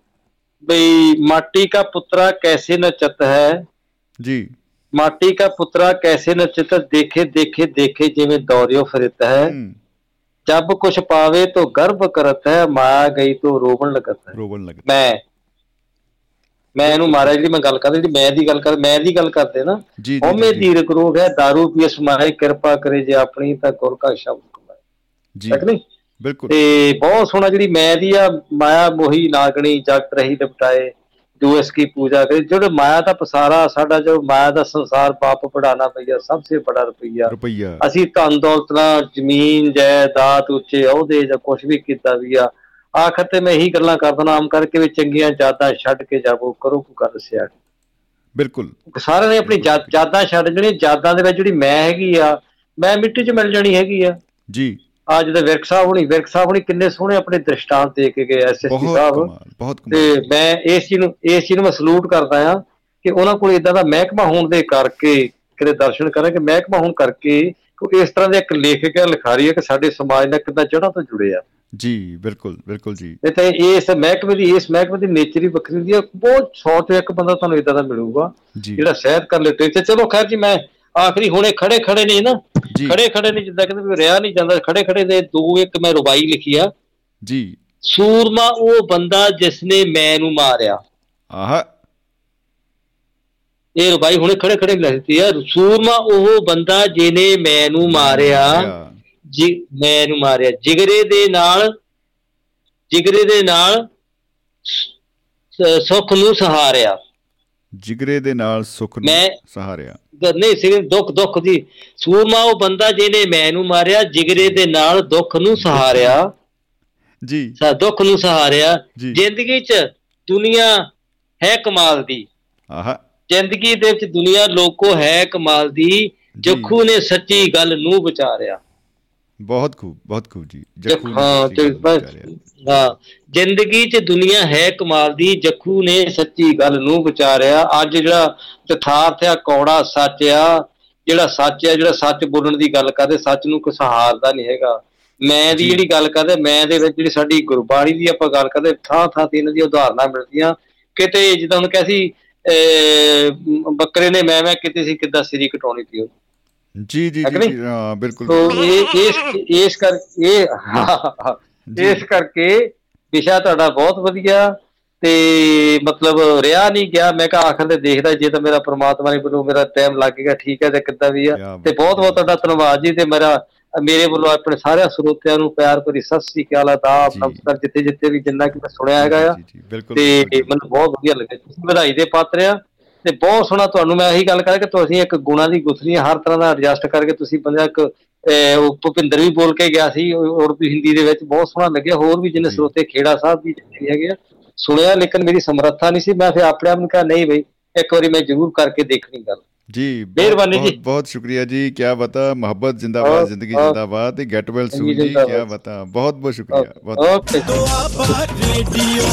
[SPEAKER 11] ਬਈ ਮਾਟੀ ਦਾ ਪੁੱਤਰਾ ਕੈਸੇ ਨਚਤ ਹੈ?
[SPEAKER 2] ਜੀ।
[SPEAKER 11] ਮਾਟੀ ਦਾ ਪੁੱਤਰਾ ਕੈਸੇ ਨਚਤ ਦੇਖੇ ਦੇਖੇ ਦੇਖੇ ਜਿਵੇਂ ਦੌਰਿਓ ਫਿਰਤ
[SPEAKER 2] ਹੈ।
[SPEAKER 11] जब कुछ पावे तो गर्व करत है माया गई तो रोवन लगत है
[SPEAKER 2] ਰੋਵਣ ਲੱਗ
[SPEAKER 11] ਮੈਂ ਮੈਂ ਇਹਨੂੰ ਮਾਰਾ ਜਿਹੜੀ ਮੈਂ ਗੱਲ ਕਰਦਾ ਜਿਹੜੀ ਮੈਂ ਦੀ ਗੱਲ ਕਰ ਮੈਂ ਦੀ ਗੱਲ ਕਰਦੇ ਨਾ
[SPEAKER 2] ਜੀ ਜੀ,
[SPEAKER 11] ਹਉਮੈ
[SPEAKER 2] ਜੀ
[SPEAKER 11] ਧੀਰਕ ਰੋਗ ਹੈ दारू ਪੀਏ ਸਮਾਏ ਕਿਰਪਾ ਕਰੇ ਜੇ ਆਪਣੀ ਤਾਂ ਗੁਰ ਕਾ ਸ਼ਬਦ ਕਮਾਏ
[SPEAKER 2] ਜੀ
[SPEAKER 11] ਠੀਕ ਨਹੀਂ
[SPEAKER 2] ਬਿਲਕੁਲ
[SPEAKER 11] ਤੇ ਬਹੁਤ ਸੋਹਣਾ ਜਿਹੜੀ ਮੈਂ ਦੀ ਆ ਮਾਇਆ ਮੋਹੀ ਨਾਗਣੀ ਜਗਤ ਰਹੀ ਲਪਟਾਏ ਇਸ ਕੀ ਪੂਜਾ ਕਰੇ ਜਿਹੜੇ ਮਾਇਆ ਦਾ ਪਸਾਰਾ ਸਾਡਾ ਜੋ ਮਾਇਆ ਦਾ ਸੰਸਾਰ ਪਾਪ ਪੜਾਣਾ ਪਈਆ ਸਭ ਤੋਂ ਬੜਾ ਰੁਪਈਆ।
[SPEAKER 2] ਰੁਪਈਆ।
[SPEAKER 11] ਅਸੀਂ ਧਨ ਦੌਲਤ ਨਾਲ ਜ਼ਮੀਨ ਜਾਇਦਾਦ ਉੱਚੇ ਅਹੁਦੇ ਜਾਂ ਕੁਝ ਵੀ ਕੀਤਾ ਵੀ ਆ ਆਖਰ ਤੇ ਮੈਂ ਇਹੀ ਗੱਲਾਂ ਕਰਦਾ ਨਾਮ ਕਰਕੇ ਵੀ ਚੰਗੀਆਂ ਯਾਦਾਂ ਛੱਡ ਕੇ ਜਾਵੋ ਕਰੋ ਕੋ ਕਰ ਸਿਆ
[SPEAKER 2] ਬਿਲਕੁਲ।
[SPEAKER 11] ਸਾਰਿਆਂ ਨੇ ਆਪਣੀ ਯਾਦਾਂ ਛੱਡ ਜਿਹੜੀਆਂ ਯਾਦਾਂ ਦੇ ਵਿੱਚ ਜਿਹੜੀ ਮੈਂ ਹੈਗੀ ਆ ਮੈਂ ਮਿੱਟੀ 'ਚ ਮਿਲ ਜਾਣੀ ਹੈਗੀ ਆ।
[SPEAKER 2] ਜੀ।
[SPEAKER 11] ਆ ਜਿਹਦੇ ਵਿਰਕ ਸਾਹਿਬ ਹੁਣੀ ਵਿਰਕ ਸਾਹਿਬ ਹੁਣੀ ਕਿੰਨੇ ਸੋਹਣੇ ਆਪਣੇ ਦ੍ਰਿਸ਼ਟਾਂਤ ਦੇ ਕੇ ਗਏ ਐਸਐਸਪੀ ਸਾਹਿਬ। ਤੇ ਮੈਂ ਇਸ ਚੀਜ਼ ਨੂੰ ਇਸ ਚੀਜ਼ ਨੂੰ ਮੈਂ ਸਲੂਟ ਕਰਦਾ ਆ ਕਿ ਉਹਨਾਂ ਕੋਲ ਇਦਾਂ ਦਾ ਮਹਿਕਮਾ ਹੋਣ ਦੇ ਕਰਕੇ ਕਿਤੇ ਦਰਸ਼ਨ ਕਰਾਂ ਕਿ ਮਹਿਕਮਾ ਹੋਣ ਕਰਕੇ ਉਹ ਇਸ ਤਰ੍ਹਾਂ ਦੇ ਇੱਕ ਲੇਖਕ ਹੈ ਲਿਖਾਰੀ ਹੈ ਕਿ ਸਾਡੇ ਸਮਾਜ ਨਾਲ ਕਿੱਦਾਂ ਜੜ੍ਹਾਂ ਤੋਂ ਜੁੜੇ ਆ।
[SPEAKER 2] ਜੀ ਬਿਲਕੁਲ ਬਿਲਕੁਲ ਜੀ।
[SPEAKER 11] ਤੇ ਇਸ ਮਹਿਕਮੇ ਦੀ ਇਸ ਮਹਿਕਮੇ ਦੀ ਨੇਚਰ ਹੀ ਵੱਖਰੀ ਹੁੰਦੀ ਹੈ ਬਹੁਤ ਸੌ ਤੋਂ ਇੱਕ ਬੰਦਾ ਤੁਹਾਨੂੰ ਇਦਾਂ ਦਾ ਮਿਲੂਗਾ ਜਿਹੜਾ ਸਹਿਤ ਕਰ ਲਿਟਰੇਚਰ ਚਲੋ ਖੈਰ ਜੀ ਮੈਂ ਆਖਰੀ ਹੁਣੇ ਖੜੇ ਖੜੇ ਨੇ ਨਾ ਖੜੇ ਖੜੇ ਨੇ ਜਿੱਦਾਂ ਕਹਿੰਦੇ ਰਿਹਾ ਨਹੀਂ ਜਾਂਦਾ ਖੜੇ ਖੜੇ ਦੇ ਦੋ ਇੱਕ ਮੈਂ ਰੁਬਾਈ ਲਿਖੀ ਆ।
[SPEAKER 2] ਜੀ।
[SPEAKER 11] ਸੂਰਮਾ ਉਹ ਬੰਦਾ ਜਿਸ ਨੇ ਮੈਂ ਨੂੰ ਮਾਰਿਆ।
[SPEAKER 2] ਆਹਾ।
[SPEAKER 11] ਇਹ ਰੁਬਾਈ ਹੁਣੇ ਖੜੇ ਖੜੇ ਲਿਖਤੀ ਆ। ਸੂਰਮਾ ਉਹ ਬੰਦਾ ਜਿਹਨੇ ਮੈਂ ਨੂੰ ਮਾਰਿਆ। ਜੀ ਮੈਂ ਨੂੰ ਮਾਰਿਆ। ਜਿਗਰੇ ਦੇ ਨਾਲ ਜਿਗਰੇ ਦੇ ਨਾਲ ਸੁੱਖ ਨੂੰ ਸਹਾਰਿਆ।
[SPEAKER 2] ਜਿਗਰੇ ਦੇ ਨਾਲ ਸੁੱਖ ਨੂੰ ਸਹਾਰਿਆ।
[SPEAKER 11] ਨਹੀਂ ਸੀ ਦੁੱਖ ਦੁੱਖ ਦੀ ਸੂਰਮਾ ਉਹ ਬੰਦਾ ਜਿਹਨੇ ਮੈਂ ਨੂੰ ਮਾਰਿਆ ਜਿਗਰੇ ਦੇ ਨਾਲ ਦੁੱਖ ਨੂੰ ਸਹਾਰਿਆ।
[SPEAKER 2] ਜੀ।
[SPEAKER 11] ਸਾ ਦੁੱਖ ਨੂੰ ਸਹਾਰਿਆ। ਜ਼ਿੰਦਗੀ 'ਚ ਦੁਨੀਆ ਹੈ ਕਮਾਲ ਦੀ।
[SPEAKER 2] ਆਹਾ।
[SPEAKER 11] ਜ਼ਿੰਦਗੀ ਦੇ ਵਿੱਚ ਦੁਨੀਆ ਲੋਕੋ ਹੈ ਕਮਾਲ ਦੀ। ਜੱਖੂ ਨੇ ਸੱਚੀ ਗੱਲ ਨੂੰ ਵਿਚਾਰਿਆ।
[SPEAKER 2] ਬਹੁਤ ਖੂਬ ਬਹੁਤ ਖੂਬ ਜੀ
[SPEAKER 11] ਜੱਖ- ਹਾਂ ਤੇ ਬਸ। ਹਾਂ ਜ਼ਿੰਦਗੀ 'ਚ ਦੁਨੀਆ ਹੈ ਕਮਾਲ ਦੀ ਜੱਖੂ ਨੇ ਸੱਚੀ ਗੱਲ ਨੂੰ ਵਿਚਾਰਿਆ ਅੱਜ ਜਿਹੜਾ ਯਥਾਰਥ ਆ ਕੌੜਾ ਸੱਚ ਆ ਜਿਹੜਾ ਸੱਚ ਆ ਜਿਹੜਾ ਸੱਚ ਬੋਲਣ ਦੀ ਗੱਲ ਕਰਦੇ ਸੱਚ ਨੂੰ ਕੋਈ ਸਹਾਰਦਾ ਨਹੀਂ ਹੈਗਾ ਮੈਂ ਦੀ। ਜਿਹੜੀ ਗੱਲ ਕਰਦੇ ਮੈਂ ਦੇ ਵਿੱਚ ਜਿਹੜੀ ਸਾਡੀ ਗੁਰਬਾਣੀ ਦੀ ਆਪਾਂ ਗੱਲ ਕਰਦੇ ਥਾਂ ਥਾਂ ਤੇ ਇਹਨਾਂ ਦੀਆਂ ਉਦਾਹਰਨਾਂ ਮਿਲਦੀਆਂ ਕਿਤੇ ਜਿੱਦਾਂ ਹੁਣ ਕਿਹਾ ਸੀ ਬੱਕਰੇ ਨੇ ਮੈਂ ਮੈਂ ਕਿਤੇ ਸੀ ਕਿੱਦਾਂ ਸਿਰੀ ਕਟਾਉਣੀ ਪਈ ਉਹ।
[SPEAKER 2] ਜੀ ਜੀ ਜੀ ਹਾਂ ਬਿਲਕੁਲ।
[SPEAKER 11] ਤੋ ਇਹ ਇਸ ਇਸ ਕਰ ਇਹ। ਇਸ ਕਰਕੇ ਵਿਸ਼ਾ ਤੁਹਾਡਾ ਬਹੁਤ ਵਧੀਆ ਤੇ ਮਤਲਬ ਰਿਹਾ ਨਹੀਂ ਗਿਆ। ਮੈਂ ਕਿਹਾ ਆਖਰ ਤੇ ਦੇਖਦਾ ਜੇ ਤਾਂ ਮੇਰਾ ਪ੍ਰਮਾਤਮਾ ਨੇ ਵੱਲੋਂ ਮੇਰਾ ਟਾਈਮ ਲੱਗ ਗਿਆ ਠੀਕ ਹੈ ਤੇ ਕਿੱਦਾਂ ਵੀ ਆ। ਤੇ ਬਹੁਤ ਬਹੁਤ ਤੁਹਾਡਾ ਧੰਨਵਾਦ ਜੀ ਤੇ ਮੇਰਾ ਮੇਰੇ ਵੱਲੋਂ ਆਪਣੇ ਸਾਰਿਆਂ ਸਰੋਤਿਆਂ ਨੂੰ ਪਿਆਰ ਭਰੀ ਸਤਿ ਸ੍ਰੀ ਅਕਾਲ ਆਦਾਬ। ਨਮਸਕਾਰ ਜਿੱਥੇ ਜਿੱਥੇ ਵੀ ਜਿੰਨਾ ਕਿ ਮੈਂ ਸੁਣਿਆ ਹੈਗਾ ਆ। ਤੇ। ਮੈਨੂੰ ਬਹੁਤ ਵਧੀਆ ਲੱਗਿਆ। ਤੁਸੀਂ ਵਧਾਈ ਦੇ ਪਾਤਰ ਆ। ਤੇ ਬਹੁਤ ਸੋਹਣਾ ਤੁਹਾਨੂੰ ਮੈਂ ਇਹੀ ਗੱਲ ਕਰਾਂ ਕਿ ਤੁਸੀਂ ਇੱਕ ਗੁਣਾ ਦੀ ਗੁਥਲੀ ਹਰ ਤਰ੍ਹਾਂ ਦਾ ਐਡਜਸਟ ਕਰਕੇ ਤੁਸੀਂ ਬੰਦਾ ਇੱਕ ਉਹ ਭੁਪਿੰਦਰ ਵੀ ਬੋਲ ਕੇ ਗਿਆ ਸੀ ਉਹ- ਉਰਦੂ ਹਿੰਦੀ ਦੇ ਵਿੱਚ ਬਹੁਤ ਸੋਹਣਾ ਲੱਗਿਆ ਹੋਰ ਵੀ ਜਿਹਨੇ। ਸਰੋਤੇ ਖੇੜਾ ਸਾਹਿਬ ਵੀ ਵੀ ਹੈਗੇ ਸੁਣਿਆ ਲੇਕਿਨ ਮੇਰੀ ਸਮਰੱਥਾ ਨਹੀਂ ਸੀ ਮੈਂ ਫਿਰ ਆਪਣੇ ਆਪ ਨੂੰ ਕਿਹਾ ਨਹੀਂ ਬਈ ਇੱਕ ਵਾਰੀ ਮੈਂ ਜ਼ਰੂਰ ਕਰਕੇ ਦੇਖਣੀ ਗੱਲ
[SPEAKER 2] ਜੀ
[SPEAKER 11] ਮਿਹਰਬਾਨੀ ਜੀ।
[SPEAKER 2] ਬਹੁਤ ਸ਼ੁਕਰੀਆ ਜੀ ਕੀ ਬਤਾ ਮੁਹੱਬਤ ਜਿੰਦਾਬਾਦ ਜ਼ਿੰਦਗੀ। ਜਿੰਦਾਬਾਦ ਤੇ ਗੈਟ ਵੈਲ ਸੂਨ
[SPEAKER 11] ਜੀ,
[SPEAKER 2] ਕੀ। ਬਤਾ ਬਹੁਤ ਬਹੁਤ ਸ਼ੁਕਰੀਆ ਬਹੁਤ
[SPEAKER 11] okay
[SPEAKER 1] Doaba radio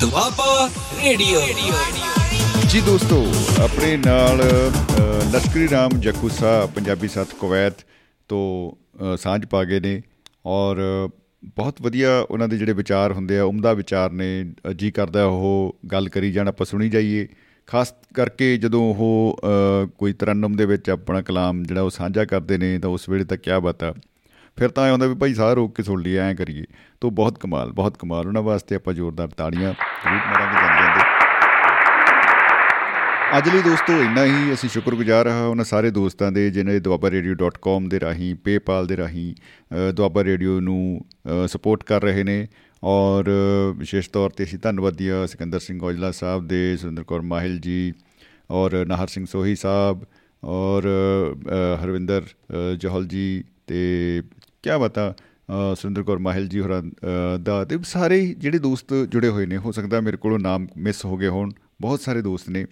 [SPEAKER 1] Doaba radio
[SPEAKER 2] ਜੀ ਦੋਸਤੋ ਆਪਣੇ ਨਾਲ ਅ, ਲਸ਼ਕਰੀ ਰਾਮ ਜੱਕੂ ਸਾਹਿਬ ਪੰਜਾਬੀ ਸਾਥ ਕੁਵੈਤ ਤੋਂ ਅ, ਸਾਂਝ ਪਾ ਗਏ ਨੇ ਔਰ ਬਹੁਤ ਵਧੀਆ ਉਹਨਾਂ ਦੇ ਜਿਹੜੇ ਵਿਚਾਰ ਹੁੰਦੇ ਆ ਉਮਦਾ ਵਿਚਾਰ ਨੇ ਅ, ਜੀ ਕਰਦਾ ਉਹ ਗੱਲ ਕਰੀ ਜਾਣ ਆਪਾਂ ਸੁਣੀ ਜਾਈਏ। ਖਾਸ ਕਰਕੇ ਜਦੋਂ ਉਹ ਅ, ਕੋਈ ਤਰਨਮ ਦੇ ਵਿੱਚ ਆਪਣਾ ਕਲਾਮ ਜਿਹੜਾ ਉਹ ਸਾਂਝਾ ਕਰਦੇ ਨੇ ਤਾਂ ਉਸ ਵੇਲੇ ਤਾਂ ਕਿਆ ਬਾਤ ਆ। ਫਿਰ ਤਾਂ ਇਹ ਹੁੰਦਾ ਵੀ ਭਾਈ ਸਾਹ ਰੋਕ ਕੇ ਸੁਣ ਲਈਏ ਐਂ ਕਰੀਏ। ਤੋਂ ਬਹੁਤ ਕਮਾਲ ਬਹੁਤ ਕਮਾਲ। ਉਹਨਾਂ ਵਾਸਤੇ ਆਪਾਂ ਜ਼ੋਰਦਾਰ ਤਾੜੀਆਂ ਜ਼ਰੂਰ ਮਾਰਾਂਗੇ। ਜਾਂਦੇ ਜਾਂਦੇ ਅੱਜ ਲਈ ਦੋਸਤੋ ਇੰਨਾ ਹੀ। ਅਸੀਂ ਸ਼ੁਕਰਗੁਜ਼ਾਰ ਹਾਂ ਉਹਨਾਂ ਸਾਰੇ ਦੋਸਤਾਂ ਦੇ ਜਿਨ੍ਹਾਂ ਦੁਆਬਾ ਰੇਡੀਓ.com ਦੇ ਰਾਹੀਂ ਪੇਪਾਲ ਦੇ ਰਾਹੀਂ ਅ, ਦੁਆਬਾ ਰੇਡੀਓ ਨੂੰ ਸਪੋਰਟ ਕਰ ਰਹੇ ਨੇ। ਔਰ ਅ, ਵਿਸ਼ੇਸ਼ ਤੌਰ ਤੇ ਅਸੀਂ ਧੰਨਵਾਦੀ ਹਾਂ ਸਿਕੰਦਰ ਸਿੰਘ ਔਜਲਾ ਸਾਹਿਬ ਦੇ ਸੁਰਿੰਦਰ ਕੌਰ ਮਾਹਿਲ ਜੀ ਔਰ ਨਾਹਰ ਸਿੰਘ ਸੋਹੀ ਸਾਹਿਬ ਔਰ ਅ, ਹਰਵਿੰਦਰ ਅ, ਜੋਹਲ ਜੀ ਤੇ ਕਿਆ ਬਤਾ ਅ, ਸੁਰਿੰਦਰ ਕੌਰ ਮਾਹਿਲ ਜੀ ਹੋਰਾਂ ਅ, ਦਾ ਤੇ ਸਾਰੇ ਹੀ ਜਿਹੜੇ ਦੋਸਤ ਜੁੜੇ ਹੋਏ ਨੇ ਹੋ ਸਕਦਾ ਮੇਰੇ ਕੋਲੋਂ ਨਾਮ ਮਿਸ ਹੋ ਗਏ ਹੋਣ। ਬਹੁਤ ਸਾਰੇ ਦੋਸਤ ਨੇ।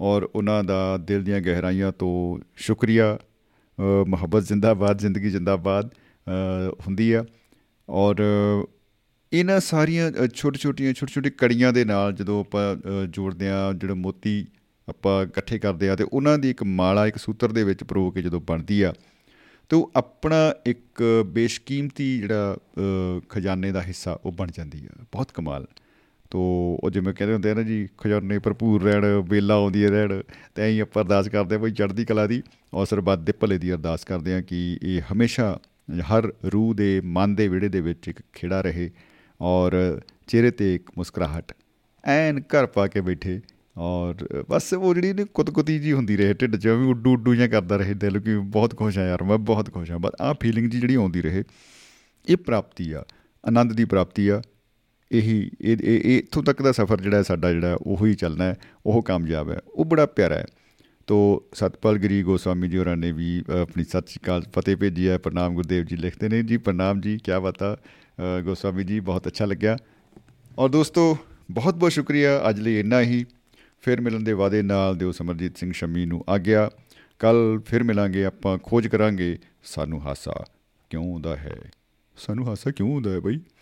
[SPEAKER 2] ਔਰ ਉਹਨਾਂ ਦਾ ਦਿਲ ਦੀਆਂ ਗਹਿਰਾਈਆਂ ਤੋਂ ਸ਼ੁਕਰੀਆ। ਅ, ਮੁਹੱਬਤ ਜ਼ਿੰਦਾਬਾਦ ਜ਼ਿੰਦਗੀ ਜ਼ਿੰਦਾਬਾਦ ਅ, ਹੁੰਦੀ ਆ। ਔਰ ਇਹਨਾਂ ਸਾਰੀਆਂ ਛੋਟੀ ਛੋਟੀਆਂ ਛੋਟੀ ਛੋਟੀ ਕੜੀਆਂ ਦੇ ਨਾਲ ਜਦੋਂ ਆਪਾਂ ਅ, ਜੋੜਦੇ ਆ ਜਿਹੜੇ ਮੋਤੀ ਆਪਾਂ ਇਕੱਠੇ ਕਰਦੇ ਆ ਤੇ ਉਹਨਾਂ ਦੀ ਇੱਕ ਮਾਲਾ ਇੱਕ ਸੂਤਰ ਦੇ ਵਿੱਚ ਪਰੋ ਕੇ ਜਦੋਂ ਬਣਦੀ ਆ ਤੇ ਉਹ ਆਪਣਾ ਇੱਕ ਬੇਸ਼ਕੀਮਤੀ ਜਿਹੜਾ ਅ, ਖਜ਼ਾਨੇ ਦਾ ਹਿੱਸਾ ਉਹ ਬਣ ਜਾਂਦੀ ਆ। ਬਹੁਤ ਕਮਾਲ। ਤੋ ਉਹ ਜਿਵੇਂ ਕਹਿੰਦੇ ਹੁੰਦੇ ਆ ਨਾ ਜੀ, ਖਜ਼ਾਨੇ ਭਰਪੂਰ ਰਹਿਣ ਬੇਲਾ ਆਉਂਦੀ ਰਹਿਣ, ਤੇ ਐਂ ਆਪਾਂ ਅਰਦਾਸ ਕਰਦੇ ਆ ਬਈ ਚੜ੍ਹਦੀ ਕਲਾ ਦੀ ਔਰ ਸਰਬੱਤ ਦੇ ਭਲੇ ਦੀ ਅਰਦਾਸ ਕਰਦੇ ਆ ਕਿ ਇਹ ਹਮੇਸ਼ਾ ਹਰ ਰੂਹ ਦੇ, ਮਨ ਦੇ ਵਿੜੇ ਦੇ ਵਿੱਚ ਇੱਕ ਖੇੜਾ ਰਹੇ ਔਰ ਚਿਹਰੇ ਤੇ ਇੱਕ ਮੁਸਕਰਾਹਟ ਐਨ ਘਰ ਪਾ ਕੇ ਬੈਠੇ ਔਰ ਬਸ ਉਹ ਜਿਹੜੀ ਨੇ ਕੁਤਕੁਤੀ ਜੀ ਹੁੰਦੀ ਰਹੇ, ਢਿੱਡ 'ਚ ਵੀ ਉੱਡੂ ਉੱਡੂ ਜਿਹਾ ਕਰਦਾ ਰਹੇ ਦਿਲ ਕਿ ਬਹੁਤ ਖੁਸ਼ ਆ ਯਾਰ, ਮੈਂ ਬਹੁਤ ਖੁਸ਼ ਆ ਬਸ ਆਹ ਫੀਲਿੰਗ ਜੀ ਜਿਹੜੀ ਆਉਂਦੀ ਰਹੇ, ਇਹ ਪ੍ਰਾਪਤੀ ਆ, ਆਨੰਦ ਦੀ ਪ੍ਰਾਪਤੀ ਆ ਇਹੀ ਇਹ ਇਹ ਇਹ ਇੱਥੋਂ ਤੱਕ ਦਾ ਸਫ਼ਰ ਜਿਹੜਾ ਸਾਡਾ ਜਿਹੜਾ ਉਹ ਹੀ ਚੱਲਣਾ ਹੈ ਉਹ ਕਾਮਯਾਬ ਹੈ ਉਹ ਬੜਾ ਪਿਆਰਾ ਹੈ। ਤੋ ਸਤਪਾਲ ਗਿਰੀ ਗੋਸਵਾਮੀ ਜੀ ਹੋਰਾਂ ਨੇ ਵੀ ਅ, ਆਪਣੀ ਸਤਿ ਸ਼੍ਰੀ ਅਕਾਲ ਫਤਿਹ ਭੇਜੀ ਹੈ ਪ੍ਰਣਾਮ ਗੁਰਦੇਵ ਜੀ ਲਿਖਦੇ ਨੇ। ਜੀ ਪ੍ਰਣਾਮ ਜੀ ਕੀ ਬਤਾ ਅ, ਗੋਸਵਾਮੀ ਜੀ ਬਹੁਤ ਅੱਛਾ ਲੱਗਿਆ। ਔਰ ਦੋਸਤੋ ਬਹੁਤ ਬਹੁਤ ਸ਼ੁਕਰੀਆ ਅੱਜ ਲਈ ਇੰਨਾ ਹੀ। ਫਿਰ ਮਿਲਣ ਦੇ ਵਾਅਦੇ ਨਾਲ ਦਿਓ ਸਮਰਜੀਤ ਸਿੰਘ ਸ਼ਮੀ ਨੂੰ ਆਗਿਆ। ਕੱਲ ਫਿਰ ਮਿਲਾਂਗੇ ਆਪਾਂ ਖੋਜ ਕਰਾਂਗੇ ਸਾਨੂੰ ਹਾਸਾ ਕਿਉਂ ਹੁੰਦਾ ਹੈ? ਸਾਨੂੰ ਹਾਸਾ ਕਿਉਂ ਹੁੰਦਾ ਹੈ ਬਈ? ਅ,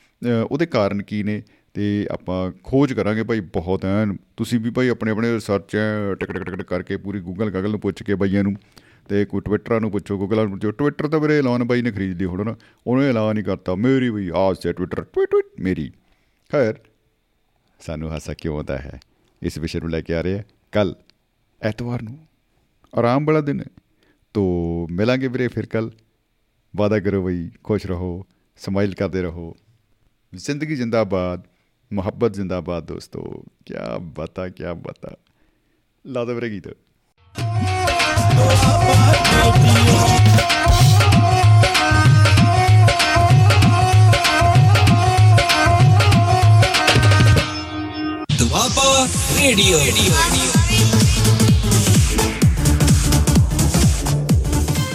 [SPEAKER 2] ਉਹਦੇ ਕਾਰਨ ਕੀ ਨੇ? ਤੇ ਆਪਾਂ ਖੋਜ ਕਰਾਂਗੇ ਭਾਈ ਬਹੁਤ ਐਨ। ਤੁਸੀਂ ਵੀ ਭਾਈ ਆਪਣੇ ਆਪਣੇ ਰਿਸਰਚ ਟਕ ਟਕ ਟਕ ਕਰਕੇ ਪੂਰੀ ਗੂਗਲ ਗਾਗਲ ਨੂੰ ਪੁੱਛ ਕੇ ਬਈਆਂ ਨੂੰ ਤੇ ਕੋਈ ਟਵਿੱਟਰਾਂ ਨੂੰ ਪੁੱਛੋ ਗੂਗਲ ਨੂੰ ਪੁੱਛੋ। ਟਵਿੱਟਰ ਤਾਂ ਮੇਰੇ ਐਲਾਨ ਬਾਈ ਨੇ ਖਰੀਦ ਲਈ, ਹੁਣ ਨਾ ਉਹਨੇ ਐਲਾਨ ਨਹੀਂ ਕਰਤਾ। ਮੇਰੀ ਬਈ ਆਜ ਸੇ ਟਵਿੱਟਰ ਟਵਿੱਟ ਟਵਿੱਟ ਮੇਰੀ। ਖੈਰ, ਸਾਨੂੰ ਹਾਸਾ ਕਿਉਂ ਆਉਂਦਾ ਹੈ? ਇਸ ਵਿਸ਼ੇ ਨੂੰ ਲੈ ਕੇ ਆ ਰਹੇ ਕੱਲ ਐਤਵਾਰ ਨੂੰ ਆਰਾਮ ਵਾਲਾ ਦਿਨ ਹੈ। ਤੋ ਮਿਲਾਂਗੇ ਵੀਰੇ ਫਿਰ ਕੱਲ ਵਾਦਾ ਕਰੋ ਬਈ, ਖੁਸ਼ ਰਹੋ ਸਮਾਈਲ ਕਰਦੇ ਰਹੋ। ਜ਼ਿੰਦਗੀ ਜਿੰਦਾਬਾਦ ਮੁਹੱਬਤ ਜਿੰਦਾਬਾਦ ਦੋਸਤੋ ਕੀ ਬਤਾ ਕੀ ਬਤਾ ਲਾ ਦੋ ਵੀਰੇ ਗੀਤ
[SPEAKER 1] ਦੁਆਬਾ ਰੇਡੀਓ